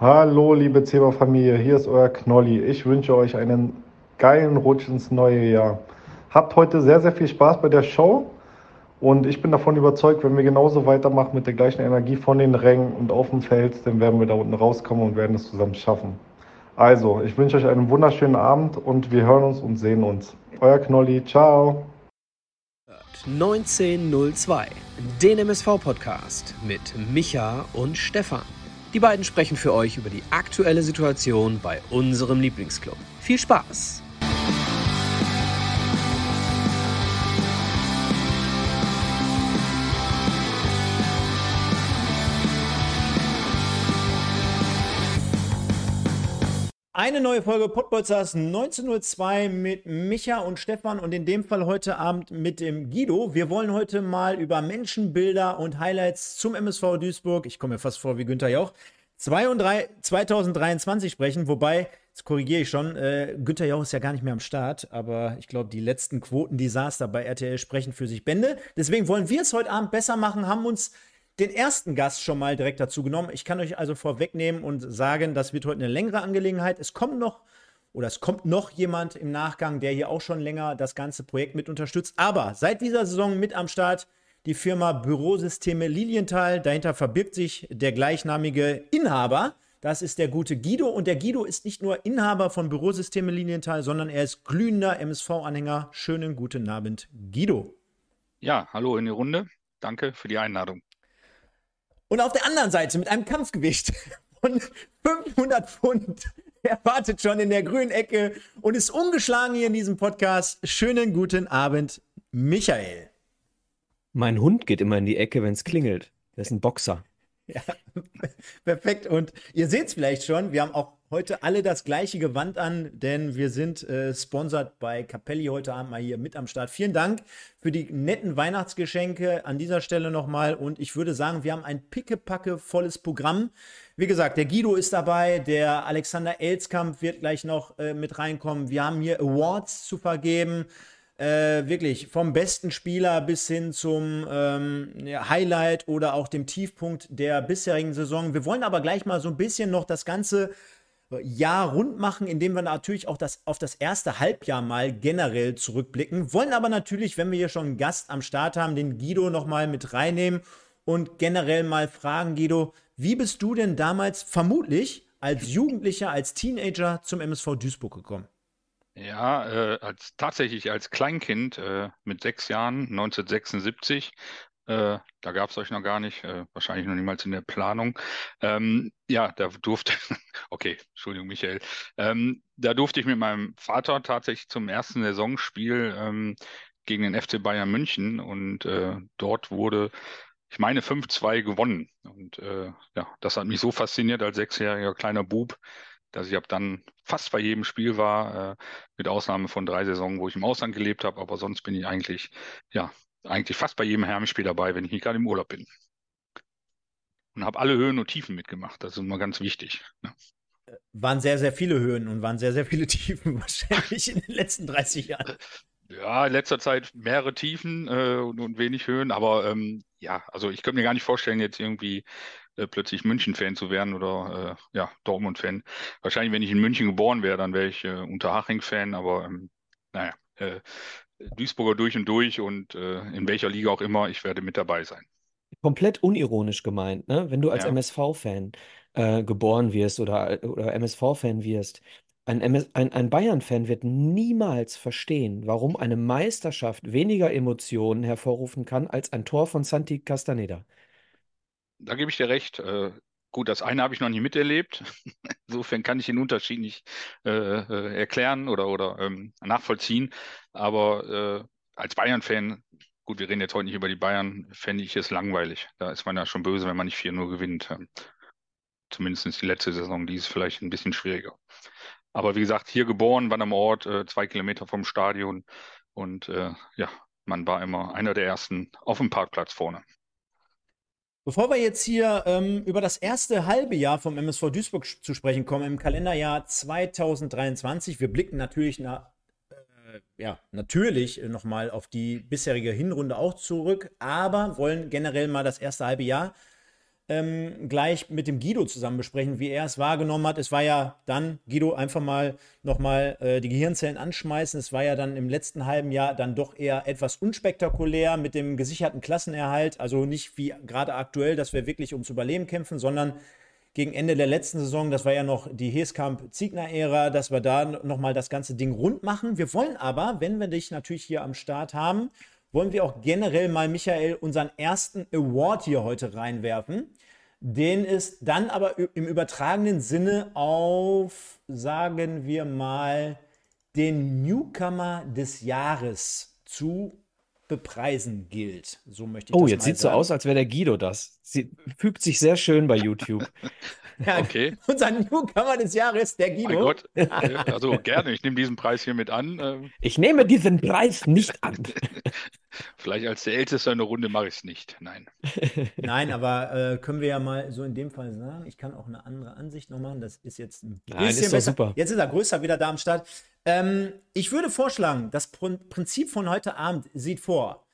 Hallo, liebe Zebra-Familie, hier ist euer Knolli. Ich wünsche euch einen geilen Rutsch ins neue Jahr. Habt heute sehr, sehr viel Spaß bei der Show und ich bin davon überzeugt, wenn wir genauso weitermachen mit der gleichen Energie von den Rängen und auf dem Feld, dann werden wir da unten rauskommen und werden es zusammen schaffen. Also, ich wünsche euch einen wunderschönen Abend und wir hören uns und sehen uns. Euer Knolli, ciao. 1902, den MSV-Podcast mit Micha und Stefan. Die beiden sprechen für euch über die aktuelle Situation bei unserem Lieblingsclub. Viel Spaß! Eine neue Folge Podbolzers 1902 mit Micha und Stefan und in dem Fall heute Abend mit dem Guido. Wir wollen heute mal über Menschenbilder und Highlights zum MSV Duisburg, ich komme mir fast vor wie Günther Jauch, 2023 sprechen, wobei, jetzt korrigiere ich schon, äh, Günther Jauch ist ja gar nicht mehr am Start, aber ich glaube, die letzten Quotendesaster bei RTL sprechen für sich Bände. Deswegen wollen wir es heute Abend besser machen, haben uns den ersten Gast schon mal direkt dazu genommen. Ich kann euch also vorwegnehmen und sagen, das wird heute eine längere Angelegenheit. Es kommt noch oder es kommt noch jemand im Nachgang, der hier auch schon länger das ganze Projekt mit unterstützt. Aber seit dieser Saison mit am Start die Firma Bürosysteme Lilienthal. Dahinter verbirgt sich der gleichnamige Inhaber. Das ist der gute Guido. Und der Guido ist nicht nur Inhaber von Bürosysteme Lilienthal, sondern er ist glühender MSV-Anhänger. Schönen guten Abend, Guido. Ja, hallo in die Runde. Danke für die Einladung. Und auf der anderen Seite mit einem Kampfgewicht von 500 Pfund. Er wartet schon in der grünen Ecke und ist ungeschlagen hier in diesem Podcast. Schönen guten Abend, Michael. Mein Hund geht immer in die Ecke, wenn es klingelt. Der ist ein Boxer. Ja, perfekt. Und ihr seht es vielleicht schon, wir haben auch heute alle das gleiche Gewand an, denn wir sind äh, sponsert bei Capelli heute Abend mal hier mit am Start. Vielen Dank für die netten Weihnachtsgeschenke an dieser Stelle nochmal. Und ich würde sagen, wir haben ein pickepacke volles Programm. Wie gesagt, der Guido ist dabei, der Alexander Elskamp wird gleich noch äh, mit reinkommen. Wir haben hier Awards zu vergeben. Äh, wirklich vom besten Spieler bis hin zum ähm, Highlight oder auch dem Tiefpunkt der bisherigen Saison. Wir wollen aber gleich mal so ein bisschen noch das Ganze Jahr rund machen, indem wir natürlich auch das, auf das erste Halbjahr mal generell zurückblicken. Wollen aber natürlich, wenn wir hier schon einen Gast am Start haben, den Guido nochmal mit reinnehmen und generell mal fragen, Guido, wie bist du denn damals vermutlich als Jugendlicher, als Teenager zum MSV Duisburg gekommen? Ja, äh, als tatsächlich als Kleinkind äh, mit sechs Jahren, 1976, äh, da gab es euch noch gar nicht, äh, wahrscheinlich noch niemals in der Planung. Ähm, ja, da durfte, okay, Entschuldigung, Michael, ähm, da durfte ich mit meinem Vater tatsächlich zum ersten Saisonspiel ähm, gegen den FC Bayern München und äh, dort wurde, ich meine, 5-2 gewonnen. Und äh, ja, das hat mich so fasziniert als sechsjähriger kleiner Bub, dass ich ab dann fast bei jedem Spiel war, äh, mit Ausnahme von drei Saisonen, wo ich im Ausland gelebt habe, aber sonst bin ich eigentlich ja eigentlich fast bei jedem Herbstspiel dabei, wenn ich nicht gerade im Urlaub bin. Und habe alle Höhen und Tiefen mitgemacht. Das ist immer ganz wichtig. Ne? Waren sehr, sehr viele Höhen und waren sehr, sehr viele Tiefen wahrscheinlich in den letzten 30 Jahren. Ja, in letzter Zeit mehrere Tiefen äh, und, und, wenig Höhen, aber ähm, ja, also ich könnte mir gar nicht vorstellen, jetzt irgendwie äh, plötzlich München-Fan zu werden oder äh, ja, Dortmund-Fan. Wahrscheinlich, wenn ich in München geboren wäre, dann wäre ich äh, Unterhaching-Fan, aber ähm, naja, äh, Duisburger durch und durch und äh, in welcher Liga auch immer, ich werde mit dabei sein. Komplett unironisch gemeint, ne? Wenn du als Ja. MSV-Fan äh, geboren wirst oder, oder MSV-Fan wirst, ein, ein, ein Bayern-Fan wird niemals verstehen, warum eine Meisterschaft weniger Emotionen hervorrufen kann als ein Tor von Santi Castaneda. Da gebe ich dir recht. Gut, das eine habe ich noch nicht miterlebt. Insofern kann ich den Unterschied nicht äh, äh, erklären oder, oder ähm, nachvollziehen. Aber äh, als Bayern-Fan, gut, wir reden jetzt heute nicht über die Bayern, fände ich es langweilig. Da ist man ja schon böse, wenn man nicht 4-0 gewinnt. Ähm, zumindest die letzte Saison, die ist vielleicht ein bisschen schwieriger. Aber wie gesagt, hier geboren, wann am Ort, äh, zwei Kilometer vom Stadion. Und äh, ja, man war immer einer der ersten auf dem Parkplatz vorne. Bevor wir jetzt hier ähm, über das erste halbe Jahr vom MSV Duisburg zu sprechen kommen, im Kalenderjahr 2023, wir blicken natürlich nach, äh, ja, natürlich nochmal auf die bisherige Hinrunde auch zurück, aber wollen generell mal das erste halbe Jahr ähm, gleich mit dem Guido zusammen besprechen, wie er es wahrgenommen hat. Es war ja dann, Guido, einfach mal nochmal äh, die Gehirnzellen anschmeißen. Es war ja dann im letzten halben Jahr dann doch eher etwas unspektakulär mit dem gesicherten Klassenerhalt. Also nicht wie gerade aktuell, dass wir wirklich ums Überleben kämpfen, sondern gegen Ende der letzten Saison, das war ja noch die Heskamp-Ziegner-Ära, dass wir da nochmal das ganze Ding rund machen. Wir wollen aber, wenn wir dich natürlich hier am Start haben, wollen wir auch generell mal, Michael, unseren ersten Award hier heute reinwerfen, den es dann aber im übertragenen Sinne auf, sagen wir mal, den Newcomer des Jahres zu bepreisen gilt. So möchte ich Oh, das jetzt mal sieht so sagen. aus, als wäre der Guido das. Sie fügt sich sehr schön bei YouTube. Ja, Okay. Unser Newcomer des Jahres, der Mein Guido. Gott, äh, also gerne, ich nehme diesen Preis hiermit an. Äh, Ich nehme diesen Preis nicht an. Vielleicht als der Älteste in der Runde mache ich es nicht. Nein. Nein, aber äh, können wir ja mal so in dem Fall sagen, ich kann auch eine andere Ansicht noch machen. Das ist jetzt ein bisschen Nein, ist besser. super. Jetzt ist er größer wieder da am Start. Ähm, ich würde vorschlagen, das Prin- Prinzip von heute Abend sieht vor.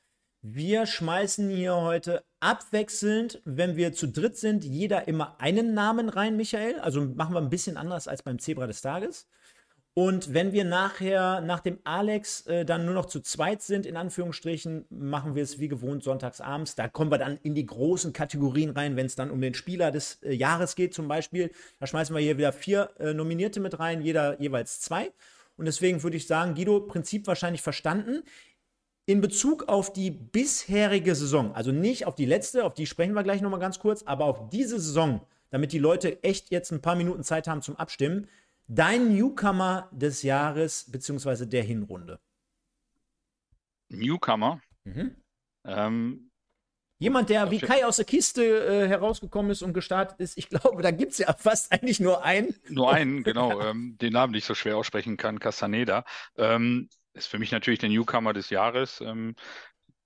Wir schmeißen hier heute abwechselnd, wenn wir zu dritt sind, jeder immer einen Namen rein, Michael. Also machen wir ein bisschen anders als beim Zebra des Tages. Und wenn wir nachher nach dem Alex äh, dann nur noch zu zweit sind, in Anführungsstrichen, machen wir es wie gewohnt sonntags abends. Da kommen wir dann in die großen Kategorien rein, wenn es dann um den Spieler des äh, Jahres geht zum Beispiel. Da schmeißen wir hier wieder vier äh, Nominierte mit rein, jeder jeweils zwei. Und deswegen würde ich sagen, Guido, Prinzip wahrscheinlich verstanden. In Bezug auf die bisherige Saison, also nicht auf die letzte, auf die sprechen wir gleich nochmal ganz kurz, aber auf diese Saison, damit die Leute echt jetzt ein paar Minuten Zeit haben zum Abstimmen, dein Newcomer des Jahres beziehungsweise der Hinrunde. Newcomer. Mhm. Ähm, Jemand, der wie. Kai aus der Kiste äh, herausgekommen ist und gestartet ist, ich glaube, da gibt es ja fast eigentlich nur einen. Nur einen, genau, ähm, den Namen nicht so schwer aussprechen kann, Castaneda. Ähm, ist für mich natürlich der Newcomer des Jahres. Ähm,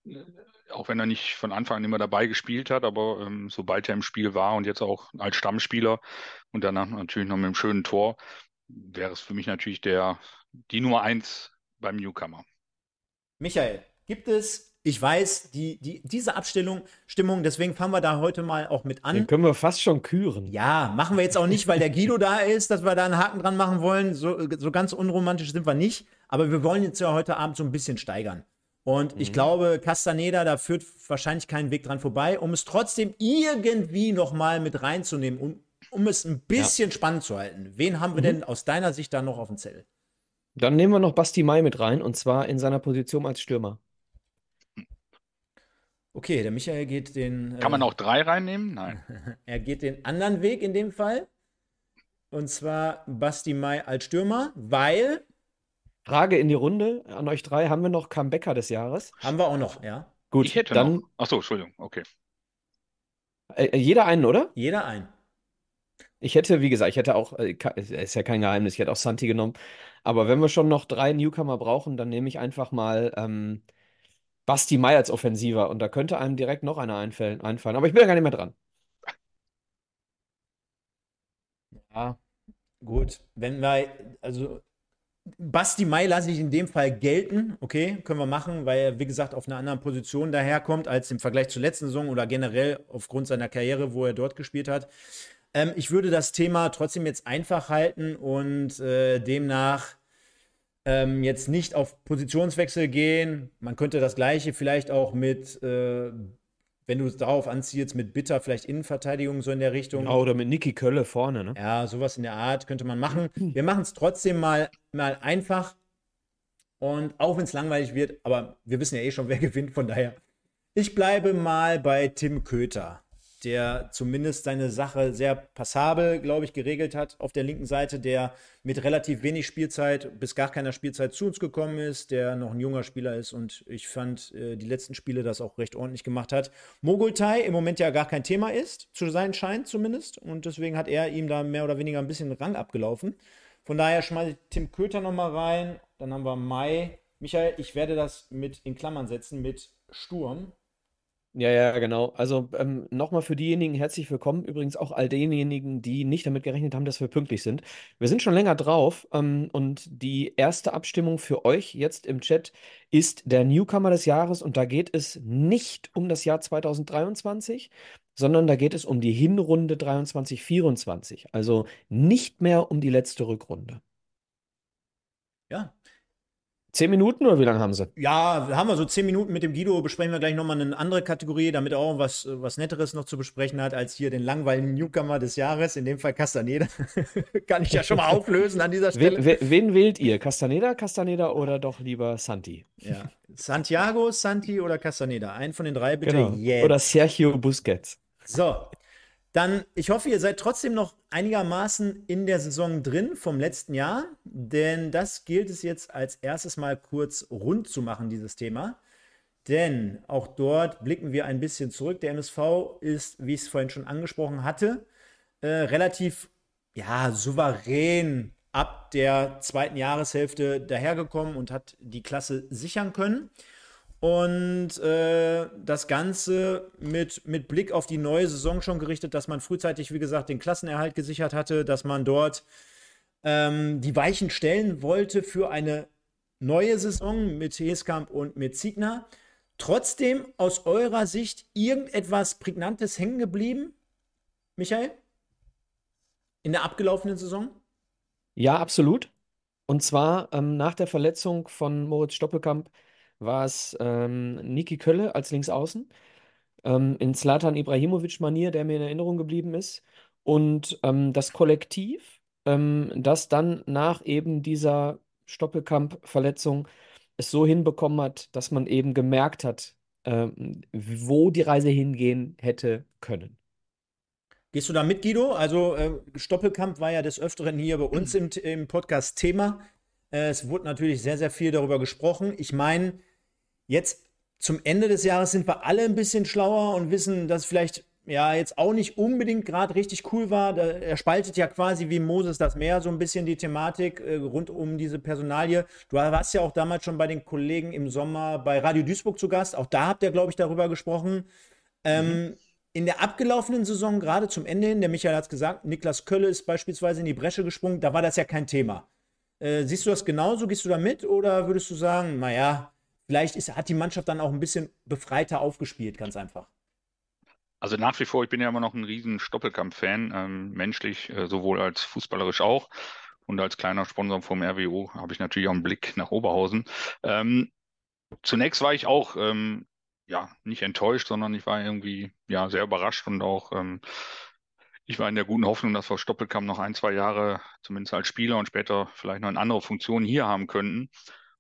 äh, auch wenn er nicht von Anfang an immer dabei gespielt hat, aber ähm, sobald er im Spiel war und jetzt auch als Stammspieler und danach natürlich noch mit einem schönen Tor, wäre es für mich natürlich der, die Nummer eins beim Newcomer. Michael, gibt es, ich weiß, die, die, diese Abstimmung, Stimmung, deswegen fangen wir da heute mal auch mit an. Den können wir fast schon küren. Ja, machen wir jetzt auch nicht, weil der Guido da ist, dass wir da einen Haken dran machen wollen. So, so ganz unromantisch sind wir nicht. Aber wir wollen jetzt ja heute Abend so ein bisschen steigern. Und Mhm. ich glaube, Castaneda, da führt wahrscheinlich kein Weg dran vorbei, um es trotzdem irgendwie nochmal mit reinzunehmen, um, um es ein bisschen spannend zu halten. Wen haben wir Mhm. denn aus deiner Sicht da noch auf dem Zettel? Dann nehmen wir noch Basti Mai mit rein und zwar in seiner Position als Stürmer. Okay, der Michael geht den. Kann man äh, auch drei reinnehmen? Nein. Er geht den anderen Weg in dem Fall. Und zwar Basti Mai als Stürmer, weil Frage in die Runde an euch drei: Haben wir noch Comebacker des Jahres? haben wir auch noch, ja. Gut, Ich hätte dann noch. Ach so, Entschuldigung. Okay. äh, jeder einen, oder? Jeder ein. Ich hätte, wie gesagt, ich hätte auch, äh, ist ja kein Geheimnis, ich hätte auch Santi genommen. Aber wenn wir schon noch drei Newcomer brauchen, dann nehme ich einfach mal ähm, Basti als Offensiver und da könnte einem direkt noch einer einfallen, einfallen. Aber ich bin ja gar nicht mehr dran. Ja, gut. Wenn wir, also Basti Mai lasse ich in dem Fall gelten, okay, können wir machen, weil er, wie gesagt, auf einer anderen Position daherkommt als im Vergleich zur letzten Saison oder generell aufgrund seiner Karriere, wo er dort gespielt hat. Ähm, ich würde das Thema trotzdem jetzt einfach halten und äh, demnach ähm, jetzt nicht auf Positionswechsel gehen. Man könnte das Gleiche vielleicht auch mit, äh, wenn du es darauf anziehst, mit Bitter vielleicht Innenverteidigung so in der Richtung. Ja, oder mit Niki Kölle vorne, ne? Ja, sowas in der Art könnte man machen. Wir machen es trotzdem mal, mal einfach. Und auch wenn es langweilig wird, aber wir wissen ja eh schon, wer gewinnt, von daher. Ich bleibe mal bei Tim Köter, der zumindest seine Sache sehr passabel, glaube ich, geregelt hat auf der linken Seite, der mit relativ wenig Spielzeit bis gar keiner Spielzeit zu uns gekommen ist, der noch ein junger Spieler ist und ich fand, äh, die letzten Spiele das auch recht ordentlich gemacht hat. Mogultai im Moment ja gar kein Thema ist, zu sein scheint zumindest und deswegen hat er ihm da mehr oder weniger ein bisschen Rang abgelaufen. Von daher schmeiße ich Tim Köter nochmal rein, dann haben wir Mai. Michael, ich werde das mit in Klammern setzen mit Sturm. Ja, ja, genau. Also ähm, nochmal für diejenigen herzlich willkommen. Übrigens auch all denjenigen, die nicht damit gerechnet haben, dass wir pünktlich sind. Wir sind schon länger drauf ähm, und die erste Abstimmung für euch jetzt im Chat ist der Newcomer des Jahres und da geht es nicht um das Jahr 2023, sondern da geht es um die Hinrunde 23-24, also nicht mehr um die letzte Rückrunde. Ja, Zehn Minuten oder wie lange haben sie? Ja, haben wir so zehn Minuten mit dem Guido, besprechen wir gleich nochmal eine andere Kategorie, damit er auch was, was Netteres noch zu besprechen hat, als hier den langweiligen Newcomer des Jahres, in dem Fall Castaneda. Kann ich ja schon mal auflösen an dieser Stelle. Wen, wen wählt ihr? Castaneda, Castaneda oder doch lieber Santi? Ja. Santiago, Santi oder Castaneda? Einen von den drei bitte genau. jetzt. Oder Sergio Busquets. So, dann, ich hoffe, ihr seid trotzdem noch einigermaßen in der Saison drin vom letzten Jahr, denn das gilt es jetzt als erstes mal kurz rund zu machen, dieses Thema. Denn auch dort blicken wir ein bisschen zurück. Der MSV ist, wie ich es vorhin schon angesprochen hatte, äh, relativ ja, souverän ab der zweiten Jahreshälfte dahergekommen und hat die Klasse sichern können. Und äh, das Ganze mit, mit Blick auf die neue Saison schon gerichtet, dass man frühzeitig, wie gesagt, den Klassenerhalt gesichert hatte, dass man dort ähm, die Weichen stellen wollte für eine neue Saison mit Heskamp und mit Ziegner. Trotzdem aus eurer Sicht irgendetwas Prägnantes hängen geblieben, Michael? In der abgelaufenen Saison? Ja, absolut. Und zwar ähm, nach der Verletzung von Moritz Stoppelkamp war es ähm, Niki Kölle als Linksaußen, ähm, in Zlatan Ibrahimovic-Manier, der mir in Erinnerung geblieben ist. Und ähm, das Kollektiv, ähm, das dann nach eben dieser Stoppelkamp-Verletzung es so hinbekommen hat, dass man eben gemerkt hat, ähm, wo die Reise hingehen hätte können. Gehst du da mit, Guido? Also äh, Stoppelkamp war ja des Öfteren hier bei uns im, im Podcast Thema. Äh, es wurde natürlich sehr, sehr viel darüber gesprochen. Ich meine, Jetzt zum Ende des Jahres sind wir alle ein bisschen schlauer und wissen, dass vielleicht ja jetzt auch nicht unbedingt gerade richtig cool war. er spaltet ja quasi wie Moses das Meer so ein bisschen die Thematik äh, rund um diese Personalie. Du warst ja auch damals schon bei den Kollegen im Sommer bei Radio Duisburg zu Gast. Auch da habt ihr, glaube ich, darüber gesprochen. Ähm, mhm. In der abgelaufenen Saison, gerade zum Ende hin, der Michael hat es gesagt, Niklas Kölle ist beispielsweise in die Bresche gesprungen, da war das ja kein Thema. Äh, siehst du das genauso? Gehst du da mit oder würdest du sagen, naja, vielleicht ist, hat die Mannschaft dann auch ein bisschen befreiter aufgespielt, ganz einfach. Also nach wie vor, ich bin ja immer noch ein riesen Stoppelkampf-Fan, ähm, menschlich äh, sowohl als fußballerisch auch. Und als kleiner Sponsor vom RWO habe ich natürlich auch einen Blick nach Oberhausen. Ähm, zunächst war ich auch ähm, ja nicht enttäuscht, sondern ich war irgendwie ja sehr überrascht und auch ähm, ich war in der guten Hoffnung, dass wir Stoppelkamp noch ein, zwei Jahre zumindest als Spieler und später vielleicht noch in andere Funktionen hier haben könnten.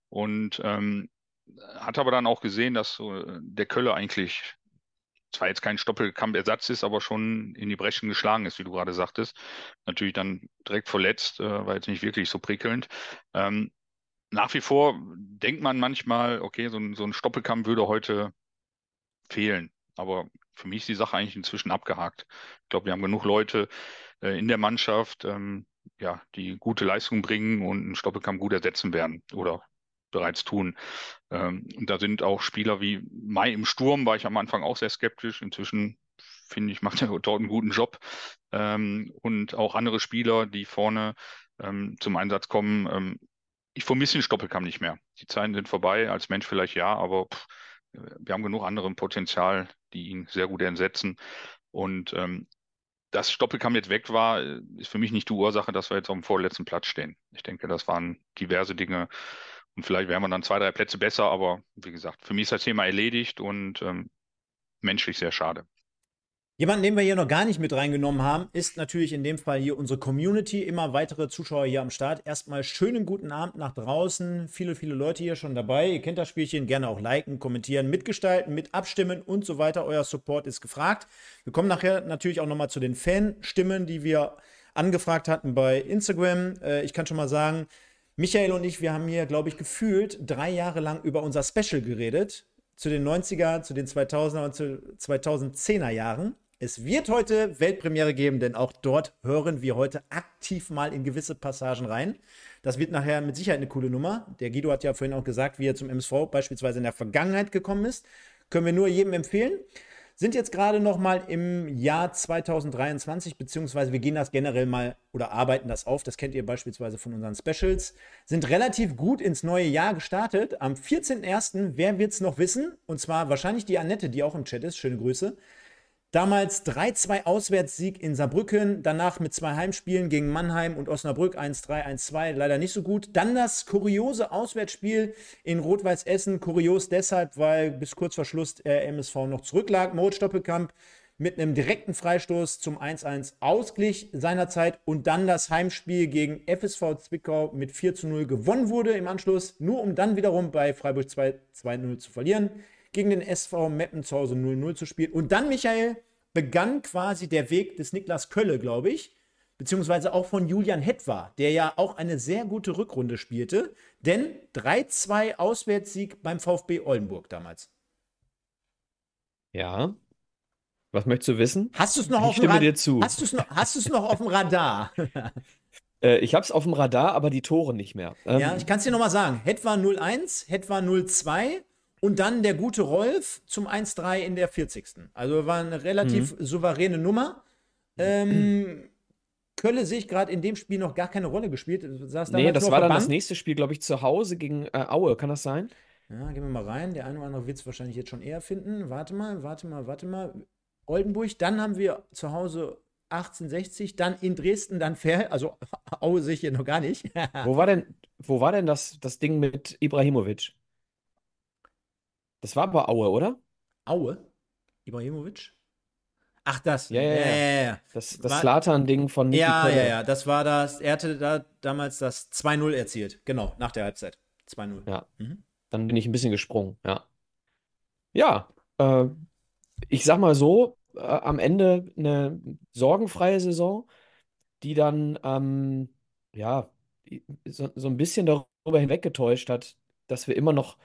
Und ähm, hat aber dann auch gesehen, dass so der Kölle eigentlich zwar jetzt kein Stoppelkamp-Ersatz ist, aber schon in die Breschen geschlagen ist, wie du gerade sagtest. Natürlich dann direkt verletzt, äh, war jetzt nicht wirklich so prickelnd. Ähm, nach wie vor denkt man manchmal, okay, so ein, so ein Stoppelkampf würde heute fehlen. Aber für mich ist die Sache eigentlich inzwischen abgehakt. Ich glaube, wir haben genug Leute äh, in der Mannschaft, ähm, ja, die gute Leistung bringen und einen Stoppelkampf gut ersetzen werden oder bereits tun. Ähm, und da sind auch Spieler wie Mai im Sturm, war ich am Anfang auch sehr skeptisch. Inzwischen finde ich, macht er dort einen guten Job. Ähm, und auch andere Spieler, die vorne ähm, zum Einsatz kommen. Ähm, ich vermisse den Stoppelkamm nicht mehr. Die Zeiten sind vorbei, als Mensch vielleicht ja, aber pff, wir haben genug anderem Potenzial, die ihn sehr gut ersetzen. Und ähm, dass Stoppelkamm jetzt weg war, ist für mich nicht die Ursache, dass wir jetzt auf dem vorletzten Platz stehen. Ich denke, das waren diverse Dinge, und vielleicht wären wir dann zwei, drei Plätze besser, aber wie gesagt, für mich ist das Thema erledigt und ähm, menschlich sehr schade. Jemanden, den wir hier noch gar nicht mit reingenommen haben, ist natürlich in dem Fall hier unsere Community. Immer weitere Zuschauer hier am Start. Erstmal schönen guten Abend nach draußen. Viele, viele Leute hier schon dabei. Ihr kennt das Spielchen. Gerne auch liken, kommentieren, mitgestalten, mit abstimmen und so weiter. Euer Support ist gefragt. Wir kommen nachher natürlich auch nochmal zu den Fanstimmen, die wir angefragt hatten bei Instagram. Äh, ich kann schon mal sagen, Michael und ich, wir haben hier, glaube ich, gefühlt drei Jahre lang über unser Special geredet. Zu den 90er, zu den 2000er und zu 2010er Jahren. Es wird heute Weltpremiere geben, denn auch dort hören wir heute aktiv mal in gewisse Passagen rein. Das wird nachher mit Sicherheit eine coole Nummer. Der Guido hat ja vorhin auch gesagt, wie er zum MSV beispielsweise in der Vergangenheit gekommen ist. Können wir nur jedem empfehlen sind jetzt gerade noch mal im Jahr 2023, beziehungsweise wir gehen das generell mal oder arbeiten das auf, das kennt ihr beispielsweise von unseren Specials, sind relativ gut ins neue Jahr gestartet. Am 14.01., wer wird es noch wissen? Und zwar wahrscheinlich die Annette, die auch im Chat ist, schöne Grüße. Damals 3-2 Auswärtssieg in Saarbrücken, danach mit zwei Heimspielen gegen Mannheim und Osnabrück 1-3, 1-2, leider nicht so gut. Dann das kuriose Auswärtsspiel in Rot-Weiß Essen, kurios deshalb, weil bis kurz vor Schluss der MSV noch zurücklag. Moritz Stoppelkamp mit einem direkten Freistoß zum 1-1 Ausgleich seinerzeit. Und dann das Heimspiel gegen FSV Zwickau mit 4 0 gewonnen wurde im Anschluss, nur um dann wiederum bei Freiburg 2-0 zu verlieren gegen den SV Meppen zu Hause 0-0 zu spielen. Und dann, Michael, begann quasi der Weg des Niklas Kölle, glaube ich, beziehungsweise auch von Julian Hetwa, der ja auch eine sehr gute Rückrunde spielte, denn 3-2 Auswärtssieg beim VfB Oldenburg damals. Ja. Was möchtest du wissen? Hast du es noch Ich auf dem stimme Radar? dir zu. Hast du es noch, hast du's noch auf dem Radar? Äh, ich habe es auf dem Radar, aber die Tore nicht mehr. Ähm, ja, ich kann es dir nochmal sagen. Hetwa 0-1, Hetwa 0-2 und dann der gute Rolf zum 1-3 in der 40. Also war eine relativ Mhm. souveräne Nummer. Ähm, Kölle sehe ich gerade in dem Spiel noch gar keine Rolle gespielt. Saß nee, das war dann das nächste Spiel, glaube ich, zu Hause gegen äh, Aue. Kann das sein? Ja, gehen wir mal rein. Der eine oder andere wird es wahrscheinlich jetzt schon eher finden. Warte mal, warte mal, warte mal. Oldenburg, dann haben wir zu Hause 1860, dann in Dresden, dann Fair. Also Aue sehe ich hier noch gar nicht. Wo war denn, wo war denn das, das Ding mit Ibrahimovic? Das war aber Aue, oder? Aue? Ibrahimovic? Ach, das. Ja, ja, ja. ja, ja. Das, das Slatan-Ding von Niki Ja, Kölle. ja, ja, das war das. Er hatte da damals das 2-0 erzielt. Genau, nach der Halbzeit. 2-0. Ja. Mhm. Dann bin ich ein bisschen gesprungen, ja. Ja, äh, ich sag mal so, äh, am Ende eine sorgenfreie Saison, die dann, ähm, ja, so, so ein bisschen darüber hinweggetäuscht hat, dass wir immer noch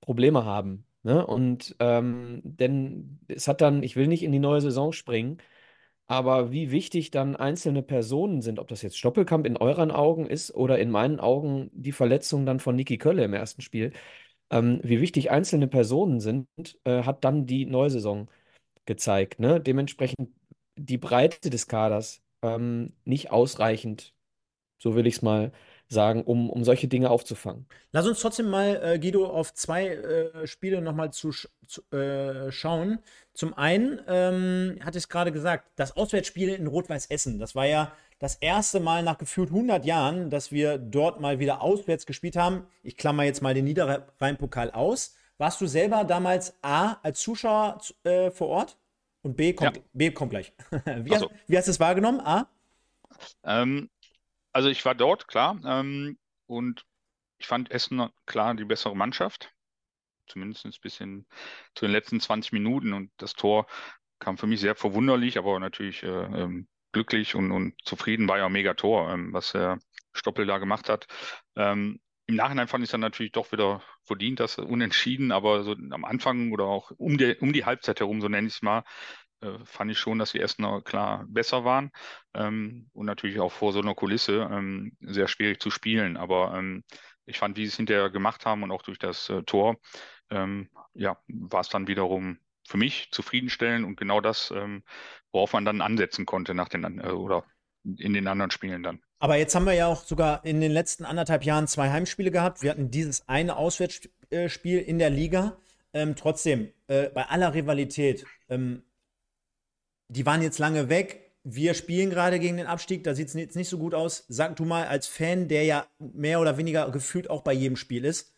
Probleme haben. Ne? Und ähm, denn es hat dann, ich will nicht in die neue Saison springen, aber wie wichtig dann einzelne Personen sind, ob das jetzt Stoppelkamp in euren Augen ist oder in meinen Augen die Verletzung dann von Niki Kölle im ersten Spiel, ähm, wie wichtig einzelne Personen sind, äh, hat dann die neue Saison gezeigt. Ne? Dementsprechend die Breite des Kaders ähm, nicht ausreichend, so will ich es mal sagen, um, um solche Dinge aufzufangen. Lass uns trotzdem mal, äh, Guido, auf zwei äh, Spiele nochmal zu, sch- zu äh, schauen. Zum einen, ähm, hatte ich es gerade gesagt, das Auswärtsspiel in Rot-Weiß Essen. Das war ja das erste Mal nach gefühlt 100 Jahren, dass wir dort mal wieder auswärts gespielt haben. Ich klammer jetzt mal den Niederrhein-Pokal aus. Warst du selber damals A als Zuschauer zu- äh, vor Ort? Und B kommt, Ja. B kommt gleich. wie, Ach hast, wie hast du es wahrgenommen? A? Ähm, also ich war dort, klar, ähm, und ich fand Essen klar die bessere Mannschaft, zumindest ein bisschen zu den letzten 20 Minuten und das Tor kam für mich sehr verwunderlich, aber natürlich äh, ähm, glücklich und, und zufrieden war ja ein mega Tor, ähm, was der Stoppel da gemacht hat. Ähm, Im Nachhinein fand ich es dann natürlich doch wieder verdient, das Unentschieden, aber so am Anfang oder auch um die, um die Halbzeit herum, so nenne ich es mal, äh, fand ich schon, dass die Essener klar besser waren ähm, und natürlich auch vor so einer Kulisse ähm, sehr schwierig zu spielen. Aber ähm, ich fand, wie sie es hinterher gemacht haben und auch durch das äh, Tor, ähm, ja, war es dann wiederum für mich zufriedenstellend und genau das, ähm, worauf man dann ansetzen konnte nach den äh, oder in den anderen Spielen dann. Aber jetzt haben wir ja auch sogar in den letzten anderthalb Jahren zwei Heimspiele gehabt. Wir hatten dieses eine Auswärtsspiel in der Liga. Ähm, trotzdem, äh, bei aller Rivalität, ähm, die waren jetzt lange weg. Wir spielen gerade gegen den Abstieg, da sieht es jetzt nicht so gut aus. Sag du mal, als Fan, der ja mehr oder weniger gefühlt auch bei jedem Spiel ist,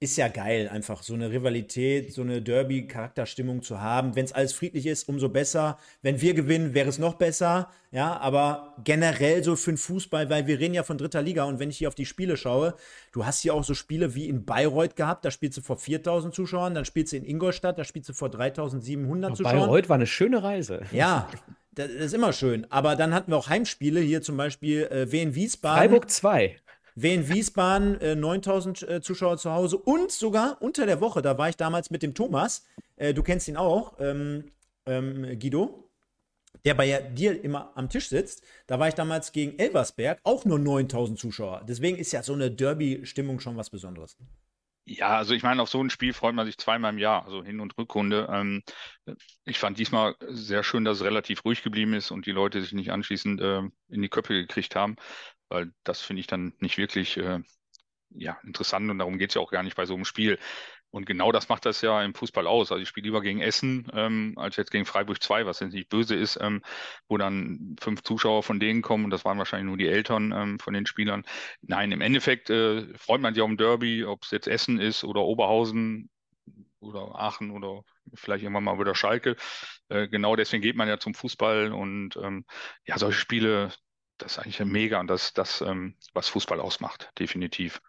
ist ja geil, einfach so eine Rivalität, so eine Derby-Charakterstimmung zu haben. Wenn es alles friedlich ist, umso besser. Wenn wir gewinnen, wäre es noch besser. Ja, aber generell so für den Fußball, weil wir reden ja von dritter Liga und wenn ich hier auf die Spiele schaue, du hast hier auch so Spiele wie in Bayreuth gehabt, da spielst du vor 4000 Zuschauern, dann spielst du in Ingolstadt, da spielst du vor 3700 Zuschauern. Bayreuth war eine schöne Reise. Ja, das ist immer schön. Aber dann hatten wir auch Heimspiele, hier zum Beispiel äh, Wien Wiesbaden. Freiburg 2. Wien Wiesbaden, äh, 9000 äh, Zuschauer zu Hause und sogar unter der Woche, da war ich damals mit dem Thomas, äh, du kennst ihn auch, ähm, ähm, Guido, der bei dir immer am Tisch sitzt. Da war ich damals gegen Elversberg, auch nur 9000 Zuschauer. Deswegen ist ja so eine Derby-Stimmung schon was Besonderes. Ja, also ich meine, auf so ein Spiel freut man sich zweimal im Jahr, also Hin- und Rückrunde. Ähm, ich fand diesmal sehr schön, dass es relativ ruhig geblieben ist und die Leute sich nicht anschließend äh, in die Köpfe gekriegt haben, weil das finde ich dann nicht wirklich äh, ja, interessant und darum geht es ja auch gar nicht bei so einem Spiel. Und genau das macht das ja im Fußball aus. Also ich spiele lieber gegen Essen ähm, als jetzt gegen Freiburg 2, was jetzt nicht böse ist, ähm, wo dann fünf Zuschauer von denen kommen und das waren wahrscheinlich nur die Eltern ähm, von den Spielern. Nein, im Endeffekt äh, freut man sich auf ein Derby, ob es jetzt Essen ist oder Oberhausen oder Aachen oder vielleicht irgendwann mal wieder Schalke. Äh, genau deswegen geht man ja zum Fußball und ähm, ja, solche Spiele, das ist eigentlich mega und das, das ähm, was Fußball ausmacht, definitiv.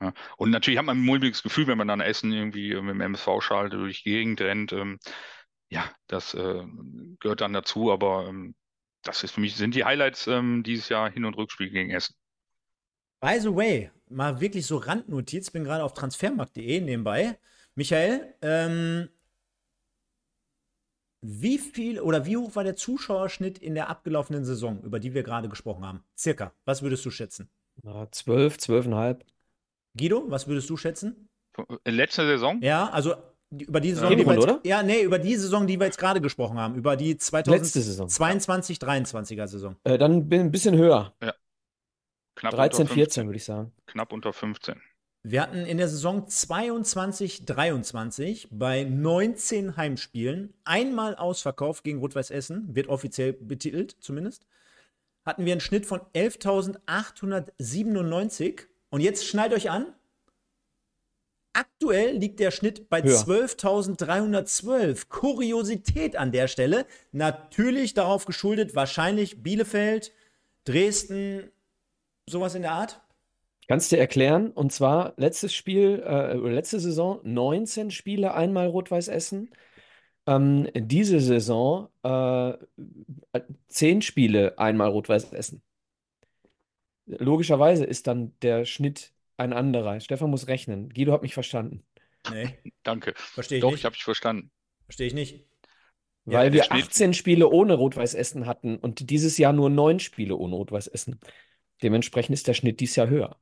Ja. Und natürlich hat man ein mulmiges Gefühl, wenn man dann Essen irgendwie mit dem MSV-Schal durch die Gegend rennt. Ähm, ja, das äh, gehört dann dazu, aber ähm, das ist für mich, sind die Highlights ähm, dieses Jahr Hin- und Rückspiel gegen Essen. By the way, mal wirklich so Randnotiz, bin gerade auf transfermarkt.de nebenbei. Michael, ähm, wie viel oder wie hoch war der Zuschauerschnitt in der abgelaufenen Saison, über die wir gerade gesprochen haben? Circa. Was würdest du schätzen? Na, zwölf, zwölfeinhalb. Guido, was würdest du schätzen? In letzter Saison? Ja, also über die Saison, Ja, die wir jetzt, oder? ja, nee, über die Saison, die wir jetzt gerade gesprochen haben, über die Letzte Saison. 2022, 23er Saison. Äh, dann bin ein bisschen höher. Knapp 13, unter 14 würde ich sagen. Knapp unter 15. Wir hatten in der Saison 22, 23 bei 19 Heimspielen einmal ausverkauft gegen Rot-Weiß Essen, wird offiziell betitelt zumindest. Hatten wir einen Schnitt von 11.897 und jetzt schneidet euch an. Aktuell liegt der Schnitt bei Höher. 12.312. Kuriosität an der Stelle. Natürlich darauf geschuldet, wahrscheinlich Bielefeld, Dresden, sowas in der Art. Kannst dir erklären, und zwar letztes Spiel, äh, letzte Saison 19 Spiele, einmal Rot-Weiß Essen. Ähm, diese Saison äh, 10 Spiele, einmal Rot-Weiß Essen. Logischerweise ist dann der Schnitt ein anderer. Stefan muss rechnen. Guido hat mich verstanden. Nee, Danke. verstehe ich Doch, nicht. ich habe dich verstanden. Verstehe ich nicht. Ja, Weil der wir Schnitt- 18 Spiele ohne Rot-Weiß Essen hatten und dieses Jahr nur 9 Spiele ohne Rot-Weiß Essen. Dementsprechend ist der Schnitt dieses Jahr höher.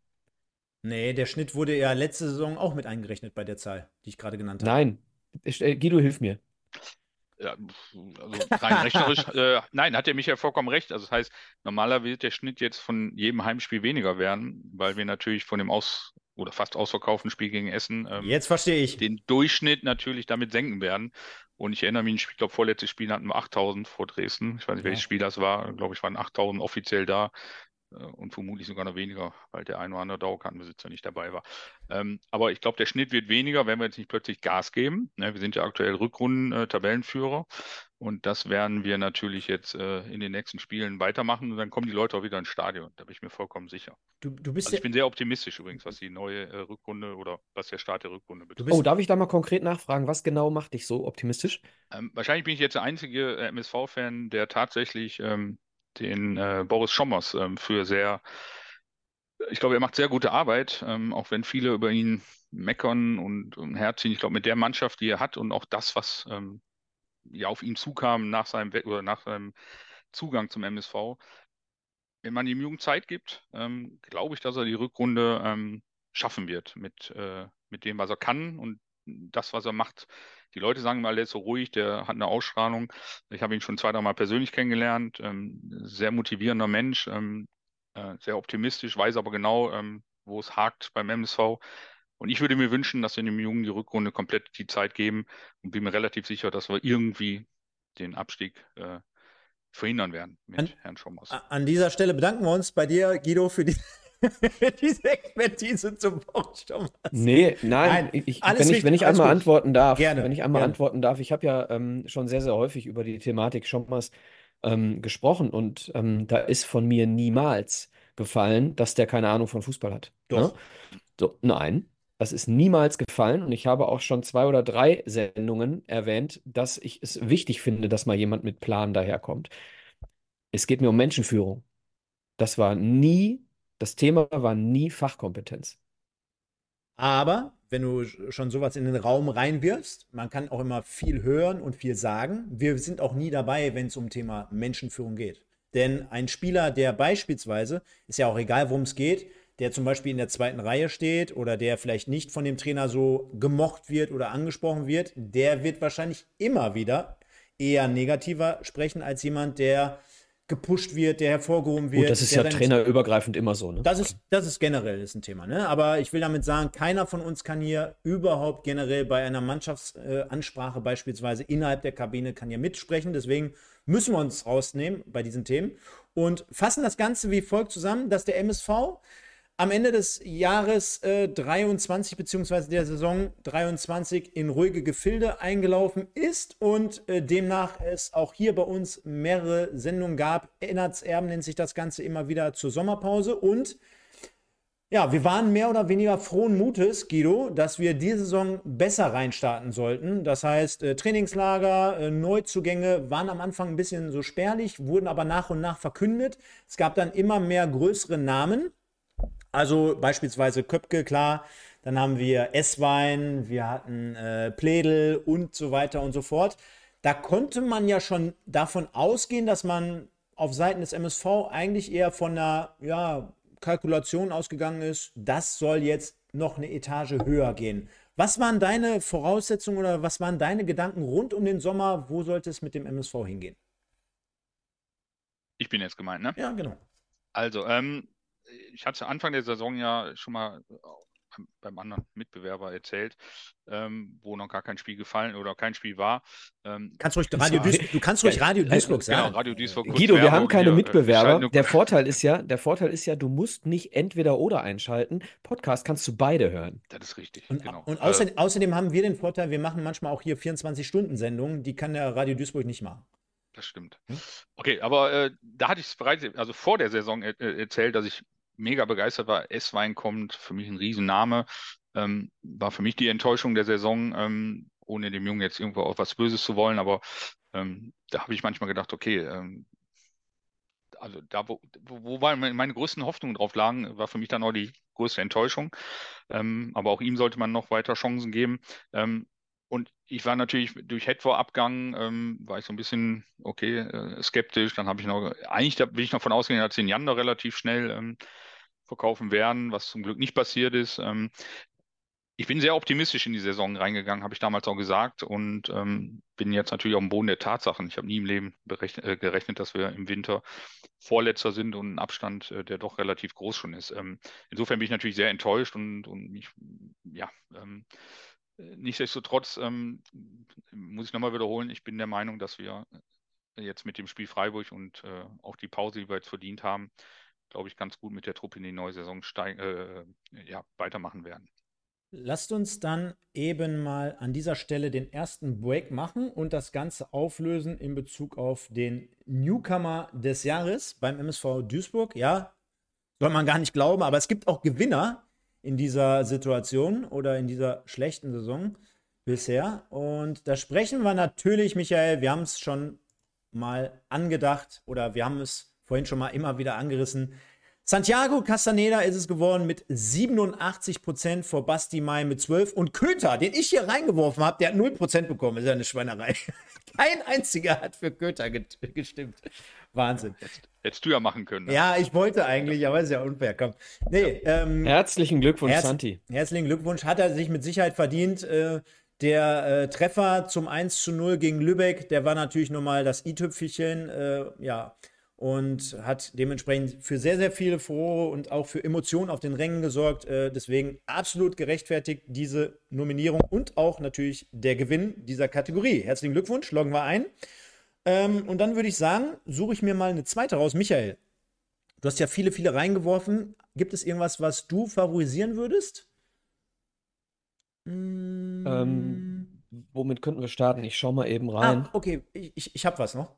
Nee, der Schnitt wurde ja letzte Saison auch mit eingerechnet bei der Zahl, die ich gerade genannt habe. Nein, Ich- äh, Guido, hilf mir. Ja, also rein rechnerisch, äh, nein, hat er mich ja vollkommen recht. Also das heißt, normaler wird der Schnitt jetzt von jedem Heimspiel weniger werden, weil wir natürlich von dem aus oder fast ausverkauften Spiel gegen Essen ähm, Jetzt verstehe ich. den Durchschnitt natürlich damit senken werden. Und ich erinnere mich, ich glaube, vorletztes Spiel hatten wir 8000 vor Dresden. Ich weiß nicht, welches Ja. Spiel das war. Ich glaube, ich waren 8000 offiziell da und vermutlich sogar noch weniger, weil der ein oder andere Dauerkartenbesitzer nicht dabei war. Ähm, aber ich glaube, der Schnitt wird weniger, wenn wir jetzt nicht plötzlich Gas geben. Ne, wir sind ja aktuell Rückrunden-Tabellenführer. Und das werden wir natürlich jetzt äh, in den nächsten Spielen weitermachen. Und dann kommen die Leute auch wieder ins Stadion. Da bin ich mir vollkommen sicher. Du, du bist Also ich bin sehr optimistisch übrigens, was die neue äh, Rückrunde oder was der Start der Rückrunde betrifft. Oh, darf ich da mal konkret nachfragen, was genau macht dich so optimistisch? Ähm, wahrscheinlich bin ich jetzt der einzige äh, MSV-Fan, der tatsächlich ähm, den äh, Boris Schommers ähm, für sehr, ich glaube, er macht sehr gute Arbeit, ähm, auch wenn viele über ihn meckern und, und herziehen. Ich glaube, mit der Mannschaft, die er hat und auch das, was ähm, ja auf ihn zukam nach seinem We oder nach seinem Zugang zum MSV, wenn man ihm Jugend Zeit gibt, ähm, glaube ich, dass er die Rückrunde ähm, schaffen wird mit, äh, mit dem, was er kann und das, was er macht. Die Leute sagen mal, der ist so ruhig, der hat eine Ausstrahlung. Ich habe ihn schon zwei, drei Mal persönlich kennengelernt. Ähm, sehr motivierender Mensch, ähm, äh, sehr optimistisch, weiß aber genau, ähm, wo es hakt beim MSV. Und ich würde mir wünschen, dass wir dem Jungen die Rückrunde komplett die Zeit geben und bin mir relativ sicher, dass wir irgendwie den Abstieg äh, verhindern werden mit An- Herrn Schommers. An dieser Stelle bedanken wir uns bei dir, Guido, für, die, diese Expertise zum Bausturm. Nee, nein, Nein, ich, wenn ich, wenn ich einmal gut. antworten darf, Gerne, wenn ich einmal gerne. antworten darf, ich habe ja ähm, schon sehr, sehr häufig über die Thematik Schommers ähm, gesprochen und ähm, da ist von mir niemals gefallen, dass der keine Ahnung von Fußball hat. Doch. Ne? So, nein, das ist niemals gefallen und ich habe auch schon zwei oder drei Sendungen erwähnt, dass ich es wichtig finde, dass mal jemand mit Plan daherkommt. Es geht mir um Menschenführung. Das war nie, das Thema war nie Fachkompetenz. Aber wenn du schon sowas in den Raum reinwirfst, man kann auch immer viel hören und viel sagen. Wir sind auch nie dabei, wenn es um Thema Menschenführung geht. Denn ein Spieler, der beispielsweise, ist ja auch egal, worum es geht, der zum Beispiel in der zweiten Reihe steht oder der vielleicht nicht von dem Trainer so gemocht wird oder angesprochen wird, der wird wahrscheinlich immer wieder eher negativer sprechen als jemand, der gepusht wird, der hervorgehoben wird. Gut, das ist ja trainerübergreifend immer so. Ne? Das ist, das ist generell ist ein Thema. Ne? Aber ich will damit sagen, keiner von uns kann hier überhaupt generell bei einer Mannschaftsansprache beispielsweise innerhalb der Kabine kann hier mitsprechen. Deswegen müssen wir uns rausnehmen bei diesen Themen und fassen das Ganze wie folgt zusammen, dass der MSV am Ende des Jahres äh, 23 bzw. der Saison 23 in ruhige Gefilde eingelaufen ist und äh, demnach es auch hier bei uns mehrere Sendungen gab. Erben nennt sich das Ganze immer wieder zur Sommerpause und ja, wir waren mehr oder weniger frohen Mutes, Guido, dass wir diese Saison besser reinstarten sollten. Das heißt, äh, Trainingslager, äh, Neuzugänge waren am Anfang ein bisschen so spärlich, wurden aber nach und nach verkündet. Es gab dann immer mehr größere Namen also beispielsweise Köpke, klar. Dann haben wir Esswein, wir hatten äh, Pledel und so weiter und so fort. Da konnte man ja schon davon ausgehen, dass man auf Seiten des MSV eigentlich eher von einer ja, Kalkulation ausgegangen ist, das soll jetzt noch eine Etage höher gehen. Was waren deine Voraussetzungen oder was waren deine Gedanken rund um den Sommer? Wo sollte es mit dem MSV hingehen? Ich bin jetzt gemeint, ne? Ja, genau. Also, ähm, ich hatte Anfang der Saison ja schon mal äh, beim anderen Mitbewerber erzählt, ähm, wo noch gar kein Spiel gefallen oder kein Spiel war. Ähm, kannst ruhig Radio Duisburg, du kannst ruhig Radio Duisburg sagen. Genau, Radio Duisburg. Guido, wir haben keine hier, äh, Mitbewerber. Der Vorteil ist ja, der Vorteil ist ja, du musst nicht entweder oder einschalten. Podcast kannst du beide hören. Das ist richtig. Und, genau. und außer, äh, außerdem haben wir den Vorteil, wir machen manchmal auch hier 24-Stunden-Sendungen, die kann der Radio Duisburg nicht machen. Das stimmt. Hm? Okay, aber äh, da hatte ich es bereits, also vor der Saison er, erzählt, dass ich mega begeistert war. S-Wein kommt, für mich ein Riesenname. Ähm, war für mich die Enttäuschung der Saison, ähm, ohne dem Jungen jetzt irgendwo auch was Böses zu wollen, aber ähm, da habe ich manchmal gedacht, okay, ähm, also da, wo, wo meine, größten Hoffnungen drauf lagen, war für mich dann auch die größte Enttäuschung. Ähm, aber auch ihm sollte man noch weiter Chancen geben. Und ich war natürlich durch Headfor-Abgang, ähm, war ich so ein bisschen, okay, äh, skeptisch. Dann habe ich noch, eigentlich da bin ich noch von ausgegangen, dass den Jan noch relativ schnell ähm, verkaufen werden, was zum Glück nicht passiert ist. Ähm, ich bin sehr optimistisch in die Saison reingegangen, habe ich damals auch gesagt und ähm, bin jetzt natürlich auf dem Boden der Tatsachen. Ich habe nie im Leben äh, gerechnet, dass wir im Winter Vorletzter sind und ein Abstand, äh, der doch relativ groß schon ist. Ähm, insofern bin ich natürlich sehr enttäuscht und, und mich, ja, ähm, Nichtsdestotrotz ähm, muss ich nochmal wiederholen, ich bin der Meinung, dass wir jetzt mit dem Spiel Freiburg und äh, auch die Pause, die wir jetzt verdient haben, glaube ich, ganz gut mit der Truppe in die neue Saison äh, ja, weitermachen werden. Lasst uns dann eben mal an dieser Stelle den ersten Break machen und das Ganze auflösen in Bezug auf den Newcomer des Jahres beim MSV Duisburg. Ja, soll man gar nicht glauben, aber es gibt auch Gewinner in dieser Situation oder in dieser schlechten Saison bisher. Und da sprechen wir natürlich, Michael, wir haben es schon mal angedacht oder wir haben es vorhin schon mal immer wieder angerissen. Santiago Castaneda ist es geworden mit 87% vor Basti Mai mit 12 und Köter, den ich hier reingeworfen habe, der hat 0 bekommen. ist ja eine Schweinerei. Kein einziger hat für Köter gestimmt. Wahnsinn. Jetzt, hättest du ja machen können. Ne? Ja, ich wollte eigentlich, aber ist ja unfair. Komm. Nee, ähm, Herzlichen Glückwunsch, herz Santi. Herzlichen Glückwunsch. Hat er sich mit Sicherheit verdient. Äh, der äh, Treffer zum 1 zu 0 gegen Lübeck, der war natürlich nochmal das i-Tüpfelchen. Äh, ja, und hat dementsprechend für sehr, sehr viele Frohe und auch für Emotionen auf den Rängen gesorgt. Äh, deswegen absolut gerechtfertigt diese Nominierung und auch natürlich der Gewinn dieser Kategorie. Herzlichen Glückwunsch, loggen wir ein. Ähm, und dann würde ich sagen, suche ich mir mal eine zweite raus. Michael, du hast ja viele, viele reingeworfen. Gibt es irgendwas, was du favorisieren würdest? Ähm, womit könnten wir starten? Ich schaue mal eben rein. Ah, okay, ich, ich, ich habe was noch.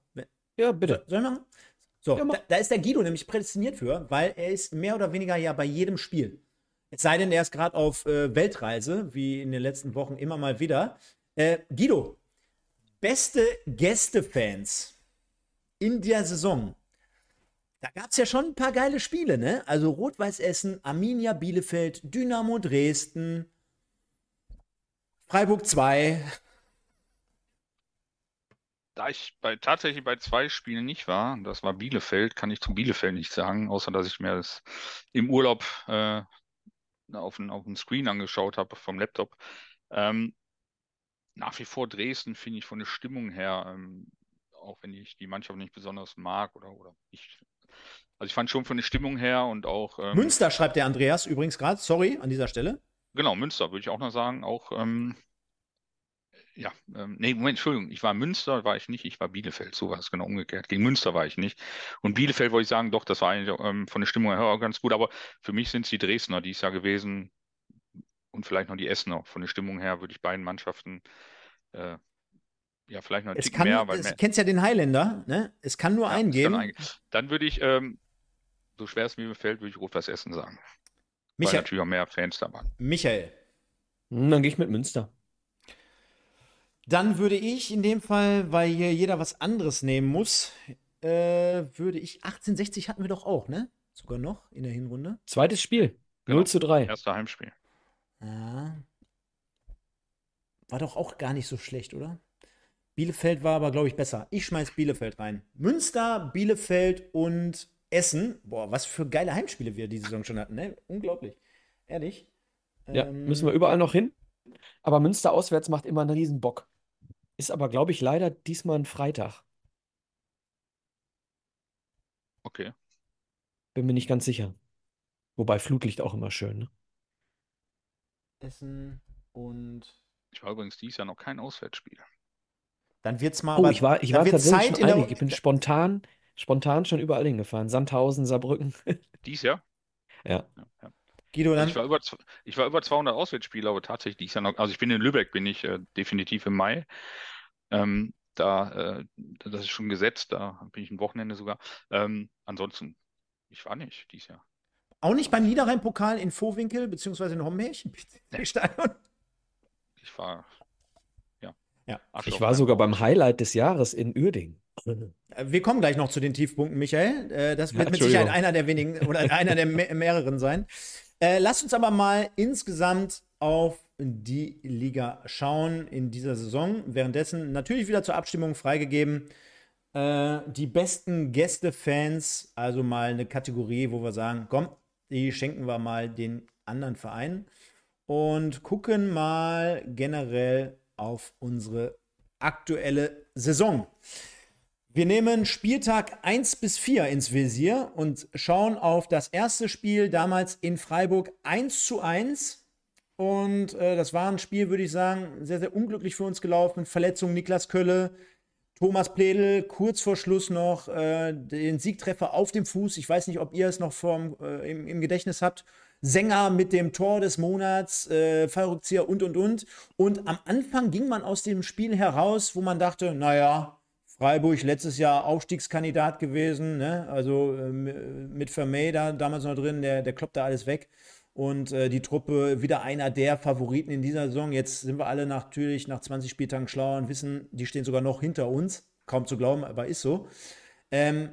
Ja, bitte. Soll ich machen? So, ja, da, da, ist der Guido nämlich prädestiniert für, weil er ist mehr oder weniger ja bei jedem Spiel. Es sei denn, er ist gerade auf äh, Weltreise, wie in den letzten Wochen immer mal wieder. Äh, Guido, beste Gästefans in der Saison. Da gab es ja schon ein paar geile Spiele, ne? Also Rot-Weiß Essen, Arminia Bielefeld, Dynamo Dresden, Freiburg 2, da ich bei, tatsächlich bei zwei Spielen nicht war, das war Bielefeld, kann ich zu Bielefeld nicht sagen, außer dass ich mir das im Urlaub äh, auf dem auf Screen angeschaut habe vom Laptop. Ähm, nach wie vor Dresden finde ich von der Stimmung her ähm, auch wenn ich die Mannschaft nicht besonders mag oder, oder ich. Also ich fand schon von der Stimmung her und auch. Ähm, Münster schreibt der Andreas übrigens gerade, sorry an dieser Stelle. Genau, Münster würde ich auch noch sagen. Auch, ähm, ja, ähm, nee, Moment, Entschuldigung, ich war Münster, war ich nicht, ich war Bielefeld, so war es genau umgekehrt. Gegen Münster war ich nicht. Und Bielefeld wollte ich sagen, doch, das war eigentlich ähm, von der Stimmung her auch ganz gut, aber für mich sind es die Dresdner, die es ja gewesen und vielleicht noch die Essener. Von der Stimmung her würde ich beiden Mannschaften äh, ja, vielleicht noch ein es kann, mehr. Weil du kennst ja den Highlander, ne? Es kann nur ja, einen geben. Ein, dann würde ich, ähm, so schwer es mir fällt, würde ich Rot-Weiß Essen sagen. Michael. Weil natürlich auch mehr Fans da waren. Michael. Hm, dann gehe ich mit Münster. Dann würde ich in dem Fall, weil hier jeder was anderes nehmen muss, äh, würde ich 1860 hatten wir doch auch, ne? Sogar noch in der Hinrunde. Zweites Spiel. Genau. 0 zu 3. Erster Heimspiel. Ja. War doch auch gar nicht so schlecht, oder? Bielefeld war aber, glaube ich, besser. Ich schmeiß Bielefeld rein. Münster, Bielefeld und Essen. Boah, was für geile Heimspiele wir diese Saison schon hatten, ne? Unglaublich. Ehrlich. Ja, ähm, müssen wir überall noch hin. Aber Münster auswärts macht immer einen riesen Bock. Ist aber, glaube ich, leider diesmal ein Freitag. Okay. Bin mir nicht ganz sicher. Wobei Flutlicht auch immer schön, ne? Essen und. Ich war übrigens dieses Jahr noch kein Auswärtsspiel. Dann wird's mal. Oh, aber, ich war, ich war tatsächlich Zeit schon einig. Ich bin spontan, spontan schon überall hingefahren. Sandhausen, Saarbrücken. Dies Jahr? Ja. ja, ja. Guido, dann. Also ich, war über, ich war über 200 Auswärtsspiele, aber tatsächlich dies Jahr noch. Also ich bin in Lübeck, bin ich äh, definitiv im Mai. Ähm, da, äh, das ist schon gesetzt, da bin ich ein Wochenende sogar. Ähm, ansonsten, ich war nicht dieses Jahr. Auch nicht beim Niederrhein-Pokal in Vohwinkel, beziehungsweise in Hommärchen? Nee. Ich war ja. Ich war sogar beim Highlight des Jahres in Uerdingen. Wir kommen gleich noch zu den Tiefpunkten, Michael. Äh, das wird mit Sicherheit einer der wenigen oder einer der mehreren sein. Äh, lasst uns aber mal insgesamt auf die Liga schauen in dieser Saison. Währenddessen natürlich wieder zur Abstimmung freigegeben. Äh, die besten Gästefans, also mal eine Kategorie, wo wir sagen, komm, die schenken wir mal den anderen Vereinen und gucken mal generell auf unsere aktuelle Saison. Wir nehmen Spieltag 1 bis 4 ins Visier und schauen auf das erste Spiel damals in Freiburg 1 zu 1. Und äh, das war ein Spiel, würde ich sagen, sehr, sehr unglücklich für uns gelaufen. Verletzung Niklas Kölle, Thomas Pledel kurz vor Schluss noch äh, den Siegtreffer auf dem Fuß. Ich weiß nicht, ob ihr es noch vom, äh, im, im Gedächtnis habt. Sänger mit dem Tor des Monats, äh, Fallrückzieher und und und. Und am Anfang ging man aus dem Spiel heraus, wo man dachte, naja, Freiburg letztes Jahr Aufstiegskandidat gewesen, ne? also äh, mit Vermey da damals noch drin, der, der kloppt da alles weg. Und äh, die Truppe wieder einer der Favoriten in dieser Saison. Jetzt sind wir alle natürlich nach 20 Spieltagen schlauer und wissen, die stehen sogar noch hinter uns. Kaum zu glauben, aber ist so. Ähm,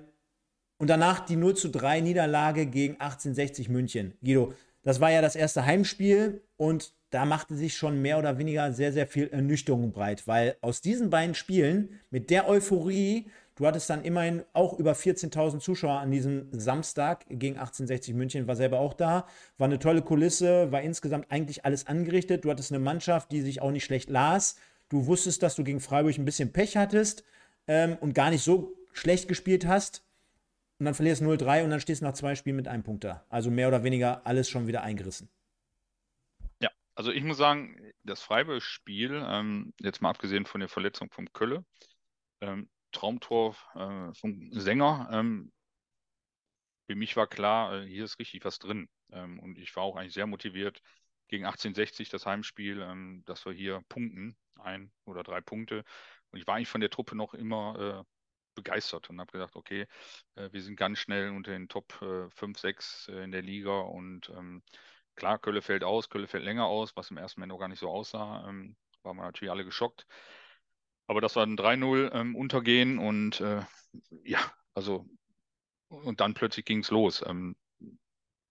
und danach die 0 zu 3 Niederlage gegen 1860 München. Guido, das war ja das erste Heimspiel und da machte sich schon mehr oder weniger sehr, sehr viel Ernüchterung breit, weil aus diesen beiden Spielen mit der Euphorie, du hattest dann immerhin auch über 14.000 Zuschauer an diesem Samstag gegen 1860 München, war selber auch da, war eine tolle Kulisse, war insgesamt eigentlich alles angerichtet. Du hattest eine Mannschaft, die sich auch nicht schlecht las. Du wusstest, dass du gegen Freiburg ein bisschen Pech hattest ähm, und gar nicht so schlecht gespielt hast und dann verlierst du 0-3 und dann stehst du nach zwei Spielen mit einem Punkt da. Also mehr oder weniger alles schon wieder eingerissen. Also ich muss sagen, das Freiburg-Spiel, ähm, jetzt mal abgesehen von der Verletzung vom Kölle, ähm, Traumtor äh, vom Sänger, ähm, für mich war klar, äh, hier ist richtig was drin. Ähm, und ich war auch eigentlich sehr motiviert gegen 1860, das Heimspiel, ähm, dass wir hier punkten, ein oder drei Punkte. Und ich war eigentlich von der Truppe noch immer äh, begeistert und habe gedacht, okay, äh, wir sind ganz schnell unter den Top äh, 5, 6 äh, in der Liga und ähm, klar, Kölle fällt aus, Kölle fällt länger aus, was im ersten Moment auch gar nicht so aussah, ähm, waren wir natürlich alle geschockt. Aber das war ein 3-0 ähm, Untergehen und äh, ja, also und dann plötzlich ging es los. Ähm,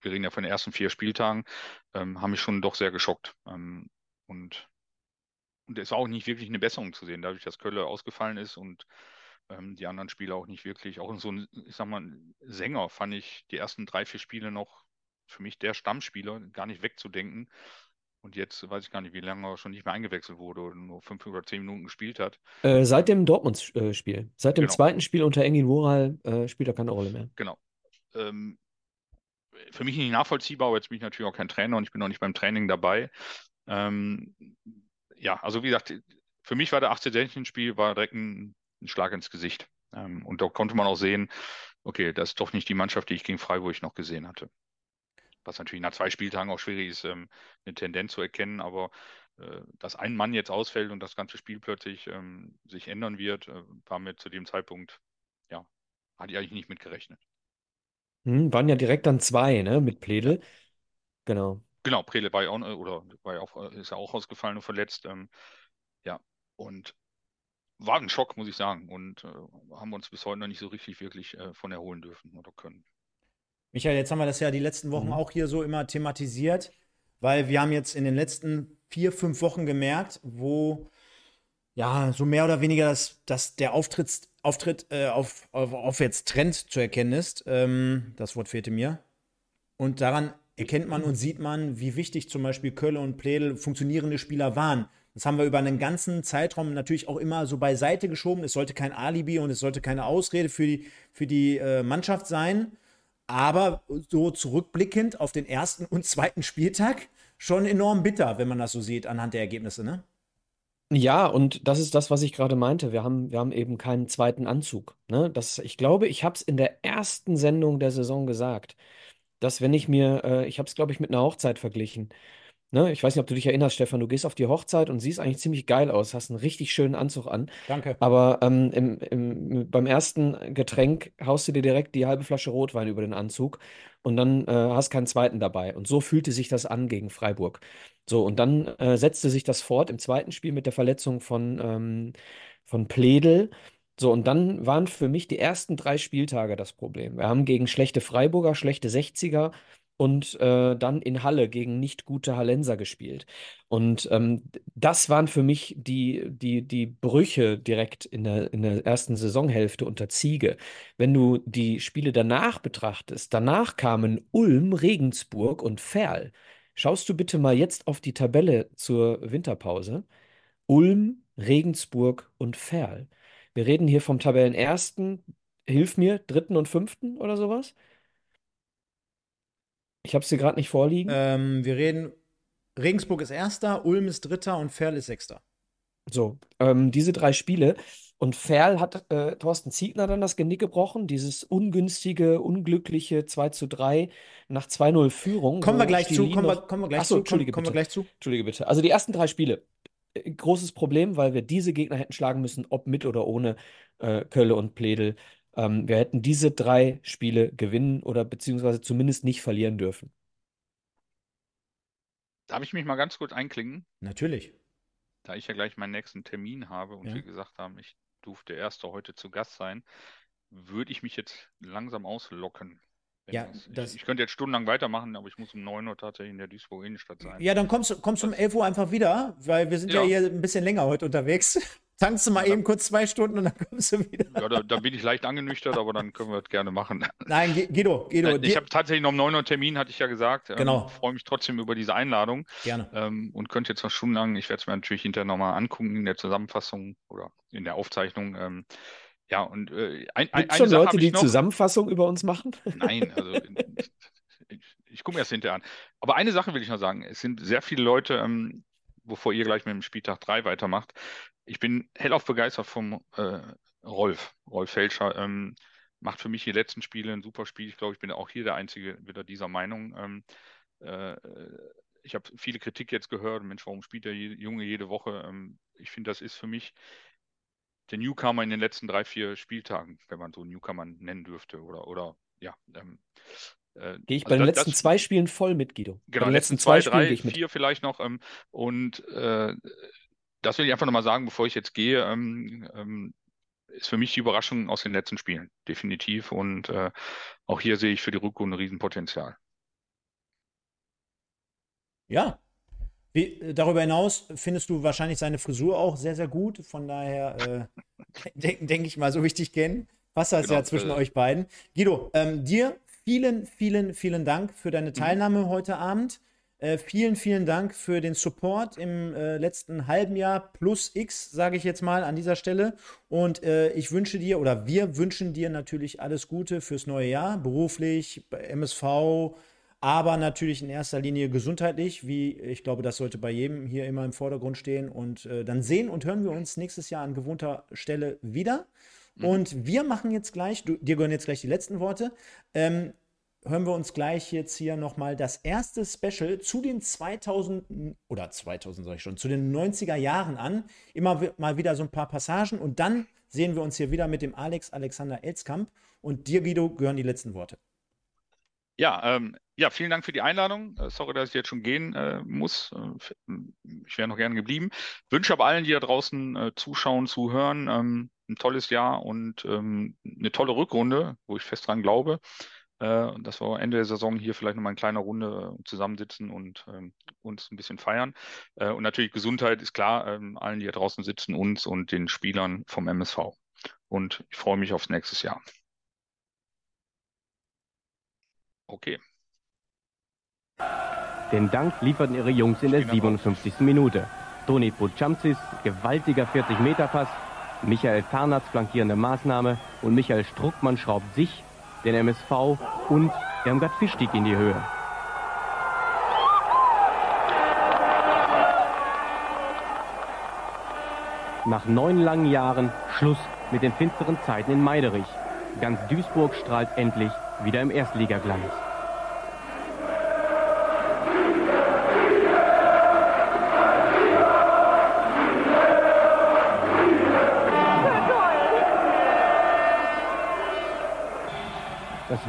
wir reden ja von den ersten vier Spieltagen, ähm, haben mich schon doch sehr geschockt. Ähm, und und es war auch nicht wirklich eine Besserung zu sehen, dadurch, dass Kölle ausgefallen ist und ähm, die anderen Spiele auch nicht wirklich. Auch so ein, ich sag mal, Sänger fand ich die ersten drei, vier Spiele noch für mich der Stammspieler, gar nicht wegzudenken. Und jetzt weiß ich gar nicht, wie lange er schon nicht mehr eingewechselt wurde oder nur fünf oder zehn Minuten gespielt hat. Äh, seit dem Dortmund-Spiel. Seit dem Genau. zweiten Spiel unter Engin Wural äh, spielt er keine Rolle mehr. Genau. Ähm, für mich nicht nachvollziehbar, aber jetzt bin ich natürlich auch kein Trainer und ich bin auch nicht beim Training dabei. Ähm, ja, also wie gesagt, für mich war der 18 spiel war direkt ein, ein Schlag ins Gesicht. Ähm, und da konnte man auch sehen, okay, das ist doch nicht die Mannschaft, die ich gegen Freiburg noch gesehen hatte. Was natürlich nach zwei Spieltagen auch schwierig ist, ähm, eine Tendenz zu erkennen, aber äh, dass ein Mann jetzt ausfällt und das ganze Spiel plötzlich ähm, sich ändern wird, äh, war mir zu dem Zeitpunkt, ja, hatte ich eigentlich nicht mit gerechnet. Hm, waren ja direkt dann zwei, ne, mit Pledel. Genau. Genau, Prele war ja auch, oder war ja auch, ist ja auch ausgefallen und verletzt. Ähm, ja, und war ein Schock, muss ich sagen. Und äh, haben uns bis heute noch nicht so richtig wirklich äh, von erholen dürfen oder können. Michael, jetzt haben wir das ja die letzten Wochen Mhm. auch hier so immer thematisiert, weil wir haben jetzt in den letzten vier, fünf Wochen gemerkt, wo ja so mehr oder weniger das, das der Auftritt, Auftritt äh, auf, auf, auf jetzt Trend zu erkennen ist. Ähm, das Wort fehlte mir. Und daran erkennt man und sieht man, wie wichtig zum Beispiel Kölle und Pledel funktionierende Spieler waren. Das haben wir über einen ganzen Zeitraum natürlich auch immer so beiseite geschoben. Es sollte kein Alibi und es sollte keine Ausrede für die, für die äh, Mannschaft sein. Aber so zurückblickend auf den ersten und zweiten Spieltag schon enorm bitter, wenn man das so sieht anhand der Ergebnisse, ne? Ja, und das ist das, was ich gerade meinte. Wir haben, wir haben eben keinen zweiten Anzug. Ne? Das, ich glaube, ich habe es in der ersten Sendung der Saison gesagt, dass wenn ich mir, äh, ich habe es, glaube ich, mit einer Hochzeit verglichen. Ne? Ich weiß nicht, ob du dich erinnerst, Stefan, du gehst auf die Hochzeit und siehst eigentlich ziemlich geil aus, hast einen richtig schönen Anzug an. Danke. Aber ähm, im, im, beim ersten Getränk haust du dir direkt die halbe Flasche Rotwein über den Anzug und dann äh, hast keinen zweiten dabei. Und so fühlte sich das an gegen Freiburg. So, und dann äh, setzte sich das fort im zweiten Spiel mit der Verletzung von, ähm, von Pledel. So, und dann waren für mich die ersten drei Spieltage das Problem. Wir haben gegen schlechte Freiburger, schlechte 60er und äh, dann in Halle gegen nicht gute Hallenser gespielt. Und ähm, das waren für mich die, die, die Brüche direkt in der, in der ersten Saisonhälfte unter Ziege. Wenn du die Spiele danach betrachtest, danach kamen Ulm, Regensburg und Verl. Schaust du bitte mal jetzt auf die Tabelle zur Winterpause. Ulm, Regensburg und Verl. Wir reden hier vom Tabellenersten, hilf mir, dritten und fünften oder sowas? Ich habe es dir gerade nicht vorliegen. Ähm, wir reden, Regensburg ist Erster, Ulm ist Dritter und Ferl ist Sechster. So, ähm, diese drei Spiele. Und Ferl hat äh, Thorsten Ziegner dann das Genick gebrochen, dieses ungünstige, unglückliche 2 zu 3 nach 2-0 Führung. Kommen wir gleich zu, kommen wir, kommen wir gleich Ach so, zu, Entschuldige kommen, kommen wir bitte. gleich zu. Entschuldige bitte. Also die ersten drei Spiele. äh, Großes Problem, weil wir diese Gegner hätten schlagen müssen, ob mit oder ohne äh, Kölle und Pledel. Ähm, wir hätten diese drei Spiele gewinnen oder beziehungsweise zumindest nicht verlieren dürfen. Darf ich mich mal ganz kurz einklinken, Natürlich. da ich ja gleich meinen nächsten Termin habe und Ja. wir gesagt haben, ich durfte erster heute zu Gast sein, würde ich mich jetzt langsam auslocken. Ja, ich, ich könnte jetzt stundenlang weitermachen, aber ich muss um 9 Uhr tatsächlich in der Duisburg Innenstadt sein. Ja, dann kommst du kommst um 11 Uhr einfach wieder, weil wir sind ja, Ja. hier ein bisschen länger heute unterwegs. Tankst du mal Ja. eben kurz zwei Stunden und dann kommst du wieder. Ja, da, da bin ich leicht angenüchtert, aber dann können wir das gerne machen. Nein, Gu- Guido, Guido, Äh, ich habe tatsächlich noch um 9 Uhr Termin, hatte ich ja gesagt. Ähm, Genau. Freue mich trotzdem über diese Einladung gerne. ähm, und könnte jetzt noch stundenlang, ich werde es mir natürlich hinterher nochmal angucken in der Zusammenfassung oder in der Aufzeichnung. Ähm, ja, und äh, ein, Gibt eine schon Sache Leute, die noch. Zusammenfassung über uns machen? Nein, also ich, ich gucke mir das hinterher an. Aber eine Sache will ich noch sagen. Es sind sehr viele Leute, ähm, bevor ihr gleich mit dem Spieltag 3 weitermacht. Ich bin hellauf begeistert vom äh, Rolf, Rolf Felscher. Ähm, macht für mich die letzten Spiele ein super Spiel. Ich glaube, ich bin auch hier der Einzige wieder dieser Meinung. Ähm, äh, ich habe viele Kritik jetzt gehört. Mensch, warum spielt der Junge jede Woche? Ähm, ich finde, das ist für mich der Newcomer in den letzten drei, vier Spieltagen, wenn man so Newcomer nennen dürfte. Oder, oder ja. Ähm, äh, Gehe ich also bei den das- letzten das- zwei Spielen voll mit, Guido. Bei Genau, den die letzten zwei, Spielen drei, gehe ich mit. vier vielleicht noch. Ähm, und äh, das will ich einfach nochmal sagen, bevor ich jetzt gehe. Ähm, ähm, ist für mich die Überraschung aus den letzten Spielen, definitiv. Und äh, auch hier sehe ich für die Rückrunde Riesenpotenzial. Ja. Wie, äh, darüber hinaus findest du wahrscheinlich seine Frisur auch sehr, sehr gut. Von daher äh, denke denk ich mal, so richtig kennen. Passt das Genau, ja zwischen äh, euch beiden. Guido, ähm, dir vielen, vielen, vielen Dank für deine Teilnahme heute Abend. Äh, vielen, vielen Dank für den Support im äh, letzten halben Jahr plus X, sage ich jetzt mal an dieser Stelle. Und äh, ich wünsche dir oder wir wünschen dir natürlich alles Gute fürs neue Jahr, beruflich, bei MSV, aber natürlich in erster Linie gesundheitlich, wie ich glaube, das sollte bei jedem hier immer im Vordergrund stehen. Und äh, dann sehen und hören wir uns nächstes Jahr an gewohnter Stelle wieder. Mhm. Und wir machen jetzt gleich, du, dir gehören jetzt gleich die letzten Worte. Ähm, hören wir uns gleich jetzt hier nochmal das erste Special zu den 2000 oder 2000 sag ich schon, zu den 90er Jahren an. Immer mal wieder so ein paar Passagen und dann sehen wir uns hier wieder mit dem Alex Alexander Elskamp und dir, Guido, gehören die letzten Worte. Ja, ähm, ja, vielen Dank für die Einladung. Äh, sorry, dass ich jetzt schon gehen äh, muss. Äh, ich wäre noch gerne geblieben. Wünsche aber allen, die da draußen äh, zuschauen, zuhören, ähm, ein tolles Jahr und ähm, eine tolle Rückrunde, wo ich fest dran glaube. Äh, dass wir Ende der Saison hier vielleicht nochmal in kleiner Runde äh, zusammensitzen und ähm, uns ein bisschen feiern. und natürlich Gesundheit ist klar, ähm, allen, die da draußen sitzen, uns und den Spielern vom MSV. Und ich freue mich aufs nächste Jahr. Okay. Den Dank lieferten ihre Jungs in der 57. Minute. Toni Pucamcis, gewaltiger 40-Meter-Pass, Michael Tarnatz flankierende Maßnahme und Michael Struckmann schraubt sich, den MSV und Irmgard Fischtig in die Höhe. Nach neun langen Jahren Schluss mit den finsteren Zeiten in Meiderich. Ganz Duisburg strahlt endlich wieder im Erstligaglanz.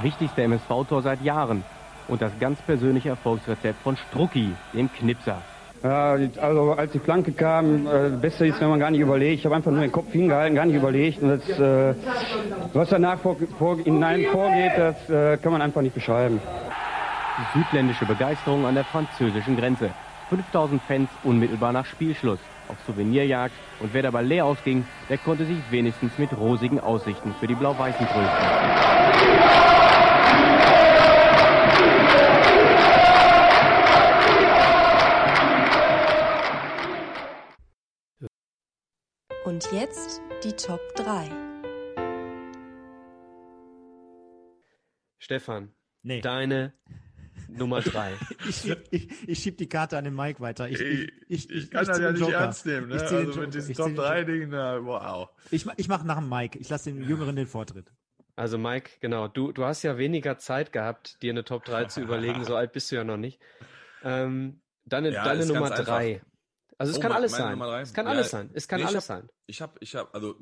Wichtigste MSV-Tor seit Jahren und das ganz persönliche Erfolgsrezept von Strucki, dem Knipser. Ja, also als die Flanke kam, äh, Beste ist, wenn man gar nicht überlegt. Ich habe einfach nur den Kopf hingehalten, gar nicht überlegt. Und das, äh, was danach vor, vor, hinein vorgeht, das äh, kann man einfach nicht beschreiben. Die südländische Begeisterung an der französischen Grenze. 5000 Fans unmittelbar nach Spielschluss auf Souvenirjagd. Und wer dabei leer ausging, der konnte sich wenigstens mit rosigen Aussichten für die Blau-Weißen trösten. Und jetzt die Top 3. Stefan, Nee. deine Nummer 3. Ich schieb, ich, ich schieb die Karte an den Mike weiter. Ich, ich, ich, ich kann das ja nicht Joker. ernst nehmen, ne? Ich zieh den Also mit diesen Top den 3 Joker. Dingen, na, wow. Ich, ich mache nach dem Mike. Ich lasse dem Jüngeren den Vortritt. Also Mike, genau, du, du hast ja weniger Zeit gehabt, dir eine Top 3 zu überlegen, so alt bist du ja noch nicht. Ähm, deine Ja, deine Nummer ganz 3. Also es Oh, kann mein- alles sein. Es kann Ja, alles sein. Es kann nee, ich alles hab- sein. Ich habe, ich habe, also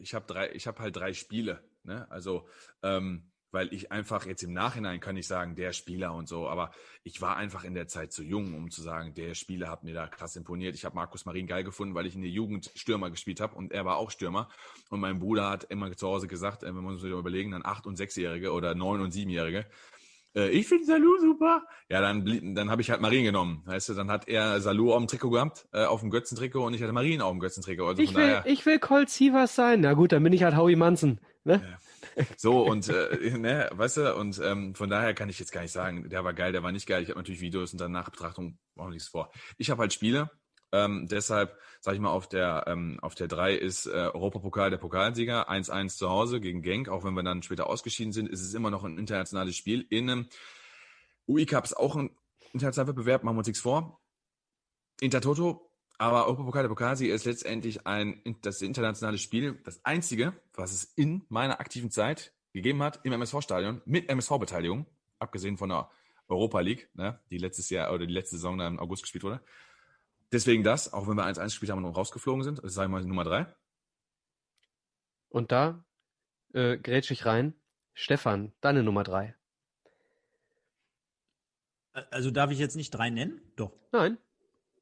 ich habe drei, ich habe halt drei Spiele, ne? Also, ähm, weil ich einfach jetzt im Nachhinein kann ich sagen, der Spieler und so, aber ich war einfach in der Zeit zu jung, um zu sagen, der Spieler hat mir da krass imponiert. Ich habe Markus Marin geil gefunden, weil ich in der Jugend Stürmer gespielt habe und er war auch Stürmer. Und mein Bruder hat immer zu Hause gesagt, äh, wenn wir uns überlegen, dann acht und sechsjährige oder neun und siebenjährige, äh, ich finde Salou super. Ja, dann, dann habe ich halt Marin genommen. Weißt du, dann hat er Salou auf dem Trikot gehabt, äh, auf dem Götzentrikot und ich hatte Marin auf dem Götzentrikot. Also Ich will, ich will Colt Sievers sein. Na gut, dann bin ich halt Howie Manson. Ne? so und äh, ne, weißt du, und ähm, von daher kann ich jetzt gar nicht sagen, der war geil, der war nicht geil. Ich habe natürlich Videos und dann nach Betrachtung auch nichts vor. Ich habe halt Spiele, ähm, deshalb sage ich mal, auf der ähm, auf der 3 ist äh, Europapokal der Pokalsieger, 1-1 zu Hause gegen Genk, auch wenn wir dann später ausgeschieden sind, ist es immer noch ein internationales Spiel. In einem UI Cup ist auch ein internationaler Wettbewerb, machen wir uns nichts vor. Intertoto, aber Europapokal der Pokalsieger ist letztendlich ein das internationale Spiel, das einzige, was es in meiner aktiven Zeit gegeben hat im MSV-Stadion mit MSV-Beteiligung, abgesehen von der Europa League, ne, die letztes Jahr oder die letzte Saison dann im August gespielt wurde. Deswegen das, auch wenn wir 1-1 gespielt haben und rausgeflogen sind, das ist, sag ich mal, Nummer 3. Und da äh, grätsch ich rein. Stefan, deine Nummer 3. Also darf ich jetzt nicht drei nennen? Doch. Nein.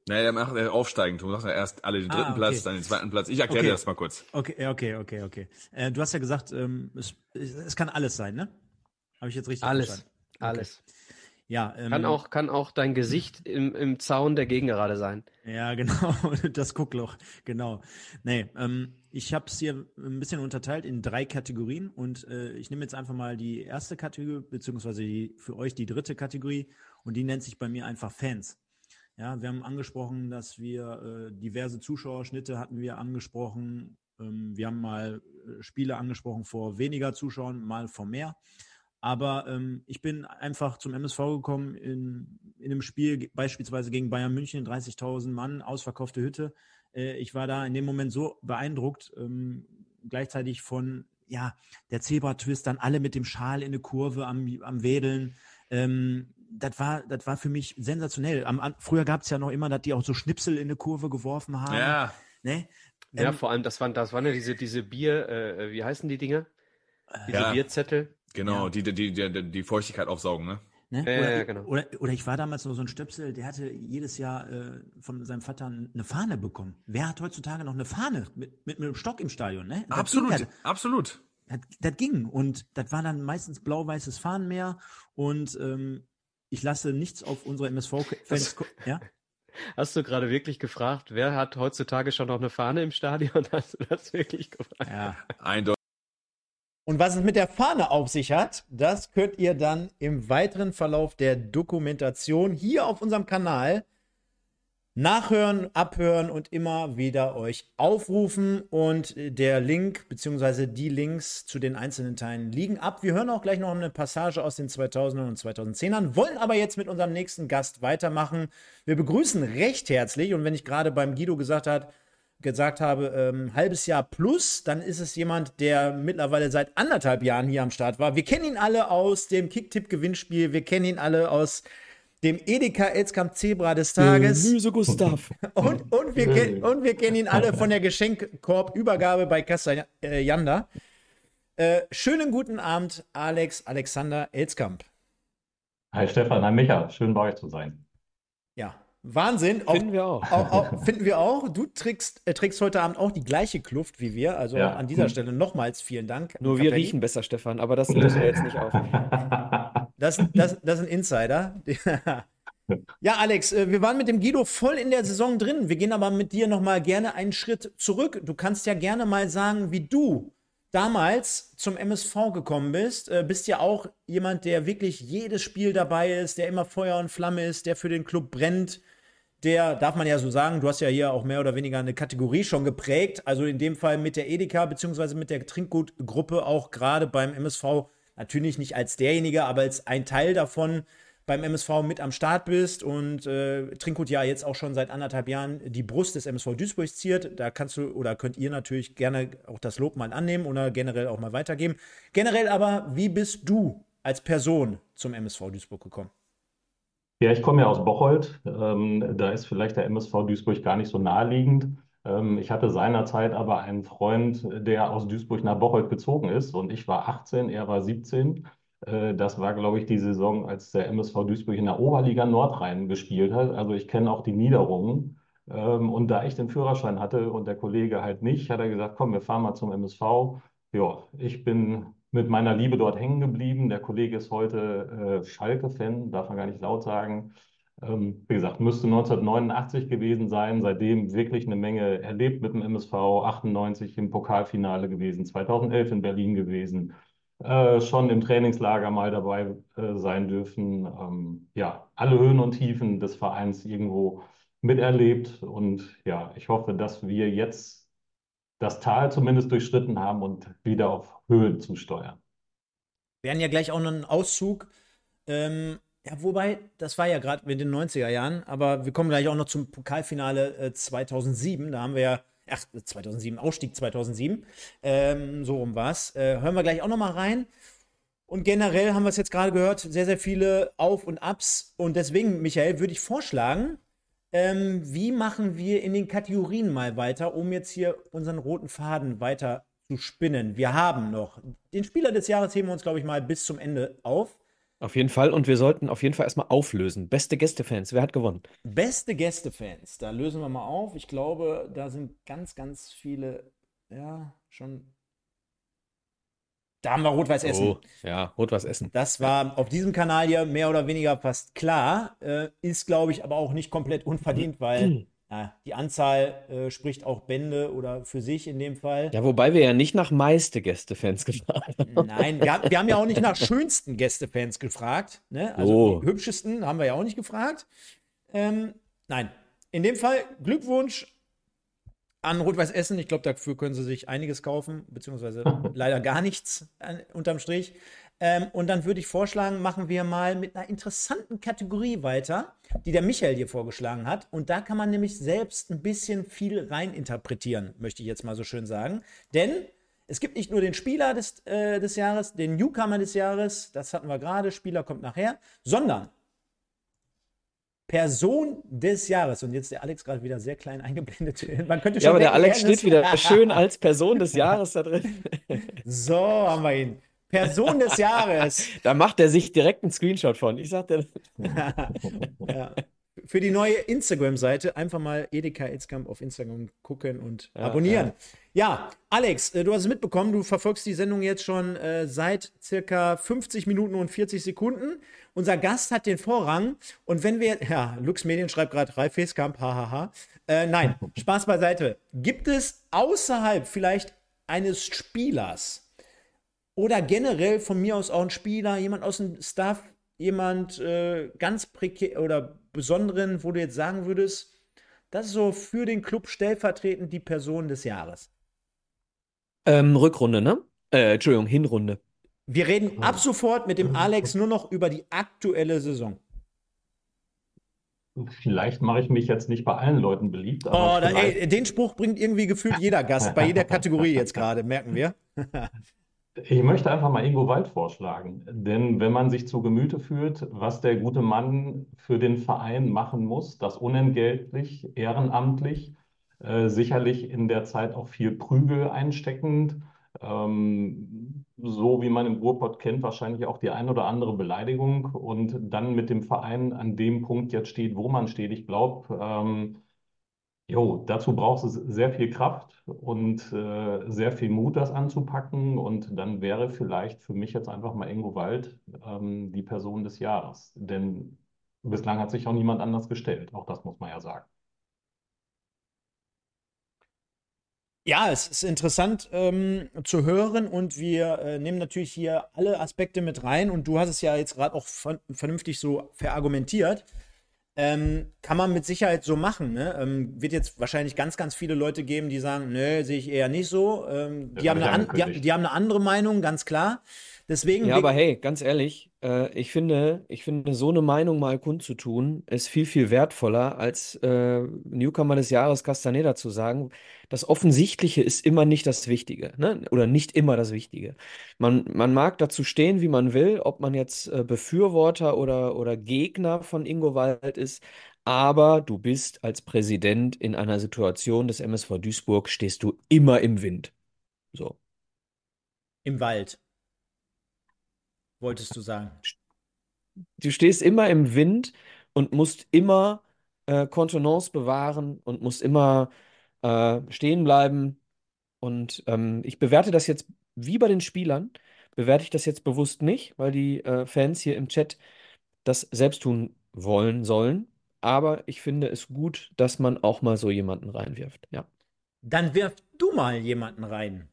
Naja, der macht er aufsteigend. Du sagst ja erst alle den Ah, dritten okay. Platz, dann den zweiten Platz. Ich erkläre Okay. dir das mal kurz. Okay, okay, okay, okay. Äh, du hast ja gesagt, ähm, es, es kann alles sein, ne? Habe ich jetzt richtig Alles. verstanden? Alles. Ja, ähm, Kann auch, kann auch dein Gesicht im, im Zaun der Gegengerade sein. Ja, genau, das Guckloch, genau. Nee, ähm, ich habe es hier ein bisschen unterteilt in drei Kategorien und äh, ich nehme jetzt einfach mal die erste Kategorie, beziehungsweise die, für euch die dritte Kategorie und die nennt sich bei mir einfach Fans. Ja, wir haben angesprochen, dass wir äh, diverse Zuschauerschnitte hatten wir angesprochen. Ähm, wir haben mal äh, Spiele angesprochen vor weniger Zuschauern, mal vor mehr. Aber ähm, ich bin einfach zum MSV gekommen in, in einem Spiel, beispielsweise gegen Bayern München, 30.000 Mann, ausverkaufte Hütte. Äh, ich war da in dem Moment so beeindruckt, ähm, gleichzeitig von, ja, der Zebra-Twist, dann alle mit dem Schal in der Kurve am, am Wedeln. Ähm, das war, das war für mich sensationell. Am, an, früher gab es ja noch immer, dass die auch so Schnipsel in eine Kurve geworfen haben. Ja. Ne? Ja, Ähm, vor allem, das waren, das waren ja diese, diese Bier, äh, wie heißen die Dinge? Diese Ja. Bierzettel. Genau, Ja. die, die, die, die Feuchtigkeit aufsaugen, ne? Ne? Ja, oder, ja, genau. oder, oder ich war damals noch so ein Stöpsel, der hatte jedes Jahr äh, von seinem Vater eine Fahne bekommen. Wer hat heutzutage noch eine Fahne mit, mit, mit einem Stock im Stadion? Ne? Das Absolut, Ging ja, absolut. das, das ging. Und das war dann meistens blau-weißes Fahnenmeer. Und ähm, ich lasse nichts auf unsere MSV-Fans. Ja? Hast du gerade wirklich gefragt, wer hat heutzutage schon noch eine Fahne im Stadion? Hast du das wirklich gefragt? ja. Eindeutig. Und was es mit der Fahne auf sich hat, das könnt ihr dann im weiteren Verlauf der Dokumentation hier auf unserem Kanal nachhören, abhören und immer wieder euch aufrufen. Und der Link bzw. die Links zu den einzelnen Teilen liegen ab. Wir hören auch gleich noch eine Passage aus den 2000ern und 2010ern, wollen aber jetzt mit unserem nächsten Gast weitermachen. Wir begrüßen recht herzlich und wenn ich gerade beim Guido gesagt hat, gesagt habe, ähm, halbes Jahr plus, dann ist es jemand, der mittlerweile seit anderthalb Jahren hier am Start war. Wir kennen ihn alle aus dem Kicktipp-Gewinnspiel, wir kennen ihn alle aus dem Edeka Elskamp Zebra des Tages. Gemüse Gustav. Und, und, wir ken- und wir kennen ihn alle von der Geschenkkorb-Übergabe bei Kassa äh, Janda. Äh, schönen guten Abend, Alex Alexander Elskamp. Hi Stefan, hi Micha, schön bei euch zu sein. Wahnsinn. Auch, Finden wir auch. auch, auch, finden wir auch. Du trägst, äh, trägst heute Abend auch die gleiche Kluft wie wir. Also Ja. an dieser Stelle nochmals vielen Dank. Nur wir riechen besser, Stefan, aber das lösen wir jetzt nicht auf. Das, das, das ist ein Insider. ja, Alex, äh, wir waren mit dem Guido voll in der Saison drin. Wir gehen aber mit dir nochmal gerne einen Schritt zurück. Du kannst ja gerne mal sagen, wie du damals zum MSV gekommen bist. Äh, Bist ja auch jemand, der wirklich jedes Spiel dabei ist, der immer Feuer und Flamme ist, der für den Club brennt. Der, darf man ja so sagen, du hast ja hier auch mehr oder weniger eine Kategorie schon geprägt. Also in dem Fall mit der Edeka beziehungsweise mit der Trinkgutgruppe auch gerade beim MSV natürlich nicht als derjenige, aber als ein Teil davon beim MSV mit am Start bist und äh, Trinkgut ja jetzt auch schon seit anderthalb Jahren die Brust des MSV Duisburg ziert. Da kannst du oder könnt ihr natürlich gerne auch das Lob mal annehmen oder generell auch mal weitergeben. Generell aber, wie bist du als Person zum MSV Duisburg gekommen? Ja, ich komme ja aus Bocholt. Ähm, da ist vielleicht der MSV Duisburg gar nicht so naheliegend. Ähm, ich hatte seinerzeit aber einen Freund, der aus Duisburg nach Bocholt gezogen ist und ich war 18, er war 17. Äh, das war, glaube ich, die Saison, als der MSV Duisburg in der Oberliga Nordrhein gespielt hat. Also ich kenne auch die Niederungen. Ähm, und da ich den Führerschein hatte und der Kollege halt nicht, hat er gesagt, komm, wir fahren mal zum MSV. Ja, ich bin mit meiner Liebe dort hängen geblieben. Der Kollege ist heute äh, Schalke-Fan, darf man gar nicht laut sagen. Ähm, wie gesagt, müsste 1989 gewesen sein, seitdem wirklich eine Menge erlebt mit dem MSV, 98 im Pokalfinale gewesen, 2011 in Berlin gewesen, äh, schon im Trainingslager mal dabei äh, sein dürfen. Ähm, ja, alle Höhen und Tiefen des Vereins irgendwo miterlebt und ja, ich hoffe, dass wir jetzt das Tal zumindest durchschritten haben und wieder auf Höhen zusteuern. Wir werden ja gleich auch noch einen Auszug. Ähm, ja, wobei, das war ja gerade mit den 90er Jahren, aber wir kommen gleich auch noch zum Pokalfinale äh, 2007. Da haben wir ja, ach, 2007, Ausstieg 2007. Ähm, so rum war es. Äh, hören wir gleich auch noch mal rein. Und generell haben wir es jetzt gerade gehört, sehr, sehr viele Auf- und Abs. Und deswegen, Michael, würde ich vorschlagen, ähm, wie machen wir in den Kategorien mal weiter, um jetzt hier unseren roten Faden weiter zu spinnen? Wir haben noch den Spieler des Jahres heben wir uns, glaube ich, mal bis zum Ende auf. Auf jeden Fall. Und wir sollten auf jeden Fall erstmal auflösen. Beste Gästefans. Wer hat gewonnen? Beste Gästefans, da lösen wir mal auf. Ich glaube, da sind ganz, ganz viele, ja, schon. Da haben wir Rot-Weiß Essen. Oh, ja, Rot-Weiß Essen. Das war auf diesem Kanal hier mehr oder weniger fast klar. Äh, ist, glaube ich, aber auch nicht komplett unverdient, weil ja, die Anzahl äh, spricht auch Bände oder für sich in dem Fall. Ja, wobei wir ja nicht nach meiste Gästefans gefragt haben. Nein, wir, haben- wir haben ja auch nicht nach schönsten Gästefans gefragt. Ne? Also Oh. die hübschesten haben wir ja auch nicht gefragt. Ähm, nein, in dem Fall Glückwunsch an Rot-Weiß Essen. Ich glaube, dafür können sie sich einiges kaufen, beziehungsweise leider gar nichts an, unterm Strich. Ähm, und dann würde ich vorschlagen, machen wir mal mit einer interessanten Kategorie weiter, die der Michael hier vorgeschlagen hat. Und da kann man nämlich selbst ein bisschen viel reininterpretieren, möchte ich jetzt mal so schön sagen. Denn es gibt nicht nur den Spieler des, äh, des Jahres, den Newcomer des Jahres, das hatten wir gerade, Spieler kommt nachher, sondern Person des Jahres. Und jetzt der Alex gerade wieder sehr klein eingeblendet. Man könnte schon Ja, aber der Alex steht wieder schön als Person des Jahres da drin. So haben wir ihn. Person des Jahres. Da macht er sich direkt einen Screenshot von. Ich sagte, ja. Für die neue Instagram-Seite einfach mal Edeka Itzkamp auf Instagram gucken und Ja, abonnieren. Ja. Alex, äh, du hast es mitbekommen, du verfolgst die Sendung jetzt schon äh, seit circa 50 Minuten und 40 Sekunden. Unser Gast hat den Vorrang und wenn wir, ja, Lux Medien schreibt gerade Ralf Feskamp, hahaha. Äh, nein, Spaß beiseite. Gibt es außerhalb vielleicht eines Spielers oder generell von mir aus auch ein Spieler, jemand aus dem Staff, jemand äh, ganz prekär oder besonderen, wo du jetzt sagen würdest, das ist so für den Club stellvertretend die Person des Jahres. ähm, Rückrunde, ne? Äh, Entschuldigung, Hinrunde. Wir reden ab sofort mit dem Alex nur noch über die aktuelle Saison. Vielleicht mache ich mich jetzt nicht bei allen Leuten beliebt, Oh, da, ey, den Spruch bringt irgendwie gefühlt jeder Gast bei jeder Kategorie jetzt gerade, merken wir. ich möchte einfach mal Ingo Wald vorschlagen. Denn wenn man sich zu Gemüte führt, was der gute Mann für den Verein machen muss, das unentgeltlich, ehrenamtlich, äh, sicherlich in der Zeit auch viel Prügel einsteckend, ähm, so wie man im Ruhrpott kennt, wahrscheinlich auch die ein oder andere Beleidigung und dann mit dem Verein an dem Punkt jetzt steht, wo man steht. Ich glaube, ähm, Jo, dazu braucht es sehr viel Kraft und äh, sehr viel Mut, das anzupacken. Und dann wäre vielleicht für mich jetzt einfach mal Ingo Wald ähm, die Person des Jahres. Denn bislang hat sich auch niemand anders gestellt. Auch das muss man ja sagen. Ja, es ist interessant ähm, zu hören und wir äh, nehmen natürlich hier alle Aspekte mit rein und du hast es ja jetzt gerade auch ver vernünftig so verargumentiert. Ähm, kann man mit Sicherheit so machen. Ne? Ähm, wird jetzt wahrscheinlich ganz, ganz viele Leute geben, die sagen, nö, sehe ich eher nicht so. Ähm, die, haben hab eine an, die, die haben eine andere Meinung, ganz klar. Deswegen, Ja, aber hey, ganz ehrlich, äh, ich finde, ich finde, so eine Meinung mal kundzutun, ist viel, viel wertvoller, als äh, Newcomer des Jahres Castaneda zu sagen. Das Offensichtliche ist immer nicht das Wichtige, ne? Oder nicht immer das Wichtige. Man, man mag dazu stehen, wie man will, ob man jetzt äh, Befürworter oder, oder Gegner von Ingo Wald ist. Aber du bist als Präsident in einer Situation des MSV Duisburg, stehst du immer im Wind. So. im Wald, wolltest du sagen. Du stehst immer im Wind und musst immer äh, Kontenance bewahren und musst immer äh, stehen bleiben. Und ähm, ich bewerte das jetzt wie bei den Spielern, bewerte ich das jetzt bewusst nicht, weil die äh, Fans hier im Chat das selbst tun wollen sollen. Aber ich finde es gut, dass man auch mal so jemanden reinwirft. Ja. Dann wirf du mal jemanden rein.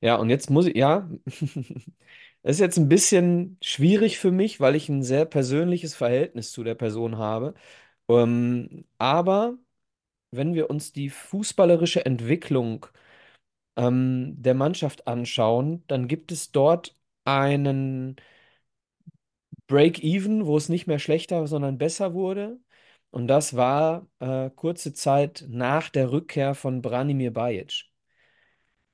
Ja, und jetzt muss ich, ja, es ist jetzt ein bisschen schwierig für mich, weil ich ein sehr persönliches Verhältnis zu der Person habe. Ähm, aber wenn wir uns die fußballerische Entwicklung ähm, der Mannschaft anschauen, dann gibt es dort einen Break-Even, wo es nicht mehr schlechter, sondern besser wurde. Und das war äh, kurze Zeit nach der Rückkehr von Branimir Bajic.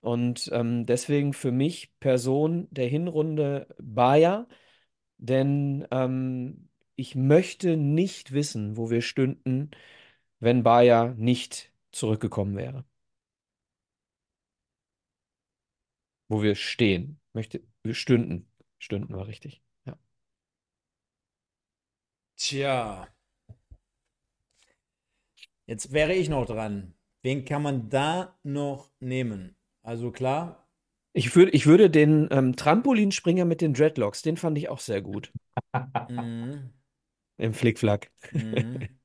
Und ähm, deswegen für mich Person der Hinrunde Bayer, denn ähm, ich möchte nicht wissen, wo wir stünden, wenn Bayer nicht zurückgekommen wäre. Wo wir stehen. Möchte, wir stünden. Stünden war richtig. Ja. Tja. Jetzt wäre ich noch dran. Wen kann man da noch nehmen? Also klar, Ich, würd, ich würde den ähm, Trampolinspringer mit den Dreadlocks, den fand ich auch sehr gut. Mhm. Im Flickflack. Mhm.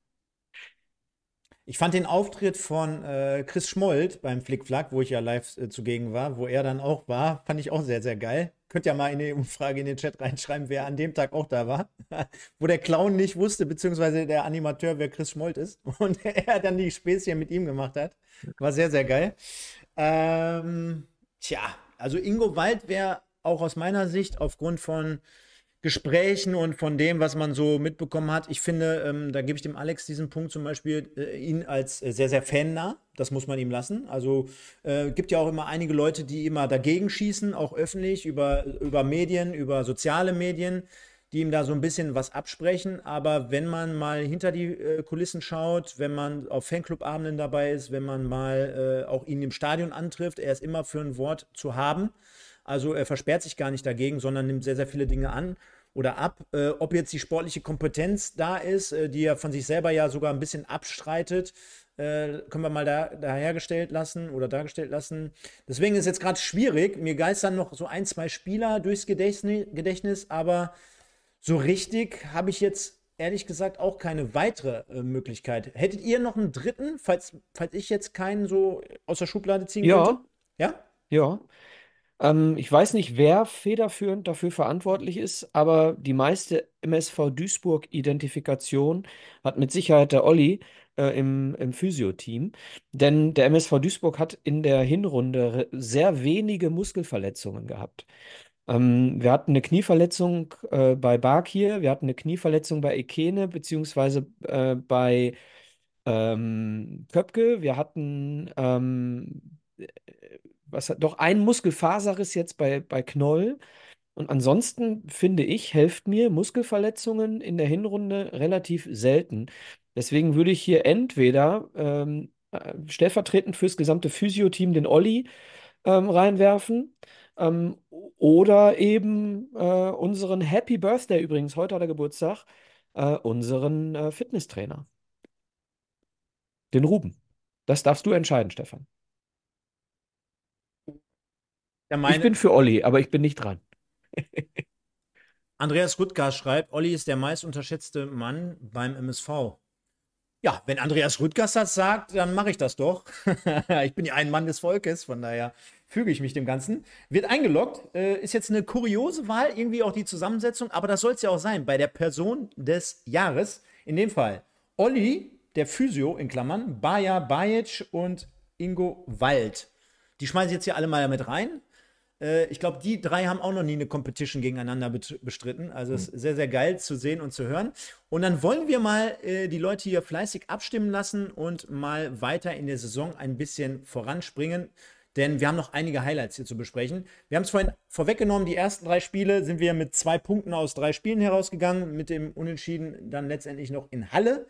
Ich fand den Auftritt von äh, Chris Schmold beim Flickflack, wo ich ja live äh, zugegen war, wo er dann auch war, fand ich auch sehr, sehr geil. Könnt ja mal in die Umfrage in den Chat reinschreiben, wer an dem Tag auch da war. wo der Clown nicht wusste, beziehungsweise der Animateur, wer Chris Schmold ist. Und er dann die Späßchen mit ihm gemacht hat. War sehr, sehr geil. Ähm, tja, also Ingo Wald wäre auch aus meiner Sicht aufgrund von Gesprächen und von dem, was man so mitbekommen hat. Ich finde, ähm, da gebe ich dem Alex diesen Punkt zum Beispiel, äh, ihn als äh, sehr, sehr fannah. Das muss man ihm lassen. Also äh, gibt ja auch immer einige Leute, die immer dagegen schießen, auch öffentlich, über, über Medien, über soziale Medien, die ihm da so ein bisschen was absprechen. Aber wenn man mal hinter die äh, Kulissen schaut, wenn man auf Fanclub-Abenden dabei ist, wenn man mal äh, auch ihn im Stadion antrifft, er ist immer für ein Wort zu haben. Also er versperrt sich gar nicht dagegen, sondern nimmt sehr, sehr viele Dinge an oder ab. Äh, ob jetzt die sportliche Kompetenz da ist, äh, die er von sich selber ja sogar ein bisschen abstreitet, äh, können wir mal da, dahergestellt lassen oder dargestellt lassen. Deswegen ist es jetzt gerade schwierig. Mir geistern noch so ein, zwei Spieler durchs Gedächtnis, Gedächtnis aber so richtig habe ich jetzt ehrlich gesagt auch keine weitere äh, Möglichkeit. Hättet ihr noch einen dritten, falls, falls ich jetzt keinen so aus der Schublade ziehen Ja, könnte? Ja? ja. Ähm, ich weiß nicht, wer federführend dafür verantwortlich ist, aber die meiste MSV Duisburg-Identifikation hat mit Sicherheit der Olli äh, im, im Physio-Team. Denn der MSV Duisburg hat in der Hinrunde sehr wenige Muskelverletzungen gehabt. Ähm, wir hatten eine Knieverletzung äh, bei Bakir, wir hatten eine Knieverletzung bei Ekene, beziehungsweise äh, bei ähm, Köpke, wir hatten ähm, was doch einen Muskelfaserriss jetzt bei, bei Knoll. Und ansonsten finde ich, helft mir Muskelverletzungen in der Hinrunde relativ selten. Deswegen würde ich hier entweder ähm, äh, stellvertretend fürs gesamte Physio-Team den Olli ähm, reinwerfen ähm, oder eben äh, unseren Happy Birthday übrigens, heute hat er Geburtstag, äh, unseren äh, Fitnesstrainer, den Ruben. Das darfst du entscheiden, Stefan. Ja, Ich meine, bin für Olli, aber ich bin nicht dran. Andreas Rüttger schreibt, Olli ist der meist unterschätzte Mann beim MSV. Ja, wenn Andreas Rüttgers das sagt, dann mache ich das doch. ich bin ja ein Mann des Volkes, von daher füge ich mich dem Ganzen. Wird eingeloggt, äh, ist jetzt eine kuriose Wahl, irgendwie auch die Zusammensetzung, aber das soll es ja auch sein, bei der Person des Jahres. In dem Fall Olli, der Physio in Klammern, Baja Bajic und Ingo Wald. Die schmeiße ich jetzt hier alle mal mit rein. Äh, ich glaube, die drei haben auch noch nie eine Competition gegeneinander bestritten. Also es ist sehr, sehr geil zu sehen und zu hören. Und dann wollen wir mal äh, die Leute hier fleißig abstimmen lassen und mal weiter in der Saison ein bisschen voranspringen. Denn wir haben noch einige Highlights hier zu besprechen. Wir haben es vorhin vorweggenommen, die ersten drei Spiele sind wir mit zwei Punkten aus drei Spielen herausgegangen, mit dem Unentschieden dann letztendlich noch in Halle.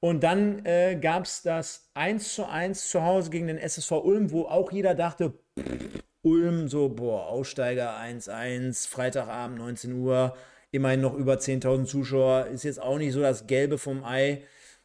Und dann äh, gab es das 1 zu 1 zu Hause gegen den SSV Ulm, wo auch jeder dachte, pff, Ulm, so, boah, Aussteiger 1-1, Freitagabend 19 Uhr, immerhin noch über 10.000 Zuschauer, ist jetzt auch nicht so das Gelbe vom Ei.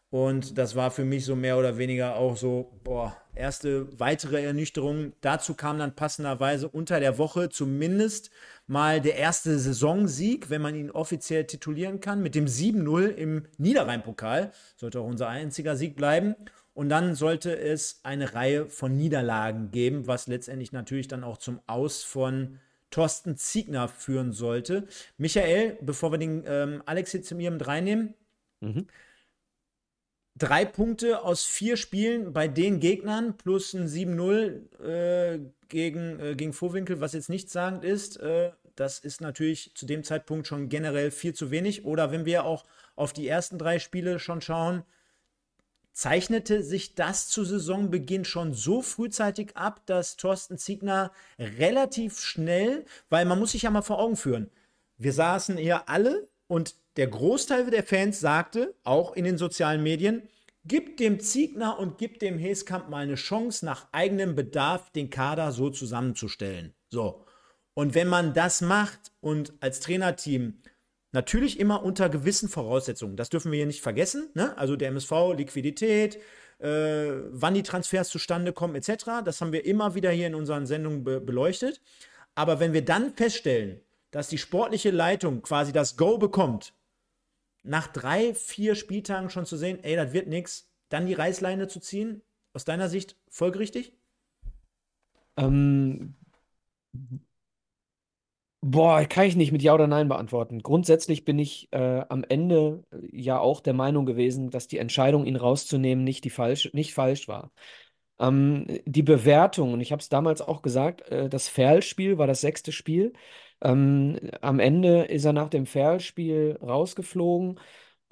Und das war für mich so mehr oder weniger auch so, boah, erste weitere Ernüchterung. Dazu kam dann passenderweise unter der Woche zumindest mal der erste Saisonsieg, wenn man ihn offiziell titulieren kann, mit dem 7-0 im Niederrhein-Pokal. Sollte auch unser einziger Sieg bleiben. Und dann sollte es eine Reihe von Niederlagen geben, was letztendlich natürlich dann auch zum Aus von Thorsten Ziegner führen sollte. Michael, bevor wir den ähm, Alex jetzt mir mit reinnehmen, Mhm. drei Punkte aus vier Spielen bei den Gegnern plus ein 7-0 äh, gegen, äh, gegen Vorwinkel, was jetzt nichtssagend ist. Äh, das ist natürlich zu dem Zeitpunkt schon generell viel zu wenig. Oder wenn wir auch auf die ersten drei Spiele schon schauen, zeichnete sich das zu Saisonbeginn schon so frühzeitig ab, dass Thorsten Ziegner relativ schnell, weil man muss sich ja mal vor Augen führen, wir saßen hier alle und der Großteil der Fans sagte, auch in den sozialen Medien, gib dem Ziegner und gib dem Heskamp mal eine Chance, nach eigenem Bedarf den Kader so zusammenzustellen. So. Und wenn man das macht und als Trainerteam Natürlich immer unter gewissen Voraussetzungen. Das dürfen wir hier nicht vergessen. Ne? Also der MSV, Liquidität, äh, wann die Transfers zustande kommen, etc. Das haben wir immer wieder hier in unseren Sendungen be beleuchtet. Aber wenn wir dann feststellen, dass die sportliche Leitung quasi das Go bekommt, nach drei, vier Spieltagen schon zu sehen, ey, das wird nichts, dann die Reißleine zu ziehen, aus deiner Sicht folgerichtig? Ähm, boah, kann ich nicht mit Ja oder Nein beantworten. Grundsätzlich bin ich äh, am Ende äh, ja auch der Meinung gewesen, dass die Entscheidung, ihn rauszunehmen, nicht die falsch, nicht falsch war. Ähm, die Bewertung, und ich habe es damals auch gesagt, äh, das Ferl-Spiel war das sechste Spiel. Ähm, am Ende ist er nach dem Ferl-Spiel rausgeflogen.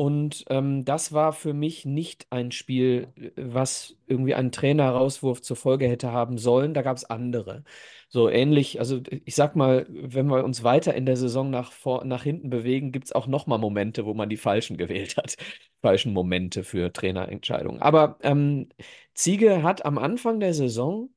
Und ähm, das war für mich nicht ein Spiel, was irgendwie einen Trainer-Rauswurf zur Folge hätte haben sollen. Da gab es andere. So ähnlich, also ich sag mal, wenn wir uns weiter in der Saison nach, vor, nach hinten bewegen, gibt es auch nochmal Momente, wo man die falschen gewählt hat. Falschen Momente für Trainerentscheidungen. Aber ähm, Ziege hat am Anfang der Saison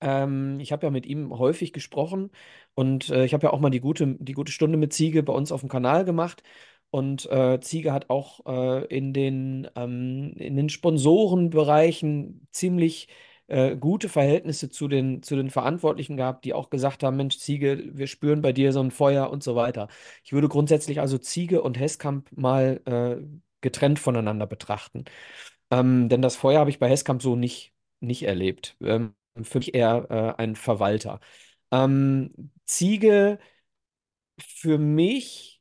ähm, ich habe ja mit ihm häufig gesprochen und äh, ich habe ja auch mal die gute, die gute Stunde mit Ziege bei uns auf dem Kanal gemacht. Und äh, Ziege hat auch äh, in den, ähm, in den Sponsorenbereichen ziemlich äh, gute Verhältnisse zu den, zu den Verantwortlichen gehabt, die auch gesagt haben, Mensch, Ziege, wir spüren bei dir so ein Feuer und so weiter. Ich würde grundsätzlich also Ziege und Hesskamp mal äh, getrennt voneinander betrachten. Ähm, denn das Feuer habe ich bei Hesskamp so nicht, nicht erlebt. Ähm, für mich eher äh, ein Verwalter. Ähm, Ziege für mich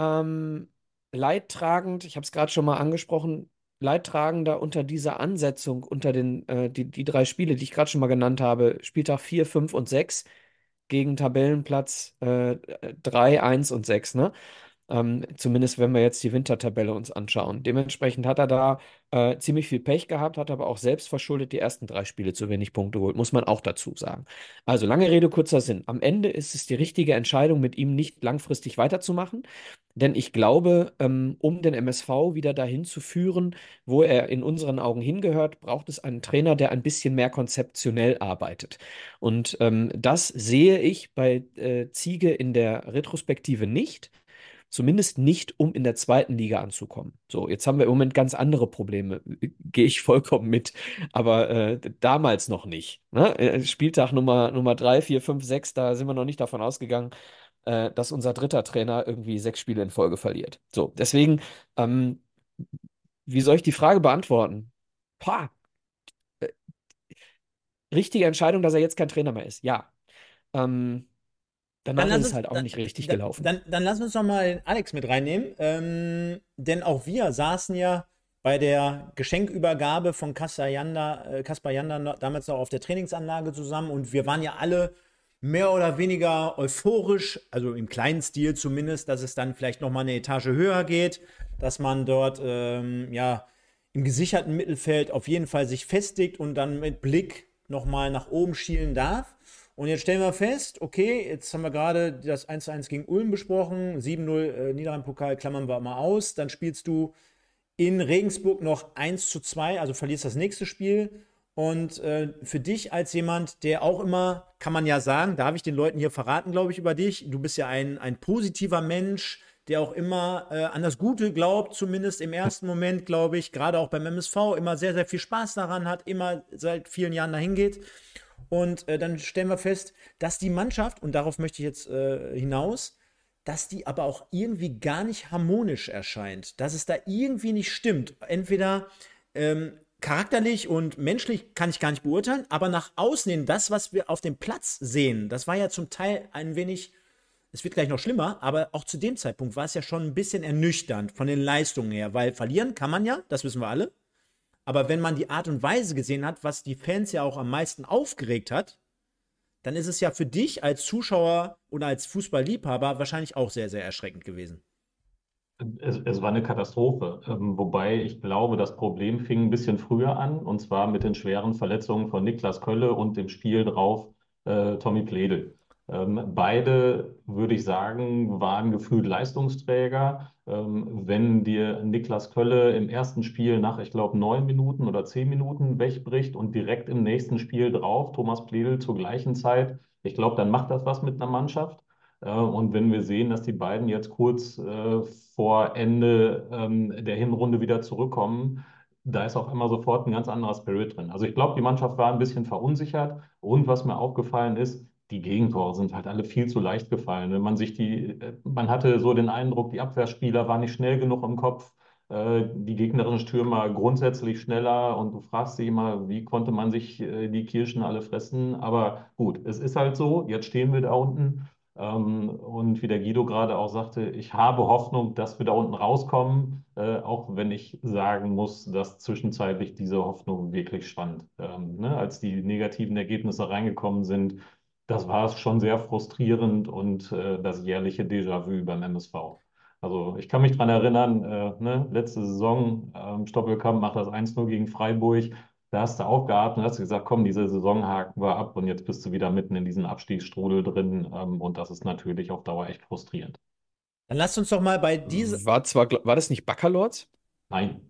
ähm, leidtragend, ich habe es gerade schon mal angesprochen, leidtragender unter dieser Ansetzung, unter den äh, die, die drei Spiele, die ich gerade schon mal genannt habe, Spieltag 4, 5 und 6 gegen Tabellenplatz äh, 3, 1 und 6, ne? Ähm, zumindest wenn wir jetzt die Wintertabelle uns anschauen. Dementsprechend hat er da äh, ziemlich viel Pech gehabt, hat aber auch selbst verschuldet die ersten drei Spiele zu wenig Punkte geholt, muss man auch dazu sagen. Also lange Rede, kurzer Sinn. Am Ende ist es die richtige Entscheidung, mit ihm nicht langfristig weiterzumachen. Denn ich glaube, ähm, um den MSV wieder dahin zu führen, wo er in unseren Augen hingehört, braucht es einen Trainer, der ein bisschen mehr konzeptionell arbeitet. Und ähm, das sehe ich bei äh, Ziege in der Retrospektive nicht. Zumindest nicht, um in der zweiten Liga anzukommen. So, jetzt haben wir im Moment ganz andere Probleme. Gehe ich vollkommen mit. Aber äh, damals noch nicht. Ne? Äh, Spieltag Nummer, Nummer 3, 4, 5, 6, da sind wir noch nicht davon ausgegangen, äh, dass unser dritter Trainer irgendwie sechs Spiele in Folge verliert. So, deswegen, ähm, wie soll ich die Frage beantworten? Pah, äh, richtige Entscheidung, dass er jetzt kein Trainer mehr ist. Ja. Ähm, Danach Dann ist es halt auch dann, nicht richtig dann, gelaufen. dann, dann lass uns doch mal den Alex mit reinnehmen. Ähm, denn auch wir saßen ja bei der Geschenkübergabe von Kaspar Janda, äh, Kaspar Janda damals noch auf der Trainingsanlage zusammen und wir waren ja alle mehr oder weniger euphorisch, also im kleinen Stil zumindest, dass es dann vielleicht noch mal eine Etage höher geht, dass man dort ähm, ja im gesicherten Mittelfeld auf jeden Fall sich festigt und dann mit Blick noch mal nach oben schielen darf. Und jetzt stellen wir fest, okay, jetzt haben wir gerade das 1-1 gegen Ulm besprochen, 7-0 äh, Niederrhein-Pokal klammern wir mal aus, dann spielst du in Regensburg noch 1 zu 2, also verlierst das nächste Spiel. Und äh, für dich als jemand, der auch immer, kann man ja sagen, darf ich den Leuten hier verraten, glaube ich, über dich, du bist ja ein, ein positiver Mensch, der auch immer äh, an das Gute glaubt, zumindest im ersten Moment, glaube ich, gerade auch beim MSV, immer sehr, sehr viel Spaß daran hat, immer seit vielen Jahren dahin geht. Und äh, dann stellen wir fest, dass die Mannschaft, und darauf möchte ich jetzt äh, hinaus, dass die aber auch irgendwie gar nicht harmonisch erscheint, dass es da irgendwie nicht stimmt. Entweder ähm, charakterlich und menschlich kann ich gar nicht beurteilen, aber nach außen hin, das, was wir auf dem Platz sehen, das war ja zum Teil ein wenig, es wird gleich noch schlimmer, aber auch zu dem Zeitpunkt war es ja schon ein bisschen ernüchternd von den Leistungen her, weil verlieren kann man ja, das wissen wir alle. Aber wenn man die Art und Weise gesehen hat, was die Fans ja auch am meisten aufgeregt hat, dann ist es ja für dich als Zuschauer oder als Fußballliebhaber wahrscheinlich auch sehr, sehr erschreckend gewesen. Es, es war eine Katastrophe, ähm, wobei ich glaube, das Problem fing ein bisschen früher an, und zwar mit den schweren Verletzungen von Niklas Kölle und dem Spiel drauf äh, Tommy Pledel. Ähm, beide, würde ich sagen, waren gefühlt Leistungsträger. Ähm, wenn dir Niklas Kölle im ersten Spiel nach, ich glaube, neun Minuten oder zehn Minuten wegbricht und direkt im nächsten Spiel drauf Thomas Pledel zur gleichen Zeit, ich glaube, dann macht das was mit einer Mannschaft. Äh, Und wenn wir sehen, dass die beiden jetzt kurz äh, vor Ende ähm, der Hinrunde wieder zurückkommen, da ist auch immer sofort ein ganz anderer Spirit drin. Also ich glaube, die Mannschaft war ein bisschen verunsichert. Und was mir aufgefallen ist, die Gegentore sind halt alle viel zu leicht gefallen. Wenn man sich die, äh, man hatte so den Eindruck, die Abwehrspieler waren nicht schnell genug im Kopf, äh, die gegnerischen Stürmer grundsätzlich schneller und du fragst dich immer, wie konnte man sich äh, die Kirschen alle fressen? Aber gut, es ist halt so, jetzt stehen wir da unten. Ähm, und wie der Guido gerade auch sagte, ich habe Hoffnung, dass wir da unten rauskommen, auch wenn ich sagen muss, dass zwischenzeitlich diese Hoffnung wirklich schwand. Ähm, ne, als die negativen Ergebnisse reingekommen sind, das war es schon sehr frustrierend und äh, das jährliche Déjà-vu beim MSV. Also ich kann mich daran erinnern, äh, ne, letzte Saison, ähm, Stoppelkamp macht das 1-0 gegen Freiburg. Da hast du aufgeatmet und hast gesagt, komm, diese Saison haken wir ab und jetzt bist du wieder mitten in diesem Abstiegsstrudel drin. Ähm, und das ist natürlich auf Dauer echt frustrierend. Dann lasst uns doch mal bei dieser. War, zwar, war das nicht Backerlords? Nein.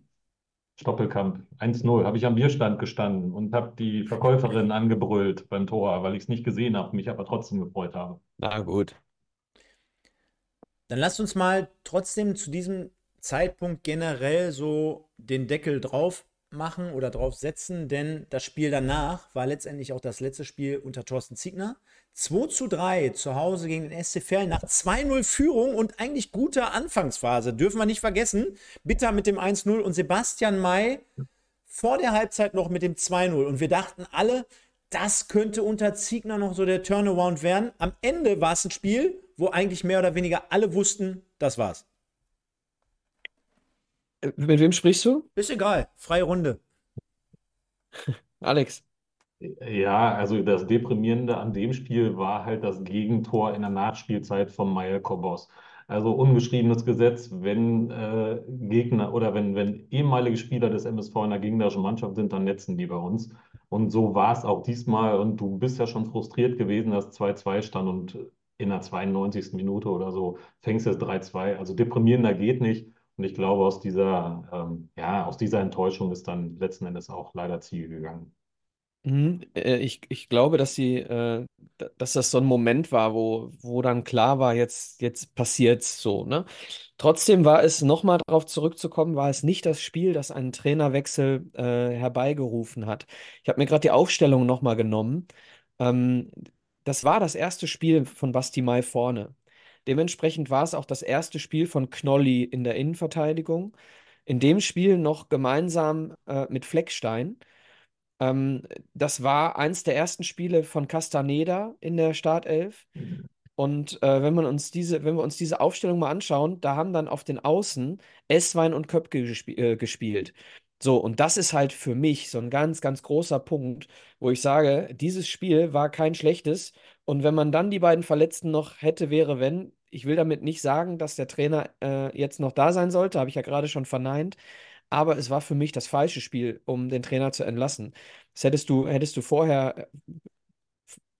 Stoppelkamp 1-0, habe ich am Bierstand gestanden und habe die Verkäuferin angebrüllt beim Tor, weil ich es nicht gesehen habe, mich aber trotzdem gefreut habe. Na gut. Dann lasst uns mal trotzdem zu diesem Zeitpunkt generell so den Deckel drauf machen oder drauf setzen, denn das Spiel danach war letztendlich auch das letzte Spiel unter Thorsten Ziegner. 2 zu 3 zu Hause gegen den SC Verl nach 2-0 Führung und eigentlich guter Anfangsphase. Dürfen wir nicht vergessen. Bitter mit dem 1-0 und Sebastian May vor der Halbzeit noch mit dem 2-0. Und wir dachten alle, das könnte unter Ziegner noch so der Turnaround werden. Am Ende war es ein Spiel, wo eigentlich mehr oder weniger alle wussten, das war's. Mit wem sprichst du? Ist egal, freie Runde. Alex. Ja, also das Deprimierende an dem Spiel war halt das Gegentor in der Nachspielzeit von Mael Kobos. Also ungeschriebenes Gesetz, wenn äh, Gegner oder wenn, wenn ehemalige Spieler des MSV in der gegnerischen Mannschaft sind, dann netzen die bei uns. Und so war es auch diesmal. Und du bist ja schon frustriert gewesen, dass 2-2 stand und in der 92. Minute oder so fängst du es 3-2. Also deprimierender geht nicht. Und ich glaube, aus dieser, ähm, ja, aus dieser Enttäuschung ist dann letzten Endes auch leider Ziel gegangen. Mhm, äh, Ich, ich glaube, dass sie, äh, dass das so ein Moment war, wo, wo dann klar war, jetzt, jetzt passiert's so, ne? Trotzdem war es, nochmal darauf zurückzukommen, war es nicht das Spiel, das einen Trainerwechsel äh, herbeigerufen hat. Ich habe mir gerade die Aufstellung nochmal genommen. Ähm, das war das erste Spiel von Basti Mai vorne. Dementsprechend war es auch das erste Spiel von Knolli in der Innenverteidigung. In dem Spiel noch gemeinsam äh, mit Fleckstein. Ähm, das war eins der ersten Spiele von Castaneda in der Startelf. Und äh, wenn man uns diese, wenn wir uns diese Aufstellung mal anschauen, da haben dann auf den Außen Esswein und Köpke gesp äh, gespielt. So, und das ist halt für mich so ein ganz, ganz großer Punkt, wo ich sage, dieses Spiel war kein schlechtes. Und wenn man dann die beiden Verletzten noch hätte, wäre, wenn, ich will damit nicht sagen, dass der Trainer äh, jetzt noch da sein sollte, habe ich ja gerade schon verneint. Aber es war für mich das falsche Spiel, um den Trainer zu entlassen. Das hättest du, hättest du vorher äh,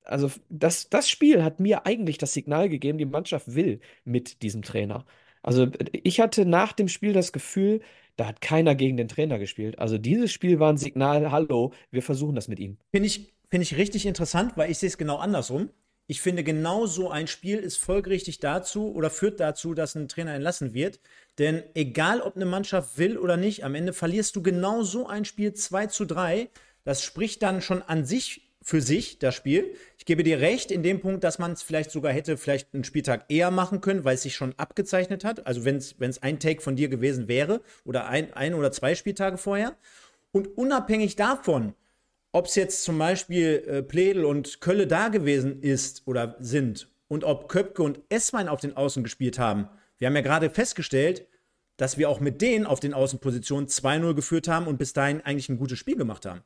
also das, das Spiel hat mir eigentlich das Signal gegeben, die Mannschaft will mit diesem Trainer. Also ich hatte nach dem Spiel das Gefühl, da hat keiner gegen den Trainer gespielt. Also dieses Spiel war ein Signal, hallo, wir versuchen das mit ihm. Finde ich, find ich richtig interessant, weil ich sehe es genau andersrum. Ich finde, genau so ein Spiel ist folgerichtig dazu oder führt dazu, dass ein Trainer entlassen wird. Denn egal, ob eine Mannschaft will oder nicht, am Ende verlierst du genau so ein Spiel 2 zu 3. Das spricht dann schon an sich für sich, das Spiel. Ich gebe dir recht in dem Punkt, dass man es vielleicht sogar hätte, vielleicht einen Spieltag eher machen können, weil es sich schon abgezeichnet hat. Also wenn es ein Take von dir gewesen wäre oder ein, ein oder zwei Spieltage vorher. Und unabhängig davon, ob es jetzt zum Beispiel äh, Pledel und Kölle da gewesen ist oder sind und ob Köpke und Esswein auf den Außen gespielt haben. Wir haben ja gerade festgestellt, dass wir auch mit denen auf den Außenpositionen 2-0 geführt haben und bis dahin eigentlich ein gutes Spiel gemacht haben.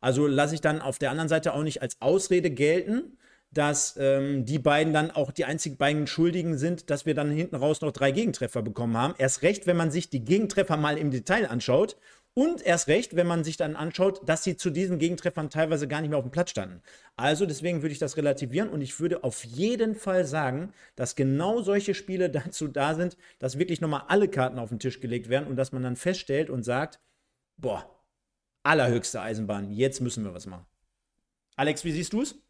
Also lasse ich dann auf der anderen Seite auch nicht als Ausrede gelten, dass ähm, die beiden dann auch die einzigen beiden Schuldigen sind, dass wir dann hinten raus noch drei Gegentreffer bekommen haben. Erst recht, wenn man sich die Gegentreffer mal im Detail anschaut. Und erst recht, wenn man sich dann anschaut, dass sie zu diesen Gegentreffern teilweise gar nicht mehr auf dem Platz standen. Also deswegen würde ich das relativieren und ich würde auf jeden Fall sagen, dass genau solche Spiele dazu da sind, dass wirklich nochmal alle Karten auf den Tisch gelegt werden und dass man dann feststellt und sagt, boah, allerhöchste Eisenbahn. Jetzt müssen wir was machen. Alex, wie siehst du es?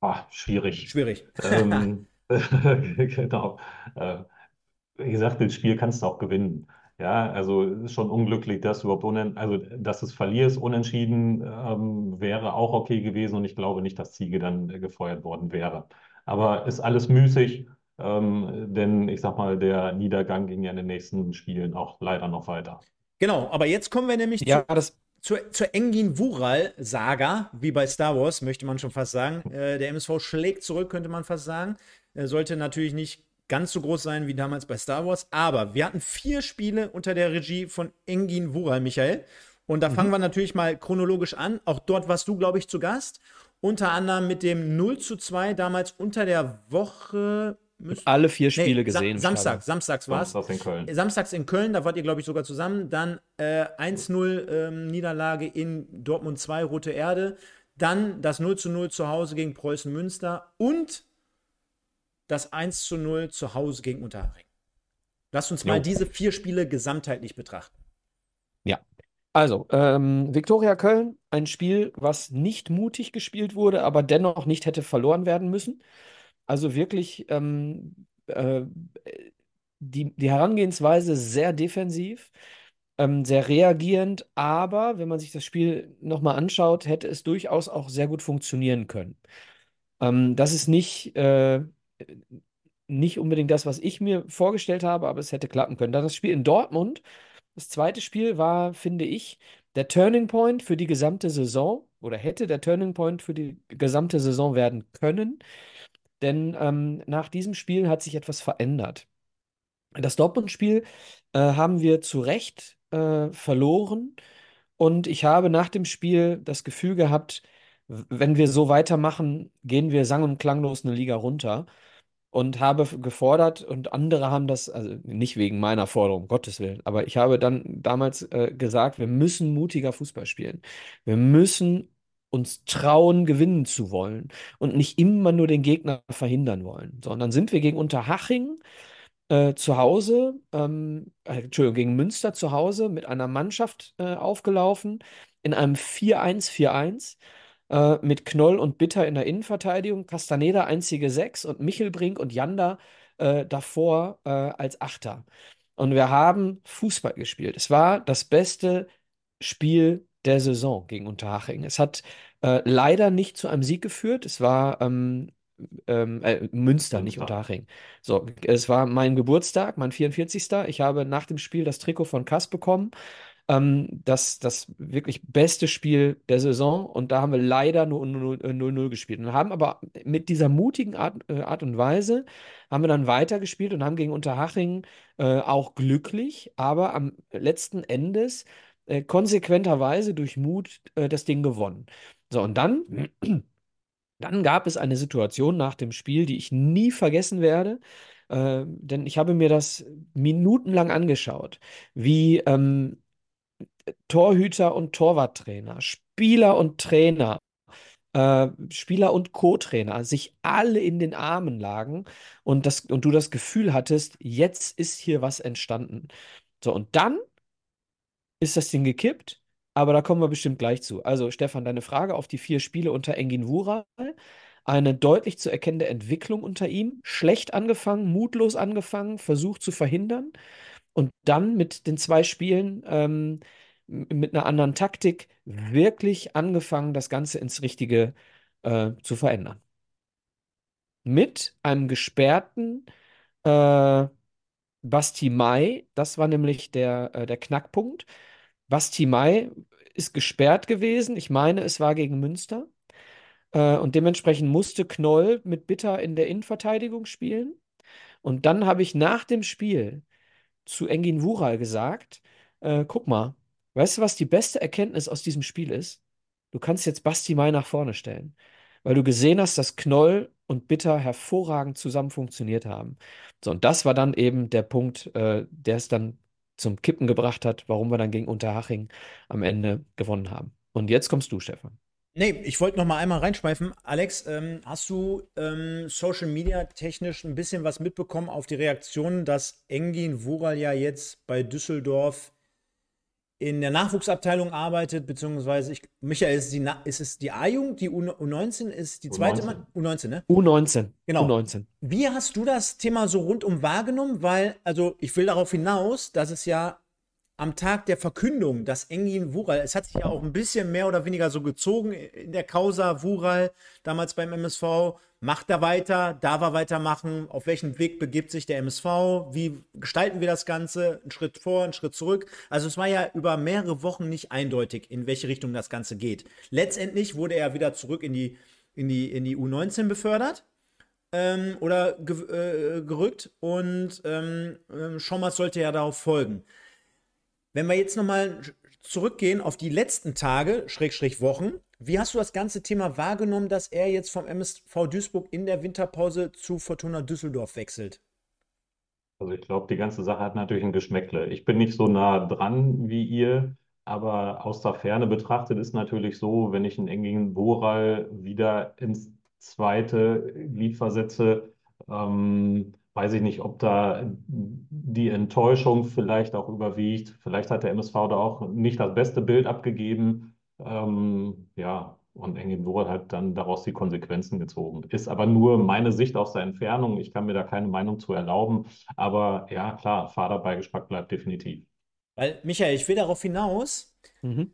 Ah, schwierig. Schwierig. Ähm, genau. Äh, wie gesagt, das Spiel kannst du auch gewinnen. Ja, also es ist schon unglücklich, dass du überhaupt unen also dass es verlierst, unentschieden ähm, wäre auch okay gewesen und ich glaube nicht, dass Ziege dann äh, gefeuert worden wäre. Aber ist alles müßig, ähm, denn ich sag mal, der Niedergang ging ja in den nächsten Spielen auch leider noch weiter. Genau, aber jetzt kommen wir nämlich Ja, zu, das, zur, zur Engin-Wural-Saga, wie bei Star Wars, möchte man schon fast sagen. Äh, der MSV schlägt zurück, könnte man fast sagen. Er sollte natürlich nicht ganz so groß sein wie damals bei Star Wars, aber wir hatten vier Spiele unter der Regie von Engin Wural, Michael. Und da fangen wir natürlich mal chronologisch an. Auch dort warst du, glaube ich, zu Gast. Unter anderem mit dem 0 zu 2 damals unter der Woche. alle vier Nee, Spiele Sam- gesehen. im Samstag, samstags war es. Samstags in Köln. Samstags in Köln, da wart ihr, glaube ich, sogar zusammen. Dann äh, 1-0 ähm, Niederlage in Dortmund 2, Rote Erde. Dann das 0 zu 0 zu Hause gegen Preußen Münster und das 1 zu 0 zu Hause gegen Unterhaching. Lass uns mal Jo. diese vier Spiele gesamtheitlich betrachten. Also, ähm, Viktoria Köln, ein Spiel, was nicht mutig gespielt wurde, aber dennoch nicht hätte verloren werden müssen. Also wirklich ähm, äh, die, die Herangehensweise sehr defensiv, ähm, sehr reagierend, aber wenn man sich das Spiel nochmal anschaut, hätte es durchaus auch sehr gut funktionieren können. Ähm, das ist nicht, äh, nicht unbedingt das, was ich mir vorgestellt habe, aber es hätte klappen können. Dann das Spiel in Dortmund. Das zweite Spiel war, finde ich, der Turning Point für die gesamte Saison oder hätte der Turning Point für die gesamte Saison werden können. Denn ähm, nach diesem Spiel hat sich etwas verändert. Das Dortmund-Spiel äh, haben wir zu Recht äh, verloren. Und ich habe nach dem Spiel das Gefühl gehabt, wenn wir so weitermachen, gehen wir sang- und klanglos eine Liga runter. Und habe gefordert, und andere haben das, also nicht wegen meiner Forderung, Gottes Willen, aber ich habe dann damals äh, gesagt, wir müssen mutiger Fußball spielen. Wir müssen uns trauen, gewinnen zu wollen und nicht immer nur den Gegner verhindern wollen. Sondern sind wir gegen Unterhaching äh, zu Hause, ähm, äh, Entschuldigung, gegen Münster zu Hause mit einer Mannschaft äh, aufgelaufen, in einem 4-1-4-1, äh, mit Knoll und Bitter in der Innenverteidigung, Castaneda einzige Sechs und Michelbrink und Janda äh, davor äh, als Achter. Und wir haben Fußball gespielt. Es war das beste Spiel der Saison gegen Unterhaching. Es hat äh, leider nicht zu einem Sieg geführt. Es war ähm, ähm, äh, Münster, nicht. Unterhaching. So, es war mein Geburtstag, mein 44. Ich habe nach dem Spiel das Trikot von Kass bekommen. Ähm, das, das wirklich beste Spiel der Saison. Und da haben wir leider nur 0-0 gespielt. Und haben aber mit dieser mutigen Art, äh, Art und Weise haben wir dann weitergespielt und haben gegen Unterhaching äh, auch glücklich, aber am letzten Endes äh, konsequenterweise durch Mut äh, das Ding gewonnen. So, und dann, dann gab es eine Situation nach dem Spiel, die ich nie vergessen werde, äh, denn ich habe mir das minutenlang angeschaut, wie ähm, Torhüter und Torwarttrainer, Spieler und Trainer, äh, Spieler und Co-Trainer sich alle in den Armen lagen und, das, und du das Gefühl hattest, jetzt ist hier was entstanden. So, und dann ist das Ding gekippt, aber da kommen wir bestimmt gleich zu. Also, Stefan, deine Frage auf die vier Spiele unter Engin Wural. Eine deutlich zu erkennende Entwicklung unter ihm. Schlecht angefangen, mutlos angefangen, versucht zu verhindern. Und dann mit den zwei Spielen ähm, mit einer anderen Taktik wirklich angefangen, das Ganze ins Richtige äh, zu verändern. Mit einem gesperrten äh, Basti Mai, das war nämlich der, äh, der Knackpunkt. Basti Mai ist gesperrt gewesen. Ich meine, es war gegen Münster. Äh, und dementsprechend musste Knoll mit Bitter in der Innenverteidigung spielen. Und dann habe ich nach dem Spiel zu Engin Wural gesagt, äh, guck mal, weißt du, was die beste Erkenntnis aus diesem Spiel ist? Du kannst jetzt Basti Mai nach vorne stellen, weil du gesehen hast, dass Knoll und Bitter hervorragend zusammen funktioniert haben. So, und das war dann eben der Punkt, äh, der es dann zum Kippen gebracht hat, warum wir dann gegen Unterhaching am Ende gewonnen haben. Und jetzt kommst du, Stefan. Nee, ich wollte noch mal einmal reinschweifen. Alex, ähm, hast du ähm, Social Media technisch ein bisschen was mitbekommen auf die Reaktionen, dass Engin Wural ja jetzt bei Düsseldorf in der Nachwuchsabteilung arbeitet, beziehungsweise ich, Michael, ist, die, ist es die A-Jugend, die U U19 ist die zweite U19. Mann? U19, ne? U19. Genau. U19. Wie hast du das Thema so rundum wahrgenommen? Weil, also ich will darauf hinaus, dass es ja am Tag der Verkündung, dass Engin Wural, es hat sich ja auch ein bisschen mehr oder weniger so gezogen in der Causa Wural, damals beim MSV, macht er weiter, darf er weitermachen, auf welchen Weg begibt sich der MSV, wie gestalten wir das Ganze, einen Schritt vor, einen Schritt zurück. Also es war ja über mehrere Wochen nicht eindeutig, in welche Richtung das Ganze geht. Letztendlich wurde er wieder zurück in die, in die, in die U19 befördert ähm, oder ge äh, gerückt und ähm, äh, Schommers sollte ja darauf folgen. Wenn wir jetzt nochmal zurückgehen auf die letzten Tage, Schrägstrich Wochen, wie hast du das ganze Thema wahrgenommen, dass er jetzt vom MSV Duisburg in der Winterpause zu Fortuna Düsseldorf wechselt? Also ich glaube, die ganze Sache hat natürlich ein Geschmäckle. Ich bin nicht so nah dran wie ihr, aber aus der Ferne betrachtet ist natürlich so, wenn ich einen engen Boral wieder ins zweite Glied versetze, ähm, weiß ich nicht, ob da die Enttäuschung vielleicht auch überwiegt. Vielleicht hat der MSV da auch nicht das beste Bild abgegeben. Ähm, ja, und Engin Worat hat dann daraus die Konsequenzen gezogen. Ist aber nur meine Sicht aus der Entfernung. Ich kann mir da keine Meinung zu erlauben. Aber ja, klar, Fahrerbeigeschmack bleibt definitiv. Weil, Michael, ich will darauf hinaus, mhm.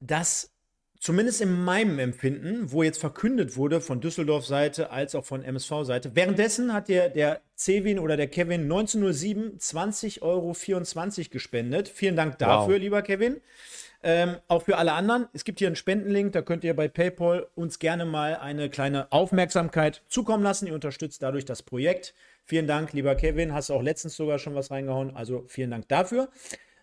dass zumindest in meinem Empfinden, wo jetzt verkündet wurde von Düsseldorf-Seite als auch von MSV-Seite, währenddessen hat der, der Cewin oder der Kevin 1907 20,24 Euro gespendet. Vielen Dank dafür, wow. lieber Kevin. Ähm, auch für alle anderen. Es gibt hier einen Spendenlink, da könnt ihr bei PayPal uns gerne mal eine kleine Aufmerksamkeit zukommen lassen. Ihr unterstützt dadurch das Projekt. Vielen Dank, lieber Kevin. Hast auch letztens sogar schon was reingehauen. Also vielen Dank dafür.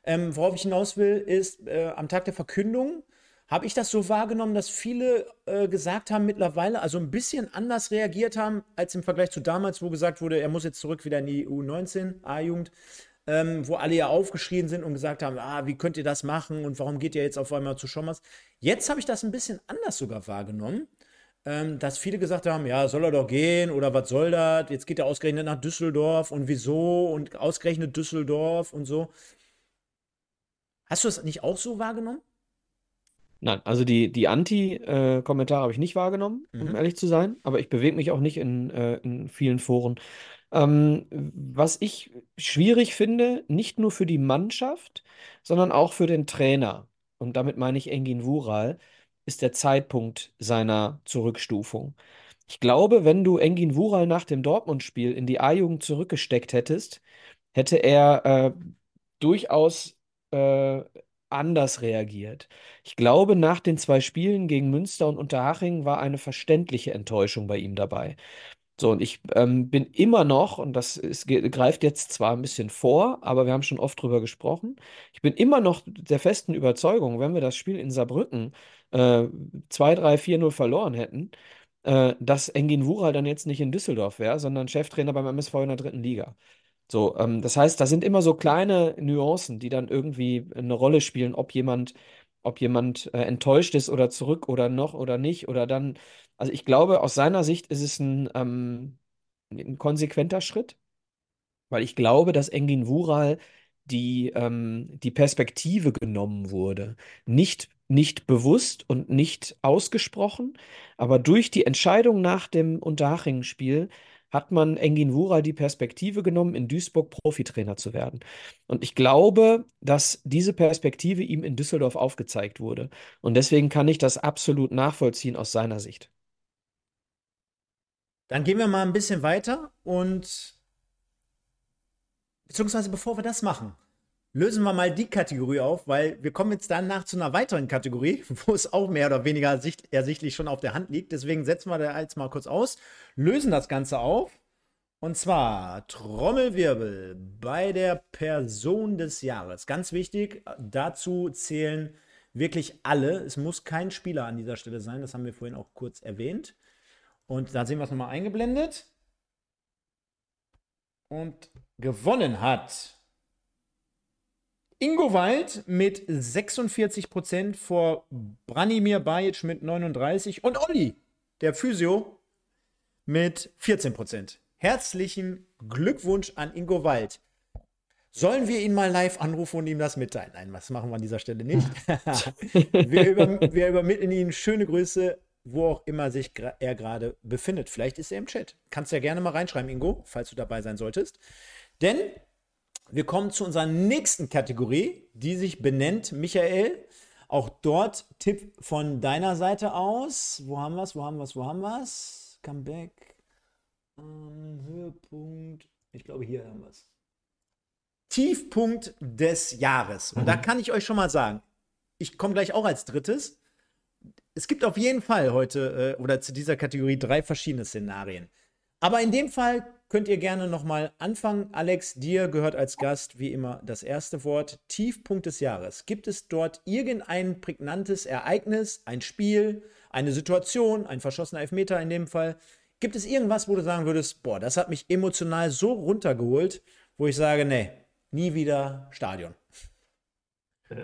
Ähm, worauf ich hinaus will, ist äh, am Tag der Verkündung habe ich das so wahrgenommen, dass viele äh, gesagt haben mittlerweile, also ein bisschen anders reagiert haben, als im Vergleich zu damals, wo gesagt wurde, er muss jetzt zurück wieder in die U19, A-Jugend, ähm, wo alle ja aufgeschrien sind und gesagt haben, ah, wie könnt ihr das machen und warum geht ihr jetzt auf einmal zu Schommers? Jetzt habe ich das ein bisschen anders sogar wahrgenommen, ähm, dass viele gesagt haben, ja, soll er doch gehen oder was soll das? Jetzt geht er ausgerechnet nach Düsseldorf und wieso und ausgerechnet Düsseldorf und so. Hast du das nicht auch so wahrgenommen? Nein, also die, die Anti-Kommentare habe ich nicht wahrgenommen, um Mhm. ehrlich zu sein, aber ich bewege mich auch nicht in, äh, in vielen Foren. Ähm, was ich schwierig finde, nicht nur für die Mannschaft, sondern auch für den Trainer, und damit meine ich Engin Wural, ist der Zeitpunkt seiner Zurückstufung. Ich glaube, wenn du Engin Wural nach dem Dortmund-Spiel in die A-Jugend zurückgesteckt hättest, hätte er äh, durchaus äh, anders reagiert. Ich glaube, nach den zwei Spielen gegen Münster und Unterhaching war eine verständliche Enttäuschung bei ihm dabei. So, und ich ähm, bin immer noch, und das ist, greift jetzt zwar ein bisschen vor, aber wir haben schon oft drüber gesprochen, ich bin immer noch der festen Überzeugung, wenn wir das Spiel in Saarbrücken äh, 2, 3, 4-0 verloren hätten, äh, dass Engin Wural dann jetzt nicht in Düsseldorf wäre, sondern Cheftrainer beim MSV in der dritten Liga. So, ähm, das heißt, da sind immer so kleine Nuancen, die dann irgendwie eine Rolle spielen, ob jemand, ob jemand äh, enttäuscht ist oder zurück oder noch oder nicht oder dann. Also ich glaube, aus seiner Sicht ist es ein, ähm, ein konsequenter Schritt, weil ich glaube, dass Engin Wural die, ähm, die Perspektive genommen wurde. Nicht, nicht bewusst und nicht ausgesprochen, aber durch die Entscheidung nach dem Unterhaching-Spiel hat man Engin Wural die Perspektive genommen, in Duisburg Profitrainer zu werden. Und ich glaube, dass diese Perspektive ihm in Düsseldorf aufgezeigt wurde. Und deswegen kann ich das absolut nachvollziehen aus seiner Sicht. Dann gehen wir mal ein bisschen weiter und beziehungsweise bevor wir das machen, lösen wir mal die Kategorie auf, weil wir kommen jetzt danach zu einer weiteren Kategorie, wo es auch mehr oder weniger ersichtlich schon auf der Hand liegt. Deswegen setzen wir da jetzt mal kurz aus, lösen das Ganze auf. Und zwar Trommelwirbel bei der Person des Jahres. Ganz wichtig, dazu zählen wirklich alle. Es muss kein Spieler an dieser Stelle sein, das haben wir vorhin auch kurz erwähnt. Und da sehen wir es nochmal eingeblendet. Und gewonnen hat Ingo Wald mit 46 Prozent vor Branimir Bajic mit 39 und Olli, der Physio, mit 14 Prozent. Herzlichen Glückwunsch an Ingo Wald. Sollen wir ihn mal live anrufen und ihm das mitteilen? Nein, das machen wir an dieser Stelle nicht. wir, über, wir übermitteln ihm schöne Grüße wo auch immer sich er gerade befindet. Vielleicht ist er im Chat. Kannst ja gerne mal reinschreiben, Ingo, falls du dabei sein solltest. Denn Wir kommen zu unserer nächsten Kategorie, die sich benennt Michael. Auch dort Tipp von deiner Seite aus. Wo haben wir es? Wo haben wir es? Wo haben wir es? Comeback. Ähm, Höhepunkt. Ich glaube, hier haben wir es. Tiefpunkt des Jahres. Und da kann ich euch schon mal sagen, ich komme gleich auch als drittes. Es gibt auf jeden Fall heute äh, oder zu dieser Kategorie drei verschiedene Szenarien. Aber in dem Fall könnt ihr gerne nochmal anfangen. Alex, dir gehört als Gast wie immer das erste Wort. Tiefpunkt des Jahres. Gibt es dort irgendein prägnantes Ereignis, ein Spiel, eine Situation, ein verschossener Elfmeter in dem Fall? Gibt es irgendwas, wo du sagen würdest, boah, das hat mich emotional so runtergeholt, wo ich sage, nee, nie wieder Stadion? Äh,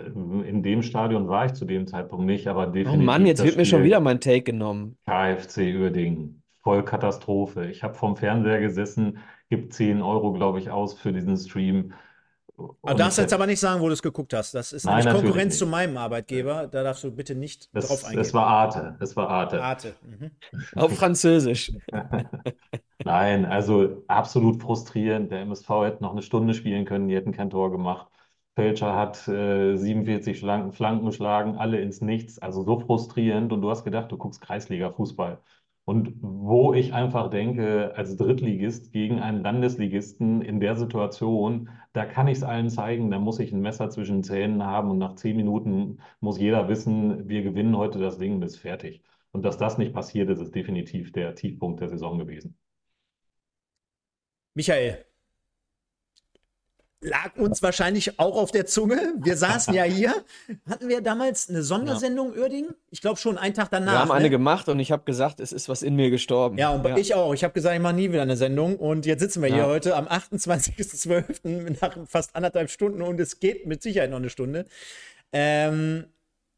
in dem Stadion war ich zu dem Zeitpunkt nicht, aber Oh definitiv Mann, jetzt wird mir schon wieder mein Take genommen. KFC Uerdingen. Vollkatastrophe. Ich habe vorm Fernseher gesessen, gebe 10 Euro, glaube ich, aus für diesen Stream. Aber Und darfst ich jetzt aber nicht sagen, wo du es geguckt hast. Das ist Nein, Konkurrenz nicht. zu meinem Arbeitgeber. Da darfst du bitte nicht drauf es, eingehen. es war Arte. Es war Arte. Arte. Mhm. Auf Französisch. Nein, also absolut frustrierend. Der MSV hätte noch eine Stunde spielen können, die hätten kein Tor gemacht. Felcher hat äh, 47 Schlanken, Flanken geschlagen, alle ins Nichts. Also so frustrierend. Und du hast gedacht, du guckst Kreisliga-Fußball. Und wo ich einfach denke, als Drittligist gegen einen Landesligisten in der Situation, da kann ich es allen zeigen, da muss ich ein Messer zwischen Zähnen haben und nach zehn Minuten muss jeder wissen, wir gewinnen heute das Ding und ist fertig. Und dass das nicht passiert ist, ist definitiv der Tiefpunkt der Saison gewesen. Michael. Lag uns wahrscheinlich auch auf der Zunge. Wir saßen ja hier. Hatten wir damals eine Sondersendung Uerding? Ich glaube schon, einen Tag danach. Wir haben eine ne? gemacht und ich habe gesagt, es ist was in mir gestorben. Ja, und ich auch. Ich habe gesagt, ich mache nie wieder eine Sendung. Und jetzt sitzen wir hier Ja. heute am 28.12. nach fast anderthalb Stunden und es geht mit Sicherheit noch eine Stunde. Ähm,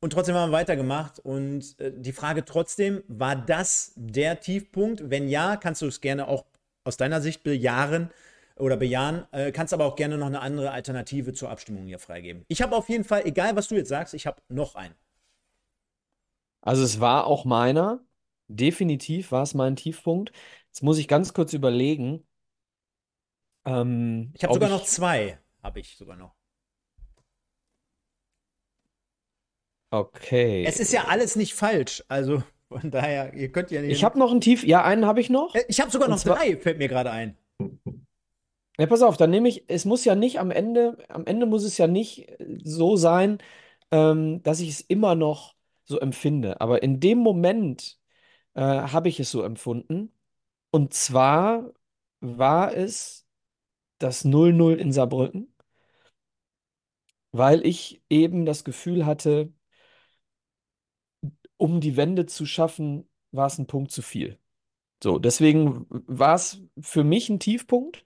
und trotzdem haben wir weitergemacht. Und äh, die Frage trotzdem, war das der Tiefpunkt? Wenn ja, kannst du es gerne auch aus deiner Sicht bejahen oder bejahen. Äh, kannst aber auch gerne noch eine andere Alternative zur Abstimmung hier freigeben. Ich habe auf jeden Fall, egal was du jetzt sagst, ich habe noch einen. Also es war auch meiner. Definitiv war es mein Tiefpunkt. Jetzt muss ich ganz kurz überlegen. Ähm, Ich habe sogar ich- noch zwei. Habe ich sogar noch. Okay. Es ist ja alles nicht falsch. Also von daher, ihr könnt ja nicht. Ich habe noch einen Tief. Ja, einen habe ich noch. Äh, ich habe sogar Und noch zwar- drei, fällt mir gerade ein. Ja, pass auf, dann nehme ich, es muss ja nicht am Ende, am Ende muss es ja nicht äh, so sein, ähm, dass ich es immer noch so empfinde. Aber in dem Moment äh, habe ich es so empfunden. Und zwar war es das 0-0 in Saarbrücken, weil ich eben das Gefühl hatte, um die Wende zu schaffen, war es ein Punkt zu viel. So, deswegen war es für mich ein Tiefpunkt.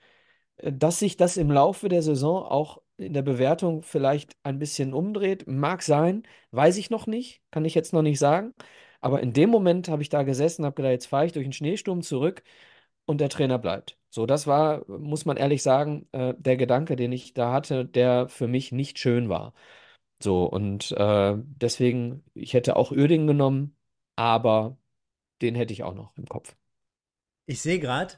Dass sich das im Laufe der Saison auch in der Bewertung vielleicht ein bisschen umdreht, mag sein, weiß ich noch nicht, kann ich jetzt noch nicht sagen. Aber in dem Moment habe ich da gesessen, habe gedacht, jetzt fahre ich durch den Schneesturm zurück und der Trainer bleibt. So, das war, muss man ehrlich sagen, äh, der Gedanke, den ich da hatte, der für mich nicht schön war. So, und äh, deswegen, ich hätte auch Uerdingen genommen, aber den hätte ich auch noch im Kopf. Ich sehe gerade,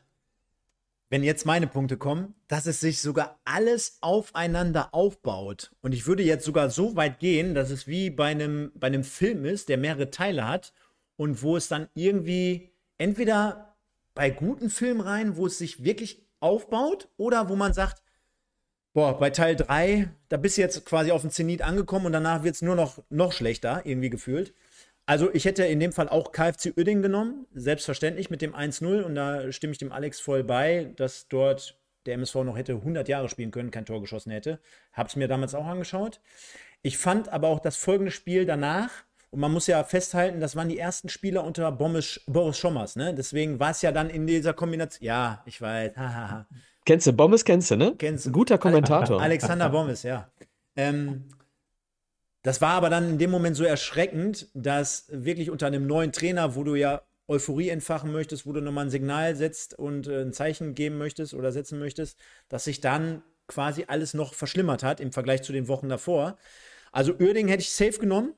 wenn jetzt meine Punkte kommen, dass es sich sogar alles aufeinander aufbaut. Und ich würde jetzt sogar so weit gehen, dass es wie bei einem, bei einem Film ist, der mehrere Teile hat und wo es dann irgendwie entweder bei guten Filmreihen, wo es sich wirklich aufbaut oder wo man sagt, boah, bei Teil 3, da bist du jetzt quasi auf dem Zenit angekommen und danach wird es nur noch, noch schlechter, irgendwie gefühlt. Also ich hätte in dem Fall auch KFC Uerdingen genommen, selbstverständlich mit dem 1-0 und da stimme ich dem Alex voll bei, dass dort der MSV noch hätte 100 Jahre spielen können, kein Tor geschossen hätte. Hab's mir damals auch angeschaut. Ich fand aber auch das folgende Spiel danach und man muss ja festhalten, das waren die ersten Spieler unter Boris Schommers, ne? Deswegen war es ja dann in dieser Kombination. Ja, ich weiß. Kennst du, Bommes kennst du, ne? Kennst du. Ein guter Kommentator. Alexander Bommes, ja. Ähm, das war aber dann in dem Moment so erschreckend, dass wirklich unter einem neuen Trainer, wo du ja Euphorie entfachen möchtest, wo du nochmal ein Signal setzt und äh, ein Zeichen geben möchtest oder setzen möchtest, dass sich dann quasi alles noch verschlimmert hat im Vergleich zu den Wochen davor. Also Uerdingen hätte ich safe genommen.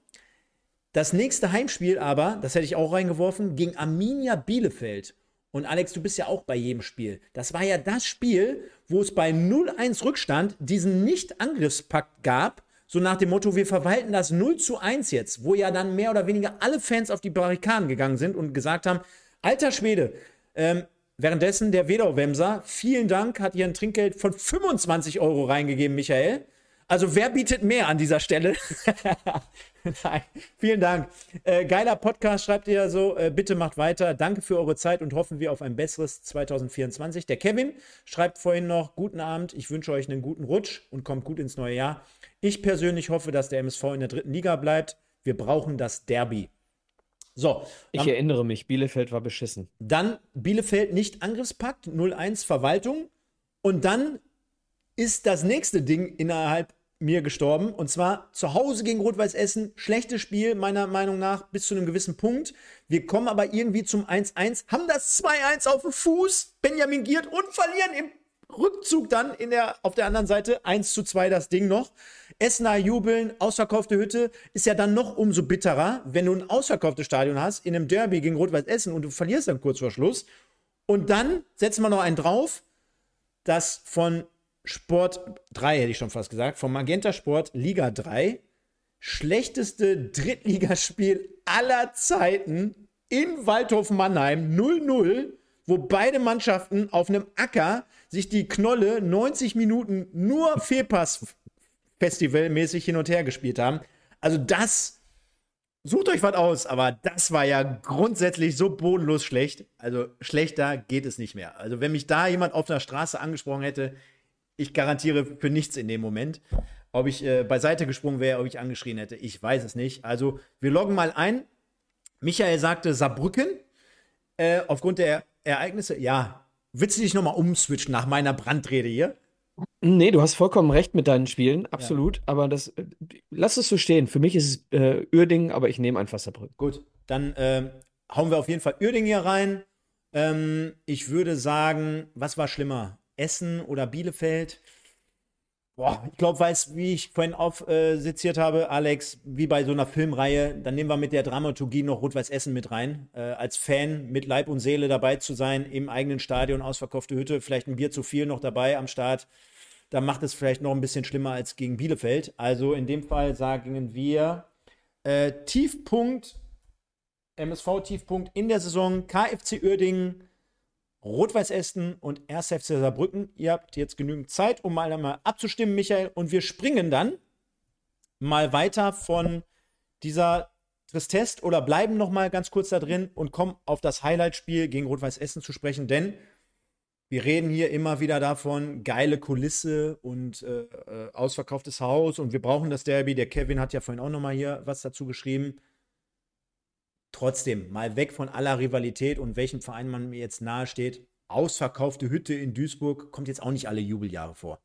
Das nächste Heimspiel aber, das hätte ich auch reingeworfen, gegen Arminia Bielefeld. Und Alex, du bist ja auch bei jedem Spiel. Das war ja das Spiel, wo es bei 0-1 Rückstand diesen Nicht-Angriffspakt gab, so nach dem Motto, wir verwalten das 0 zu 1 jetzt, wo ja dann mehr oder weniger alle Fans auf die Barrikaden gegangen sind und gesagt haben, alter Schwede, ähm, währenddessen der Wedau-Wemser, vielen Dank, hat hier ein Trinkgeld von 25 Euro reingegeben, Michael. Also wer bietet mehr an dieser Stelle? Nein, vielen Dank. Äh, geiler Podcast, schreibt ihr so. Äh, bitte macht weiter. Danke für eure Zeit und hoffen wir auf ein besseres 2024. Der Kevin schreibt vorhin noch, guten Abend, ich wünsche euch einen guten Rutsch und kommt gut ins neue Jahr. Ich persönlich hoffe, dass der MSV in der dritten Liga bleibt. Wir brauchen das Derby. So. Ich erinnere mich, Bielefeld war beschissen. Dann Bielefeld nicht Angriffspakt, 0-1 Verwaltung. Und dann ist das nächste Ding innerhalb mir gestorben. Und zwar zu Hause gegen Rot-Weiß Essen. Schlechtes Spiel, meiner Meinung nach, bis zu einem gewissen Punkt. Wir kommen aber irgendwie zum 1-1, haben das 2-1 auf dem Fuß, Benjamin Giert und verlieren im Rückzug dann in der, auf der anderen Seite 1 zu 2 das Ding noch. Essener jubeln, ausverkaufte Hütte, ist ja dann noch umso bitterer, wenn du ein ausverkauftes Stadion hast, in einem Derby gegen Rot-Weiß Essen und du verlierst dann kurz vor Schluss. Und dann setzen wir noch einen drauf, das von Sport 3, hätte ich schon fast gesagt, vom Magenta Sport Liga 3, schlechteste Drittligaspiel aller Zeiten in Waldhof Mannheim 0-0, wo beide Mannschaften auf einem Acker sich die Knolle 90 Minuten nur Fehlpass-Festival-mäßig hin und her gespielt haben. Also das, sucht euch was aus, aber das war ja grundsätzlich so bodenlos schlecht. Also schlechter geht es nicht mehr. Also wenn mich da jemand auf der Straße angesprochen hätte, ich garantiere für nichts in dem Moment. Ob ich äh, beiseite gesprungen wäre, ob ich angeschrien hätte, ich weiß es nicht. Also, wir loggen mal ein. Michael sagte Saarbrücken. Äh, aufgrund der Ereignisse, ja. Willst du dich nochmal umswitchen nach meiner Brandrede hier? Nee, du hast vollkommen recht mit deinen Spielen, absolut. Ja. Aber das, äh, lass es so stehen. Für mich ist es äh, Uerdingen, aber ich nehme einfach Saarbrücken. Gut, dann äh, hauen wir auf jeden Fall Uerdingen hier rein. Ähm, ich würde sagen, was war schlimmer? Essen oder Bielefeld. Boah, ich glaube, weiß, wie ich vorhin aufseziert äh, habe, Alex, wie bei so einer Filmreihe, dann nehmen wir mit der Dramaturgie noch Rot-Weiß Essen mit rein. Äh, als Fan mit Leib und Seele dabei zu sein, im eigenen Stadion, ausverkaufte Hütte, vielleicht ein Bier zu viel noch dabei am Start. Da macht es vielleicht noch ein bisschen schlimmer als gegen Bielefeld. Also in dem Fall sagen wir äh, Tiefpunkt, MSV-Tiefpunkt in der Saison, KFC Uerdingen Rot-Weiß Essen und 1. FC Saarbrücken. Ihr habt jetzt genügend Zeit, um mal einmal abzustimmen, Michael. Und wir springen dann mal weiter von dieser Tristest oder bleiben noch mal ganz kurz da drin und kommen auf das Highlight-Spiel gegen Rot-Weiß Essen zu sprechen, denn wir reden hier immer wieder davon, geile Kulisse und äh, äh ausverkauftes Haus und wir brauchen das Derby. Der Kevin hat ja vorhin auch noch mal hier was dazu geschrieben trotzdem mal weg von aller Rivalität und welchem Verein man mir jetzt nahe steht. Ausverkaufte Hütte in Duisburg kommt jetzt auch nicht alle Jubeljahre vor.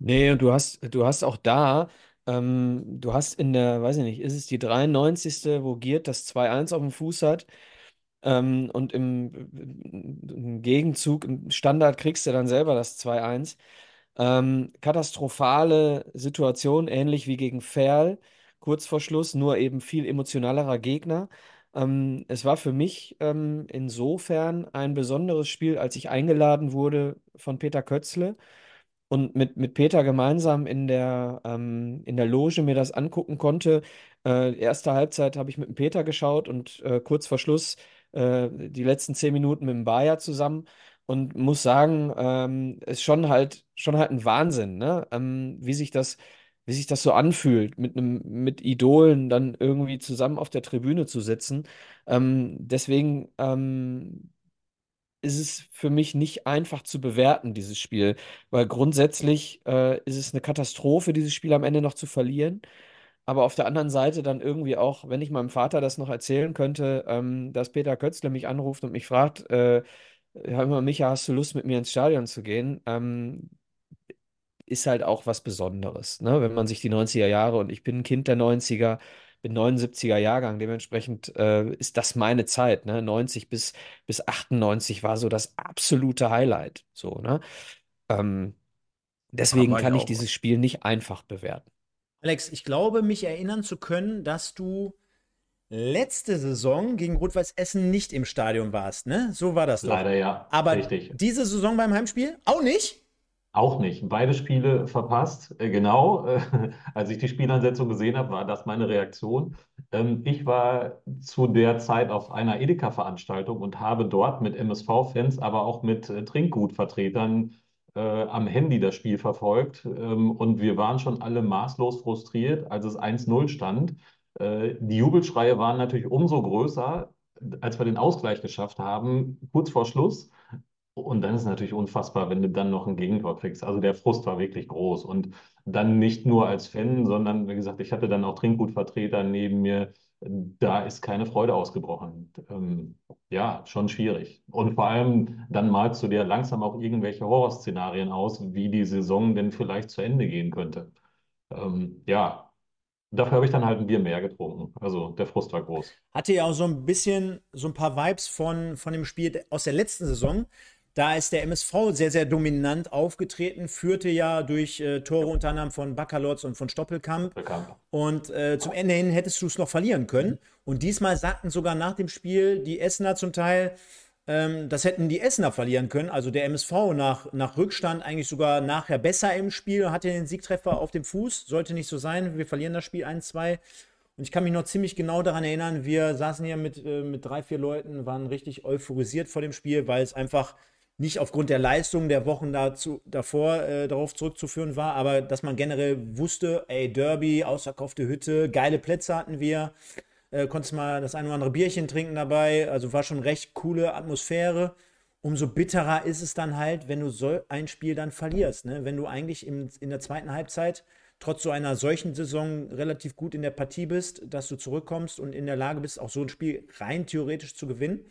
Nee, und du hast, du hast auch da, ähm, du hast in der, weiß ich nicht, ist es die 93., wo Giert das 2-1 auf dem Fuß hat. Ähm, und im, im, Gegenzug, im Standard kriegst du dann selber das 2-1. Ähm, katastrophale Situation, ähnlich wie gegen Ferl kurz vor Schluss, nur eben viel emotionalerer Gegner. Ähm, es war für mich ähm, insofern ein besonderes Spiel, als ich eingeladen wurde von Peter Kötzle und mit, mit Peter gemeinsam in der, ähm, in der Loge mir das angucken konnte. Äh, erste Halbzeit habe ich mit dem Peter geschaut und äh, kurz vor Schluss äh, die letzten zehn Minuten mit dem Bayer zusammen und muss sagen, ähm, ist schon halt, schon halt ein Wahnsinn, ne? Ähm, wie sich das wie sich das so anfühlt, mit einem, mit Idolen dann irgendwie zusammen auf der Tribüne zu sitzen. Ähm, deswegen ähm, ist es für mich nicht einfach zu bewerten, dieses Spiel, weil grundsätzlich äh, ist es eine Katastrophe, dieses Spiel am Ende noch zu verlieren. Aber auf der anderen Seite dann irgendwie auch, wenn ich meinem Vater das noch erzählen könnte, ähm, dass Peter Kötzle mich anruft und mich fragt, äh, hör mal, Micha, hast du Lust, mit mir ins Stadion zu gehen? Ähm, ist halt auch was Besonderes, ne? Wenn man sich die 90er Jahre und ich bin ein Kind der 90er, bin 79er Jahrgang, dementsprechend äh, ist das meine Zeit, ne? 90 bis, bis 98 war so das absolute Highlight, so, ne? Ähm, deswegen kann ich dieses Spiel nicht einfach bewerten. Alex, ich glaube, mich erinnern zu können, dass du letzte Saison gegen Rot-Weiß Essen nicht im Stadion warst, ne? So war das doch. Leider ja. Aber Richtig. diese Saison beim Heimspiel auch nicht? Auch nicht. Beide Spiele verpasst. Äh, Genau. äh, Als ich die Spielansetzung gesehen habe, war das meine Reaktion. Ähm, Ich war zu der Zeit auf einer Edeka-Veranstaltung und habe dort mit MSV-Fans, aber auch mit äh, Trinkgutvertretern am Handy das Spiel verfolgt. Ähm, Und wir waren schon alle maßlos frustriert, als es 1-0 stand. Die Jubelschreie waren natürlich umso größer, als wir den Ausgleich geschafft haben, kurz vor Schluss. Und dann ist es natürlich unfassbar, wenn du dann noch ein Gegentor kriegst. Also der Frust war wirklich groß. Und dann nicht nur als Fan, sondern wie gesagt, ich hatte dann auch Trinkgutvertreter neben mir. Da ist keine Freude ausgebrochen. Ähm, ja, schon schwierig. Und vor allem dann malst du dir langsam auch irgendwelche Horrorszenarien aus, wie die Saison denn vielleicht zu Ende gehen könnte. Ähm, ja, dafür habe ich dann halt ein Bier mehr getrunken. Also der Frust war groß. Hatte ja auch so ein bisschen, so ein paar Vibes von, von dem Spiel aus der letzten Saison. Da ist der MSV sehr, sehr dominant aufgetreten, führte ja durch äh, Tore unter anderem von Bakalotz und von Stoppelkamp. Und äh, zum Ende hin hättest du es noch verlieren können. Und diesmal sagten sogar nach dem Spiel die Essener zum Teil, ähm, das hätten die Essener verlieren können. Also der MSV nach, nach Rückstand eigentlich sogar nachher besser im Spiel, hatte den Siegtreffer auf dem Fuß. Sollte nicht so sein. Wir verlieren das Spiel 1-2. Und ich kann mich noch ziemlich genau daran erinnern, wir saßen hier mit, äh, mit drei, vier Leuten, waren richtig euphorisiert vor dem Spiel, weil es einfach nicht aufgrund der Leistung der Wochen dazu, davor äh, darauf zurückzuführen war, aber dass man generell wusste, ey, Derby, ausverkaufte Hütte, geile Plätze hatten wir, äh, konntest mal das ein oder andere Bierchen trinken dabei, also war schon recht coole Atmosphäre. Umso bitterer ist es dann halt, wenn du so ein Spiel dann verlierst, ne? Wenn du eigentlich im, in der zweiten Halbzeit trotz so einer solchen Saison relativ gut in der Partie bist, dass du zurückkommst und in der Lage bist, auch so ein Spiel rein theoretisch zu gewinnen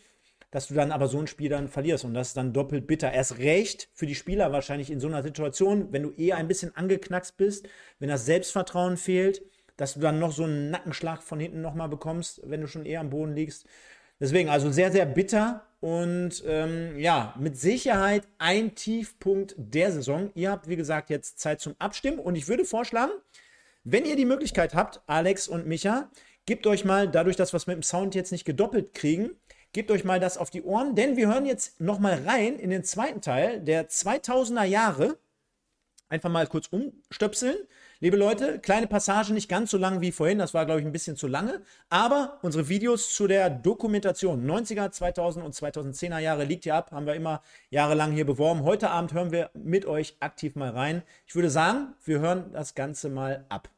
dass du dann aber so ein Spiel dann verlierst und das ist dann doppelt bitter. Erst recht für die Spieler wahrscheinlich in so einer Situation, wenn du eher ein bisschen angeknackst bist, wenn das Selbstvertrauen fehlt, dass du dann noch so einen Nackenschlag von hinten nochmal bekommst, wenn du schon eher am Boden liegst. Deswegen also sehr, sehr bitter und ähm, ja, mit Sicherheit ein Tiefpunkt der Saison. Ihr habt, wie gesagt, jetzt Zeit zum Abstimmen und ich würde vorschlagen, wenn ihr die Möglichkeit habt, Alex und Micha, gebt euch mal, dadurch, dass wir es mit dem Sound jetzt nicht gedoppelt kriegen, Gebt euch mal das auf die Ohren, denn wir hören jetzt noch mal rein in den zweiten Teil der 2000er Jahre. Einfach mal kurz umstöpseln. Liebe Leute, kleine Passage, nicht ganz so lang wie vorhin, das war, glaube ich, ein bisschen zu lange. Aber unsere Videos zu der Dokumentation 90er, 2000 und 2010er Jahre liegt hier ab, haben wir immer jahrelang hier beworben. Heute Abend hören wir mit euch aktiv mal rein. Ich würde sagen, wir hören das Ganze mal ab.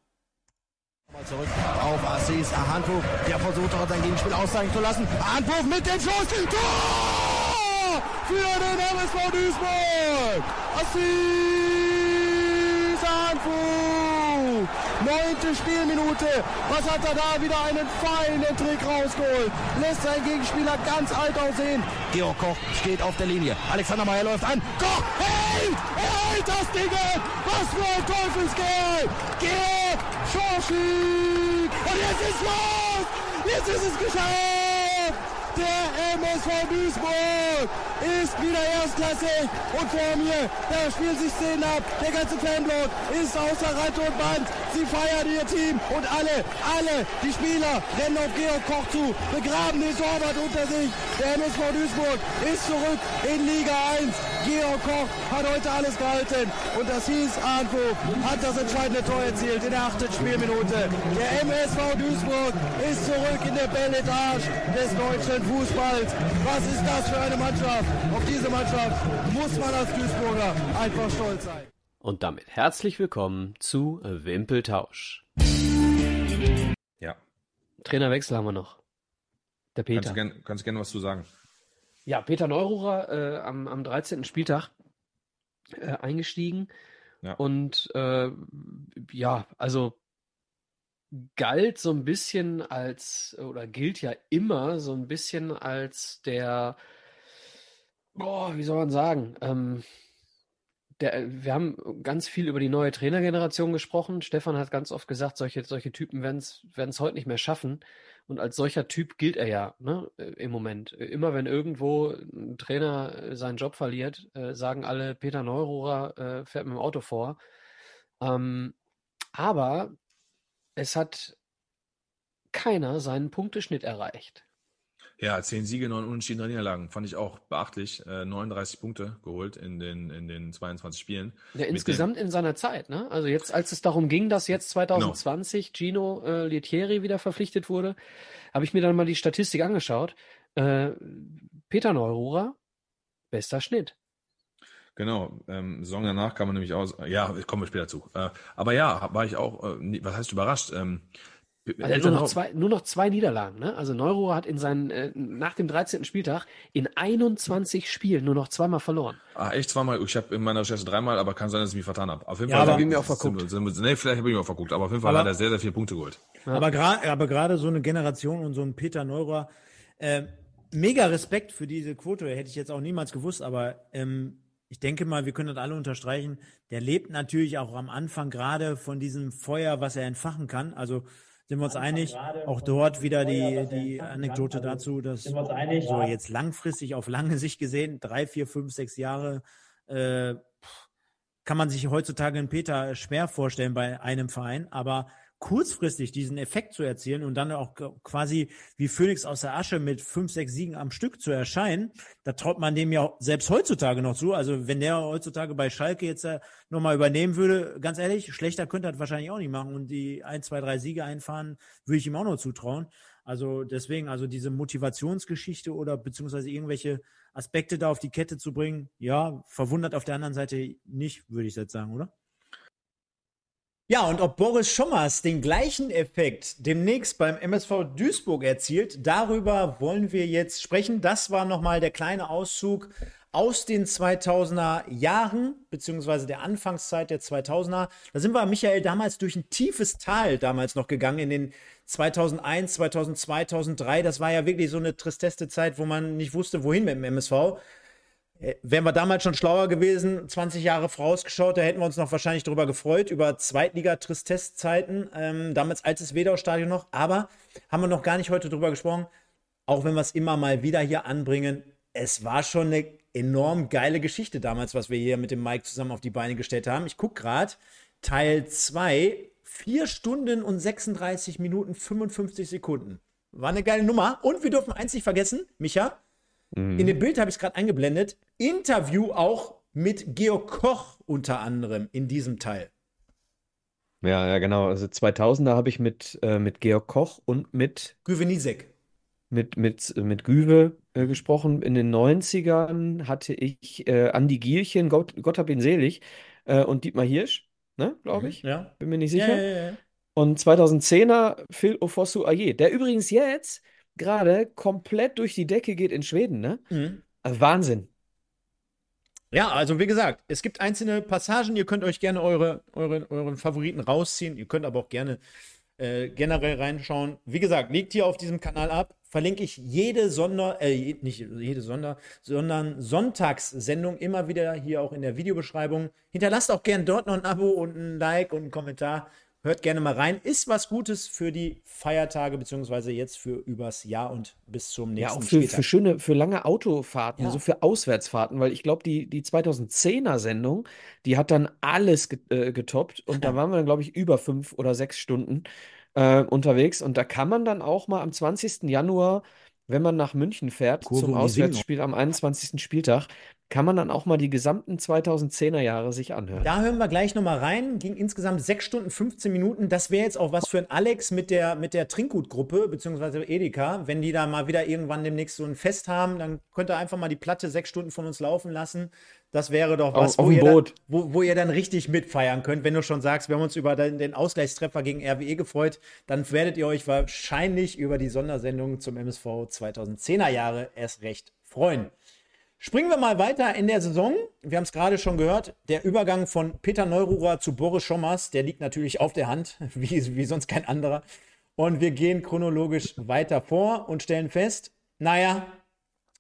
Zurück auf Assis Handbuch. Der versucht auch sein Gegenspiel auszeichnen zu lassen. Handbuch mit dem Schuss. Tor! Für den MSV Duisburg. Assis Handbuch. Neunte Spielminute. Was hat er da? Wieder einen feinen Trick rausgeholt. Lässt seinen Gegenspieler ganz alt aussehen. Georg Koch steht auf der Linie. Alexander Meyer läuft an. Koch hält! Er hält das Ding! Was für ein Teufelskerl! Georg Schorschig! Und jetzt ist los! Jetzt ist es geschafft! Der MSV Duisburg ist wieder erstklassig und vor mir, da spielen sich Szenen ab. Der ganze Fanblock ist außer Rand und Band. Sie feiern ihr Team und alle, alle, die Spieler rennen auf Georg Koch zu, begraben den Torwart unter sich. Der MSV Duisburg ist zurück in Liga 1. Georg Koch hat heute alles gehalten und das hieß, Arnko hat das entscheidende Tor erzielt in der achten Spielminute. Der MSV Duisburg ist zurück in der Belletage des deutschen Fußballs. Was ist das für eine Mannschaft? Auf diese Mannschaft muss man als Duisburger einfach stolz sein. Und damit herzlich willkommen zu Wimpeltausch. Ja. Trainerwechsel haben wir noch. Der Kannst Peter. du gerne kannst gern was zu sagen. Ja, Peter Neururer äh, am, am 13. Spieltag äh, eingestiegen. Ja. Und äh, ja, also galt so ein bisschen als, oder gilt ja immer so ein bisschen als der, boah, wie soll man sagen, ähm, der, wir haben ganz viel über die neue Trainergeneration gesprochen. Stefan hat ganz oft gesagt, solche, solche Typen werden es heute nicht mehr schaffen. Und als solcher Typ gilt er ja ne, äh, im Moment. Immer wenn irgendwo ein Trainer äh, seinen Job verliert, äh, sagen alle, Peter Neururer äh, fährt mit dem Auto vor. Ähm, aber es hat keiner seinen Punkteschnitt erreicht. Ja, zehn Siege, neun Unentschieden, drei Niederlagen. Fand ich auch beachtlich. Äh, 39 Punkte geholt in den, in den 22 Spielen. Ja, insgesamt in seiner Zeit, ne? Also jetzt, als es darum ging, dass jetzt 2020 Gino äh, Lettieri wieder verpflichtet wurde, habe ich mir dann mal die Statistik angeschaut. Äh, Peter Neururer, bester Schnitt. Genau, ähm, Saison danach kann man nämlich aus. Ja, kommen wir später zu. Äh, aber ja, war ich auch, äh, was heißt überrascht? Ähm, also nur, noch zwei, nur noch zwei Niederlagen. Ne? Also Neururer hat in seinen, äh, nach dem 13. Spieltag in 21 Spielen nur noch zweimal verloren. Ah, echt zweimal? Ich habe in meiner Recherche dreimal, aber kann sein, dass ich mich vertan habe. Auf jeden Ja, Fall aber- habe Hab ich mir auch verguckt. Nee, vielleicht habe ich mir auch verguckt, aber auf jeden Fall Aber- hat er sehr, sehr viele Punkte geholt. Aber gerade aber gerade so eine Generation und so ein Peter Neurer, äh, mega Respekt für diese Quote, hätte ich jetzt auch niemals gewusst, aber ähm, ich denke mal, wir können das alle unterstreichen. Der lebt natürlich auch am Anfang gerade von diesem Feuer, was er entfachen kann. Also sind wir uns einig, auch dort wieder die, die Anekdote dazu, dass so jetzt langfristig auf lange Sicht gesehen, drei, vier, fünf, sechs Jahre, äh, kann man sich heutzutage einen Peter schwer vorstellen bei einem Verein, aber kurzfristig diesen Effekt zu erzielen und dann auch quasi wie Phönix aus der Asche mit fünf, sechs Siegen am Stück zu erscheinen, da traut man dem ja selbst heutzutage noch zu. Also wenn der heutzutage bei Schalke jetzt äh, nochmal übernehmen würde, ganz ehrlich, schlechter könnte er das wahrscheinlich auch nicht machen und die ein, zwei, drei Siege einfahren, würde ich ihm auch noch zutrauen. Also deswegen, also diese Motivationsgeschichte oder beziehungsweise irgendwelche Aspekte da auf die Kette zu bringen, ja, verwundert auf der anderen Seite nicht, würde ich jetzt sagen, oder? Ja, und ob Boris Schommers den gleichen Effekt demnächst beim MSV Duisburg erzielt, darüber wollen wir jetzt sprechen. Das war nochmal der kleine Auszug aus den 2000er Jahren, beziehungsweise der Anfangszeit der 2000er. Da sind wir, Michael, damals durch ein tiefes Tal damals noch gegangen in den 2001, 2002, 2003. Das war ja wirklich so eine tristeste Zeit, wo man nicht wusste, wohin mit dem MSV. Äh, Wären wir damals schon schlauer gewesen, 20 Jahre vorausgeschaut, da hätten wir uns noch wahrscheinlich darüber gefreut, über Zweitliga-Tristesszeiten, ähm, damals altes Wedau-Stadion noch, aber haben wir noch gar nicht heute drüber gesprochen, auch wenn wir es immer mal wieder hier anbringen, es war schon eine enorm geile Geschichte damals, was wir hier mit dem Mike zusammen auf die Beine gestellt haben. Ich gucke gerade, Teil 2, 4 Stunden und 36 Minuten 55 Sekunden. War eine geile Nummer. Und wir dürfen eins nicht vergessen, Micha, in dem Bild habe ich es gerade eingeblendet. Interview auch mit Georg Koch unter anderem in diesem Teil. Ja, ja, genau. Also 2000er habe ich mit, äh, mit Georg Koch und mit, Güvenisek. mit, mit, mit Güwe äh, gesprochen. In den 90ern hatte ich äh, Andi Gielchen, Gott, Gott hab ihn selig, äh, und Dietmar Hirsch, ne, glaube ich. Ja. Bin mir nicht sicher. ja, ja, ja. Und 2010er Phil Ofosu Aye, der übrigens jetzt gerade komplett durch die Decke geht in Schweden, ne? Mhm. Also Wahnsinn. Ja, also wie gesagt, es gibt einzelne Passagen, ihr könnt euch gerne eure, eure, euren Favoriten rausziehen. Ihr könnt aber auch gerne äh, generell reinschauen. Wie gesagt, liegt hier auf diesem Kanal ab. Verlinke ich jede Sonder, äh, nicht jede Sonder, sondern Sonntagssendung immer wieder hier auch in der Videobeschreibung. Hinterlasst auch gerne dort noch ein Abo und ein Like und einen Kommentar. Hört gerne mal rein. Ist was Gutes für die Feiertage, beziehungsweise jetzt für übers Jahr und bis zum Ja, nächsten auch für, für schöne, für lange Autofahrten, Ja. so für Auswärtsfahrten, weil ich glaube, die, die 2010er Sendung, die hat dann alles äh, getoppt und da waren wir dann, glaube ich, über fünf oder sechs Stunden äh, unterwegs und da kann man dann auch mal am 20. Januar, wenn man nach München fährt, Kurve zum um. Auswärtsspiel am 21. Spieltag, kann man dann auch mal die gesamten 2010er Jahre sich anhören. Da hören wir gleich nochmal rein. Ging insgesamt 6 Stunden 15 Minuten. Das wäre jetzt auch was für ein Alex mit der, mit der Trinkgutgruppe, beziehungsweise Edeka. Wenn die da mal wieder irgendwann demnächst so ein Fest haben, dann könnt ihr einfach mal die Platte 6 Stunden von uns laufen lassen. Das wäre doch Auf- was, auf wo, dem ihr dann, wo, wo ihr dann richtig mitfeiern könnt. Wenn du schon sagst, wir haben uns über den, den Ausgleichstreffer gegen RWE gefreut, dann werdet ihr euch wahrscheinlich über die Sondersendung zum MSV 2010er Jahre erst recht freuen. Springen wir mal weiter in der Saison. Wir haben es gerade schon gehört. Der Übergang von Peter Neururer zu Boris Schommers, der liegt natürlich auf der Hand, wie, wie sonst kein anderer. Und wir gehen chronologisch weiter vor und stellen fest, naja,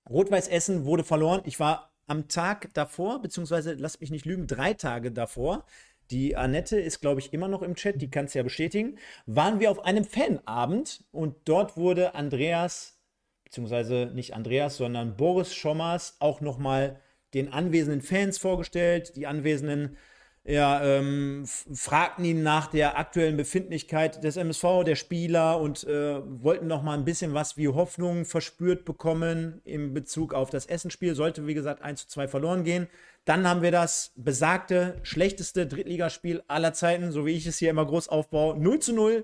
Rot-Weiß Essen wurde verloren. Ich war am Tag davor, beziehungsweise, lasst mich nicht lügen, drei Tage davor. Die Annette ist, glaube ich, immer noch im Chat, die kann es ja bestätigen. Waren wir auf einem Fanabend und dort wurde Andreas beziehungsweise nicht Andreas, sondern Boris Schommers auch nochmal den anwesenden Fans vorgestellt, die anwesenden ja, ähm, fragten ihn nach der aktuellen Befindlichkeit des MSV, der Spieler und äh, wollten noch mal ein bisschen was wie Hoffnung verspürt bekommen in Bezug auf das Essenspiel. Sollte, wie gesagt, 1 zu 2 verloren gehen. Dann haben wir das besagte, schlechteste Drittligaspiel aller Zeiten, so wie ich es hier immer groß aufbaue. 0 zu 0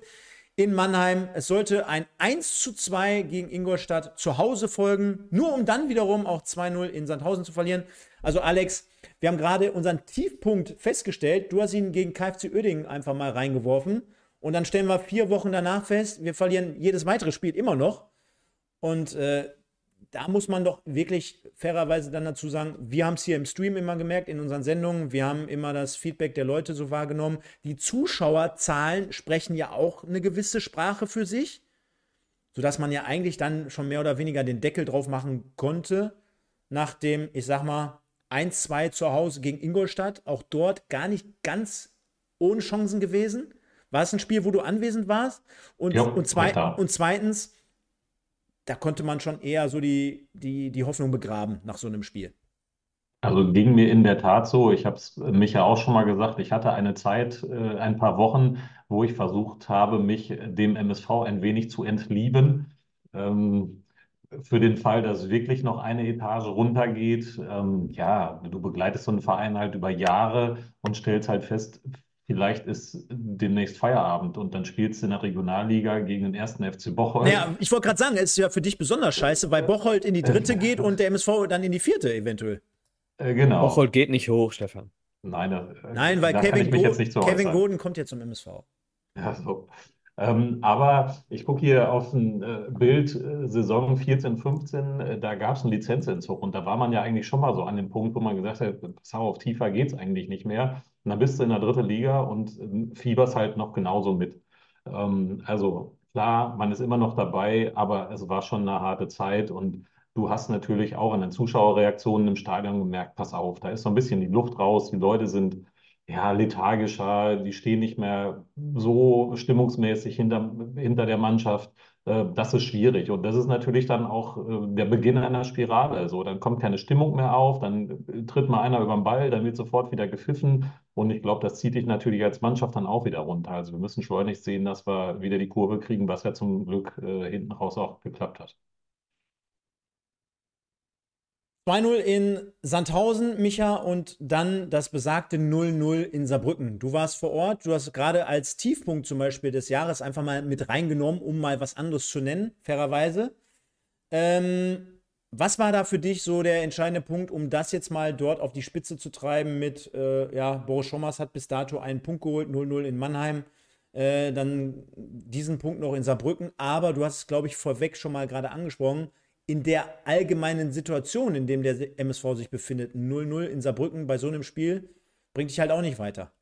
in Mannheim. Es sollte ein 1 zu 2 gegen Ingolstadt zu Hause folgen, nur um dann wiederum auch 2-0 in Sandhausen zu verlieren. Also Alex, wir haben gerade unseren Tiefpunkt festgestellt. Du hast ihn gegen KFC Oerdingen einfach mal reingeworfen. Und dann stellen wir vier Wochen danach fest, wir verlieren jedes weitere Spiel immer noch. Und äh, da muss man doch wirklich fairerweise dann dazu sagen, wir haben es hier im Stream immer gemerkt, in unseren Sendungen, wir haben immer das Feedback der Leute so wahrgenommen. Die Zuschauerzahlen sprechen ja auch eine gewisse Sprache für sich, sodass man ja eigentlich dann schon mehr oder weniger den Deckel drauf machen konnte, nach dem, ich sag mal, 1-2 zu Hause gegen Ingolstadt, auch dort gar nicht ganz ohne Chancen gewesen. War es ein Spiel, wo du anwesend warst? Und, Ja, und, zwei, und zweitens, da konnte man schon eher so die, die, die Hoffnung begraben nach so einem Spiel. Also ging mir in der Tat so. Ich habe es Micha auch schon mal gesagt. Ich hatte eine Zeit, äh, ein paar Wochen, wo ich versucht habe, mich dem MSV ein wenig zu entlieben. Ähm, für den Fall, dass wirklich noch eine Etage runtergeht. Ähm, ja, du begleitest so einen Verein halt über Jahre und stellst halt fest, vielleicht ist demnächst Feierabend und dann spielst du in der Regionalliga gegen den ersten FC Bocholt. Naja, ich wollte gerade sagen, es ist ja für dich besonders scheiße, weil Bocholt in die dritte geht und der MSV dann in die vierte eventuell. Äh, genau. Bocholt geht nicht hoch, Stefan. Nein, da, Nein, weil da kann Kevin, ich mich Go jetzt nicht so Kevin. Goden kommt jetzt zum MSV. Ja, so. Ähm, aber ich gucke hier auf ein äh, Bild, äh, Saison 14, 15, äh, da gab es einen Lizenzentzug und da war man ja eigentlich schon mal so an dem Punkt, wo man gesagt hat, pass auf, tiefer geht's eigentlich nicht mehr. Und dann bist du in der dritten Liga und äh, fieberst halt noch genauso mit. Ähm, also klar, man ist immer noch dabei, aber es war schon eine harte Zeit und du hast natürlich auch an den Zuschauerreaktionen im Stadion gemerkt, pass auf, da ist so ein bisschen die Luft raus, die Leute sind ja, lethargischer, die stehen nicht mehr so stimmungsmäßig hinter, hinter der Mannschaft. Äh, Das ist schwierig. Und das ist natürlich dann auch äh, der Beginn einer Spirale. So, dann kommt keine Stimmung mehr auf, dann äh, tritt mal einer über den Ball, dann wird sofort wieder gepfiffen. Und ich glaube, das zieht dich natürlich als Mannschaft dann auch wieder runter. Also wir müssen schleunigst sehen, dass wir wieder die Kurve kriegen, was ja zum Glück hinten raus auch geklappt hat. 2-0 in Sandhausen, Micha, und dann das besagte 0-0 in Saarbrücken. Du warst vor Ort, du hast gerade als Tiefpunkt zum Beispiel des Jahres einfach mal mit reingenommen, um mal was anderes zu nennen, fairerweise. Ähm, was war da für dich so der entscheidende Punkt, um das jetzt mal dort auf die Spitze zu treiben mit, äh, ja, Boris Schommers hat bis dato einen Punkt geholt, 0-0 in Mannheim, äh, dann diesen Punkt noch in Saarbrücken, aber du hast es, glaube ich, vorweg schon mal gerade angesprochen, in der allgemeinen Situation, in dem der MSV sich befindet, 0-0 in Saarbrücken bei so einem Spiel, bringt dich halt auch nicht weiter.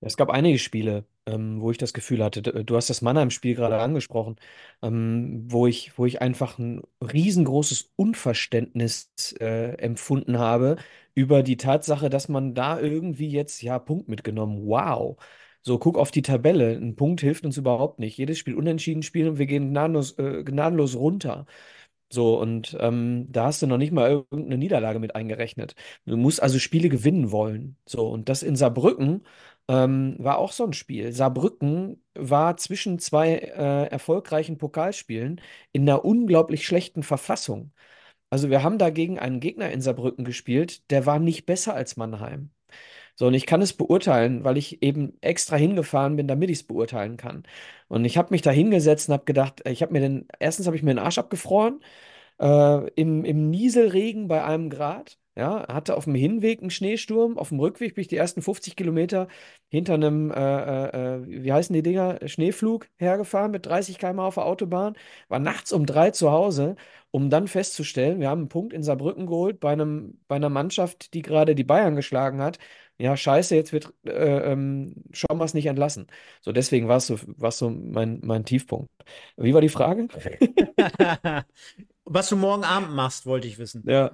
Es gab einige Spiele, ähm, wo ich das Gefühl hatte, d- du hast das Mannheim-Spiel gerade angesprochen, ähm, wo ich, wo ich einfach ein riesengroßes Unverständnis äh, empfunden habe über die Tatsache, dass man da irgendwie jetzt, ja, Punkt mitgenommen. Wow. So, guck auf die Tabelle. Ein Punkt hilft uns überhaupt nicht. Jedes Spiel unentschieden spielen und wir gehen gnadenlos, äh, gnadenlos runter. So, und ähm, da hast du noch nicht mal irgendeine Niederlage mit eingerechnet. Du musst also Spiele gewinnen wollen. So, und das in Saarbrücken ähm, war auch so ein Spiel. Saarbrücken war zwischen zwei äh, erfolgreichen Pokalspielen in einer unglaublich schlechten Verfassung. Also wir haben dagegen einen Gegner in Saarbrücken gespielt, der war nicht besser als Mannheim. So, und ich kann es beurteilen, weil ich eben extra hingefahren bin, damit ich es beurteilen kann. Und ich habe mich da hingesetzt und habe gedacht, ich habe mir den, erstens habe ich mir den Arsch abgefroren, äh, im, im Nieselregen bei einem Grad. Ja, hatte auf dem Hinweg einen Schneesturm, auf dem Rückweg bin ich die ersten 50 Kilometer hinter einem, äh, äh, äh, wie heißen die Dinger, Schneeflug hergefahren mit 30 km/h auf der Autobahn, war nachts um drei zu Hause, um dann festzustellen, wir haben einen Punkt in Saarbrücken geholt bei einem, bei einer Mannschaft, die gerade die Bayern geschlagen hat. Ja, scheiße, jetzt wird äh, ähm, Schommers nicht entlassen. So, deswegen war es so, war's so mein, mein Tiefpunkt. Wie war die Frage? Was du morgen Abend machst, wollte ich wissen. Ja.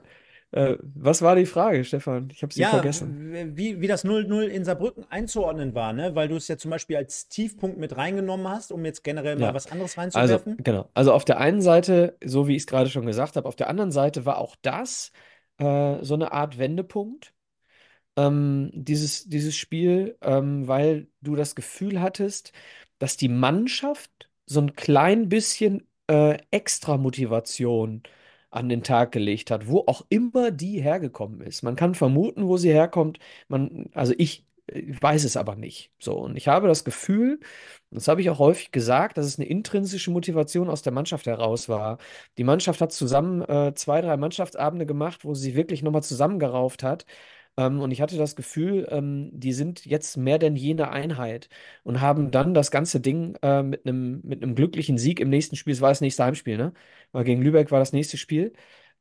Äh, was war die Frage, Stefan? Ich habe sie Ja, vergessen. wie, wie das 0-0 in Saarbrücken einzuordnen war, ne? Weil du es ja zum Beispiel als Tiefpunkt mit reingenommen hast, um jetzt generell mal Ja. was anderes Also, reinzuwerfen. genau. Also auf der einen Seite, so wie ich es gerade schon gesagt habe, auf der anderen Seite war auch das äh, so eine Art Wendepunkt. Ähm, dieses, dieses Spiel, ähm, weil du das Gefühl hattest, dass die Mannschaft so ein klein bisschen äh, extra Motivation an den Tag gelegt hat, wo auch immer die hergekommen ist. Man kann vermuten, wo sie herkommt. Man, also ich, ich weiß es aber nicht. So, und ich habe das Gefühl, das habe ich auch häufig gesagt, dass es eine intrinsische Motivation aus der Mannschaft heraus war. Die Mannschaft hat zusammen äh, zwei, drei Mannschaftsabende gemacht, wo sie wirklich nochmal zusammengerauft hat. Ähm, und ich hatte das Gefühl, ähm, die sind jetzt mehr denn je eine Einheit und haben dann das ganze Ding äh, mit einem mit glücklichen Sieg im nächsten Spiel, es war das nächste Heimspiel, ne? Weil gegen Lübeck war das nächste Spiel.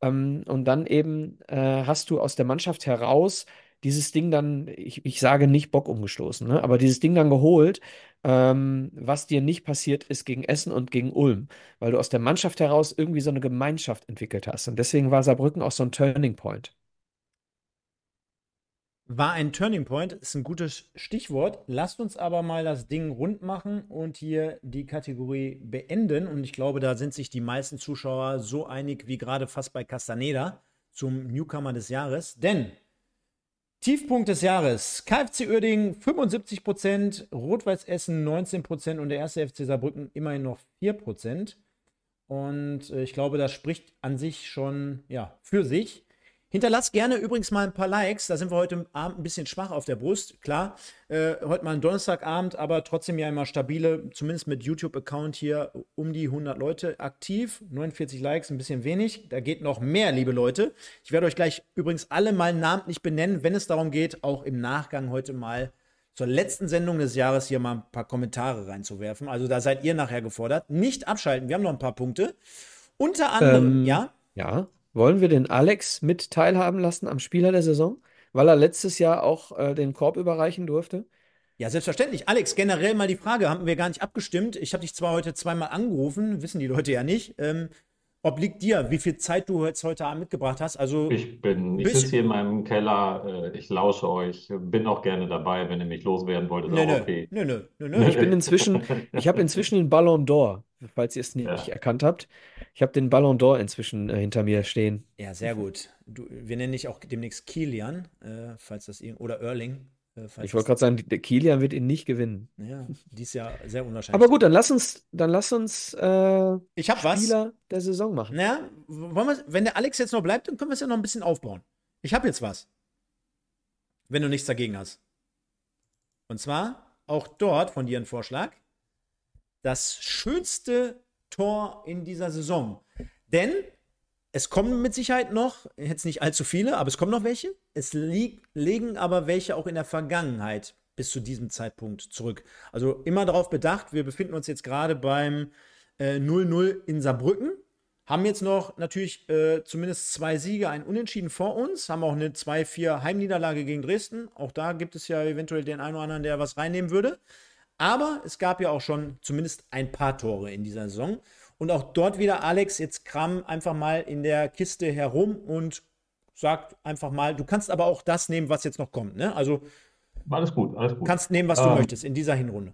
Ähm, und dann eben äh, hast du aus der Mannschaft heraus dieses Ding dann, ich, ich sage nicht Bock umgestoßen, ne? aber dieses Ding dann geholt, ähm, was dir nicht passiert ist gegen Essen und gegen Ulm, weil du aus der Mannschaft heraus irgendwie so eine Gemeinschaft entwickelt hast. Und deswegen war Saarbrücken auch so ein Turning Point. War ein Turning Point, ist ein gutes Stichwort. Lasst uns aber mal das Ding rund machen und hier die Kategorie beenden. Und ich glaube, da sind sich die meisten Zuschauer so einig wie gerade fast bei Castaneda zum Newcomer des Jahres. Denn Tiefpunkt des Jahres: KFC Uerdingen 75%, Rot-Weiß Essen 19% und der erste FC Saarbrücken immerhin noch 4%. Und äh, ich glaube, das spricht an sich schon ja, für sich. Hinterlasst gerne übrigens mal ein paar Likes. Da sind wir heute Abend ein bisschen schwach auf der Brust. Klar, äh, heute mal ein Donnerstagabend, aber trotzdem ja immer stabile, zumindest mit YouTube-Account hier um die 100 Leute aktiv. 49 Likes, ein bisschen wenig. Da geht noch mehr, liebe Leute. Ich werde euch gleich übrigens alle mal namentlich benennen, wenn es darum geht, auch im Nachgang heute mal zur letzten Sendung des Jahres hier mal ein paar Kommentare reinzuwerfen. Also da seid ihr nachher gefordert. Nicht abschalten, wir haben noch ein paar Punkte. Unter anderem, Ähm, ja. ja. Wollen wir den Alex mit teilhaben lassen am Spieler der Saison? Weil er letztes Jahr auch äh, den Korb überreichen durfte? Ja, selbstverständlich. Alex, generell mal die Frage, haben wir gar nicht abgestimmt. Ich habe dich zwar heute zweimal angerufen, wissen die Leute ja nicht. Ähm, obliegt dir, wie viel Zeit du jetzt heute Abend mitgebracht hast. Also Ich bin, ich sitze hier in meinem Keller, äh, ich lausche euch, bin auch gerne dabei, wenn ihr mich loswerden wollt, ist nö, auch nö, okay. nö, nö, nö, nö. Ich bin inzwischen, ich habe inzwischen den Ballon d'Or, falls ihr es nicht Ja. erkannt habt. Ich habe den Ballon d'Or inzwischen äh, hinter mir stehen. Ja, sehr gut. Du, wir nennen dich auch demnächst Kilian, äh, falls das irgend oder Erling. Äh, Ich wollte gerade sagen, der Kilian wird ihn nicht gewinnen. Ja, dies Jahr sehr unwahrscheinlich. Aber gut, dann lass uns, dann lass uns äh, ich habe was. Spieler der Saison machen. Na, wollen wir, wenn der Alex jetzt noch bleibt, dann können wir es ja noch ein bisschen aufbauen. Ich habe jetzt was. Wenn du nichts dagegen hast. Und zwar auch dort von dir ein Vorschlag. Das schönste Tor in dieser Saison. Denn es kommen mit Sicherheit noch, jetzt nicht allzu viele, aber es kommen noch welche. Es legen aber welche auch in der Vergangenheit bis zu diesem Zeitpunkt zurück. Also immer darauf bedacht, wir befinden uns jetzt gerade beim äh, 0-0 in Saarbrücken. Haben jetzt noch natürlich äh, zumindest zwei Siege, ein Unentschieden vor uns. Haben auch eine 2-4 Heimniederlage gegen Dresden. Auch da gibt es ja eventuell den einen oder anderen, der was reinnehmen würde. Aber es gab ja auch schon zumindest ein paar Tore in dieser Saison. Und auch dort wieder Alex, jetzt kram einfach mal in der Kiste herum und sagt einfach mal, du kannst aber auch das nehmen, was jetzt noch kommt. Ne? Also Alles gut, alles du gut. kannst nehmen, was du Ähm, möchtest in dieser Hinrunde.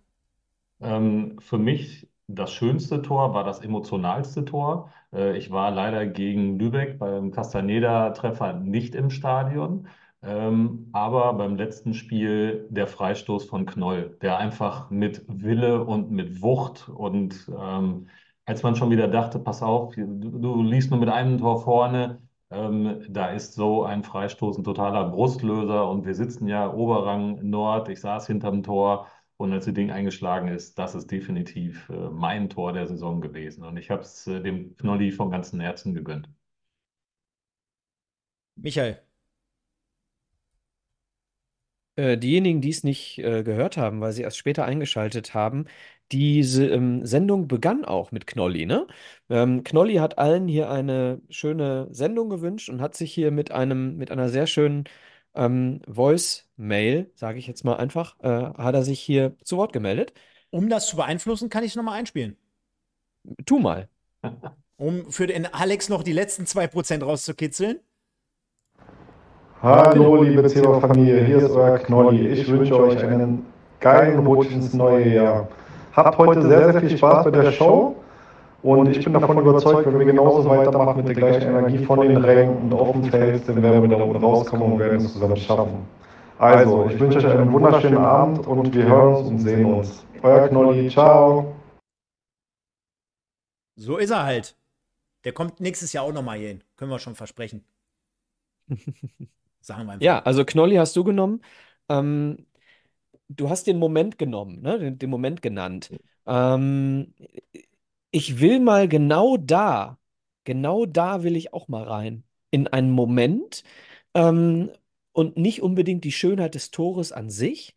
Ähm, für mich das schönste Tor war das emotionalste Tor. Äh, ich war leider gegen Lübeck beim Castaneda-Treffer nicht im Stadion, ähm, aber beim letzten Spiel der Freistoß von Knoll, der einfach mit Wille und mit Wucht und ähm, als man schon wieder dachte, pass auf, du, du liegst nur mit einem Tor vorne, ähm, da ist so ein Freistoß ein totaler Brustlöser und wir sitzen ja Oberrang Nord, ich saß hinterm Tor. Und als das Ding eingeschlagen ist, das ist definitiv äh, mein Tor der Saison gewesen. Und ich habe es äh, dem Knolli von ganzem Herzen gegönnt. Michael, Äh, diejenigen, die es nicht äh, gehört haben, weil sie erst später eingeschaltet haben, diese ähm, Sendung begann auch mit Knolli, ne? Ähm, Knolli hat allen hier eine schöne Sendung gewünscht und hat sich hier mit einem, mit einer sehr schönen ähm, Voice-Mail, sage ich jetzt mal einfach, äh, hat er sich hier zu Wort gemeldet. um das zu beeinflussen, kann ich es nochmal einspielen. Tu mal. Um für den Alex noch die letzten 2% rauszukitzeln. Hallo, liebe Zebra-Familie, hier ist euer Knolli. Ich wünsche euch einen geilen Rutsch ins neue Jahr. Habt heute sehr, sehr viel Spaß bei der Show und ich bin davon überzeugt, wenn wir genauso weitermachen mit der gleichen Energie von den Rängen und auf dem Feld, dann werden wir da oben rauskommen und werden es zusammen schaffen. Also, ich wünsche euch einen wunderschönen Abend und wir hören uns und sehen uns. Euer Knolli, ciao. So ist er halt. Der kommt nächstes Jahr auch nochmal hier hin. Können wir schon versprechen. Sagen wir einfach. Ja, also Knolli hast du genommen. Ähm, du hast den Moment genommen, ne? Den, den Moment genannt. Ähm, ich will mal genau da, genau da will ich auch mal rein. In einen Moment ähm, und nicht unbedingt die Schönheit des Tores an sich.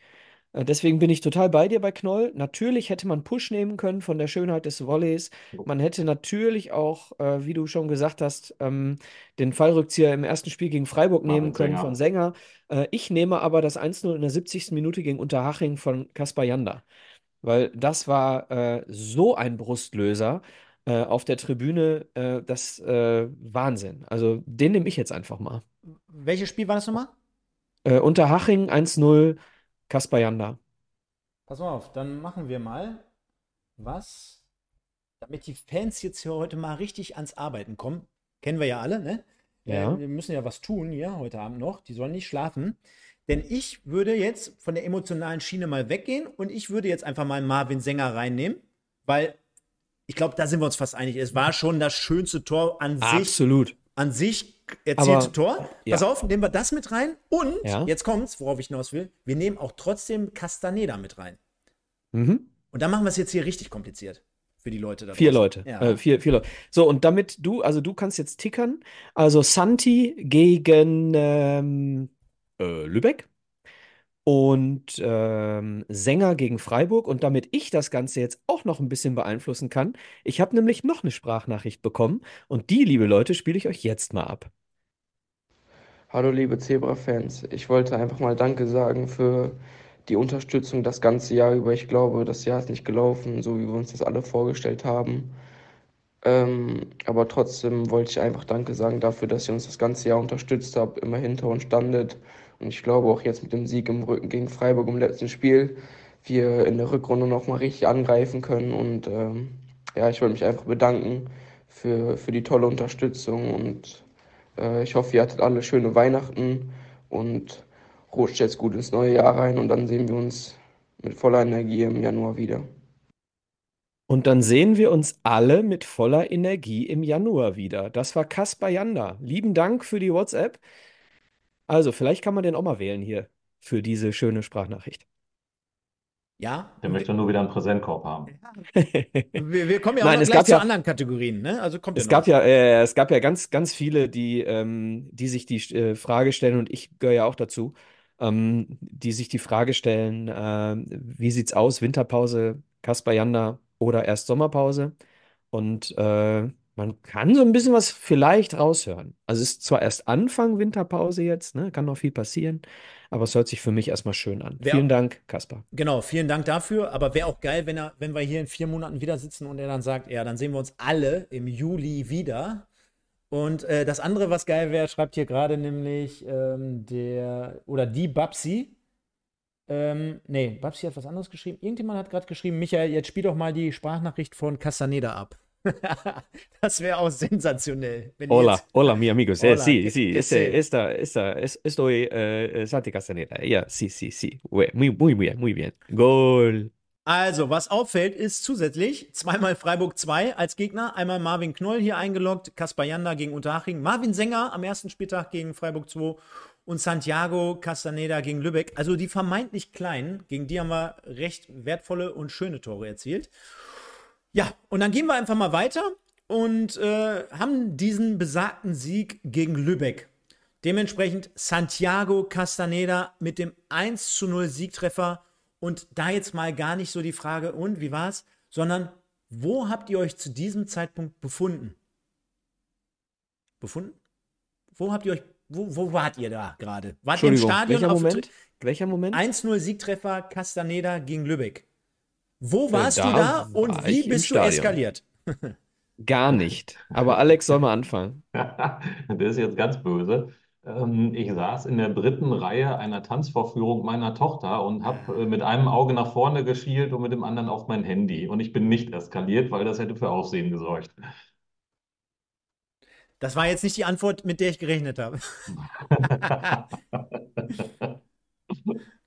Äh, Deswegen bin ich total bei dir bei Knoll. Natürlich hätte man Push nehmen können von der Schönheit des Volleys. Man hätte natürlich auch, äh, wie du schon gesagt hast, ähm, den Fallrückzieher im ersten Spiel gegen Freiburg Marvin nehmen können Sänger. von Sänger. Äh, ich nehme aber das 1-0 in der 70. Minute gegen Unterhaching von Kaspar Janda. Weil das war äh, so ein Brustlöser äh, auf der Tribüne, äh, das Wahnsinn. Also den nehme ich jetzt einfach mal. Welches Spiel war das nochmal? Unterhaching 1-0, Kaspar Janda. Pass mal auf, dann machen wir mal was, damit die Fans jetzt hier heute mal richtig ans Arbeiten kommen. Kennen wir ja alle, ne? Ja. Äh, wir müssen ja was tun hier heute Abend noch. Die sollen nicht schlafen. Denn ich würde jetzt von der emotionalen Schiene mal weggehen und ich würde jetzt einfach mal Marvin Sänger reinnehmen, weil ich glaube, da sind wir uns fast einig. Es war schon das schönste Tor an sich, Absolut. An sich erzielte Aber- Tor. Pass ja. auf, nehmen wir das mit rein und Ja. jetzt kommt's, worauf ich hinaus will. Wir nehmen auch trotzdem Castaneda mit rein. Mhm. Und dann machen wir es jetzt hier richtig kompliziert für die Leute da Vier. Leute. Ja. Äh, vier, vier Leute. So, und damit du, also du kannst jetzt tickern. Also Santi gegen ähm, äh, Lübeck und ähm, Sänger gegen Freiburg. Und damit ich das Ganze jetzt auch noch ein bisschen beeinflussen kann, ich habe nämlich noch eine Sprachnachricht bekommen. Und die, liebe Leute, spiele ich euch jetzt mal ab. Hallo liebe Zebra-Fans, ich wollte einfach mal Danke sagen für die Unterstützung das ganze Jahr über. Ich glaube, das Jahr ist nicht gelaufen, so wie wir uns das alle vorgestellt haben. Ähm, aber trotzdem wollte ich einfach Danke sagen dafür, dass ihr uns das ganze Jahr unterstützt habt, immer hinter uns standet. Und ich glaube auch jetzt mit dem Sieg im Rücken gegen Freiburg im letzten Spiel, wir in der Rückrunde nochmal richtig angreifen können. Und ähm, ja, ich wollte mich einfach bedanken für, für die tolle Unterstützung und äh, ich hoffe, ihr hattet alle schöne Weihnachten und rutscht jetzt gut ins neue Jahr rein und dann sehen wir uns mit voller Energie im Januar wieder. Und dann sehen wir uns alle mit voller Energie im Januar wieder. Das war Kaspar Janda. Lieben Dank für die WhatsApp. Also, vielleicht kann man den auch mal wählen hier für diese schöne Sprachnachricht. Ja, Der möchte nur wieder einen Präsentkorb haben. wir, wir kommen ja auch Nein, noch es gleich gab zu ja- anderen Kategorien, ne? Also kommt Es gab noch. ja, äh, es gab ja ganz, ganz viele, die, ähm, die sich die äh, Frage stellen, und ich gehöre ja auch dazu, ähm, die sich die Frage stellen, äh, wie sieht's aus, Winterpause, Kaspar Janda oder erst Sommerpause? Und äh, man kann so ein bisschen was vielleicht raushören. Also es ist zwar erst Anfang Winterpause jetzt, ne, kann noch viel passieren, aber es hört sich für mich erstmal schön an. Wer- Vielen Dank, Kaspar. Genau, vielen Dank dafür. Aber wäre auch geil, wenn, er, wenn wir hier in vier Monaten wieder sitzen und er dann sagt, ja, dann sehen wir uns alle im Juli wieder. Und äh, das andere, was geil wäre, schreibt hier gerade nämlich ähm, der oder die Babsi. Ähm, nee, Babsi hat was anderes geschrieben. Irgendjemand hat gerade geschrieben, Michael, jetzt spiel doch mal die Sprachnachricht von Castaneda ab. das wäre auch sensationell. Hola, jetzt- hola, mi amigos. Eh, Hola, sí, sí, ese, se- esta, esta, es- estoy, eh, Santi Castaneda. Ja, sí, sí, sí. Muy, muy bien, muy bien. Gol. Also, was auffällt, ist zusätzlich zweimal Freiburg 2 als Gegner, einmal Marvin Knoll hier eingeloggt, Kaspar Janda gegen Unterhaching, Marvin Sänger am ersten Spieltag gegen Freiburg 2 und Santiago Castaneda gegen Lübeck. Also die vermeintlich kleinen, gegen die haben wir recht wertvolle und schöne Tore erzielt. Ja, und dann gehen wir einfach mal weiter und äh, haben diesen besagten Sieg gegen Lübeck. Dementsprechend Santiago Castaneda mit dem 1 zu 0 Siegtreffer. Und da jetzt mal gar nicht so die Frage, und wie war's, sondern wo habt ihr euch zu diesem Zeitpunkt befunden? Befunden? Wo habt ihr euch, wo, wo wart ihr da gerade? Wart ihr im Stadion welcher Moment? Welcher Moment? 1-0 Siegtreffer Castaneda gegen Lübeck. Wo warst da du da und war wie bist du Stadion. eskaliert? Gar nicht. Aber Alex soll mal anfangen. Der ist jetzt ganz böse. Ähm, Ich saß in der dritten Reihe einer Tanzvorführung meiner Tochter und habe mit einem Auge nach vorne geschielt und mit dem anderen auf mein Handy. Und ich bin nicht eskaliert, weil das hätte für Aufsehen gesorgt. Das war jetzt nicht die Antwort, mit der ich gerechnet habe.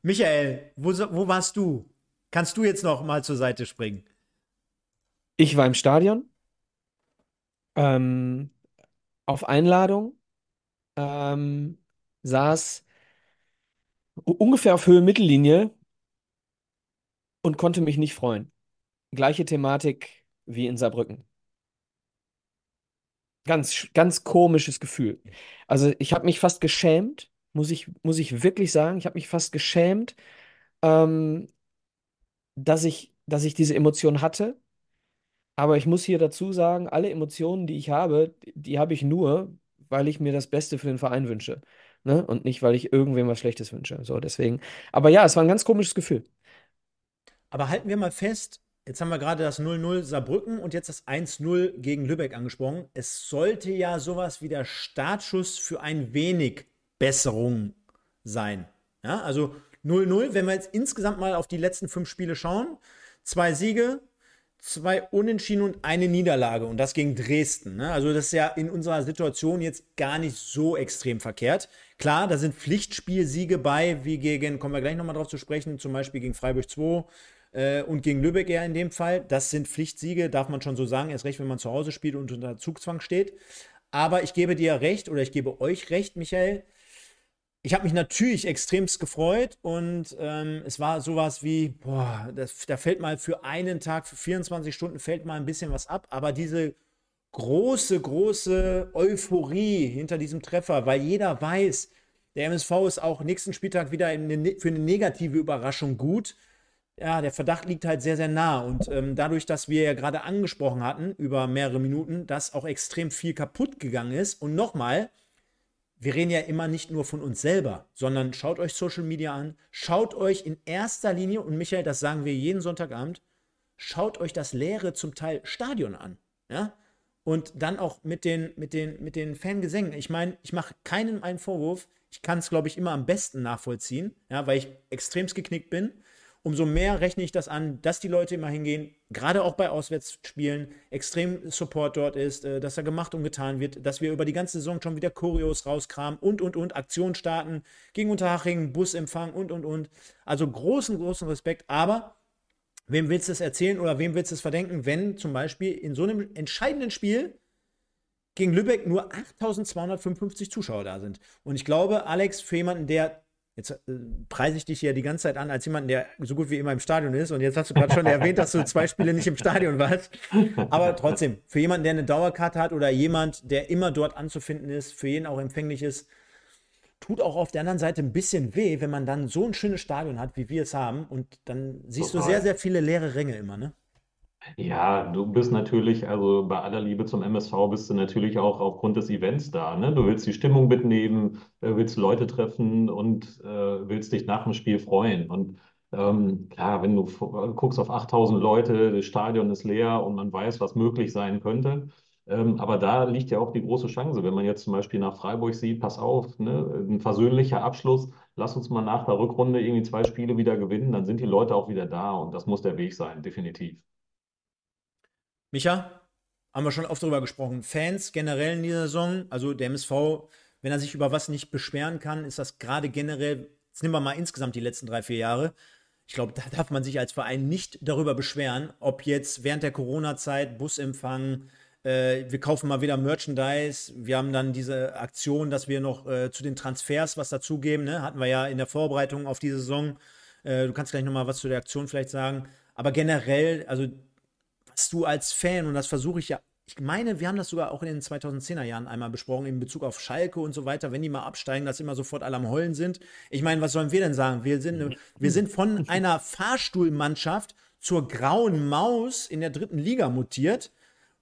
Michael, wo, wo warst du? Kannst du jetzt noch mal zur Seite springen? Ich war im Stadion, ähm, auf Einladung, ähm, saß ungefähr auf Höhe Mittellinie und konnte mich nicht freuen. Gleiche Thematik wie in Saarbrücken. Ganz, ganz komisches Gefühl. Also ich habe mich fast geschämt, muss ich, muss ich wirklich sagen. Ich habe mich fast geschämt, ähm, dass ich, dass ich diese Emotion hatte. Aber ich muss hier dazu sagen, alle Emotionen, die ich habe, die habe ich nur, weil ich mir das Beste für den Verein wünsche. Ne? Und nicht, weil ich irgendwem was Schlechtes wünsche. So, deswegen. Aber ja, es war ein ganz komisches Gefühl. Aber halten wir mal fest, jetzt haben wir gerade das 0-0 Saarbrücken und jetzt das 1-0 gegen Lübeck angesprochen. Es sollte ja sowas wie der Startschuss für ein wenig Besserung sein. Ja, also 0-0, wenn wir jetzt insgesamt mal auf die letzten fünf Spiele schauen, zwei Siege, zwei Unentschieden und eine Niederlage und das gegen Dresden. Ne? Also das ist ja in unserer Situation jetzt gar nicht so extrem verkehrt. Klar, da sind Pflichtspielsiege bei, wie gegen, kommen wir gleich nochmal drauf zu sprechen, zum Beispiel gegen Freiburg 2 äh, und gegen Lübeck ja in dem Fall. Das sind Pflichtsiege, darf man schon so sagen, erst recht, wenn man zu Hause spielt und unter Zugzwang steht. Aber ich gebe dir recht oder ich gebe euch recht, Michael, ich habe mich natürlich extremst gefreut und ähm, es war sowas wie, boah, das, da fällt mal für einen Tag, für 24 Stunden fällt mal ein bisschen was ab, aber diese große, große Euphorie hinter diesem Treffer, weil jeder weiß, der MSV ist auch nächsten Spieltag wieder eine, ne, für eine negative Überraschung gut. Ja, der Verdacht liegt halt sehr, sehr nah. Und ähm, dadurch, dass wir ja gerade angesprochen hatten, über mehrere Minuten, dass auch extrem viel kaputt gegangen ist. Und nochmal, wir reden ja immer nicht nur von uns selber, sondern schaut euch Social Media an, schaut euch in erster Linie, und Michael, das sagen wir jeden Sonntagabend, schaut euch das leere zum Teil Stadion an. Ja? Und dann auch mit den, mit den, mit den Fangesängen. Ich meine, ich mache keinen einen Vorwurf. Ich kann es, glaube ich, immer am besten nachvollziehen, ja, weil ich extremst geknickt bin umso mehr rechne ich das an, dass die Leute immer hingehen, gerade auch bei Auswärtsspielen, extrem Support dort ist, äh, dass da gemacht und getan wird, dass wir über die ganze Saison schon wieder Choreos rauskramen und, und, und, Aktionen starten, gegen Unterhaching, Busempfang und, und, und. Also großen, großen Respekt, aber wem willst du es erzählen oder wem willst du es verdenken, wenn zum Beispiel in so einem entscheidenden Spiel gegen Lübeck nur 8255 Zuschauer da sind. Und ich glaube, Alex, für jemanden, der Jetzt äh, preise ich dich ja die ganze Zeit an als jemand, der so gut wie immer im Stadion ist. Und jetzt hast du gerade schon erwähnt, dass du zwei Spiele nicht im Stadion warst. Aber trotzdem, für jemanden, der eine Dauerkarte hat oder jemand, der immer dort anzufinden ist, für jeden auch empfänglich ist, tut auch auf der anderen Seite ein bisschen weh, wenn man dann so ein schönes Stadion hat, wie wir es haben. Und dann siehst Total. du sehr, sehr viele leere Ränge immer, ne? Ja, du bist natürlich, also bei aller Liebe zum MSV bist du natürlich auch aufgrund des Events da. Ne? Du willst die Stimmung mitnehmen, äh, willst Leute treffen und äh, willst dich nach dem Spiel freuen. Und ähm, klar, wenn du guckst auf 8000 Leute, das Stadion ist leer und man weiß, was möglich sein könnte. Ähm, aber da liegt ja auch die große Chance, wenn man jetzt zum Beispiel nach Freiburg sieht, pass auf, ne, ein versöhnlicher Abschluss, lass uns mal nach der Rückrunde irgendwie zwei Spiele wieder gewinnen, dann sind die Leute auch wieder da und das muss der Weg sein, definitiv. Micha, haben wir schon oft darüber gesprochen. Fans generell in dieser Saison, also der MSV, wenn er sich über was nicht beschweren kann, ist das gerade generell, jetzt nehmen wir mal insgesamt die letzten drei, vier Jahre. Ich glaube, da darf man sich als Verein nicht darüber beschweren, ob jetzt während der Corona-Zeit Busempfang, äh, wir kaufen mal wieder Merchandise, wir haben dann diese Aktion, dass wir noch äh, zu den Transfers was dazugeben, ne? hatten wir ja in der Vorbereitung auf die Saison. Äh, du kannst gleich nochmal was zu der Aktion vielleicht sagen. Aber generell, also was du als Fan, und das versuche ich ja, ich meine, wir haben das sogar auch in den 2010er Jahren einmal besprochen, in Bezug auf Schalke und so weiter, wenn die mal absteigen, dass immer sofort alle am Heulen sind. Ich meine, was sollen wir denn sagen? Wir sind, wir sind von einer Fahrstuhlmannschaft zur grauen Maus in der dritten Liga mutiert.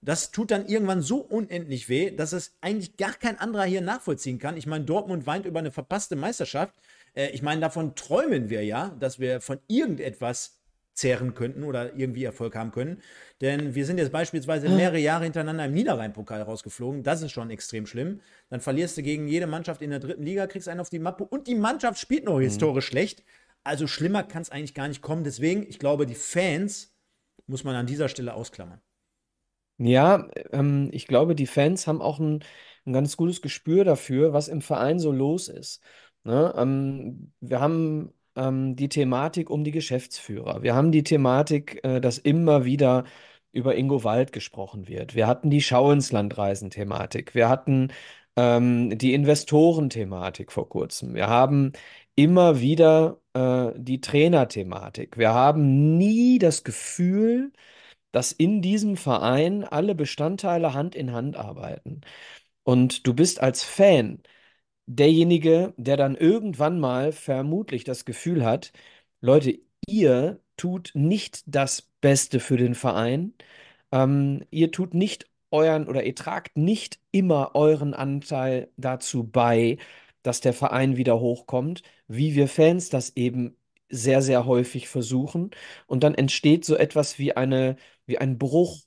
Das tut dann irgendwann so unendlich weh, dass es eigentlich gar kein anderer hier nachvollziehen kann. Ich meine, Dortmund weint über eine verpasste Meisterschaft. Äh, ich meine, davon träumen wir ja, dass wir von irgendetwas zehren könnten oder irgendwie Erfolg haben können. Denn wir sind jetzt beispielsweise mehrere Jahre hintereinander im Niederrhein-Pokal rausgeflogen. Das ist schon extrem schlimm. Dann verlierst du gegen jede Mannschaft in der dritten Liga, kriegst einen auf die Mappe und die Mannschaft spielt noch mhm. historisch schlecht. Also schlimmer kann es eigentlich gar nicht kommen. Deswegen, ich glaube, die Fans muss man an dieser Stelle ausklammern. Ja, ähm, ich glaube, die Fans haben auch ein, ein ganz gutes Gespür dafür, was im Verein so los ist. Ne? Ähm, wir haben ähm, die Thematik um die Geschäftsführer. Wir haben die Thematik, äh, dass immer wieder über Ingo Wald gesprochen wird. Wir hatten die Schau ins Land Reisen-Thematik. Wir hatten ähm, die Investoren-Thematik vor kurzem. Wir haben immer wieder äh, die Trainer-Thematik. Wir haben nie das Gefühl, dass in diesem Verein alle Bestandteile Hand in Hand arbeiten. Und du bist als Fan derjenige, der dann irgendwann mal vermutlich das Gefühl hat, Leute, ihr tut nicht das Beste für den Verein, ähm, ihr tut nicht euren oder ihr tragt nicht immer euren Anteil dazu bei, dass der Verein wieder hochkommt, wie wir Fans das eben sehr, sehr häufig versuchen. Und dann entsteht so etwas wie eine, wie ein Bruch.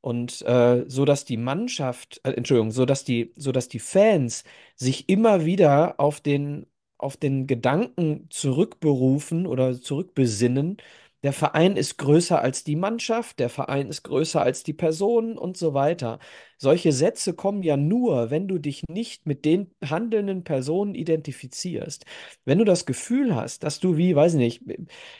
Und äh, so dass die Mannschaft, äh, Entschuldigung, so dass die, so dass die Fans sich immer wieder auf den, auf den Gedanken zurückberufen oder zurückbesinnen, der Verein ist größer als die Mannschaft, der Verein ist größer als die Personen und so weiter. Solche Sätze kommen ja nur, wenn du dich nicht mit den handelnden Personen identifizierst. Wenn du das Gefühl hast, dass du wie, weiß ich nicht,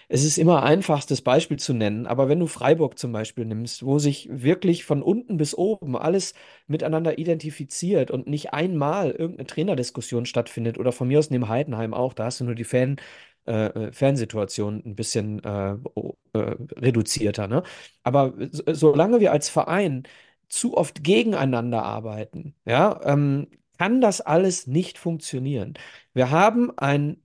es ist immer einfachstes Beispiel zu nennen, aber wenn du Freiburg zum Beispiel nimmst, wo sich wirklich von unten bis oben alles miteinander identifiziert und nicht einmal irgendeine Trainerdiskussion stattfindet oder von mir aus neben Heidenheim auch, da hast du nur die Fan äh, äh, Fernsituation ein bisschen äh, äh, reduzierter. Ne? Aber so, solange wir als Verein zu oft gegeneinander arbeiten, ja, ähm, kann das alles nicht funktionieren. Wir haben ein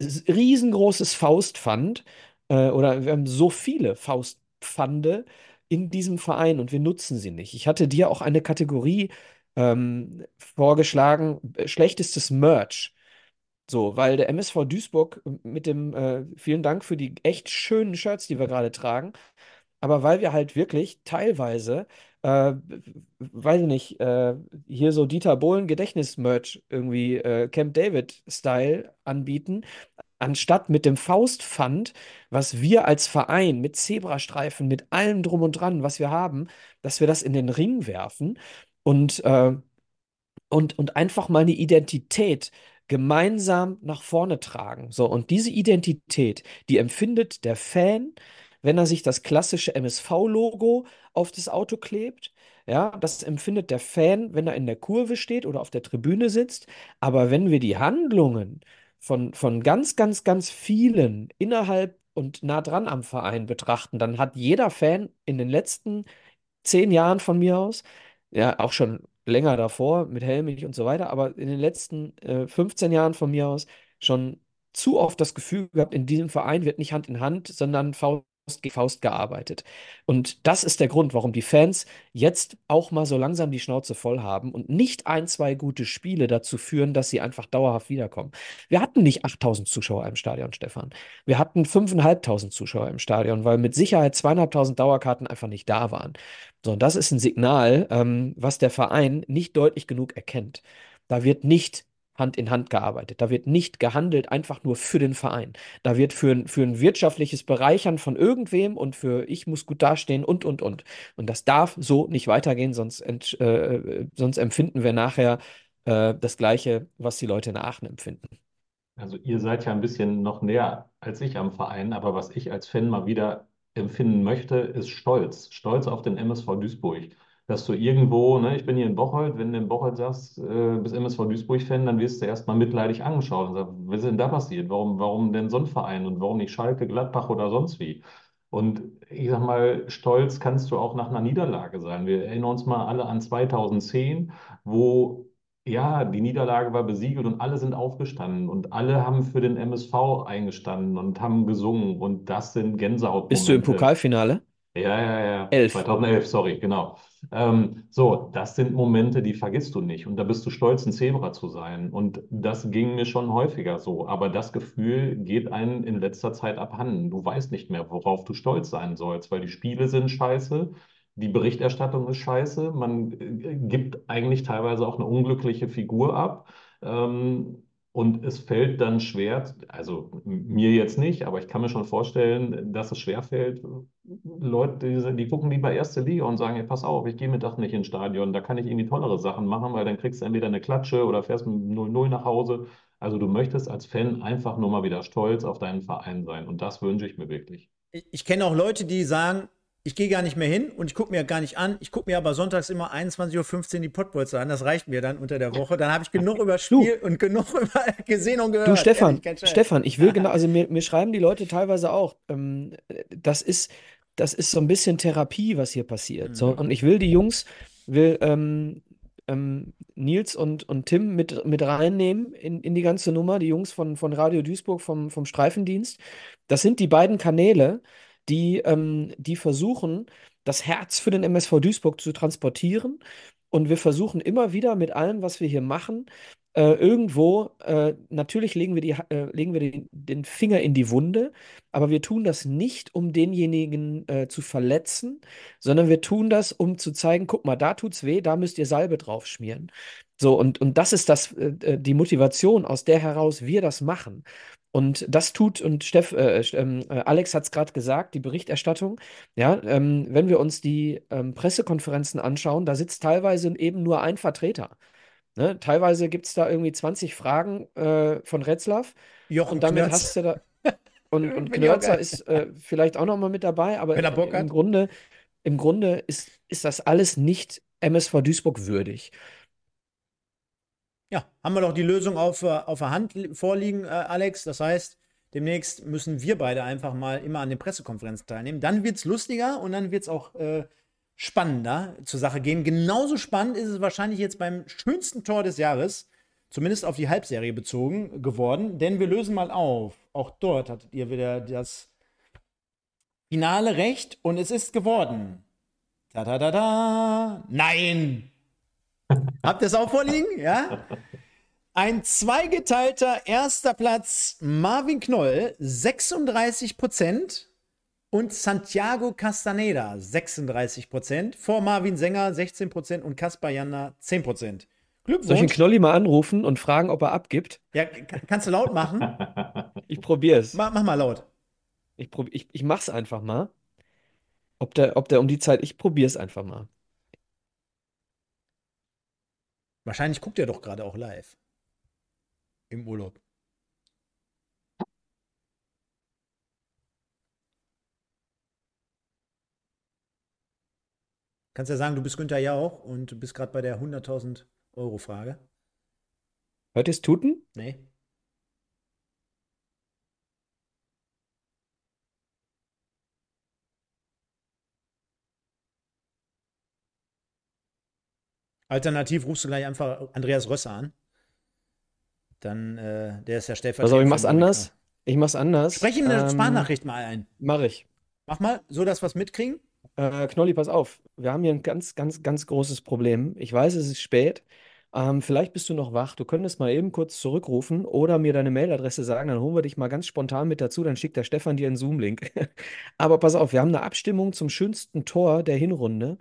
riesengroßes Faustpfand äh, oder wir haben so viele Faustpfande in diesem Verein und wir nutzen sie nicht. Ich hatte dir auch eine Kategorie ähm, vorgeschlagen, äh, schlechtestes Merch. So, weil der MSV Duisburg mit dem, äh, vielen Dank für die echt schönen Shirts, die wir gerade tragen, aber weil wir halt wirklich teilweise, äh, weiß ich nicht, äh, hier so Dieter Bohlen Gedächtnismerch irgendwie äh, Camp David-Style anbieten, anstatt mit dem Faustpfand, was wir als Verein mit Zebrastreifen, mit allem drum und dran, was wir haben, dass wir das in den Ring werfen und, äh, und, und einfach mal eine Identität gemeinsam nach vorne tragen. So, und diese Identität, die empfindet der Fan, wenn er sich das klassische MSV-Logo auf das Auto klebt. Ja, das empfindet der Fan, wenn er in der Kurve steht oder auf der Tribüne sitzt. Aber wenn wir die Handlungen von, von ganz, ganz, ganz vielen innerhalb und nah dran am Verein betrachten, dann hat jeder Fan in den letzten zehn Jahren von mir aus, ja, auch schon länger davor mit Helmich und so weiter, aber in den letzten äh, 15 Jahren von mir aus schon zu oft das Gefühl gehabt, in diesem Verein wird nicht Hand in Hand, sondern Faust gegen Faust gearbeitet. Und das ist der Grund, warum die Fans jetzt auch mal so langsam die Schnauze voll haben und nicht ein, zwei gute Spiele dazu führen, dass sie einfach dauerhaft wiederkommen. Wir hatten nicht 8000 Zuschauer im Stadion, Stefan. Wir hatten 5.500 Zuschauer im Stadion, weil mit Sicherheit 2.500 Dauerkarten einfach nicht da waren. So, und das ist ein Signal, ähm, was der Verein nicht deutlich genug erkennt. Da wird nicht Hand in Hand gearbeitet. Da wird nicht gehandelt einfach nur für den Verein. Da wird für, für ein wirtschaftliches Bereichern von irgendwem und für ich muss gut dastehen und, und, und. Und das darf so nicht weitergehen, sonst, ent, äh, sonst empfinden wir nachher äh, das Gleiche, was die Leute in Aachen empfinden. Also ihr seid ja ein bisschen noch näher als ich am Verein, aber was ich als Fan mal wieder empfinden möchte, ist Stolz. Stolz auf den MSV Duisburg dass du irgendwo, ne, ich bin hier in Bocholt, wenn du in Bocholt sagst, äh, bist MSV Duisburg-Fan, dann wirst du erstmal mitleidig angeschaut und sagst, was ist denn da passiert? Warum, warum denn so ein Verein und warum nicht Schalke, Gladbach oder sonst wie? Und ich sag mal, stolz kannst du auch nach einer Niederlage sein. Wir erinnern uns mal alle an 2010, wo ja, die Niederlage war besiegelt und alle sind aufgestanden und alle haben für den MSV eingestanden und haben gesungen und das sind Gänsehautmomente. Bist du im Pokalfinale? Ja, ja, ja. Elf. 2011, sorry, genau. Ähm, so, das sind Momente, die vergisst du nicht. Und da bist du stolz, ein Zebra zu sein. Und das ging mir schon häufiger so. Aber das Gefühl geht einem in letzter Zeit abhanden. Du weißt nicht mehr, worauf du stolz sein sollst, weil die Spiele sind scheiße. Die Berichterstattung ist scheiße. Man äh, gibt eigentlich teilweise auch eine unglückliche Figur ab. Ähm, und es fällt dann schwer, also mir jetzt nicht, aber ich kann mir schon vorstellen, dass es schwer fällt. Leute, die, die gucken lieber erste Liga und sagen, hey, pass auf, ich gehe Mittag nicht ins Stadion, da kann ich irgendwie tollere Sachen machen, weil dann kriegst du entweder eine Klatsche oder fährst mit 0-0 nach Hause. Also du möchtest als Fan einfach nur mal wieder stolz auf deinen Verein sein. Und das wünsche ich mir wirklich. Ich, ich kenne auch Leute, die sagen, ich gehe gar nicht mehr hin und ich gucke mir gar nicht an. Ich gucke mir aber sonntags immer 21.15 Uhr die Pottbolzer an. Das reicht mir dann unter der Woche. Dann habe ich genug über Spiel und genug über gesehen und gehört. Du, Stefan, Ehrlich. Stefan, ich will genau, also mir, mir schreiben die Leute teilweise auch, ähm, das ist, das ist so ein bisschen Therapie, was hier passiert. So, Mhm. und ich will die Jungs, will ähm, ähm, Nils und, und Tim mit, mit reinnehmen in, in die ganze Nummer, die Jungs von, von Radio Duisburg vom, vom Streifendienst. Das sind die beiden Kanäle, die, ähm, die versuchen, das Herz für den MSV Duisburg zu transportieren. Und wir versuchen immer wieder mit allem, was wir hier machen, äh, irgendwo, äh, natürlich legen wir, die, äh, legen wir den, den Finger in die Wunde, aber wir tun das nicht, um denjenigen äh, zu verletzen, sondern wir tun das, um zu zeigen, guck mal, da tut's weh, da müsst ihr Salbe drauf schmieren. So, und, und das ist das, äh, äh, die Motivation, aus der heraus wir das machen. Und das tut, und Steff, äh, ähm, äh, Alex hat es gerade gesagt, die Berichterstattung, ja, ähm, wenn wir uns die ähm, Pressekonferenzen anschauen, da sitzt teilweise eben nur ein Vertreter. Ne? Teilweise gibt es da irgendwie 20 Fragen äh, von Retzlaff Jochen und damit Knörz. hast du da. Und, und Knörzer ist äh, vielleicht auch noch mal mit dabei, aber er im. Grunde, im Grunde ist, ist das alles nicht MSV Duisburg würdig. Ja, haben wir doch die Lösung auf, äh, auf der Hand li- vorliegen, äh, Alex. Das heißt, demnächst müssen wir beide einfach mal immer an den Pressekonferenzen teilnehmen. Dann wird es lustiger und dann wird es auch äh, spannender zur Sache gehen. Genauso spannend ist es wahrscheinlich jetzt beim schönsten Tor des Jahres, zumindest auf die Halbserie bezogen, geworden. Denn wir lösen mal auf. Auch dort hattet ihr wieder das Finale recht und es ist geworden. Da da da da. Nein! Habt ihr es auch vorliegen? Ja? Ein zweigeteilter erster Platz Marvin Knoll, 36 Prozent. Und Santiago Castaneda, 36 Prozent. Vor Marvin Sänger, 16 Prozent. Und Kaspar Janda, 10 Prozent. Soll ich den Glückwunsch. Knolli mal anrufen und fragen, ob er abgibt? Ja, kann- kannst du laut machen? Ich probiere es. Mach, mach mal laut. Ich, prob, ich, ich mach's einfach mal. Ob der, ob der um die Zeit, ich probiere es einfach mal. Wahrscheinlich guckt er doch gerade auch live. Im Urlaub. Kannst ja sagen, du bist Günther Jauch und du bist gerade bei der 100.000 Euro Frage. Hört ihr es tuten? Nee. Alternativ rufst du gleich einfach Andreas Rösser an. Dann, äh, der ist ja stellvertretend. Auf, ich mach's anders. Ich mach's anders. Sprech ihm eine Ähm, Sprachnachricht mal ein. Mach ich. Mach mal, so dass wir es mitkriegen. Äh, Knolli, pass auf. Wir haben hier ein ganz, ganz, ganz großes Problem. Ich weiß, es ist spät. Ähm, vielleicht bist du noch wach. Du könntest mal eben kurz zurückrufen oder mir deine Mailadresse sagen. Dann holen wir dich mal ganz spontan mit dazu. Dann schickt der Stefan dir einen Zoom-Link. Aber pass auf, wir haben eine Abstimmung zum schönsten Tor der Hinrunde.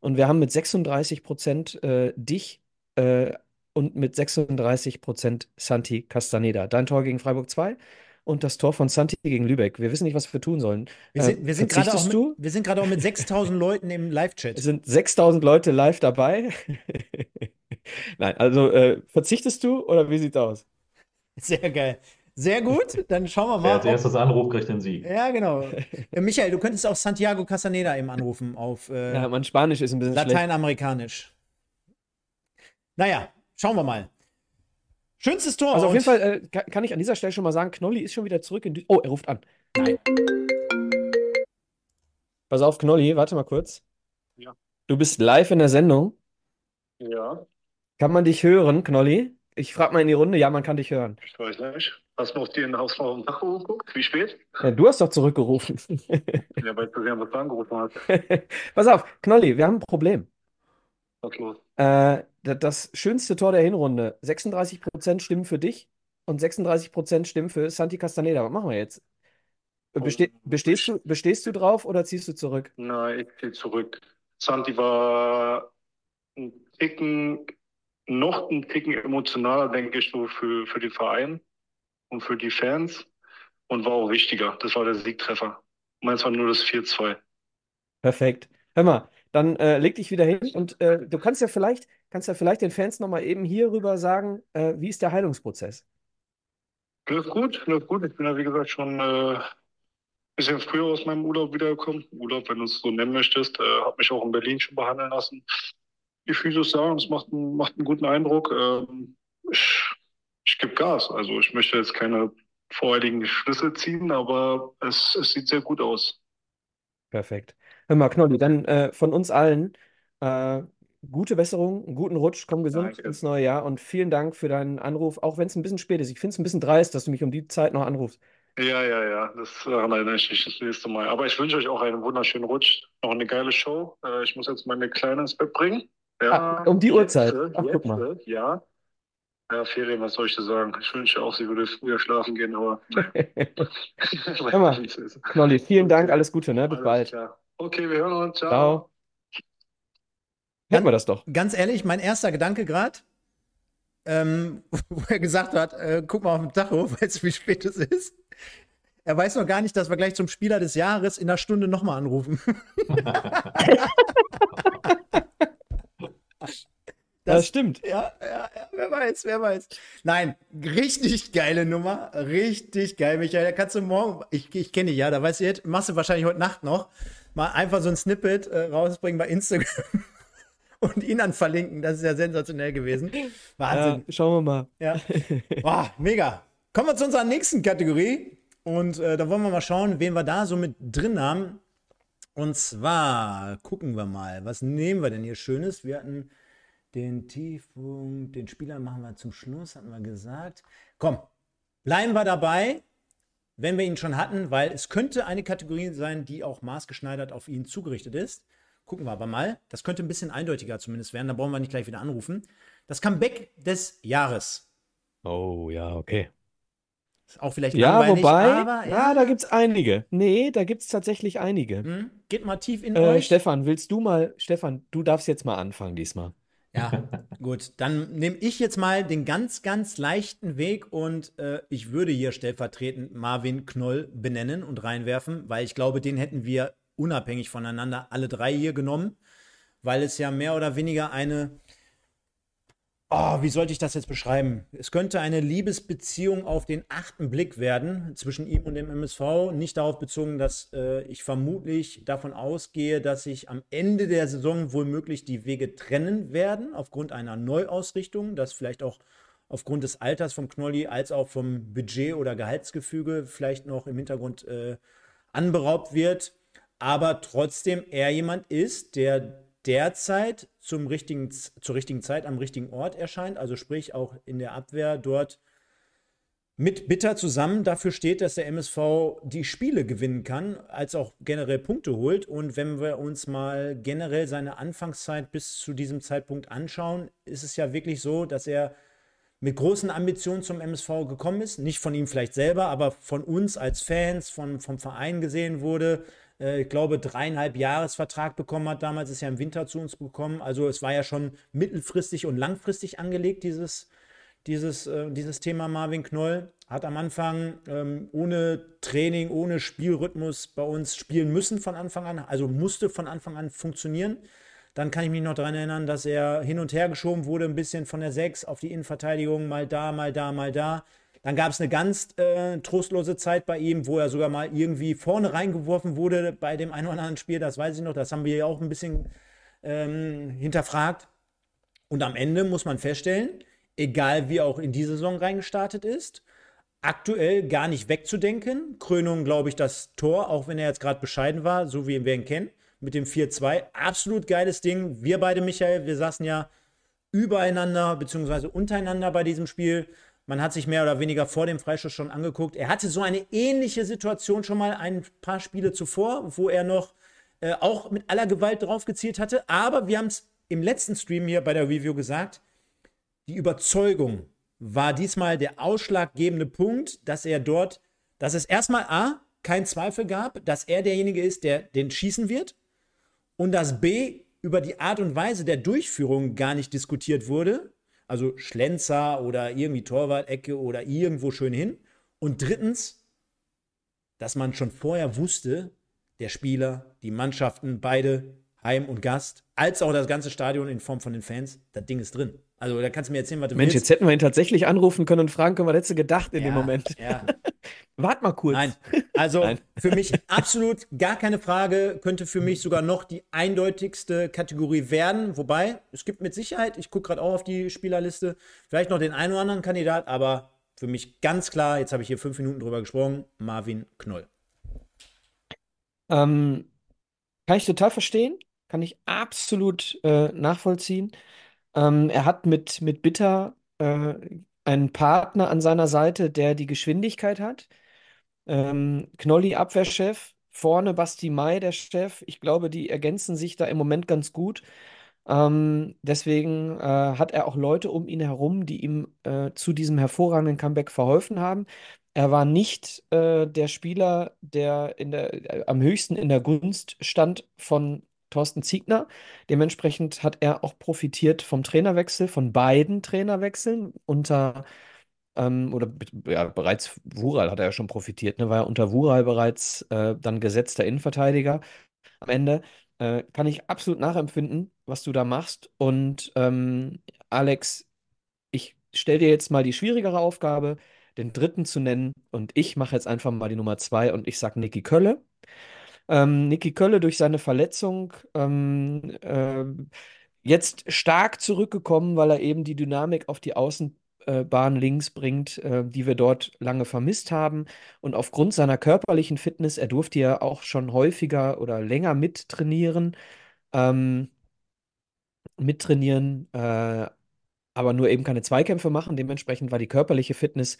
Und wir haben mit 36 Prozent äh, dich äh, und mit 36 Prozent Santi Castaneda. Dein Tor gegen Freiburg 2 und das Tor von Santi gegen Lübeck. Wir wissen nicht, was wir tun sollen. Wir Äh, sind, wir sind gerade auch, verzichtest mit- du? wir sind gerade auch mit 6000 Leuten im Live-Chat. Es sind 6000 Leute live dabei. Nein, also äh, verzichtest du oder wie sieht's aus? Sehr geil. Sehr gut, dann schauen wir Wer mal. als ob- erstes anruft, kriegt den Sieg. Ja, genau. Äh, Michael, du könntest auch Santiago Castaneda eben anrufen auf äh, Ja, mein Spanisch ist ein bisschen schlecht. Lateinamerikanisch. Naja, schauen wir mal. Schönstes Tor. Also auf jeden Fall äh, kann, kann ich an dieser Stelle schon mal sagen, Knolli ist schon wieder zurück in Dü Oh, er ruft an. Nein. Pass auf, Knolli, warte mal kurz. Ja. Du bist live in der Sendung. Ja, Kann man dich hören, Knolli? Ich frage mal in die Runde. Ja, man kann dich hören. ich weiß nicht. Hast du auf den Hausfrau im Tacho geguckt? Wie spät? Ja, du hast doch zurückgerufen. Ja, weil du sehen, was du angerufen hast. Pass auf, Knolli, wir haben ein Problem. Was los? Äh, da- das schönste Tor der Hinrunde. 36% stimmen für dich und 36% stimmen für Santi Castaneda. Was machen wir jetzt? Beste bestehst du, bestehst du drauf oder ziehst du zurück? Nein, ich gehe zurück. Santi war ein Ticken, noch ein Ticken emotionaler, denke ich, so für, für den Verein und für die Fans und war auch wichtiger. Das war der Siegtreffer. Meins war nur das 4-2. Perfekt. Hör mal, dann äh, leg dich wieder hin und äh, du kannst ja vielleicht, kannst ja vielleicht den Fans nochmal eben hier rüber sagen, äh, wie ist der Heilungsprozess? Läuft gut, läuft gut. Ich bin ja, wie gesagt, schon äh, ein bisschen früher aus meinem Urlaub wiedergekommen. Urlaub, wenn du es so nennen möchtest. Äh, habe mich auch in Berlin schon behandeln lassen. Die Physios sagen, es macht, einen- macht einen guten Eindruck. Ähm, ich ich gebe Gas. Also ich möchte jetzt keine vorherigen Schlüsse ziehen, aber es, es sieht sehr gut aus. Perfekt. Hör mal, Knolli, dann äh, von uns allen äh, gute Besserung, einen guten Rutsch, komm gesund Danke. ins neue Jahr und vielen Dank für deinen Anruf, auch wenn es ein bisschen spät ist. Ich finde es ein bisschen dreist, dass du mich um die Zeit noch anrufst. Ja, ja, ja, das erinnere ich mich das nächste Mal. Aber ich wünsche euch auch einen wunderschönen Rutsch, noch eine geile Show. Äh, ich muss jetzt meine Kleine ins Bett bringen. Ja, Ah, um die jetzt, Uhrzeit. äh, Ach, guck jetzt, mal. äh, ja. Ja, Ferien, was soll ich dir sagen? Ich wünsche auch, sie würde früher schlafen gehen, aber Hör mal, Knolli, vielen Dank, alles Gute, ne? Bis alles bald. klar. Okay, wir hören uns. Ciao. Ciao. Hätten wir das doch. Ganz ehrlich, mein erster Gedanke gerade, ähm, wo er gesagt hat, äh, guck mal auf den Tacho, weißt du, wie spät es ist? Er weiß noch gar nicht, dass wir gleich zum Spieler des Jahres in einer Stunde nochmal anrufen. Das stimmt. Ja, ja, ja, wer weiß, wer weiß. Nein, richtig geile Nummer. Richtig geil, Michael. Da kannst du morgen, ich, ich kenne dich ja, da weißt du jetzt, machst du wahrscheinlich heute Nacht noch, mal einfach so ein Snippet äh, rausbringen bei Instagram und ihn dann verlinken. Das ist ja sensationell gewesen. Wahnsinn. Ja, schauen wir mal. Ja. Boah, mega. Kommen wir zu unserer nächsten Kategorie. Und äh, da wollen wir mal schauen, wen wir da so mit drin haben. Und zwar gucken wir mal, was nehmen wir denn hier Schönes? Wir hatten den Tiefpunkt, den Spieler machen wir zum Schluss, hatten wir gesagt. Komm, bleiben wir dabei, wenn wir ihn schon hatten, weil es könnte eine Kategorie sein, die auch maßgeschneidert auf ihn zugerichtet ist. Gucken wir aber mal. Das könnte ein bisschen eindeutiger zumindest werden. Da brauchen wir nicht gleich wieder anrufen. Das Comeback des Jahres. Oh, ja, okay. Ist auch vielleicht Ja, wobei, aber ja, da gibt es einige. Nee, da gibt es tatsächlich einige. Hm? Geht mal tief in Äh, euch. Stefan, willst du mal, Stefan, du darfst jetzt mal anfangen diesmal. Ja, gut. Dann nehme ich jetzt mal den ganz, ganz leichten Weg und äh, ich würde hier stellvertretend Marvin Knoll benennen und reinwerfen, weil ich glaube, den hätten wir unabhängig voneinander alle drei hier genommen, weil es ja mehr oder weniger eine, oh, wie sollte ich das jetzt beschreiben? Es könnte eine Liebesbeziehung auf den achten Blick werden zwischen ihm und dem MSV. Nicht darauf bezogen, dass äh, ich vermutlich davon ausgehe, dass sich am Ende der Saison womöglich die Wege trennen werden, aufgrund einer Neuausrichtung, dass vielleicht auch aufgrund des Alters vom Knolli als auch vom Budget oder Gehaltsgefüge vielleicht noch im Hintergrund äh, anberaubt wird. Aber trotzdem er jemand ist, der derzeit zum richtigen, zur richtigen Zeit am richtigen Ort erscheint, also sprich auch in der Abwehr dort mit Bitter zusammen dafür steht, dass der MSV die Spiele gewinnen kann, als auch generell Punkte holt. Und wenn wir uns mal generell seine Anfangszeit bis zu diesem Zeitpunkt anschauen, ist es ja wirklich so, dass er mit großen Ambitionen zum MSV gekommen ist. Nicht von ihm vielleicht selber, aber von uns als Fans, von, vom Verein gesehen wurde. Äh, ich glaube, dreieinhalb Jahresvertrag bekommen hat. Damals ist er im Winter zu uns gekommen. Also es war ja schon mittelfristig und langfristig angelegt, dieses, dieses, äh, dieses Thema Marvin Knoll. Hat am Anfang ähm, ohne Training, ohne Spielrhythmus bei uns spielen müssen von Anfang an. Also musste von Anfang an funktionieren. Dann kann ich mich noch daran erinnern, dass er hin und her geschoben wurde, ein bisschen von der 6 auf die Innenverteidigung, mal da, mal da, mal da. Dann gab es eine ganz äh, trostlose Zeit bei ihm, wo er sogar mal irgendwie vorne reingeworfen wurde bei dem einen oder anderen Spiel. Das weiß ich noch, das haben wir ja auch ein bisschen ähm, hinterfragt. Und am Ende muss man feststellen, egal wie auch in die Saison reingestartet ist, aktuell gar nicht wegzudenken. Krönung, glaube ich, das Tor, auch wenn er jetzt gerade bescheiden war, so wie wir ihn kennen, mit dem 4-2. Absolut geiles Ding. Wir beide, Michael, wir saßen ja übereinander bzw. untereinander bei diesem Spiel. Man hat sich mehr oder weniger vor dem Freistoß schon angeguckt. Er hatte so eine ähnliche Situation schon mal ein paar Spiele zuvor, wo er noch äh, auch mit aller Gewalt drauf gezielt hatte. Aber wir haben es im letzten Stream hier bei der Review gesagt, die Überzeugung war diesmal der ausschlaggebende Punkt, dass er dort, dass es erstmal A, kein Zweifel gab, dass er derjenige ist, der den schießen wird und dass B, über die Art und Weise der Durchführung gar nicht diskutiert wurde, also Schlenzer oder irgendwie Torwart-Ecke oder irgendwo schön hin. Und drittens, dass man schon vorher wusste, der Spieler, die Mannschaften, beide, Heim und Gast, als auch das ganze Stadion in Form von den Fans, das Ding ist drin. Also da kannst du mir erzählen, was du Mensch, willst. jetzt hätten wir ihn tatsächlich anrufen können und fragen können, was hättest du gedacht in dem Ja, Moment? ja. Wart mal kurz. Nein, also Nein. für mich absolut gar keine Frage, könnte für mich sogar noch die eindeutigste Kategorie werden. Wobei, es gibt mit Sicherheit, ich gucke gerade auch auf die Spielerliste, vielleicht noch den einen oder anderen Kandidat, aber für mich ganz klar, jetzt habe ich hier fünf Minuten drüber gesprochen, Marvin Knoll. Ähm, kann ich total verstehen, kann ich absolut äh, nachvollziehen. Ähm, er hat mit, mit Bitter äh, einen Partner an seiner Seite, der die Geschwindigkeit hat. Ähm, Knolli Abwehrchef, vorne Basti Mai der Chef. Ich glaube, die ergänzen sich da im Moment ganz gut. Ähm, deswegen äh, hat er auch Leute um ihn herum, die ihm äh, zu diesem hervorragenden Comeback verholfen haben. Er war nicht äh, der Spieler, der, der äh, am höchsten in der Gunst stand von Thorsten Ziegner. Dementsprechend hat er auch profitiert vom Trainerwechsel, von beiden Trainerwechseln unter ähm, oder ja, bereits Wural hat er ja schon profitiert, ne? War ja unter Wural bereits äh, dann gesetzter Innenverteidiger am Ende. Äh, kann ich absolut nachempfinden, was du da machst. Und ähm, Alex, ich stelle dir jetzt mal die schwierigere Aufgabe, den dritten zu nennen. Und ich mache jetzt einfach mal die Nummer zwei und ich sage Niki Kölle. Ähm, Niki Kölle durch seine Verletzung ähm, ähm, jetzt stark zurückgekommen, weil er eben die Dynamik auf die Außenbahn links bringt, äh, die wir dort lange vermisst haben. Und aufgrund seiner körperlichen Fitness, er durfte ja auch schon häufiger oder länger mittrainieren, ähm, mittrainieren, äh, aber nur eben keine Zweikämpfe machen. Dementsprechend war die körperliche Fitness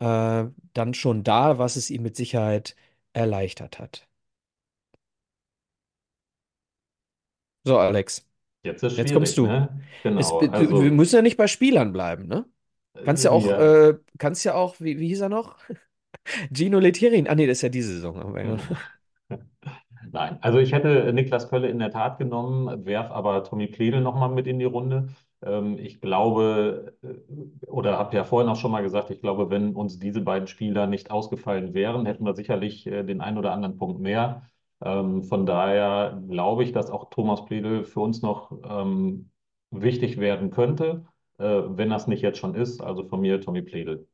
äh, dann schon da, was es ihm mit Sicherheit erleichtert hat. So, Alex, Jetzt jetzt kommst du. ne? Es, Genau, du- also wir müssen ja nicht bei Spielern bleiben, ne? Kannst ja auch, ja. äh, kannst ja auch, wie, wie hieß er noch? Gino Letierin. Ah, nee, das ist ja diese Saison. Aber ja. Nein, also ich hätte Niklas Kölle in der Tat genommen, werf aber Tommy Pledel nochmal mit in die Runde. Ähm, ich glaube, äh, oder habe ja vorhin auch schon mal gesagt, ich glaube, wenn uns diese beiden Spieler nicht ausgefallen wären, hätten wir sicherlich äh, den einen oder anderen Punkt mehr. Ähm, von daher glaube ich, dass auch Thomas Pledel für uns noch ähm, wichtig werden könnte, äh, wenn das nicht jetzt schon ist. Also von mir Tommy Pledel.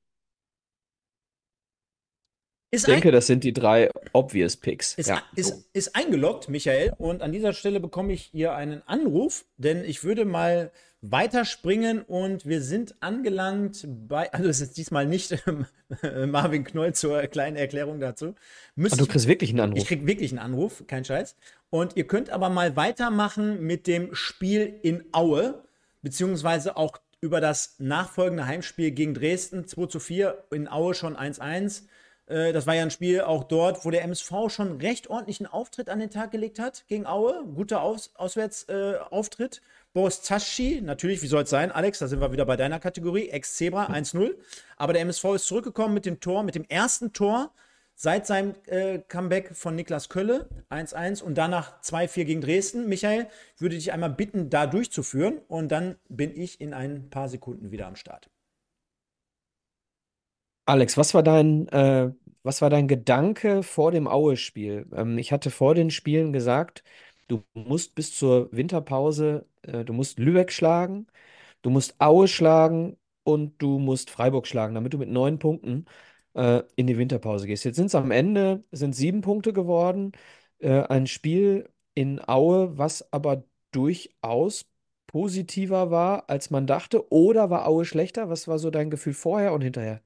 Ich Ist denke, das sind die drei obvious Picks. ist, Ja. ist, ist eingeloggt, Michael. Und an dieser Stelle bekomme ich hier einen Anruf, denn ich würde mal weiterspringen und wir sind angelangt bei, also es ist diesmal nicht Marvin Knoll zur kleinen Erklärung dazu. Ah, Müsste du ich- kriegst wirklich einen Anruf. Ich krieg wirklich einen Anruf, kein Scheiß. Und ihr könnt aber mal weitermachen mit dem Spiel in Aue, beziehungsweise auch über das nachfolgende Heimspiel gegen Dresden 2 zu 4, in Aue schon 1-1. Äh, Das war ja ein Spiel auch dort, wo der MSV schon recht ordentlichen Auftritt an den Tag gelegt hat gegen Aue. Guter Aus Auswärtsauftritt. Äh. Boris Zaschi, natürlich, wie soll es sein, Alex, da sind wir wieder bei deiner Kategorie, Ex-Zebra 1-0. Aber der MSV ist zurückgekommen mit dem Tor, mit dem ersten Tor seit seinem äh, Comeback von Niklas Kölle 1-1 und danach 2-4 gegen Dresden. Michael, ich würde dich einmal bitten, da durchzuführen und dann bin ich in ein paar Sekunden wieder am Start. Alex, was war dein, äh, was war dein Gedanke vor dem Aue-Spiel? Ähm, ich hatte vor den Spielen gesagt, du musst bis zur Winterpause, äh, du musst Lübeck schlagen, du musst Aue schlagen und du musst Freiburg schlagen, damit du mit neun Punkten äh, in die Winterpause gehst. Jetzt sind es am Ende, sind sieben Punkte geworden. Äh, ein Spiel in Aue, was aber durchaus positiver war, als man dachte. Oder war Aue schlechter? Was war so dein Gefühl vorher und hinterher?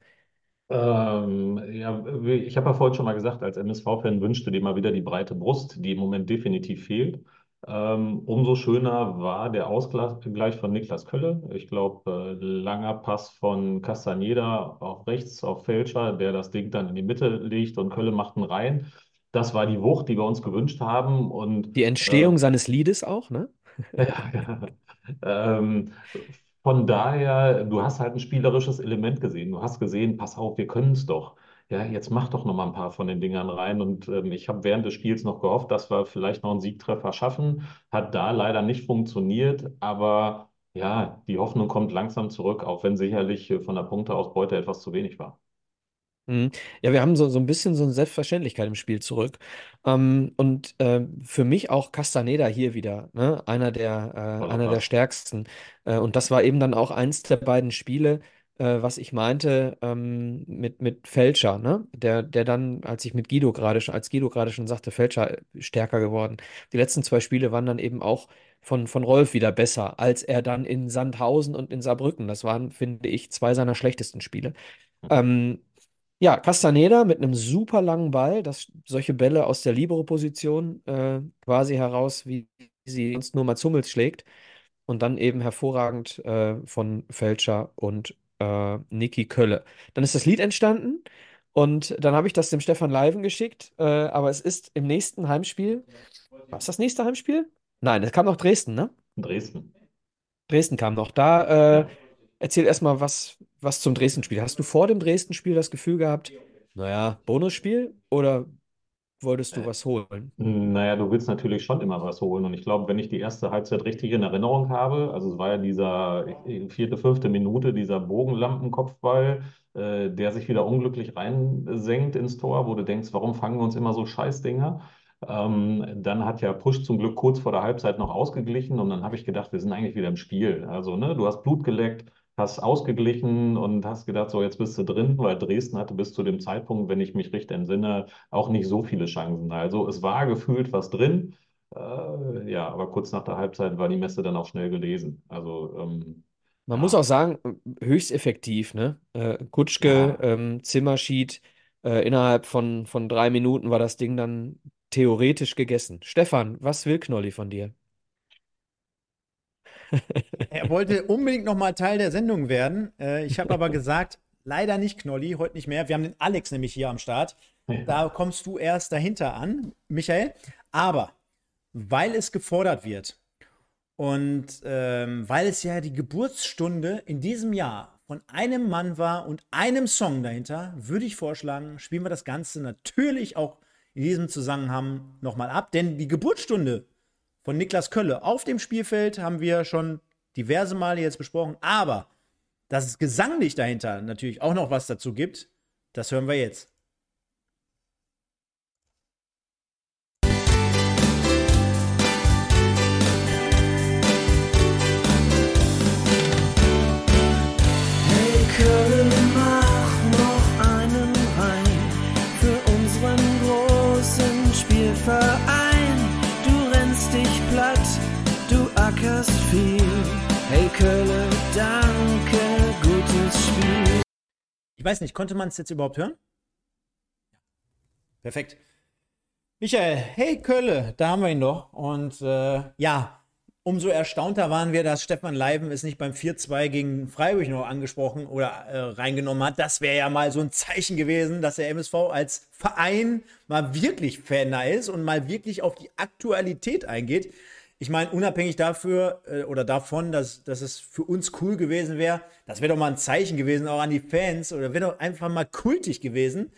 Ähm, ja, ich habe ja vorhin schon mal gesagt, als MSV-Fan wünschte dir mal wieder die breite Brust, die im Moment definitiv fehlt. Ähm, umso schöner war der Ausgleich von Niklas Kölle. Ich glaube, äh, langer Pass von Castaneda auf rechts auf Fälscher, der das Ding dann in die Mitte legt und Kölle macht einen rein. Das war die Wucht, die wir uns gewünscht haben. Und Die Entstehung äh, seines Liedes auch, ne? ja, ja. Ähm, von daher, du hast halt ein spielerisches Element gesehen. Du hast gesehen, pass auf, wir können es doch. Ja, jetzt mach doch noch mal ein paar von den Dingern rein. Und ähm, ich habe während des Spiels noch gehofft, dass wir vielleicht noch einen Siegtreffer schaffen. Hat da leider nicht funktioniert. Aber ja, die Hoffnung kommt langsam zurück, auch wenn sicherlich äh, von der Punkteausbeute etwas zu wenig war. Mhm. Ja, wir haben so, so ein bisschen so eine Selbstverständlichkeit im Spiel zurück. Ähm, und äh, für mich auch Castaneda hier wieder, ne? Einer der, äh, einer der stärksten. Äh, und das war eben dann auch eins der beiden Spiele, äh, was ich meinte ähm, mit, mit Fälscher, ne? Der, der dann, als ich mit Guido gerade schon, als Guido gerade schon sagte, Fälscher äh, stärker geworden. Die letzten zwei Spiele waren dann eben auch von, von Rolf wieder besser, als er dann in Sandhausen und in Saarbrücken. Das waren, finde ich, zwei seiner schlechtesten Spiele. Ähm, ja, Castaneda mit einem super langen Ball, dass solche Bälle aus der Libero-Position äh, quasi heraus, wie sie sonst nur mal Hummels schlägt. Und dann eben hervorragend äh, von Fälscher und äh, Niki Kölle. Dann ist das Lied entstanden und dann habe ich das dem Stefan Leiven geschickt. Äh, aber es ist im nächsten Heimspiel. War es das nächste Heimspiel? Nein, es kam noch Dresden, ne? Dresden. Dresden kam noch. Da äh, erzähl erstmal was, was zum Dresden-Spiel. Hast du vor dem Dresden-Spiel das Gefühl gehabt, naja, Bonusspiel oder wolltest du was holen? Naja, du willst natürlich schon immer was holen. Und ich glaube, wenn ich die erste Halbzeit richtig in Erinnerung habe, also es war ja dieser äh, vierte, fünfte Minute, dieser Bogenlampenkopfball, äh, der sich wieder unglücklich reinsenkt ins Tor, wo du denkst, warum fangen wir uns immer so Scheißdinger? Ähm, dann hat ja Push zum Glück kurz vor der Halbzeit noch ausgeglichen und dann habe ich gedacht, wir sind eigentlich wieder im Spiel. Also, ne, du hast Blut geleckt, hast ausgeglichen und hast gedacht, so jetzt bist du drin, weil Dresden hatte bis zu dem Zeitpunkt, wenn ich mich richtig entsinne, auch nicht so viele Chancen. Also es war gefühlt was drin. Äh, ja, aber kurz nach der Halbzeit war die Messe dann auch schnell gelesen. Also ähm, Man muss auch sagen, höchst effektiv, ne? Äh, Kutschke, ähm, Zimmerschied, äh, innerhalb von, von drei Minuten war das Ding dann theoretisch gegessen. Stefan, was will Knolli von dir? Er wollte unbedingt noch mal Teil der Sendung werden. Äh, ich habe aber gesagt, leider nicht Knolli, heute nicht mehr. Wir haben den Alex nämlich hier am Start. Da kommst du erst dahinter an, Michael. Aber weil es gefordert wird und ähm, weil es ja die Geburtsstunde in diesem Jahr von einem Mann war und einem Song dahinter, würde ich vorschlagen, spielen wir das Ganze natürlich auch in diesem Zusammenhang nochmal ab. Denn die Geburtsstunde von Niklas Kölle auf dem Spielfeld haben wir schon diverse Male jetzt besprochen. Aber dass es gesanglich dahinter natürlich auch noch was dazu gibt, das hören wir jetzt. Danke, gutes Spiel. Ich weiß nicht, konnte man es jetzt überhaupt hören? Perfekt. Michael, hey Kölle, da haben wir ihn doch. Und äh, ja, umso erstaunter waren wir, dass Stefan Leiben es nicht beim 4-2 gegen Freiburg noch angesprochen oder äh, reingenommen hat. Das wäre ja mal so ein Zeichen gewesen, dass der MSV als Verein mal wirklich Faner ist und mal wirklich auf die Aktualität eingeht. Ich meine, unabhängig dafür äh, oder davon, dass, dass es für uns cool gewesen wäre, das wäre doch mal ein Zeichen gewesen, auch an die Fans, oder wäre doch einfach mal kultig gewesen.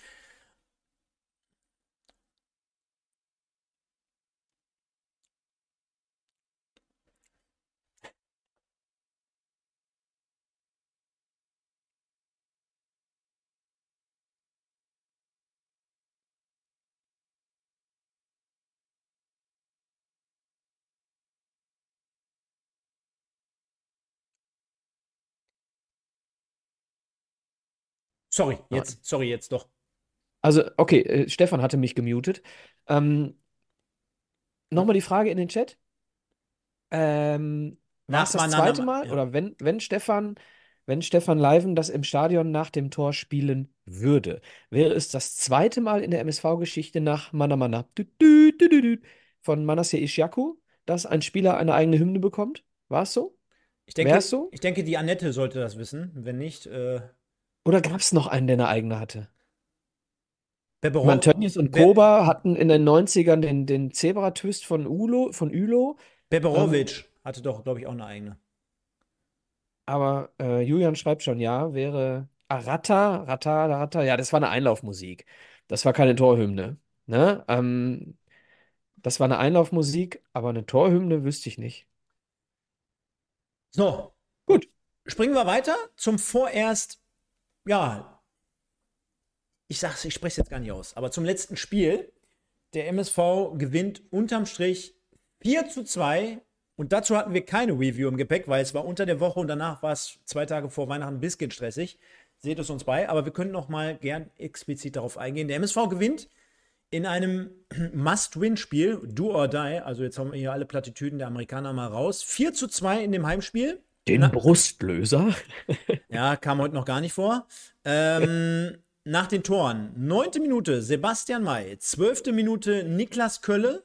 Sorry, jetzt, sorry, jetzt doch. Also, okay, äh, Stefan hatte mich gemutet. Ähm, nochmal die Frage in den Chat. Ähm, war es das zweite Mal? ja. Oder wenn, wenn Stefan, wenn Stefan Leiven das im Stadion nach dem Tor spielen würde, wäre es das zweite Mal in der MSV-Geschichte nach Manamana von Manasseh Ishaku, dass ein Spieler eine eigene Hymne bekommt? War es so? Ich denke, Wär's so? ich denke, die Annette sollte das wissen. Wenn nicht, äh, Oder gab es noch einen, der eine eigene hatte? Beberov- Man, Tönnies und Be- Koba hatten in den 90ern den, den Zebra-Twist von Ulo, von Ülo. Beberovic hatte doch, glaube ich, auch eine eigene. Aber äh, Julian schreibt schon, ja, wäre Arata, Rata, Rata, ja, das war eine Einlaufmusik. Das war keine Torhymne. Ne? Ähm, das war eine Einlaufmusik, aber eine Torhymne wüsste ich nicht. So. Gut. Springen wir weiter zum vorerst, ja, ich sag's, ich spreche es jetzt gar nicht aus, aber zum letzten Spiel der MSV gewinnt unterm Strich 4 zu 2. Und dazu hatten wir keine Review im Gepäck, weil es war unter der Woche und danach war es zwei Tage vor Weihnachten ein bisschen stressig. Seht es uns bei, aber wir können noch mal gern explizit darauf eingehen. Der MSV gewinnt in einem Must-Win-Spiel, Do or Die. Also jetzt haben wir hier alle Plattitüden der Amerikaner mal raus. 4 zu 2 in dem Heimspiel. Den Na- Brustlöser. Ja, kam heute noch gar nicht vor. Ähm, nach den Toren. Neunte Minute Sebastian May. Zwölfte Minute Niklas Kölle.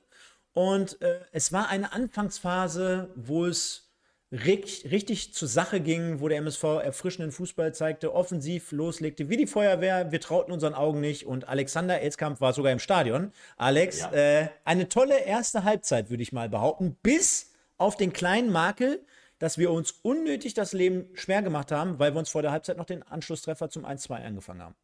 Und äh, es war eine Anfangsphase, wo es richtig, richtig zur Sache ging, wo der MSV erfrischenden Fußball zeigte, offensiv loslegte, wie die Feuerwehr. Wir trauten unseren Augen nicht. Und Alexander Elskamp war sogar im Stadion. Alex, äh, eine tolle erste Halbzeit, würde ich mal behaupten, bis auf den kleinen Makel, dass wir uns unnötig das Leben schwer gemacht haben, weil wir uns vor der Halbzeit noch den Anschlusstreffer zum 1-2 angefangen haben.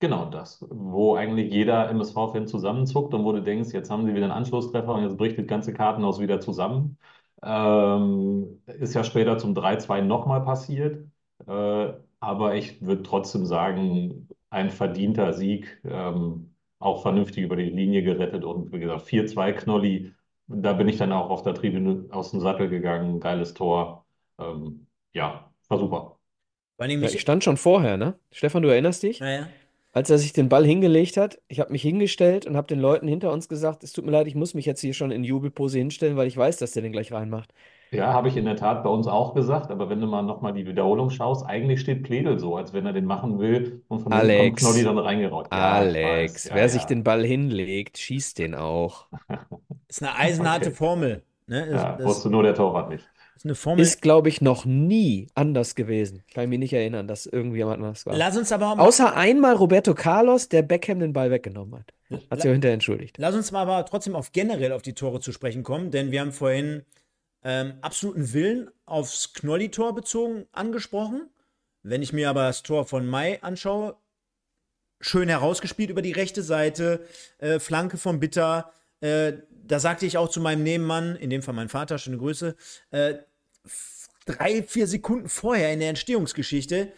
Genau das, wo eigentlich jeder MSV-Fan zusammenzuckt und wo du denkst, jetzt haben sie wieder einen Anschlusstreffer und jetzt bricht das ganze Kartenhaus wieder zusammen. Ähm, ist ja später zum 3-2 nochmal passiert. Äh, aber ich würde trotzdem sagen, ein verdienter Sieg, ähm, auch vernünftig über die Linie gerettet und wie gesagt, 4-2 Knolli. Da bin ich dann auch auf der Tribüne aus dem Sattel gegangen, geiles Tor. Ähm, ja, war super. Ja, ich stand schon vorher, ne? Stefan, du erinnerst dich? naja, Als er sich den Ball hingelegt hat, ich habe mich hingestellt und habe den Leuten hinter uns gesagt, es tut mir leid, ich muss mich jetzt hier schon in Jubelpose hinstellen, weil ich weiß, dass der den gleich reinmacht. Ja, habe ich in der Tat bei uns auch gesagt, aber wenn du mal nochmal die Wiederholung schaust, eigentlich steht Pledel so, als wenn er den machen will und von hinten kommt Alex, Knolli dann reingerollt. Ja, ich Alex, ja, wer sich ja. den Ball hinlegt, schießt den auch. ist eine eisenharte Okay. Formel. Ne? Das, Ja, das wusste nur der Torwart nicht. ist eine Formel. Ist, glaube ich, noch nie anders gewesen. Ich kann mich nicht erinnern, dass irgendjemand anders war. Lass uns aber mal, Außer einmal Roberto Carlos, der Beckham den Ball weggenommen hat. Hat sich auch hinterher entschuldigt. lass uns mal aber trotzdem auf generell auf die Tore zu sprechen kommen, denn wir haben vorhin ähm, absoluten Willen aufs Knolli-Tor bezogen angesprochen. Wenn ich mir aber das Tor von Mai anschaue, schön herausgespielt über die rechte Seite, äh, Flanke von Bitter. Äh, da sagte ich auch zu meinem Nebenmann, in dem Fall mein Vater, schöne Grüße, äh, drei, vier Sekunden vorher in der Entstehungsgeschichte,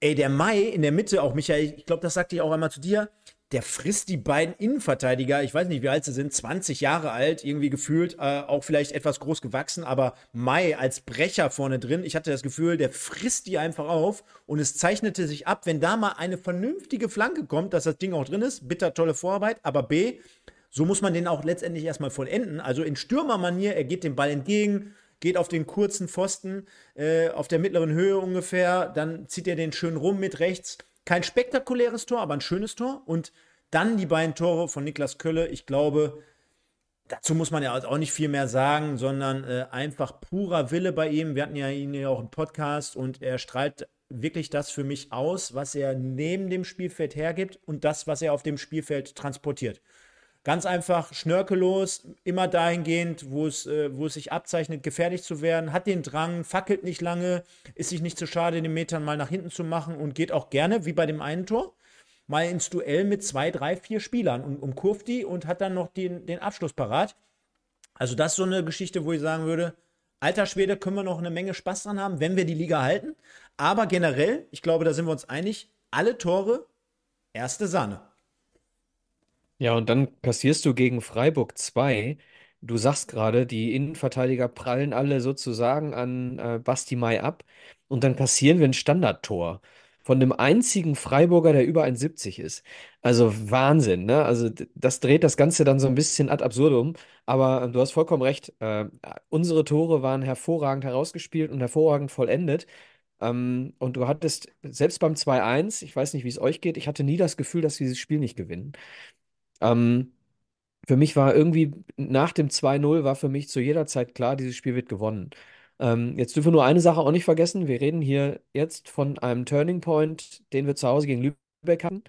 ey, der Mai in der Mitte, auch Michael, ich glaube, das sagte ich auch einmal zu dir, der frisst die beiden Innenverteidiger, ich weiß nicht, wie alt sie sind, 20 Jahre alt, irgendwie gefühlt, äh, auch vielleicht etwas groß gewachsen, aber Mai als Brecher vorne drin, ich hatte das Gefühl, der frisst die einfach auf und es zeichnete sich ab, wenn da mal eine vernünftige Flanke kommt, dass das Ding auch drin ist, bitter tolle Vorarbeit, aber B, so muss man den auch letztendlich erstmal vollenden. Also in Stürmermanier, er geht dem Ball entgegen, geht auf den kurzen Pfosten, äh, auf der mittleren Höhe ungefähr, dann zieht er den schön rum mit rechts. Kein spektakuläres Tor, aber ein schönes Tor. Und dann die beiden Tore von Niklas Kölle. Ich glaube, dazu muss man ja auch nicht viel mehr sagen, sondern äh, einfach purer Wille bei ihm. Wir hatten ja ihn ja auch im Podcast und er strahlt wirklich das für mich aus, was er neben dem Spielfeld hergibt und das, was er auf dem Spielfeld transportiert. Ganz einfach schnörkellos, immer dahingehend, wo es, äh, wo es sich abzeichnet, gefährlich zu werden, hat den Drang, fackelt nicht lange, ist sich nicht zu schade, den Metern mal nach hinten zu machen und geht auch gerne, wie bei dem einen Tor, mal ins Duell mit zwei, drei, vier Spielern und umkurvt die und hat dann noch den, den Abschluss parat. Also das ist so eine Geschichte, wo ich sagen würde, alter Schwede, können wir noch eine Menge Spaß dran haben, wenn wir die Liga halten. Aber generell, ich glaube, da sind wir uns einig, alle Tore, erste Sahne. Ja, und dann kassierst du gegen Freiburg 2. Du sagst gerade, die Innenverteidiger prallen alle sozusagen an äh, Basti Mai ab. Und dann kassieren wir ein Standardtor von dem einzigen Freiburger, der über 1,70 ist. Also Wahnsinn, ne? Also das dreht das Ganze dann so ein bisschen ad absurdum. Aber äh, du hast vollkommen recht. Äh, unsere Tore waren hervorragend herausgespielt und hervorragend vollendet. Ähm, und du hattest selbst beim 2-1, ich weiß nicht, wie es euch geht, ich hatte nie das Gefühl, dass wir dieses Spiel nicht gewinnen. Ähm, für mich war irgendwie nach dem 2-0 war für mich zu jeder Zeit klar, dieses Spiel wird gewonnen. Ähm, jetzt dürfen wir nur eine Sache auch nicht vergessen. Wir reden hier jetzt von einem Turning Point, den wir zu Hause gegen Lübeck hatten,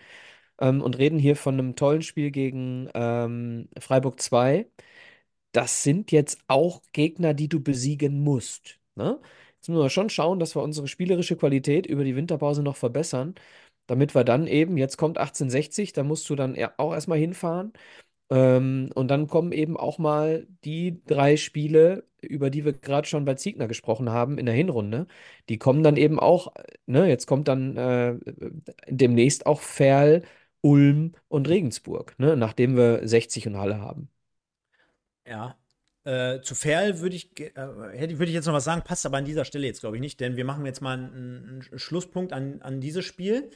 ähm, und reden hier von einem tollen Spiel gegen ähm, Freiburg 2. Das sind jetzt auch Gegner, die du besiegen musst. Ne? Jetzt müssen wir schon schauen, dass wir unsere spielerische Qualität über die Winterpause noch verbessern, damit wir dann eben, jetzt kommt 1860, da musst du dann auch erstmal hinfahren. Ähm, und dann kommen eben auch mal die drei Spiele, über die wir gerade schon bei Ziegner gesprochen haben in der Hinrunde. Die kommen dann eben auch, ne, jetzt kommt dann äh, demnächst auch Ferl Ulm und Regensburg, ne? Nachdem wir 60 und Halle haben. Ja. Äh, zu Ferl würde ich, äh, würde ich jetzt noch was sagen, passt aber an dieser Stelle jetzt, glaube ich, nicht, denn wir machen jetzt mal einen, einen Schlusspunkt an, an dieses Spiel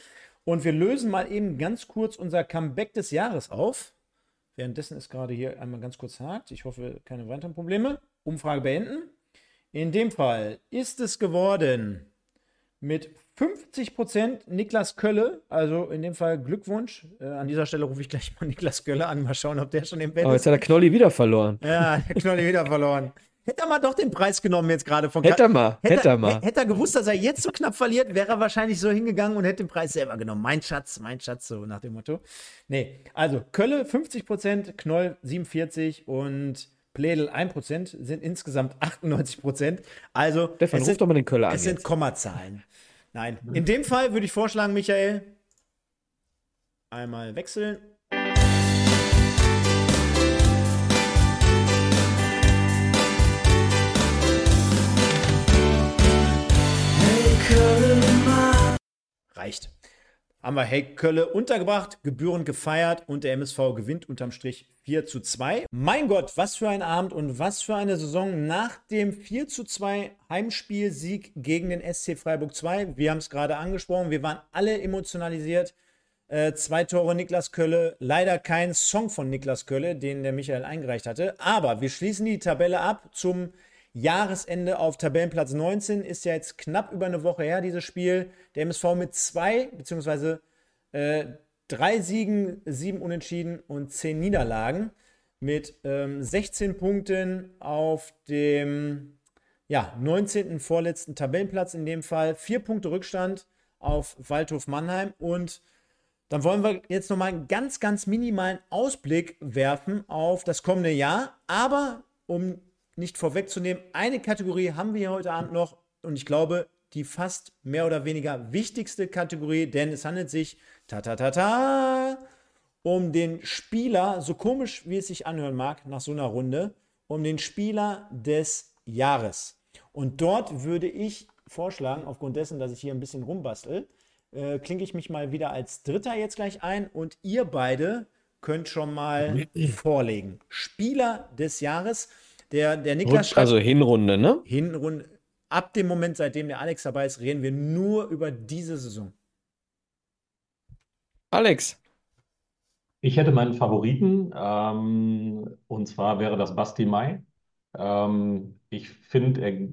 und wir lösen mal eben ganz kurz unser Comeback des Jahres auf. Währenddessen ist gerade hier einmal ganz kurz hakt. Ich hoffe, keine weiteren Probleme. Umfrage beenden. In dem Fall ist es geworden mit 50% Niklas Kölle. Also in dem Fall Glückwunsch. Äh, an dieser Stelle rufe ich gleich mal Niklas Kölle an. Mal schauen, ob der schon im Bett Aber ist. jetzt hat der Knolli wieder verloren. Ja, der Knolli wieder verloren. Hätte er mal doch den Preis genommen jetzt gerade von Hätte er mal, hätte er mal. Hätte er gewusst, dass er jetzt so knapp verliert, wäre er wahrscheinlich so hingegangen und hätte den Preis selber genommen. Mein Schatz, mein Schatz, so nach dem Motto. Nee, also Kölle 50%, Knoll 47% und Pledel 1% sind insgesamt 98%. Also, Stefan, es ruf doch mal den Kölle an Es sind jetzt. Kommazahlen. Nein, in dem Fall würde ich vorschlagen, Michael, einmal wechseln. Reicht. Haben wir Hey Kölle untergebracht, Gebühren gefeiert und der MSV gewinnt unterm Strich 4 zu 2. Mein Gott, was für ein Abend und was für eine Saison nach dem 4 zu 2 Heimspielsieg gegen den SC Freiburg 2. Wir haben es gerade angesprochen, wir waren alle emotionalisiert. Äh, zwei Tore Niklas Kölle, leider kein Song von Niklas Kölle, den der Michael eingereicht hatte. Aber wir schließen die Tabelle ab zum Jahresende auf Tabellenplatz 19. Ist ja jetzt knapp über eine Woche her, dieses Spiel. Der MSV mit zwei, beziehungsweise äh, drei Siegen, sieben Unentschieden und zehn Niederlagen. Mit ähm, 16 Punkten auf dem ja, 19. vorletzten Tabellenplatz in dem Fall. Vier Punkte Rückstand auf Waldhof Mannheim und dann wollen wir jetzt nochmal einen ganz, ganz minimalen Ausblick werfen auf das kommende Jahr. Aber um nicht vorwegzunehmen, eine Kategorie haben wir hier heute Abend noch und ich glaube, die fast mehr oder weniger wichtigste Kategorie, denn es handelt sich ta ta ta ta um den Spieler, so komisch wie es sich anhören mag nach so einer Runde, um den Spieler des Jahres. Und dort würde ich vorschlagen, aufgrund dessen, dass ich hier ein bisschen rumbastel, äh, klinke ich mich mal wieder als Dritter jetzt gleich ein und ihr beide könnt schon mal vorlegen. Spieler des Jahres. Der, der Niklas Rutsch, also Hinrunde, ne? Hinrunde. Ab dem Moment, seitdem der Alex dabei ist, reden wir nur über diese Saison. Alex. Ich hätte meinen Favoriten, ähm, und zwar wäre das Basti Mai. Ähm, ich finde, er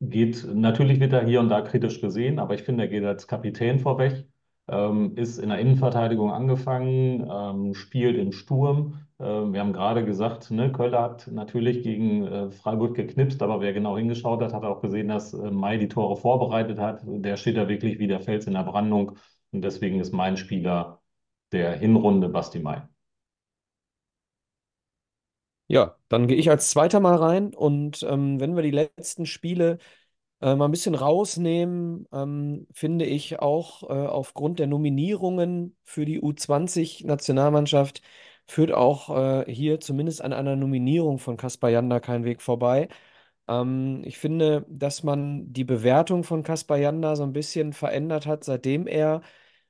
geht, natürlich wird er hier und da kritisch gesehen, aber ich finde, er geht als Kapitän vorweg, ähm, ist in der Innenverteidigung angefangen, ähm, spielt im Sturm. Ähm, wir haben gerade gesagt, ne, Köller hat natürlich gegen äh, Freiburg geknipst, aber wer genau hingeschaut hat, hat auch gesehen, dass äh, Mai die Tore vorbereitet hat. Der steht da wirklich wie der Fels in der Brandung und deswegen ist mein Spieler der Hinrunde Basti Mai. Ja, dann gehe ich als Zweiter mal rein und ähm, wenn wir die letzten Spiele äh, mal ein bisschen rausnehmen, ähm, finde ich auch äh, aufgrund der Nominierungen für die U20-Nationalmannschaft führt auch äh, hier zumindest an einer Nominierung von Kaspar Janda kein Weg vorbei. Ähm, ich finde, dass man die Bewertung von Kaspar Janda so ein bisschen verändert hat, seitdem er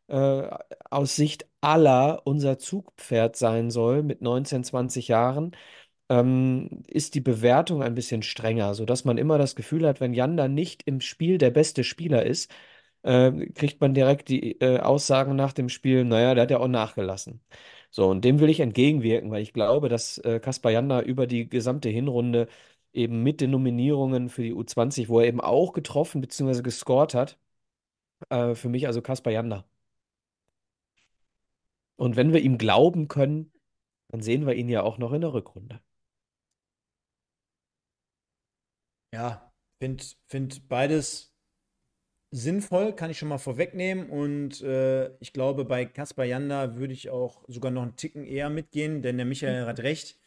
äh, aus Sicht aller unser Zugpferd sein soll mit 19, 20 Jahren ähm, ist die Bewertung ein bisschen strenger, sodass man immer das Gefühl hat, wenn Janda nicht im Spiel der beste Spieler ist, äh, kriegt man direkt die äh, Aussagen nach dem Spiel, naja, der hat ja auch nachgelassen. So, und dem will ich entgegenwirken, weil ich glaube, dass äh, Kaspar Janda über die gesamte Hinrunde eben mit den Nominierungen für die U20, wo er eben auch getroffen bzw. gescored hat, äh, für mich also Kaspar Janda. Und wenn wir ihm glauben können, dann sehen wir ihn ja auch noch in der Rückrunde. Ja, finde find beides sinnvoll, kann ich schon mal vorwegnehmen. Und äh, ich glaube, bei Kaspar Janda würde ich auch sogar noch einen Ticken eher mitgehen, denn der Michael hat recht.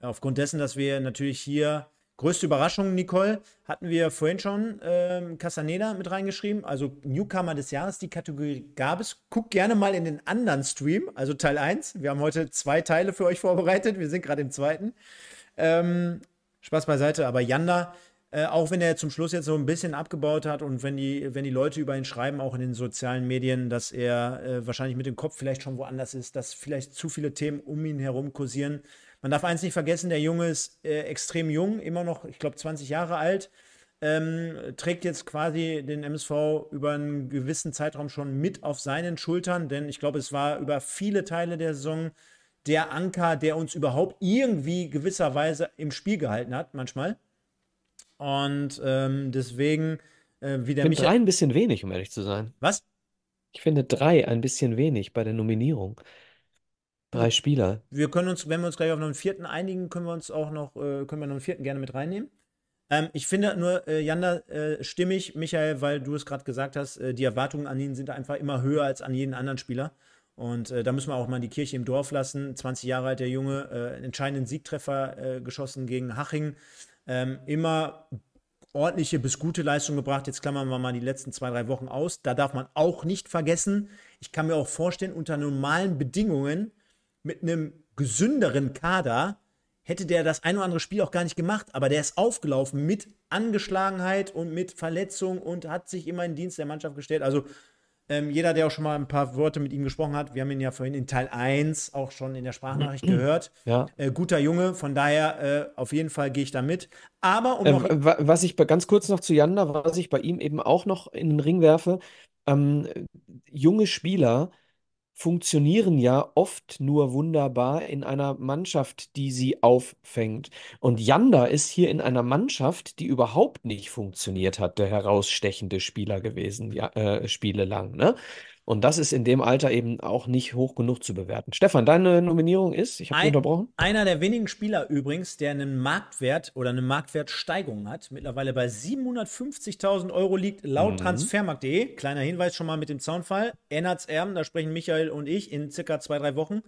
Aufgrund dessen, dass wir natürlich hier, größte Überraschung, Nicole, hatten wir vorhin schon ähm, Casaneda mit reingeschrieben, also Newcomer des Jahres, die Kategorie gab es. Guckt gerne mal in den anderen Stream, also Teil 1. Wir haben heute zwei Teile für euch vorbereitet, wir sind gerade im zweiten. Ähm, Spaß beiseite, aber Janda Äh, auch wenn er zum Schluss jetzt so ein bisschen abgebaut hat und wenn die, wenn die Leute über ihn schreiben, auch in den sozialen Medien, dass er äh, wahrscheinlich mit dem Kopf vielleicht schon woanders ist, dass vielleicht zu viele Themen um ihn herum kursieren. Man darf eins nicht vergessen, der Junge ist äh, extrem jung, immer noch, ich glaube, 20 Jahre alt. Ähm, trägt jetzt quasi den MSV über einen gewissen Zeitraum schon mit auf seinen Schultern, denn ich glaube, es war über viele Teile der Saison der Anker, der uns überhaupt irgendwie gewisserweise im Spiel gehalten hat, manchmal. Und ähm, deswegen, äh, wie der Ich finde drei ein bisschen wenig, um ehrlich zu sein. Was? Ich finde drei ein bisschen wenig bei der Nominierung. Drei Spieler. Wir können uns, wenn wir uns gleich auf noch einen vierten einigen, können wir uns auch noch, äh, können wir noch einen vierten gerne mit reinnehmen. Ähm, ich finde nur, äh, Janda, äh, stimmig, Michael, weil du es gerade gesagt hast, äh, die Erwartungen an ihn sind einfach immer höher als an jeden anderen Spieler. Und äh, da müssen wir auch mal die Kirche im Dorf lassen. 20 Jahre alt der Junge, äh, einen entscheidenden Siegtreffer äh, geschossen gegen Haching. Ähm, immer ordentliche bis gute Leistung gebracht. Jetzt klammern wir mal die letzten zwei, drei Wochen aus. Da darf man auch nicht vergessen. Ich kann mir auch vorstellen, unter normalen Bedingungen mit einem gesünderen Kader hätte der das ein oder andere Spiel auch gar nicht gemacht. Aber der ist aufgelaufen mit Angeschlagenheit und mit Verletzung und hat sich immer in den Dienst der Mannschaft gestellt. Also ähm, jeder, der auch schon mal ein paar Worte mit ihm gesprochen hat, wir haben ihn ja vorhin in Teil 1 auch schon in der Sprachnachricht gehört. Ja. Äh, guter Junge, von daher äh, auf jeden Fall gehe ich da mit. Aber um Ähm, was ich ganz kurz noch zu Janda, was ich bei ihm eben auch noch in den Ring werfe, ähm, junge Spieler funktionieren ja oft nur wunderbar in einer Mannschaft, die sie auffängt. Und Janda ist hier in einer Mannschaft, die überhaupt nicht funktioniert hat, der herausstechende Spieler gewesen, ja, äh, Spiele lang, ne? Und das ist in dem Alter eben auch nicht hoch genug zu bewerten. Stefan, deine Nominierung ist, ich habe Ein, unterbrochen. einer der wenigen Spieler übrigens, der einen Marktwert oder eine Marktwertsteigerung hat, mittlerweile bei 750.000 Euro liegt, laut Mhm. transfermarkt.de. Kleiner Hinweis schon mal mit dem Zaunfall. Ennards Erben, da sprechen Michael und ich in circa zwei, drei Wochen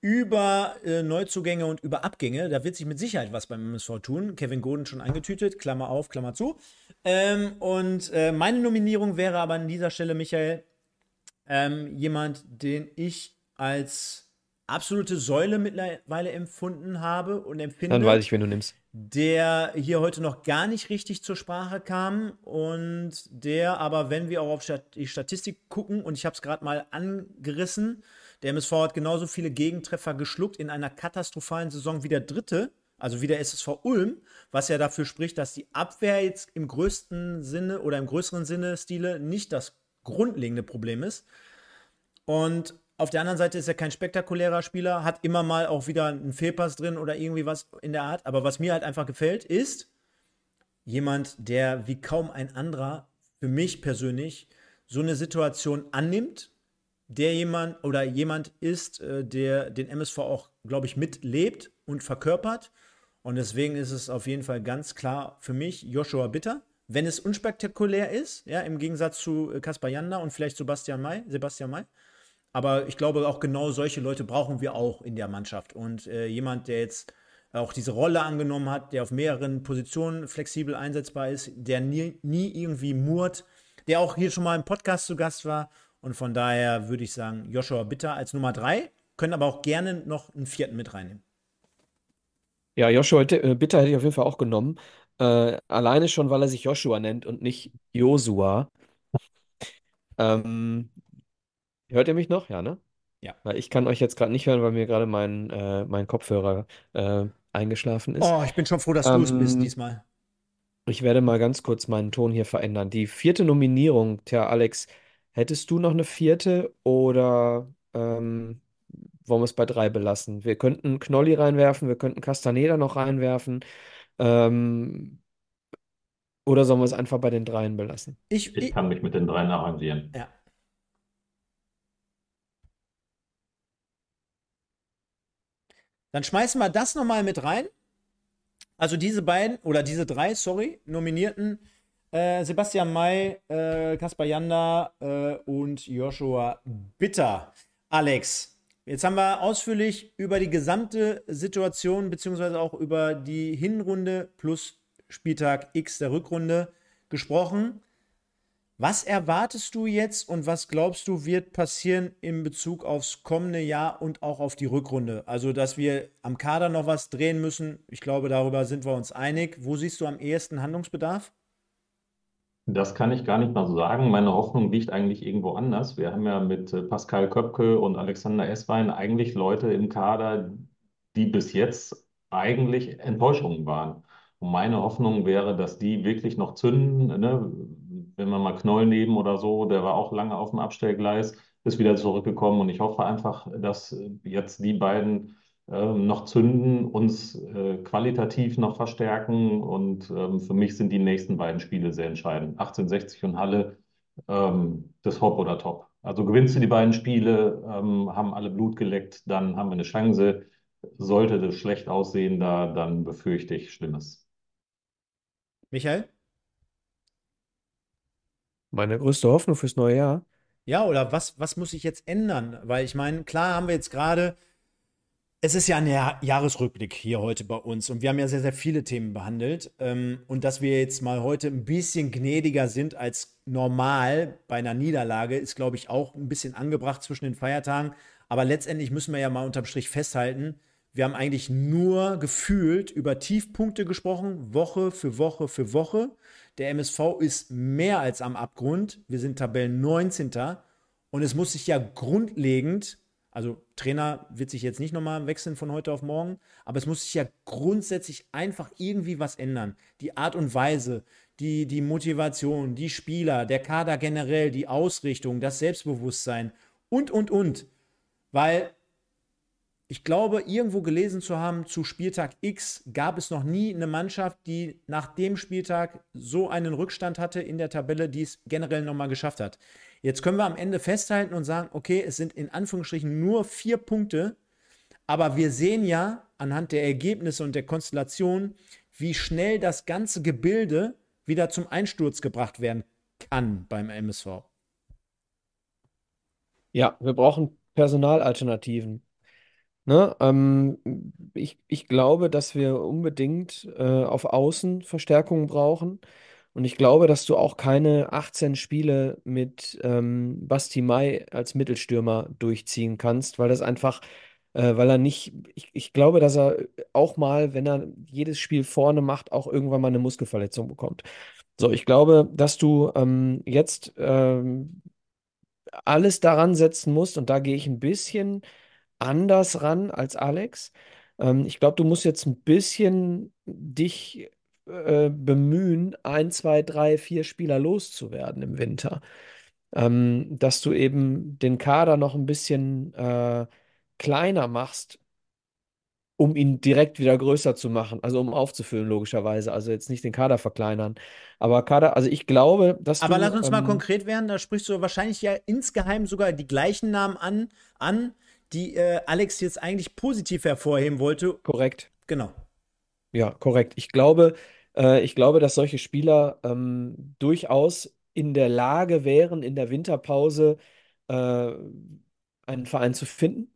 über äh, Neuzugänge und über Abgänge. Da wird sich mit Sicherheit was beim MSV tun. Kevin Goden schon angetütet, Klammer auf, Klammer zu. Ähm, und äh, meine Nominierung wäre aber an dieser Stelle, Michael, ähm, jemand, den ich als absolute Säule mittlerweile empfunden habe und empfinde. Dann weiß ich, wen du nimmst. Der hier heute noch gar nicht richtig zur Sprache kam und der aber, wenn wir auch auf Stat die Statistik gucken, und ich habe es gerade mal angerissen, der MSV hat genauso viele Gegentreffer geschluckt in einer katastrophalen Saison wie der dritte, also wie der SSV Ulm, was ja dafür spricht, dass die Abwehr jetzt im größten Sinne oder im größeren Sinne Stile nicht das grundlegende Problem ist. Und auf der anderen Seite ist er kein spektakulärer Spieler, hat immer mal auch wieder einen Fehlpass drin oder irgendwie was in der Art. Aber was mir halt einfach gefällt, ist jemand, der wie kaum ein anderer für mich persönlich so eine Situation annimmt, der jemand oder jemand ist, äh, der den MSV auch, glaube ich, mitlebt und verkörpert. Und deswegen ist es auf jeden Fall ganz klar für mich Joshua Bitter. Wenn es unspektakulär ist, ja, im Gegensatz zu äh, Kaspar Janda und vielleicht Sebastian May, Sebastian May. Aber ich glaube, auch genau solche Leute brauchen wir auch in der Mannschaft. Und äh, jemand, der jetzt auch diese Rolle angenommen hat, der auf mehreren Positionen flexibel einsetzbar ist, der nie, nie irgendwie murrt, der auch hier schon mal im Podcast zu Gast war. Und von daher würde ich sagen, Joshua Bitter als Nummer drei, können aber auch gerne noch einen vierten mit reinnehmen. Ja, Joshua äh, Bitter hätte ich auf jeden Fall auch genommen. Äh, alleine schon, weil er sich Joshua nennt und nicht Josua. Ähm, hört ihr mich noch? Ja, ne? Ja. Weil ich kann euch jetzt gerade nicht hören, weil mir gerade mein, äh, mein Kopfhörer äh, eingeschlafen ist. Oh, ich bin schon froh, dass du es bist Ähm, diesmal. Ich werde mal ganz kurz meinen Ton hier verändern. Die vierte Nominierung, tja, Alex, hättest du noch eine vierte oder ähm, wollen wir es bei drei belassen? Wir könnten Knolli reinwerfen, wir könnten Castaneda noch reinwerfen. Ähm, oder sollen wir es einfach bei den dreien belassen? Ich, Ich kann mich mit den dreien arrangieren. Ja. Dann schmeißen wir das nochmal mit rein. Also diese beiden, oder diese drei, sorry, Nominierten, äh, Sebastian May, äh, Kaspar Janda äh, und Joshua Bitter. Alex, jetzt haben wir ausführlich über die gesamte Situation, beziehungsweise auch über die Hinrunde plus Spieltag X der Rückrunde gesprochen. Was erwartest du jetzt und was glaubst du wird passieren in Bezug aufs kommende Jahr und auch auf die Rückrunde? Also, dass wir am Kader noch was drehen müssen, ich glaube, darüber sind wir uns einig. Wo siehst du am ehesten Handlungsbedarf? Das kann ich gar nicht mal so sagen. Meine Hoffnung liegt eigentlich irgendwo anders. Wir haben ja mit äh, Pascal Köpke und Alexander Esswein eigentlich Leute im Kader, die bis jetzt eigentlich Enttäuschungen waren. Und meine Hoffnung wäre, dass die wirklich noch zünden. Ne? Wenn wir mal Knoll nehmen oder so, der war auch lange auf dem Abstellgleis, ist wieder zurückgekommen. Und ich hoffe einfach, dass jetzt die beiden noch zünden, uns äh, qualitativ noch verstärken. Und ähm, für mich sind die nächsten beiden Spiele sehr entscheidend. 1860 und Halle, ähm, das Hop oder Top. Also gewinnst du die beiden Spiele, ähm, haben alle Blut geleckt, dann haben wir eine Chance. Sollte das schlecht aussehen, da, dann befürchte ich Schlimmes. Michael? Meine größte Hoffnung fürs neue Jahr. Ja, oder was, was muss sich jetzt ändern? Weil ich meine, klar haben wir jetzt gerade, es ist ja ein Jahr Jahresrückblick hier heute bei uns und wir haben ja sehr, sehr viele Themen behandelt. Ähm, und dass wir jetzt mal heute ein bisschen gnädiger sind als normal bei einer Niederlage, ist, glaube ich, auch ein bisschen angebracht zwischen den Feiertagen. Aber letztendlich müssen wir ja mal unterm Strich festhalten, wir haben eigentlich nur gefühlt über Tiefpunkte gesprochen, Woche für Woche für Woche. Der MSV ist mehr als am Abgrund. Wir sind Tabellen 19. Und es muss sich ja grundlegend, also Trainer wird sich jetzt nicht nochmal wechseln von heute auf morgen, aber es muss sich ja grundsätzlich einfach irgendwie was ändern. Die Art und Weise, die, die Motivation, die Spieler, der Kader generell, die Ausrichtung, das Selbstbewusstsein und, und, und. Weil ich glaube, irgendwo gelesen zu haben, zu Spieltag X gab es noch nie eine Mannschaft, die nach dem Spieltag so einen Rückstand hatte in der Tabelle, die es generell nochmal geschafft hat. Jetzt können wir am Ende festhalten und sagen, okay, es sind in Anführungsstrichen nur vier Punkte, aber wir sehen ja anhand der Ergebnisse und der Konstellation, wie schnell das ganze Gebilde wieder zum Einsturz gebracht werden kann beim MSV. Ja, wir brauchen Personalalternativen. Ne? Ähm, ich, ich glaube, dass wir unbedingt äh, auf Außen Verstärkungen brauchen. Und ich glaube, dass du auch keine 18 Spiele mit ähm, Basti Mai als Mittelstürmer durchziehen kannst, weil das einfach, äh, weil er nicht, ich, ich glaube, dass er auch mal, wenn er jedes Spiel vorne macht, auch irgendwann mal eine Muskelverletzung bekommt. So, ich glaube, dass du ähm, jetzt ähm, alles daran setzen musst, und da gehe ich ein bisschen anders ran als Alex. Ähm, ich glaube, du musst jetzt ein bisschen dich äh, bemühen, ein, zwei, drei, vier Spieler loszuwerden im Winter. Ähm, dass du eben den Kader noch ein bisschen äh, kleiner machst, um ihn direkt wieder größer zu machen, also um aufzufüllen, logischerweise. Also jetzt nicht den Kader verkleinern. Aber Kader, also ich glaube, dass Aber du, lass uns mal ähm, konkret werden, da sprichst du wahrscheinlich ja insgeheim sogar die gleichen Namen an, an die äh, Alex jetzt eigentlich positiv hervorheben wollte. Korrekt. Genau. Ja, korrekt. Ich glaube, äh, ich glaube, dass solche Spieler ähm, durchaus in der Lage wären, in der Winterpause äh, einen Verein zu finden.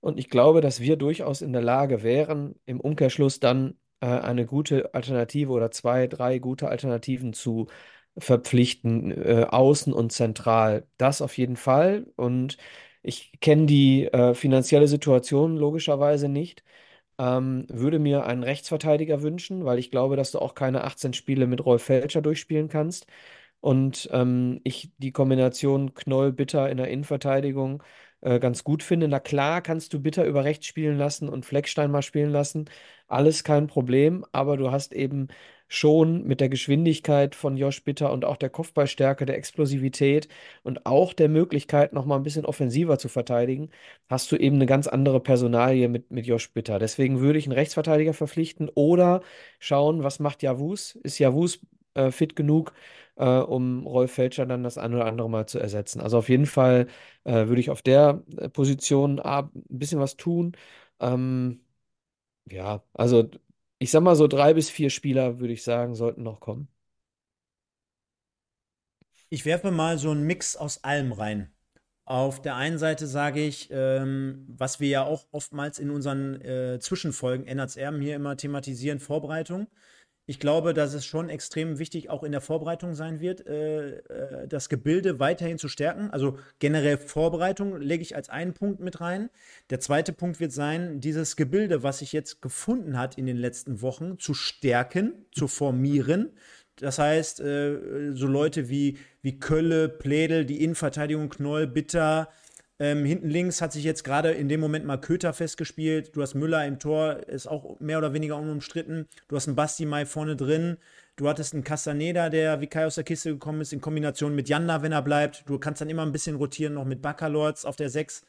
Und ich glaube, dass wir durchaus in der Lage wären, im Umkehrschluss dann äh, eine gute Alternative oder zwei, drei gute Alternativen zu verpflichten, äh, außen und zentral. Das auf jeden Fall. Und ich kenne die äh, finanzielle Situation logischerweise nicht. Ähm, würde mir einen Rechtsverteidiger wünschen, weil ich glaube, dass du auch keine 18 Spiele mit Rolf Felscher durchspielen kannst. Und ähm, ich die Kombination Knoll-Bitter in der Innenverteidigung äh, ganz gut finde. Na klar, kannst du Bitter über rechts spielen lassen und Fleckstein mal spielen lassen. Alles kein Problem, aber du hast eben schon mit der Geschwindigkeit von Josh Bitter und auch der Kopfballstärke, der Explosivität und auch der Möglichkeit, noch mal ein bisschen offensiver zu verteidigen, hast du eben eine ganz andere Personalie mit, mit Josh Bitter. Deswegen würde ich einen Rechtsverteidiger verpflichten oder schauen, was macht Javus? Ist Javus äh, fit genug, äh, um Rolf Felscher dann das ein oder andere Mal zu ersetzen? Also auf jeden Fall äh, würde ich auf der äh, Position ein bisschen was tun. Ähm, ja, also ich sag mal so drei bis vier Spieler, würde ich sagen, sollten noch kommen. Ich werfe mal so einen Mix aus allem rein. Auf der einen Seite sage ich, ähm, was wir ja auch oftmals in unseren äh, Zwischenfolgen NHRM hier immer thematisieren, Vorbereitung. Ich glaube, dass es schon extrem wichtig auch in der Vorbereitung sein wird, äh, äh, das Gebilde weiterhin zu stärken. Also generell Vorbereitung lege ich als einen Punkt mit rein. Der zweite Punkt wird sein, dieses Gebilde, was sich jetzt gefunden hat in den letzten Wochen, zu stärken, zu formieren. Das heißt, äh, so Leute wie, wie Kölle, Plädel, die Innenverteidigung, Knoll, Bitter, ähm, hinten links hat sich jetzt gerade in dem Moment mal Köter festgespielt. Du hast Müller im Tor, ist auch mehr oder weniger unumstritten. Du hast einen Basti Mai vorne drin. Du hattest einen Castaneda, der wie Kai aus der Kiste gekommen ist, in Kombination mit Janda, wenn er bleibt. Du kannst dann immer ein bisschen rotieren, noch mit Baccalords auf der 6.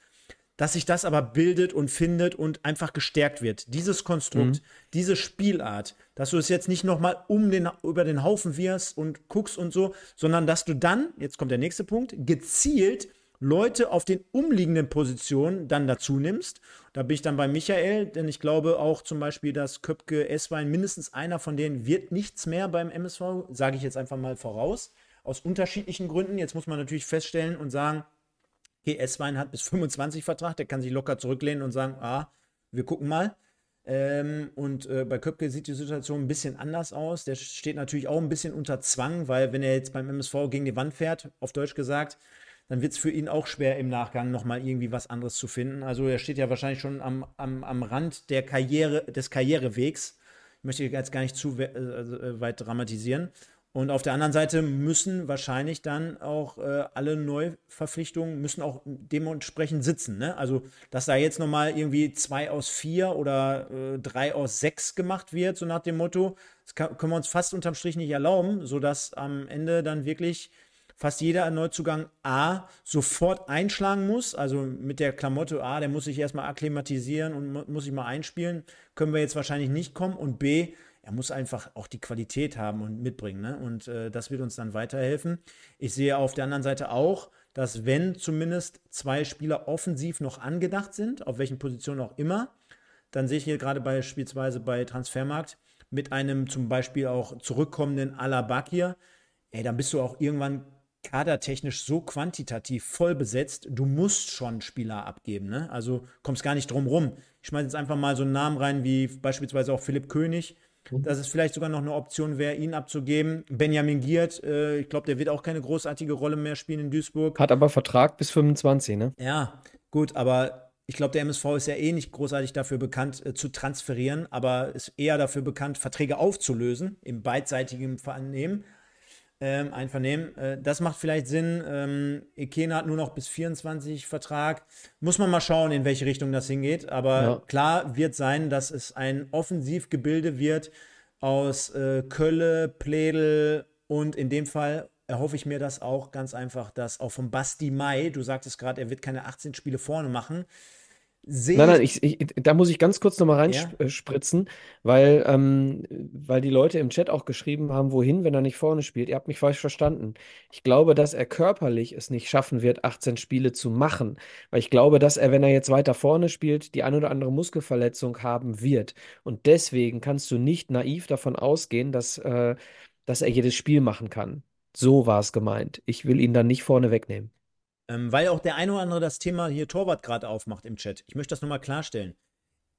Dass sich das aber bildet und findet und einfach gestärkt wird. Dieses Konstrukt, mhm. diese Spielart, dass du es jetzt nicht nochmal um den, über den Haufen wirst und guckst und so, sondern dass du dann, jetzt kommt der nächste Punkt, gezielt Leute auf den umliegenden Positionen dann dazu nimmst. Da bin ich dann bei Michael, denn ich glaube auch zum Beispiel, dass Köpke, Esswein, mindestens einer von denen wird nichts mehr beim MSV, sage ich jetzt einfach mal voraus, aus unterschiedlichen Gründen. Jetzt muss man natürlich feststellen und sagen, okay, Esswein hat bis 25 Vertrag, der kann sich locker zurücklehnen und sagen, ah, wir gucken mal. Ähm, und äh, bei Köpke sieht die Situation ein bisschen anders aus. Der steht natürlich auch ein bisschen unter Zwang, weil wenn er jetzt beim MSV gegen die Wand fährt, auf Deutsch gesagt, dann wird es für ihn auch schwer im Nachgang nochmal irgendwie was anderes zu finden. Also er steht ja wahrscheinlich schon am, am, am Rand der Karriere, des Karrierewegs. Ich möchte jetzt gar nicht zu we äh, weit dramatisieren. Und auf der anderen Seite müssen wahrscheinlich dann auch äh, alle Neuverpflichtungen müssen auch dementsprechend sitzen. Ne? Also, dass da jetzt nochmal irgendwie zwei aus vier oder äh, drei aus sechs gemacht wird, so nach dem Motto, das kann, können wir uns fast unterm Strich nicht erlauben, sodass am Ende dann wirklich fast jeder Neuzugang A sofort einschlagen muss. Also mit der Klamotte A, der muss sich erstmal akklimatisieren und muss sich mal einspielen. Können wir jetzt wahrscheinlich nicht kommen. Und B, er muss einfach auch die Qualität haben und mitbringen. Ne? Und äh, das wird uns dann weiterhelfen. Ich sehe auf der anderen Seite auch, dass wenn zumindest zwei Spieler offensiv noch angedacht sind, auf welchen Positionen auch immer, dann sehe ich hier gerade beispielsweise bei Transfermarkt mit einem zum Beispiel auch zurückkommenden Alabakir, ey, dann bist du auch irgendwann kadertechnisch so quantitativ voll besetzt, du musst schon Spieler abgeben. Ne? Also kommst gar nicht drum rum. Ich schmeiße jetzt einfach mal so einen Namen rein wie beispielsweise auch Philipp König. Mhm. Dass es vielleicht sogar noch eine Option wäre, ihn abzugeben. Benjamin Giert, äh, ich glaube, der wird auch keine großartige Rolle mehr spielen in Duisburg. Hat aber Vertrag bis 25, ne? Ja, gut, aber ich glaube, der MSV ist ja eh nicht großartig dafür bekannt, äh, zu transferieren, aber ist eher dafür bekannt, Verträge aufzulösen im beidseitigen Vernehmen ähm, Einvernehmen. Äh, das macht vielleicht Sinn. Ähm, Ikena hat nur noch bis 24 Vertrag. Muss man mal schauen, in welche Richtung das hingeht. Aber ja. klar wird sein, dass es ein Offensivgebilde wird aus äh, Kölle, Pledel und in dem Fall erhoffe ich mir das auch ganz einfach, dass auch von Basti Mai, du sagtest gerade, er wird keine 18 Spiele vorne machen, Seht Nein, nein, ich, ich, da muss ich ganz kurz nochmal reinspritzen, weil, ähm, weil die Leute im Chat auch geschrieben haben, wohin, wenn er nicht vorne spielt. Ihr habt mich falsch verstanden. Ich glaube, dass er körperlich es nicht schaffen wird, 18 Spiele zu machen. Weil ich glaube, dass er, wenn er jetzt weiter vorne spielt, die ein oder andere Muskelverletzung haben wird. Und deswegen kannst du nicht naiv davon ausgehen, dass, äh, dass er jedes Spiel machen kann. So war es gemeint. Ich will ihn dann nicht vorne wegnehmen. Ähm, weil auch der eine oder andere das Thema hier Torwart gerade aufmacht im Chat. Ich möchte das nochmal klarstellen.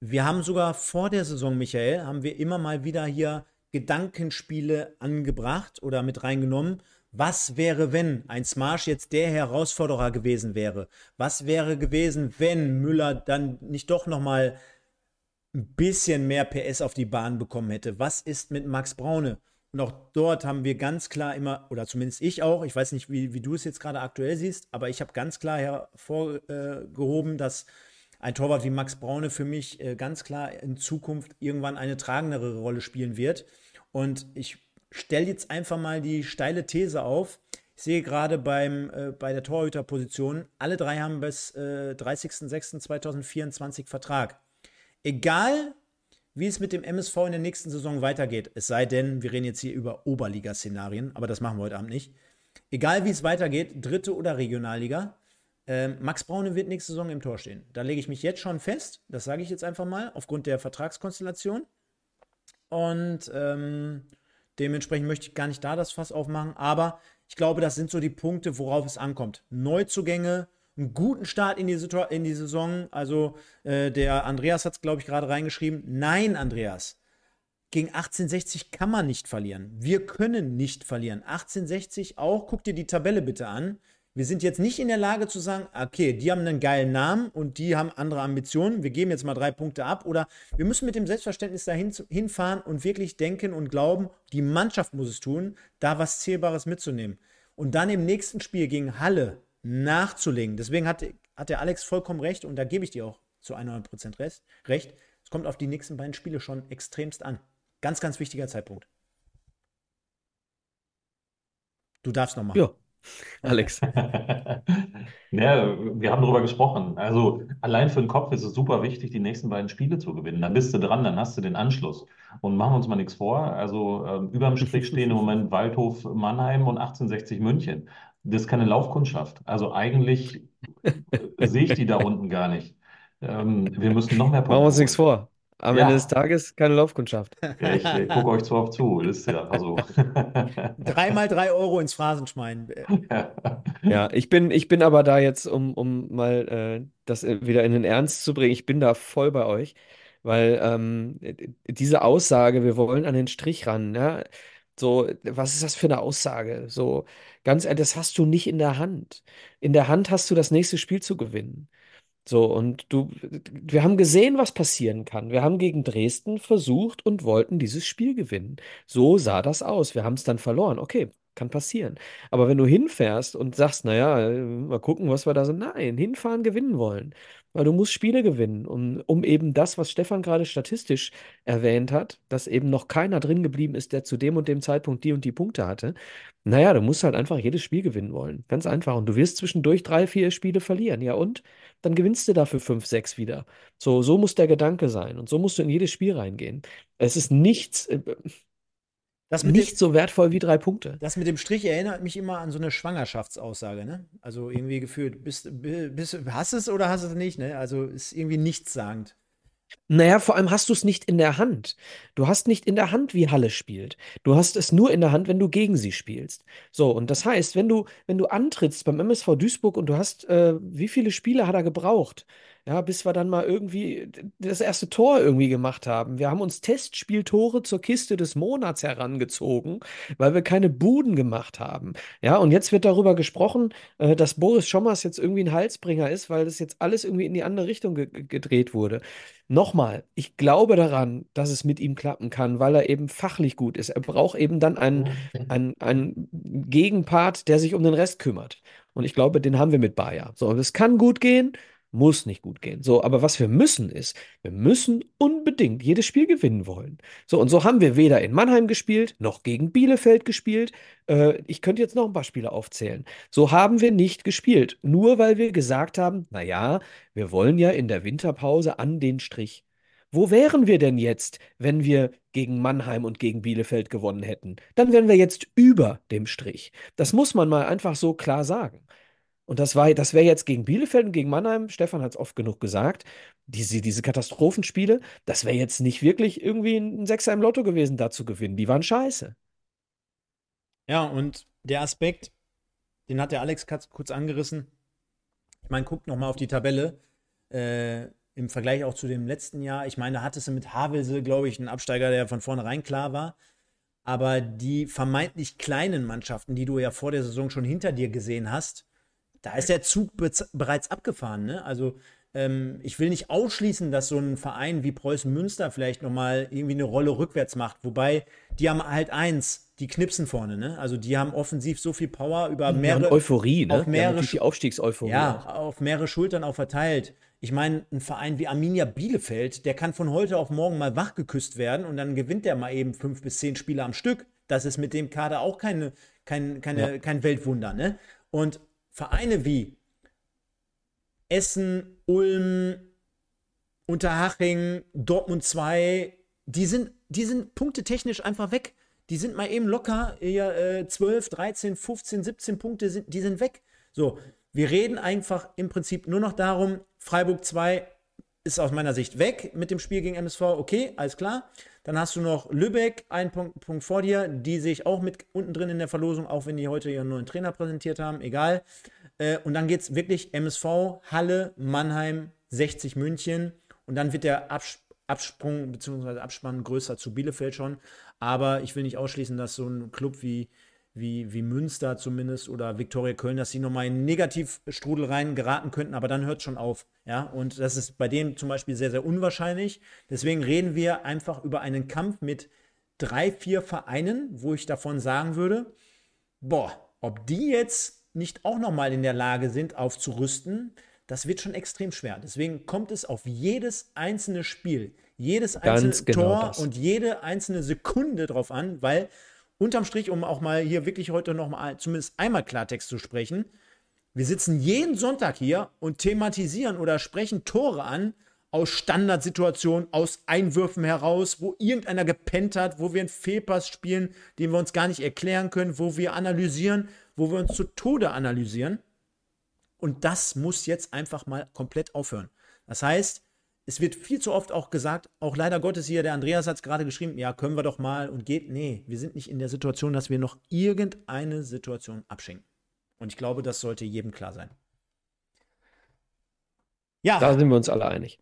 Wir haben sogar vor der Saison, Michael, haben wir immer mal wieder hier Gedankenspiele angebracht oder mit reingenommen. Was wäre, wenn ein Smash jetzt der Herausforderer gewesen wäre? Was wäre gewesen, wenn Müller dann nicht doch nochmal ein bisschen mehr PS auf die Bahn bekommen hätte? Was ist mit Max Braune? Und auch dort haben wir ganz klar immer, oder zumindest ich auch, ich weiß nicht, wie, wie du es jetzt gerade aktuell siehst, aber ich habe ganz klar hervorgehoben, dass ein Torwart wie Max Braune für mich äh, ganz klar in Zukunft irgendwann eine tragendere Rolle spielen wird. Und ich stelle jetzt einfach mal die steile These auf. Ich sehe gerade beim, äh, bei der Torhüterposition, alle drei haben bis äh, 30.06.2024 Vertrag. Egal, wie es mit dem MSV in der nächsten Saison weitergeht. Es sei denn, wir reden jetzt hier über Oberliga-Szenarien, aber das machen wir heute Abend nicht. Egal wie es weitergeht, dritte oder Regionalliga, äh, Max Braune wird nächste Saison im Tor stehen. Da lege ich mich jetzt schon fest, das sage ich jetzt einfach mal, aufgrund der Vertragskonstellation. Und ähm, dementsprechend möchte ich gar nicht da das Fass aufmachen, aber ich glaube, das sind so die Punkte, worauf es ankommt. Neuzugänge, einen guten Start in die, in die Saison. Also äh, der Andreas hat es, glaube ich, gerade reingeschrieben. Nein, Andreas. gegen 1860 kann man nicht verlieren. Wir können nicht verlieren. 1860 auch, guck dir die Tabelle bitte an. Wir sind jetzt nicht in der Lage zu sagen, okay, die haben einen geilen Namen und die haben andere Ambitionen. Wir geben jetzt mal drei Punkte ab. Oder wir müssen mit dem Selbstverständnis dahin hinfahren und wirklich denken und glauben, die Mannschaft muss es tun, da was Zählbares mitzunehmen. Und dann im nächsten Spiel gegen Halle nachzulegen. Deswegen hat, hat der Alex vollkommen recht und da gebe ich dir auch zu 100% Rest, recht. Es kommt auf die nächsten beiden Spiele schon extremst an. Ganz, ganz wichtiger Zeitpunkt. Du darfst nochmal. Ja, Alex. Ja, wir haben darüber gesprochen. Also allein für den Kopf ist es super wichtig, die nächsten beiden Spiele zu gewinnen. Dann bist du dran, dann hast du den Anschluss. Und machen wir uns mal nichts vor. Also ähm, überm Strich stehen im Moment Waldhof Mannheim und 1860 München. Das ist keine Laufkundschaft. Also eigentlich sehe ich die da unten gar nicht. Ähm, wir müssen noch mehr Machen wir uns Punkte nichts vor. Am Ja. Ende des Tages keine Laufkundschaft. Ja, ich äh, gucke euch zwar auf zu, das ist ja einfach so. Dreimal drei Euro ins Phrasenschwein. Ja, ich bin, ich bin aber da jetzt, um, um mal äh, das äh, wieder in den Ernst zu bringen, ich bin da voll bei euch, weil ähm, diese Aussage, wir wollen an den Strich ran, ja, so, was ist das für eine Aussage? So, ganz ehrlich, das hast du nicht in der Hand. In der Hand hast du das nächste Spiel zu gewinnen. So, und du, wir haben gesehen, was passieren kann. Wir haben gegen Dresden versucht und wollten dieses Spiel gewinnen. So sah das aus. Wir haben es dann verloren. Okay, kann passieren. Aber wenn du hinfährst und sagst, naja, äh, mal gucken, was wir da sind. Nein, hinfahren, gewinnen wollen. Weil du musst Spiele gewinnen, um, um eben das, was Stefan gerade statistisch erwähnt hat, dass eben noch keiner drin geblieben ist, der zu dem und dem Zeitpunkt die und die Punkte hatte. Naja, du musst halt einfach jedes Spiel gewinnen wollen. Ganz einfach. Und du wirst zwischendurch drei, vier Spiele verlieren. Ja, und? Dann gewinnst du dafür fünf, sechs wieder. So, so muss der Gedanke sein. Und so musst du in jedes Spiel reingehen. Es ist nichts, äh, Das nicht dem, so wertvoll wie drei Punkte. das mit dem Strich erinnert mich immer an so eine Schwangerschaftsaussage, ne? Also irgendwie gefühlt, bist, bist, hast es oder hast es nicht, ne? Also ist irgendwie nichtssagend. Naja, vor allem hast du es nicht in der Hand. Du hast nicht in der Hand, wie Halle spielt. Du hast es nur in der Hand, wenn du gegen sie spielst. So, und das heißt, wenn du, wenn du antrittst beim MSV Duisburg und du hast, äh, wie viele Spiele hat er gebraucht? Ja, bis wir dann mal irgendwie das erste Tor irgendwie gemacht haben. Wir haben uns Testspieltore zur Kiste des Monats herangezogen, weil wir keine Buden gemacht haben. Ja, und jetzt wird darüber gesprochen, äh, dass Boris Schommers jetzt irgendwie ein Halsbringer ist, weil das jetzt alles irgendwie in die andere Richtung ge gedreht wurde. Nochmal, ich glaube daran, dass es mit ihm klappen kann, weil er eben fachlich gut ist. Er braucht eben dann einen, einen, einen Gegenpart, der sich um den Rest kümmert. Und ich glaube, den haben wir mit Bayer. So, es kann gut gehen, muss nicht gut gehen. So, aber was wir müssen ist, wir müssen unbedingt jedes Spiel gewinnen wollen. So, und so haben wir weder in Mannheim gespielt, noch gegen Bielefeld gespielt. Äh, ich könnte jetzt noch ein paar Spiele aufzählen. So haben wir nicht gespielt. Nur weil wir gesagt haben, naja, wir wollen ja in der Winterpause an den Strich. Wo wären wir denn jetzt, wenn wir gegen Mannheim und gegen Bielefeld gewonnen hätten? Dann wären wir jetzt über dem Strich. Das muss man mal einfach so klar sagen. Und das das wäre jetzt gegen Bielefeld und gegen Mannheim, Stefan hat es oft genug gesagt, diese, diese Katastrophenspiele, das wäre jetzt nicht wirklich irgendwie ein Sechser im Lotto gewesen, da zu gewinnen. Die waren scheiße. Ja, und der Aspekt, den hat der Alex kurz, angerissen. Ich meine, guckt noch mal auf die Tabelle. Äh, Im Vergleich auch zu dem letzten Jahr. Ich meine, da hattest du mit Havelse, glaube ich, einen Absteiger, der von vornherein klar war. Aber die vermeintlich kleinen Mannschaften, die du ja vor der Saison schon hinter dir gesehen hast, da ist der Zug be bereits abgefahren. Ne? Also ähm, ich will nicht ausschließen, dass so ein Verein wie Preußen Münster vielleicht noch mal irgendwie eine Rolle rückwärts macht. Wobei die haben halt eins, die knipsen vorne. Ne? Also die haben offensiv so viel Power über mehrere Euphorie, ne? auf mehrere die Aufstiegseuphorie ja, auch. auf mehrere Schultern auch verteilt. Ich meine, ein Verein wie Arminia Bielefeld, der kann von heute auf morgen mal wachgeküsst werden und dann gewinnt der mal eben fünf bis zehn Spiele am Stück. Das ist mit dem Kader auch keine, kein, keine, Ja. kein Weltwunder. Ne? Und Vereine wie Essen, Ulm, Unterhaching, Dortmund 2, die sind, die sind punktetechnisch einfach weg. Die sind mal eben locker, eher äh, 12, 13, 15, 17 Punkte, sind, die sind weg. So, wir reden einfach im Prinzip nur noch darum, Freiburg 2 ist aus meiner Sicht weg mit dem Spiel gegen MSV, okay, alles klar. Dann hast du noch Lübeck, einen Punkt, Punkt vor dir, die sehe ich auch mit unten drin in der Verlosung, auch wenn die heute ihren neuen Trainer präsentiert haben, egal. Äh, und dann geht es wirklich MSV, Halle, Mannheim, 60 München und dann wird der Abs Absprung bzw. Abspann größer zu Bielefeld schon. Aber ich will nicht ausschließen, dass so ein Club wie, wie, wie Münster zumindest oder Viktoria Köln, dass sie nochmal in Negativstrudel rein geraten könnten, aber dann hört schon auf. Ja, und das ist bei denen zum Beispiel sehr, sehr unwahrscheinlich. Deswegen reden wir einfach über einen Kampf mit drei, vier Vereinen, wo ich davon sagen würde, boah, ob die jetzt nicht auch nochmal in der Lage sind, aufzurüsten, das wird schon extrem schwer. Deswegen kommt es auf jedes einzelne Spiel, jedes einzelne Ganz genau Tor das. und jede einzelne Sekunde drauf an, weil unterm Strich, um auch mal hier wirklich heute noch mal zumindest einmal Klartext zu sprechen, wir sitzen jeden Sonntag hier und thematisieren oder sprechen Tore an aus Standardsituationen, aus Einwürfen heraus, wo irgendeiner gepennt hat, wo wir einen Fehlpass spielen, den wir uns gar nicht erklären können, wo wir analysieren, wo wir uns zu Tode analysieren. Und das muss jetzt einfach mal komplett aufhören. Das heißt, es wird viel zu oft auch gesagt, auch leider Gottes hier, der Andreas hat es gerade geschrieben, ja, können wir doch mal und geht. Nee, wir sind nicht in der Situation, dass wir noch irgendeine Situation abschenken. Und ich glaube, das sollte jedem klar sein. Ja. Da sind wir uns alle einig.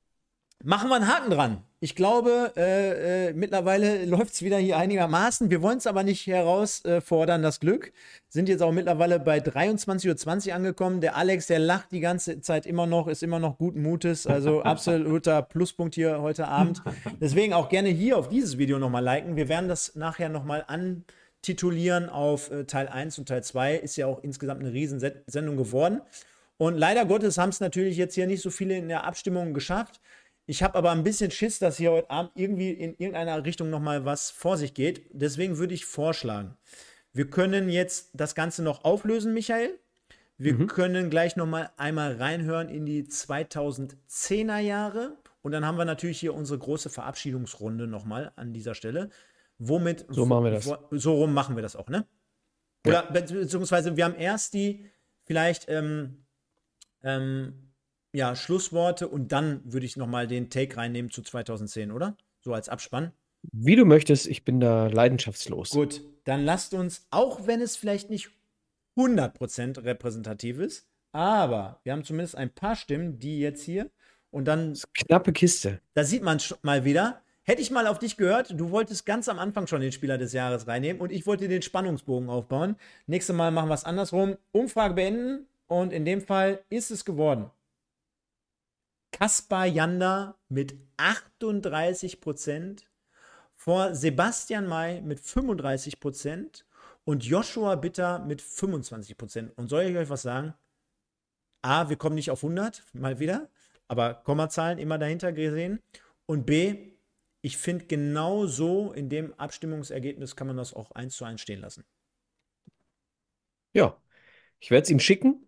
Machen wir einen Haken dran. Ich glaube, äh, äh, mittlerweile läuft es wieder hier einigermaßen. Wir wollen es aber nicht herausfordern, das Glück. Sind jetzt auch mittlerweile bei 23.20 Uhr angekommen. Der Alex, der lacht die ganze Zeit immer noch, ist immer noch guten Mutes. Also absoluter Pluspunkt hier heute Abend. Deswegen auch gerne hier auf dieses Video nochmal liken. Wir werden das nachher nochmal antitulieren auf äh, Teil 1 und Teil 2. Ist ja auch insgesamt eine Riesensendung geworden. Und leider Gottes haben es natürlich jetzt hier nicht so viele in der Abstimmung geschafft. Ich habe aber ein bisschen Schiss, dass hier heute Abend irgendwie in irgendeiner Richtung nochmal was vor sich geht. Deswegen würde ich vorschlagen, wir können jetzt das Ganze noch auflösen, Michael. Wir können gleich nochmal einmal reinhören in die 2010er Jahre. Und dann haben wir natürlich hier unsere große Verabschiedungsrunde nochmal an dieser Stelle. Womit. So machen wir das. So rum machen wir das auch, ne? Oder beziehungsweise wir haben erst die vielleicht ähm, ähm, ja, Schlussworte und dann würde ich nochmal den Take reinnehmen zu 2010, oder? So als Abspann. Wie du möchtest, ich bin da leidenschaftslos. Gut, dann lasst uns, auch wenn es vielleicht nicht 100% repräsentativ ist, aber wir haben zumindest ein paar Stimmen, die jetzt hier und dann. Knappe Kiste. Da sieht man schon mal wieder. Hätte ich mal auf dich gehört, du wolltest ganz am Anfang schon den Spieler des Jahres reinnehmen und ich wollte den Spannungsbogen aufbauen. Nächstes Mal machen wir es andersrum. Umfrage beenden und in dem Fall ist es geworden. Kaspar Janda mit 38 Prozent, vor Sebastian May mit 35 Prozent und Joshua Bitter mit 25 Prozent. Und soll ich euch was sagen? A, wir kommen nicht auf 100, mal wieder, aber Kommazahlen immer dahinter gesehen. Und B, ich finde genau so in dem Abstimmungsergebnis kann man das auch eins zu eins stehen lassen. Ja, ich werde es ihm schicken.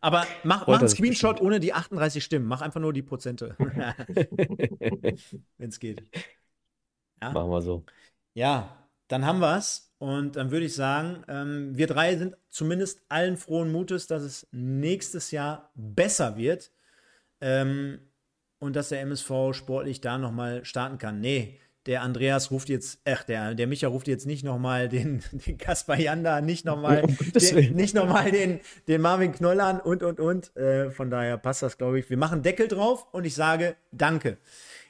Aber mach, mach einen Screenshot ohne die 38 Stimmen. Mach einfach nur die Prozente. Wenn es geht. Ja? Machen wir so. Ja, dann haben wir es. Und dann würde ich sagen, ähm, wir drei sind zumindest allen frohen Mutes, dass es nächstes Jahr besser wird. Ähm, und dass der MSV sportlich da nochmal starten kann. Nee, der Andreas ruft jetzt, ach, der, der Micha ruft jetzt nicht nochmal den, den Kaspar Janda, nicht nochmal Gottes den, nicht noch mal den, den Marvin Knoll an und, und, und. Äh, von daher passt das, glaube ich. Wir machen Deckel drauf und ich sage Danke.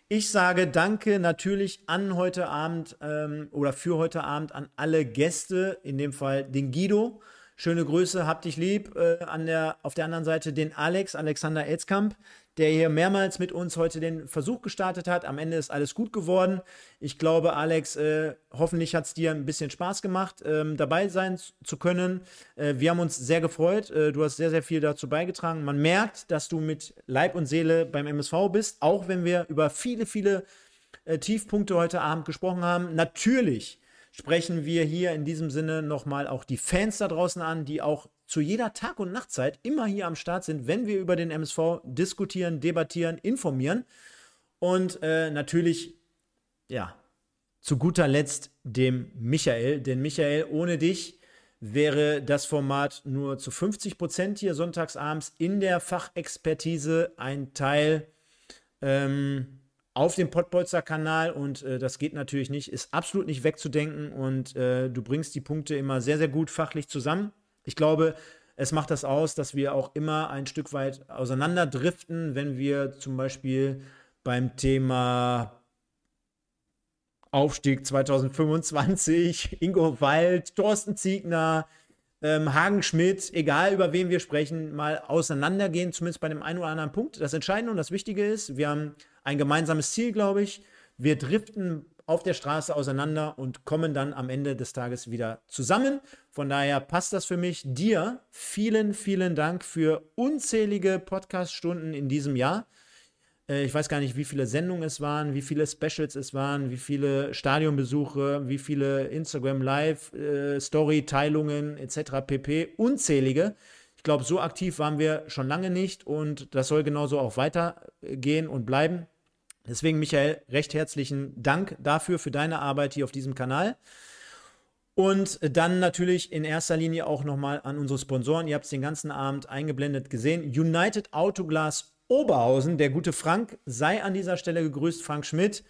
Ich sage Danke natürlich an heute Abend ähm, oder für heute Abend an alle Gäste, in dem Fall den Guido. Schöne Grüße, hab dich lieb. Äh, an der, auf der anderen Seite den Alex, Alexander Elzkamp, der hier mehrmals mit uns heute den Versuch gestartet hat. Am Ende ist alles gut geworden. Ich glaube, Alex, äh, hoffentlich hat es dir ein bisschen Spaß gemacht, ähm, dabei sein zu können. Äh, wir haben uns sehr gefreut. Äh, du hast sehr, sehr viel dazu beigetragen. Man merkt, dass du mit Leib und Seele beim MSV bist, auch wenn wir über viele, viele äh, Tiefpunkte heute Abend gesprochen haben. Natürlich sprechen wir hier in diesem Sinne nochmal auch die Fans da draußen an, die auch zu jeder Tag- und Nachtzeit immer hier am Start sind, wenn wir über den MSV diskutieren, debattieren, informieren. Und äh, natürlich, ja, zu guter Letzt dem Michael. Denn Michael, ohne dich wäre das Format nur zu 50 Prozent hier sonntagsabends in der Fachexpertise ein Teil ähm, auf dem Pottbolzer-Kanal und äh, das geht natürlich nicht, ist absolut nicht wegzudenken und äh, du bringst die Punkte immer sehr, sehr gut fachlich zusammen. Ich glaube, es macht das aus, dass wir auch immer ein Stück weit auseinanderdriften, wenn wir zum Beispiel beim Thema Aufstieg 2025, Ingo Wald, Thorsten Ziegner, ähm, Hagen Schmidt, egal über wen wir sprechen, mal auseinandergehen, zumindest bei dem einen oder anderen Punkt. Das Entscheidende und das Wichtige ist, wir haben ein gemeinsames Ziel, glaube ich. Wir driften auf der Straße auseinander und kommen dann am Ende des Tages wieder zusammen. Von daher passt das für mich. Dir vielen, vielen Dank für unzählige Podcast-Stunden in diesem Jahr. Äh, ich weiß gar nicht, wie viele Sendungen es waren, wie viele Specials es waren, wie viele Stadionbesuche, wie viele Instagram Live, äh, etc. pp. Unzählige. Ich glaube, so aktiv waren wir schon lange nicht und das soll genauso auch weitergehen und bleiben. Deswegen, Michael, recht herzlichen Dank dafür, für deine Arbeit hier auf diesem Kanal. Und dann natürlich in erster Linie auch nochmal an unsere Sponsoren. Ihr habt es den ganzen Abend eingeblendet gesehen. United Autoglas Oberhausen, der gute Frank, sei an dieser Stelle gegrüßt, Frank Schmidt.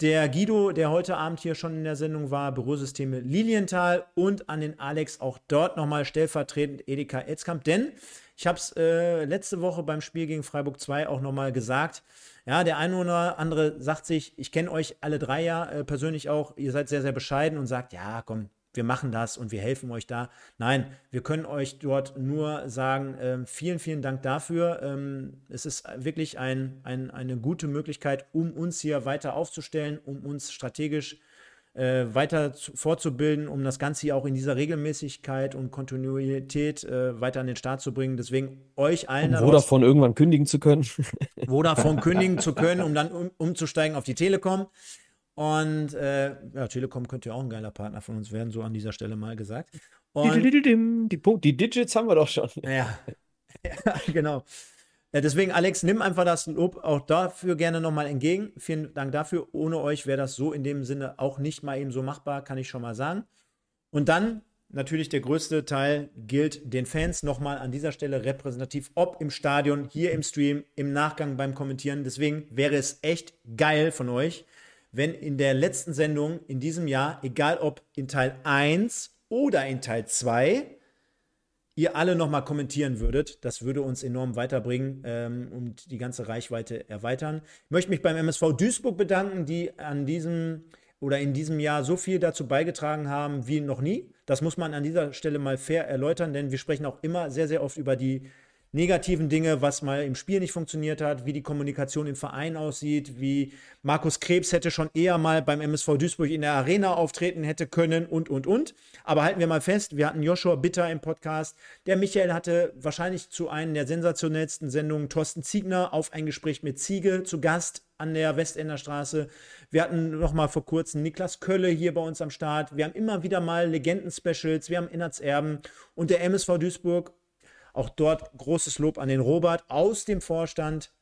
Der Guido, der heute Abend hier schon in der Sendung war, Bürosysteme Lilienthal und an den Alex auch dort nochmal stellvertretend Edeka Etzkamp. Denn ich habe es äh, letzte Woche beim Spiel gegen Freiburg 2 auch nochmal gesagt. Ja, der eine oder andere sagt sich, ich kenne euch alle drei ja äh, persönlich auch, ihr seid sehr, sehr bescheiden und sagt, ja, komm, wir machen das und wir helfen euch da. Nein, wir können euch dort nur sagen, äh, vielen, vielen Dank dafür. Ähm, es ist wirklich ein, ein, eine gute Möglichkeit, um uns hier weiter aufzustellen, um uns strategisch äh, weiter zu, fortzubilden, um das Ganze hier auch in dieser Regelmäßigkeit und Kontinuität äh, weiter an den Start zu bringen. Deswegen euch allen. Um Vodafone irgendwann kündigen zu können. Vodafone kündigen zu können, um dann um, umzusteigen auf die Telekom. Und äh, ja, Telekom könnte ja auch ein geiler Partner von uns werden, so an dieser Stelle mal gesagt. Und, die, die Digits haben wir doch schon. Ja, ja genau. Deswegen, Alex, nimm einfach das Lob auch dafür gerne nochmal entgegen. Vielen Dank dafür. Ohne euch wäre das so in dem Sinne auch nicht mal eben so machbar, kann ich schon mal sagen. Und dann natürlich der größte Teil gilt den Fans nochmal an dieser Stelle repräsentativ, ob im Stadion, hier im Stream, im Nachgang beim Kommentieren. Deswegen wäre es echt geil von euch, wenn in der letzten Sendung in diesem Jahr, egal ob in Teil 1 oder in Teil 2, ihr alle nochmal kommentieren würdet. Das würde uns enorm weiterbringen ähm, und die ganze Reichweite erweitern. Ich möchte mich beim MSV Duisburg bedanken, die an diesem oder in diesem Jahr so viel dazu beigetragen haben wie noch nie. Das muss man an dieser Stelle mal fair erläutern, denn wir sprechen auch immer sehr, sehr oft über die negativen Dinge, was mal im Spiel nicht funktioniert hat, wie die Kommunikation im Verein aussieht, wie Markus Krebs hätte schon eher mal beim MSV Duisburg in der Arena auftreten hätte können und, und, und. Aber halten wir mal fest, wir hatten Joshua Bitter im Podcast. Der Michael hatte wahrscheinlich zu einer der sensationellsten Sendungen Thorsten Ziegner auf ein Gespräch mit Ziege zu Gast an der Westender Straße. Wir hatten noch mal vor kurzem Niklas Kölle hier bei uns am Start. Wir haben immer wieder mal Legenden-Specials. Wir haben Innerts Erben und der MSV Duisburg auch dort großes Lob an den Robert aus dem Vorstand.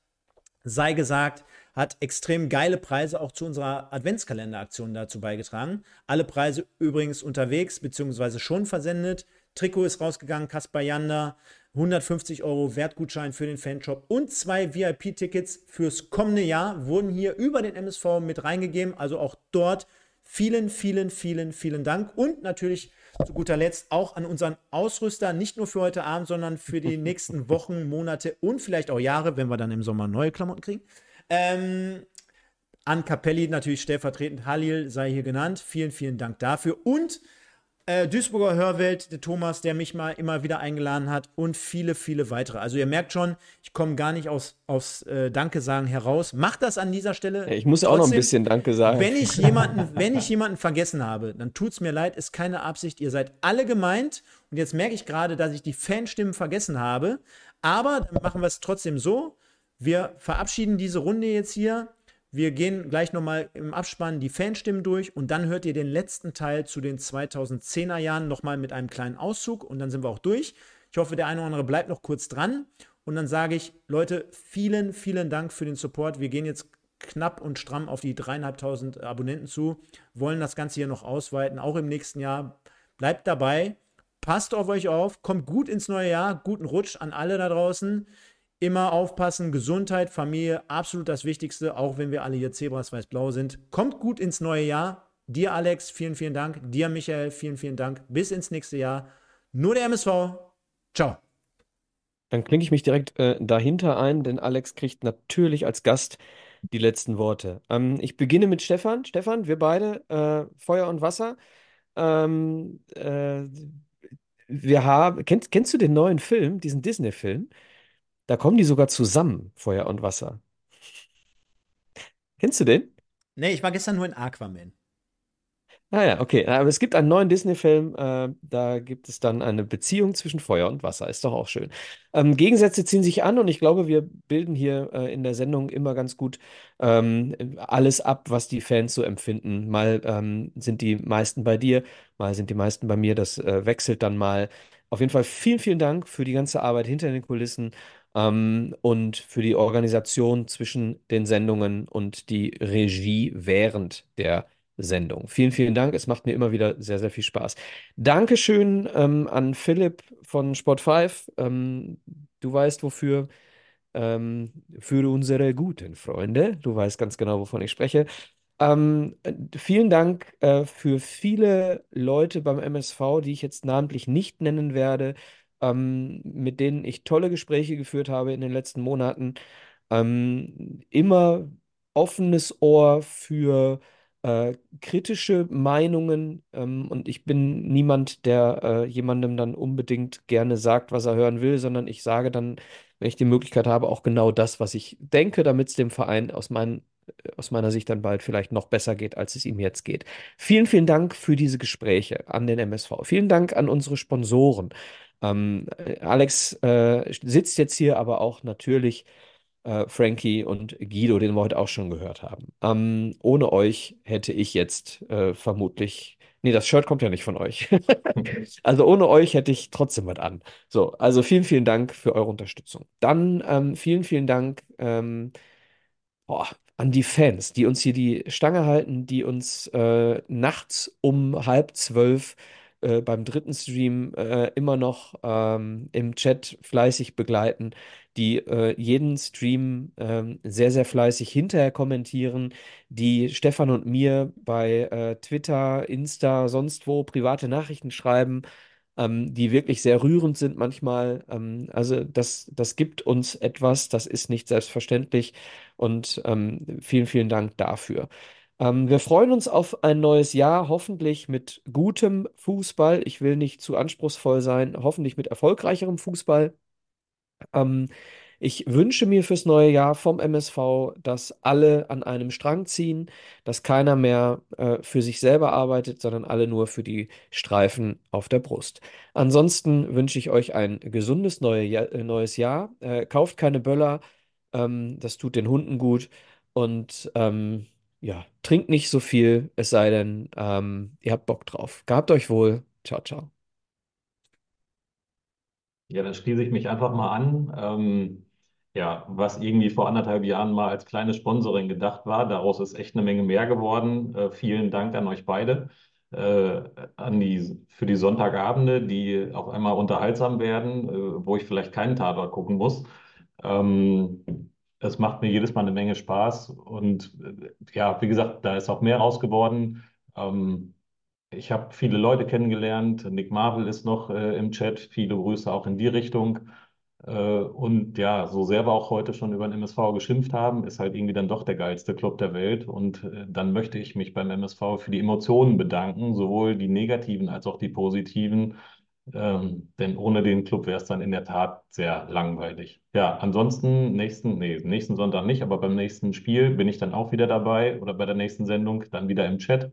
Sei gesagt, hat extrem geile Preise auch zu unserer Adventskalenderaktion dazu beigetragen. Alle Preise übrigens unterwegs bzw. schon versendet. Trikot ist rausgegangen, Kaspar Janda, 150 Euro Wertgutschein für den Fanshop und zwei VIP-Tickets fürs kommende Jahr wurden hier über den MSV mit reingegeben. Also auch dort vielen, vielen, vielen, vielen Dank und natürlich zu guter Letzt auch an unseren Ausrüster, nicht nur für heute Abend, sondern für die nächsten Wochen, Monate und vielleicht auch Jahre, wenn wir dann im Sommer neue Klamotten kriegen. Ähm, an Capelli natürlich stellvertretend Halil sei hier genannt. Vielen, vielen Dank dafür. Und äh, Duisburger Hörwelt, der Thomas, der mich mal immer wieder eingeladen hat und viele, viele weitere. Also ihr merkt schon, ich komme gar nicht aus, aus äh, Danke sagen heraus. Macht das an dieser Stelle. Ich muss auch noch ein bisschen Danke sagen. Wenn ich jemanden, wenn ich jemanden vergessen habe, dann tut es mir leid, ist keine Absicht. Ihr seid alle gemeint. Und jetzt merke ich gerade, dass ich die Fanstimmen vergessen habe. Aber dann machen wir es trotzdem so. Wir verabschieden diese Runde jetzt hier wir gehen gleich nochmal im Abspann die Fanstimmen durch und dann hört ihr den letzten Teil zu den 2010er Jahren nochmal mit einem kleinen Auszug und dann sind wir auch durch. Ich hoffe, der eine oder andere bleibt noch kurz dran und dann sage ich, Leute, vielen, vielen Dank für den Support. Wir gehen jetzt knapp und stramm auf die dreieinhalbtausend Abonnenten zu, wollen das Ganze hier noch ausweiten, auch im nächsten Jahr. Bleibt dabei, passt auf euch auf, kommt gut ins neue Jahr, guten Rutsch an alle da draußen. Immer aufpassen, Gesundheit, Familie, absolut das Wichtigste, auch wenn wir alle hier Zebras weiß-blau sind. Kommt gut ins neue Jahr. Dir, Alex, vielen, vielen Dank. Dir, Michael, vielen, vielen Dank. Bis ins nächste Jahr. Nur der MSV. Ciao. Dann klinke ich mich direkt äh, dahinter ein, denn Alex kriegt natürlich als Gast die letzten Worte. Ähm, ich beginne mit Stefan. Stefan, wir beide, äh, Feuer und Wasser. Ähm, äh, wir haben, kennst, kennst du den neuen Film, diesen Disney-Film? Da kommen die sogar zusammen, Feuer und Wasser. Kennst du den? Nee, ich war gestern nur in Aquaman. Ah ja, okay. Aber es gibt einen neuen Disney-Film, äh, da gibt es dann eine Beziehung zwischen Feuer und Wasser. Ist doch auch schön. Ähm, Gegensätze ziehen sich an und ich glaube, wir bilden hier äh, in der Sendung immer ganz gut ähm, alles ab, was die Fans so empfinden. Mal ähm, sind die meisten bei dir, mal sind die meisten bei mir. Das äh, wechselt dann mal. Auf jeden Fall vielen, vielen Dank für die ganze Arbeit hinter den Kulissen und für die Organisation zwischen den Sendungen und die Regie während der Sendung. Vielen, vielen Dank. Es macht mir immer wieder sehr, sehr viel Spaß. Dankeschön ähm, an Philipp von Sport 5. Ähm, du weißt wofür. Ähm, für unsere guten Freunde. Du weißt ganz genau, wovon ich spreche. Ähm, vielen Dank äh, für viele Leute beim MSV, die ich jetzt namentlich nicht nennen werde, ähm, mit denen ich tolle Gespräche geführt habe in den letzten Monaten. Ähm, immer offenes Ohr für äh, kritische Meinungen ähm, und ich bin niemand, der äh, jemandem dann unbedingt gerne sagt, was er hören will, sondern ich sage dann, wenn ich die Möglichkeit habe, auch genau das, was ich denke, damit es dem Verein aus, mein, aus meiner Sicht dann bald vielleicht noch besser geht, als es ihm jetzt geht. Vielen, vielen Dank für diese Gespräche an den MSV. Vielen Dank an unsere Sponsoren. Ähm, Alex äh, sitzt jetzt hier, aber auch natürlich äh, Frankie und Guido, den wir heute auch schon gehört haben. Ähm, ohne euch hätte ich jetzt äh, vermutlich. Nee, das Shirt kommt ja nicht von euch. also ohne euch hätte ich trotzdem was an. So, also vielen, vielen Dank für eure Unterstützung. Dann ähm, vielen, vielen Dank ähm, boah, an die Fans, die uns hier die Stange halten, die uns äh, nachts um halb zwölf äh, beim dritten Stream äh, immer noch ähm, im Chat fleißig begleiten, die äh, jeden Stream ähm, sehr, sehr fleißig hinterher kommentieren, die Stefan und mir bei äh, Twitter, Insta, sonst wo private Nachrichten schreiben, ähm, die wirklich sehr rührend sind manchmal. Ähm, also das, das gibt uns etwas, das ist nicht selbstverständlich und ähm, vielen, vielen Dank dafür. Ähm, wir freuen uns auf ein neues Jahr, hoffentlich mit gutem Fußball. Ich will nicht zu anspruchsvoll sein, hoffentlich mit erfolgreicherem Fußball. Ähm, ich wünsche mir fürs neue Jahr vom MSV, dass alle an einem Strang ziehen, dass keiner mehr äh, für sich selber arbeitet, sondern alle nur für die Streifen auf der Brust. Ansonsten wünsche ich euch ein gesundes neue Jahr, äh, neues Jahr. Äh, kauft keine Böller, ähm, das tut den Hunden gut. Und ähm, ja, trinkt nicht so viel, es sei denn, ähm, ihr habt Bock drauf. Gehabt euch wohl. Ciao, ciao. Ja, dann schließe ich mich einfach mal an. Ähm, ja, was irgendwie vor anderthalb Jahren mal als kleines Sponsoring gedacht war, daraus ist echt eine Menge mehr geworden. Äh, vielen Dank an euch beide, äh, an die, für die Sonntagabende, die auf einmal unterhaltsam werden, äh, wo ich vielleicht keinen Tatort gucken muss. Ähm, es macht mir jedes Mal eine Menge Spaß und äh, ja, wie gesagt, da ist auch mehr raus geworden. Ähm, ich habe viele Leute kennengelernt. Nick Marvel ist noch äh, im Chat. Viele Grüße auch in die Richtung. Äh, und ja, so sehr wir auch heute schon über den MSV geschimpft haben, ist halt irgendwie dann doch der geilste Club der Welt. Und äh, dann möchte ich mich beim MSV für die Emotionen bedanken, sowohl die negativen als auch die positiven. Ähm, denn ohne den Club wäre es dann in der Tat sehr langweilig. Ja, ansonsten nächsten, nee, nächsten Sonntag nicht, aber beim nächsten Spiel bin ich dann auch wieder dabei oder bei der nächsten Sendung dann wieder im Chat.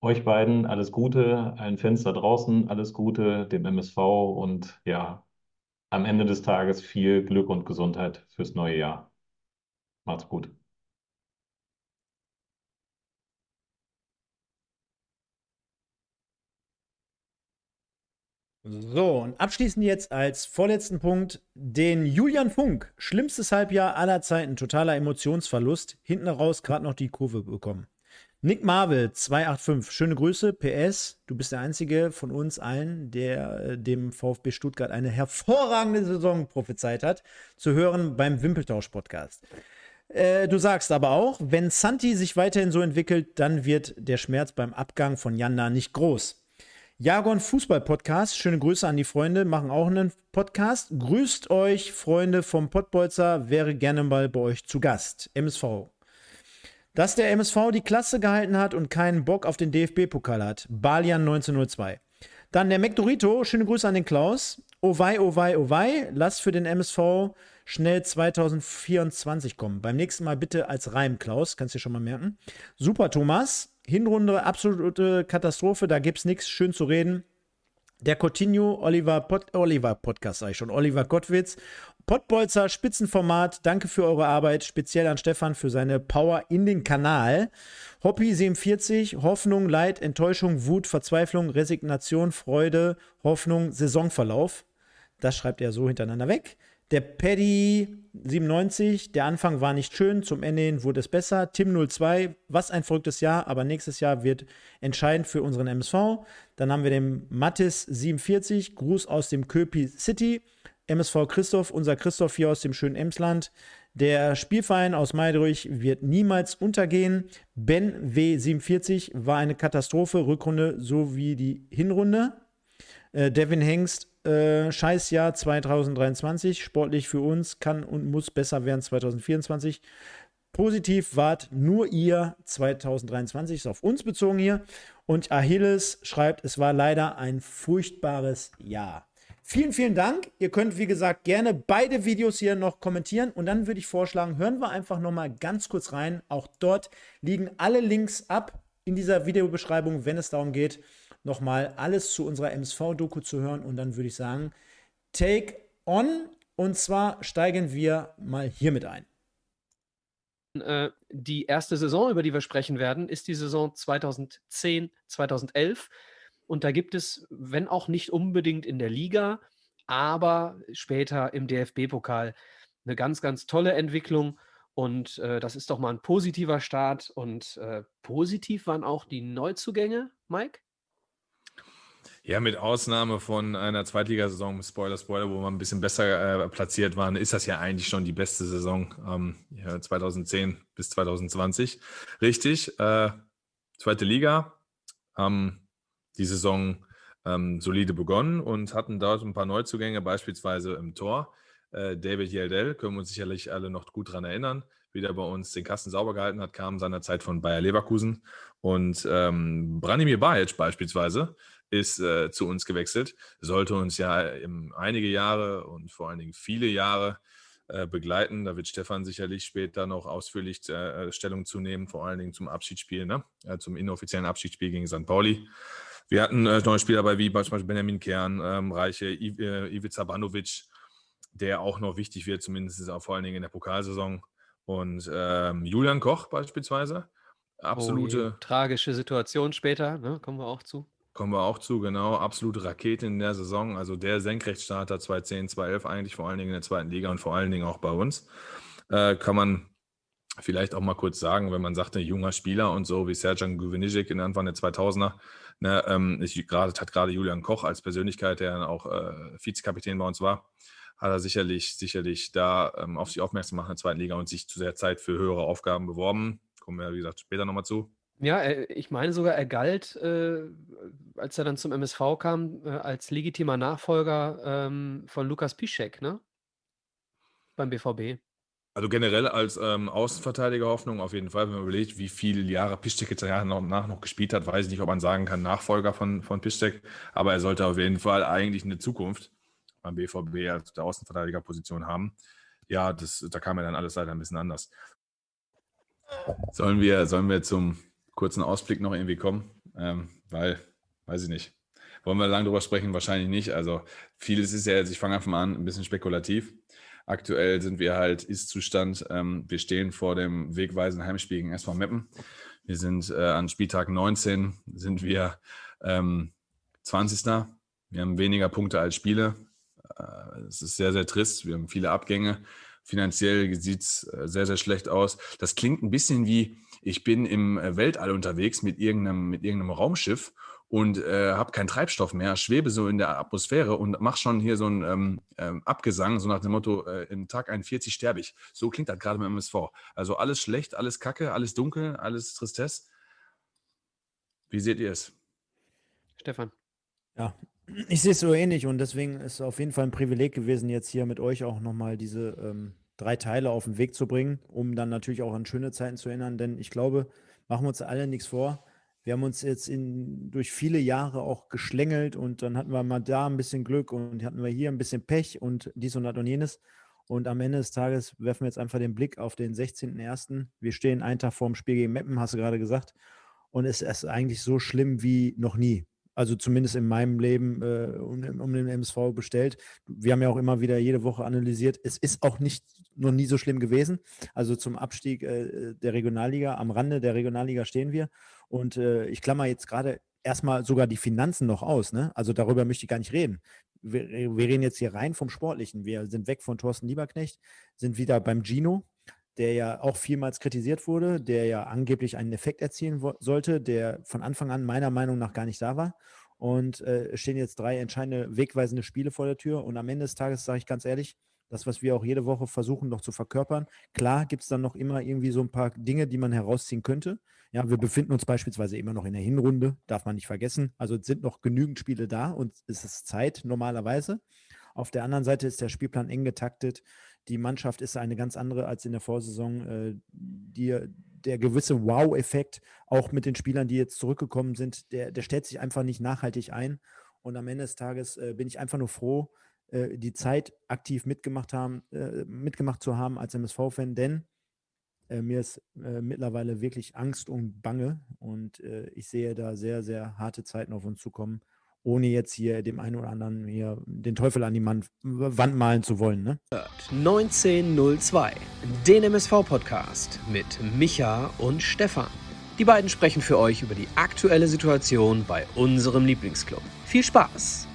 Euch beiden alles Gute, Fans da draußen alles Gute, dem MSV und ja, am Ende des Tages viel Glück und Gesundheit fürs neue Jahr. Macht's gut. So, und abschließend jetzt als vorletzten Punkt den Julian Funk. Schlimmstes Halbjahr aller Zeiten, totaler Emotionsverlust. Hinten raus gerade noch die Kurve bekommen. Nick Marvel 285, schöne Grüße. PS, du bist der einzige von uns allen, der äh, dem VfB Stuttgart eine hervorragende Saison prophezeit hat. Zu hören beim Wimpeltausch-Podcast. Äh, du sagst aber auch, wenn Santi sich weiterhin so entwickelt, dann wird der Schmerz beim Abgang von Janda nicht groß. Jagon Fußball Podcast. Schöne Grüße an die Freunde, machen auch einen Podcast. Grüßt euch, Freunde vom Pottbolzer, wäre gerne mal bei euch zu Gast. MSV Dass der MSV die Klasse gehalten hat und keinen Bock auf den DFB-Pokal hat. Balian 1902. Dann der McDorito, schöne Grüße an den Klaus. Oh wei, oh wei, oh wei, lass für den MSV schnell 2024 kommen. Beim nächsten Mal bitte als Reim, Klaus, kannst du dir schon mal merken. Super, Thomas. Hinrunde, absolute Katastrophe, da gibt's nichts schön zu reden. Der Coutinho, Oliver, Pod, Oliver Podcast, sag ich schon, Oliver Gottwitz. Pottbolzer, Spitzenformat, danke für eure Arbeit, speziell an Stefan für seine Power in den Kanal. Hoppy 47, Hoffnung, Leid, Enttäuschung, Wut, Verzweiflung, Resignation, Freude, Hoffnung, Saisonverlauf. Das schreibt er so hintereinander weg. Der Paddy 97, der Anfang war nicht schön, zum Ende hin wurde es besser. Tim 02, was ein verrücktes Jahr, aber nächstes Jahr wird entscheidend für unseren MSV. Dann haben wir den Mattis 47, Gruß aus dem Köpi City. MSV Christoph, unser Christoph hier aus dem schönen Emsland. Der Spielverein aus Meidrich wird niemals untergehen. Ben W47 war eine Katastrophe, Rückrunde sowie die Hinrunde. Äh, Devin Hengst, äh, Scheißjahr 2023, sportlich für uns, kann und muss besser werden 2024. Positiv wart nur ihr 2023, ist auf uns bezogen hier. Und Achilles schreibt, es war leider ein furchtbares Jahr. Vielen, vielen Dank. Ihr könnt, wie gesagt, gerne beide Videos hier noch kommentieren. Und dann würde ich vorschlagen, hören wir einfach noch mal ganz kurz rein. Auch dort liegen alle Links ab in dieser Videobeschreibung, wenn es darum geht, noch mal alles zu unserer MSV-Doku zu hören. Und dann würde ich sagen, take on. Und zwar steigen wir mal hiermit ein. Äh, die erste Saison, über die wir sprechen werden, ist die Saison 2010, 2011. Und da gibt es, wenn auch nicht unbedingt in der Liga, aber später im DFB-Pokal eine ganz, ganz tolle Entwicklung. Und äh, das ist doch mal ein positiver Start. Und äh, positiv waren auch die Neuzugänge, Mike? Ja, mit Ausnahme von einer Zweitligasaison, Spoiler, Spoiler, wo wir ein bisschen besser äh, platziert waren, ist das ja eigentlich schon die beste Saison ähm, ja, 2010 bis 2020. Richtig, äh, zweite Liga, ähm, die Saison ähm, solide begonnen und hatten dort ein paar Neuzugänge, beispielsweise im Tor. Äh, David Yeldel, können wir uns sicherlich alle noch gut daran erinnern, wie der bei uns den Kasten sauber gehalten hat, kam seinerzeit von Bayer Leverkusen. Und ähm, Branimir Bajic beispielsweise ist äh, zu uns gewechselt, sollte uns ja im, einige Jahre und vor allen Dingen viele Jahre äh, begleiten. Da wird Stefan sicherlich später noch ausführlich äh, Stellung zu nehmen, vor allen Dingen zum Abschiedsspiel, ne? zum inoffiziellen Abschiedsspiel gegen St. Pauli. Wir hatten äh, neue Spieler dabei, wie beispielsweise Benjamin Kern, ähm, Reiche, I, äh, Ivica Banovic, der auch noch wichtig wird, zumindest auch vor allen Dingen in der Pokalsaison. Und ähm, Julian Koch beispielsweise. Absolute. Oh tragische Situation später, ne? kommen wir auch zu. Kommen wir auch zu, genau. Absolute Rakete in der Saison. Also der Senkrechtstarter 2010, 2011 eigentlich, vor allen Dingen in der zweiten Liga und vor allen Dingen auch bei uns. Äh, kann man vielleicht auch mal kurz sagen, wenn man sagt, ein junger Spieler und so wie Serjan Guvenicic in Anfang der 2000er, Ne, ähm, ich grade, hat gerade Julian Koch als Persönlichkeit, der dann auch äh, Vizekapitän bei uns war, hat er sicherlich, sicherlich da ähm, auf sich aufmerksam gemacht in der zweiten Liga und sich zu der Zeit für höhere Aufgaben beworben. Kommen wir, wie gesagt, später nochmal zu. Ja, er, ich meine sogar, er galt, äh, als er dann zum MSV kam, äh, als legitimer Nachfolger ähm, von Lukas Piszek, ne? Beim BVB. Also generell als ähm, Außenverteidiger Hoffnung auf jeden Fall, wenn man überlegt, wie viele Jahre Piszczek jetzt nach noch gespielt hat, weiß ich nicht, ob man sagen kann, Nachfolger von, von Piszczek, aber er sollte auf jeden Fall eigentlich eine Zukunft beim BVB als der Außenverteidigerposition haben. Ja, das, da kam ja dann alles leider ein bisschen anders. Sollen wir, sollen wir zum kurzen Ausblick noch irgendwie kommen? Ähm, weil, weiß ich nicht. Wollen wir lange drüber sprechen? Wahrscheinlich nicht. Also vieles ist ja jetzt, ich fange einfach mal an, ein bisschen spekulativ. Aktuell sind wir halt Ist-Zustand. Ähm, wir stehen vor dem wegweisenden Heimspiel gegen SV Meppen. Wir sind äh, an Spieltag 19, sind wir ähm, 20. Wir haben weniger Punkte als Spiele. Äh, es ist sehr, sehr trist. Wir haben viele Abgänge. Finanziell sieht es äh, sehr, sehr schlecht aus. Das klingt ein bisschen wie, ich bin im äh, Weltall unterwegs mit irgendeinem, mit irgendeinem Raumschiff und äh, habe keinen Treibstoff mehr, schwebe so in der Atmosphäre und mache schon hier so einen ähm, ähm, Abgesang, so nach dem Motto, äh, im Tag 41 sterbe ich. So klingt das gerade beim MSV. Also alles schlecht, alles kacke, alles dunkel, alles Tristesse. Wie seht ihr es? Stefan. Ja, ich sehe es so ähnlich und deswegen ist es auf jeden Fall ein Privileg gewesen, jetzt hier mit euch auch nochmal diese ähm, drei Teile auf den Weg zu bringen, um dann natürlich auch an schöne Zeiten zu erinnern. Denn ich glaube, machen wir uns alle nichts vor. Wir haben uns jetzt in, durch viele Jahre auch geschlängelt und dann hatten wir mal da ein bisschen Glück und hatten wir hier ein bisschen Pech und dies und das und jenes. Und am Ende des Tages werfen wir jetzt einfach den Blick auf den 16.01. Wir stehen einen Tag vor dem Spiel gegen Meppen, hast du gerade gesagt. Und es ist eigentlich so schlimm wie noch nie. Also zumindest in meinem Leben äh, um, um, den MSV bestellt. Wir haben ja auch immer wieder jede Woche analysiert. Es ist auch nicht noch nie so schlimm gewesen. Also zum Abstieg äh, der Regionalliga, am Rande der Regionalliga stehen wir. Und äh, ich klammer jetzt gerade erstmal sogar die Finanzen noch aus. Ne? Also darüber möchte ich gar nicht reden wir, wir reden jetzt hier rein vom Sportlichen. Wir sind weg von Thorsten Lieberknecht, sind wieder beim Gino, der ja auch vielmals kritisiert wurde, der ja angeblich einen Effekt erzielen sollte, der von Anfang an meiner Meinung nach gar nicht da war. Und äh, stehen jetzt drei entscheidende, wegweisende Spiele vor der Tür. Und am Ende des Tages sage ich ganz ehrlich, das, was wir auch jede Woche versuchen noch zu verkörpern. Klar gibt es dann noch immer irgendwie so ein paar Dinge, die man herausziehen könnte. Ja, wir befinden uns beispielsweise immer noch in der Hinrunde, darf man nicht vergessen. Also es sind noch genügend Spiele da und es ist Zeit normalerweise. Auf der anderen Seite ist der Spielplan eng getaktet. Die Mannschaft ist eine ganz andere als in der Vorsaison. Äh, die, der gewisse Wow-Effekt, auch mit den Spielern, die jetzt zurückgekommen sind, der, der stellt sich einfach nicht nachhaltig ein. Und am Ende des Tages äh, bin ich einfach nur froh, äh, die Zeit aktiv mitgemacht haben, äh, mitgemacht zu haben als MSV-Fan, denn äh, mir ist äh, mittlerweile wirklich Angst und Bange und äh, ich sehe da sehr, sehr harte Zeiten auf uns zukommen, ohne jetzt hier dem einen oder anderen hier den Teufel an die Wand, Wand malen zu wollen. Ne? 1902, den MSV-Podcast mit Micha und Stefan. Die beiden sprechen für euch über die aktuelle Situation bei unserem Lieblingsclub. Viel Spaß!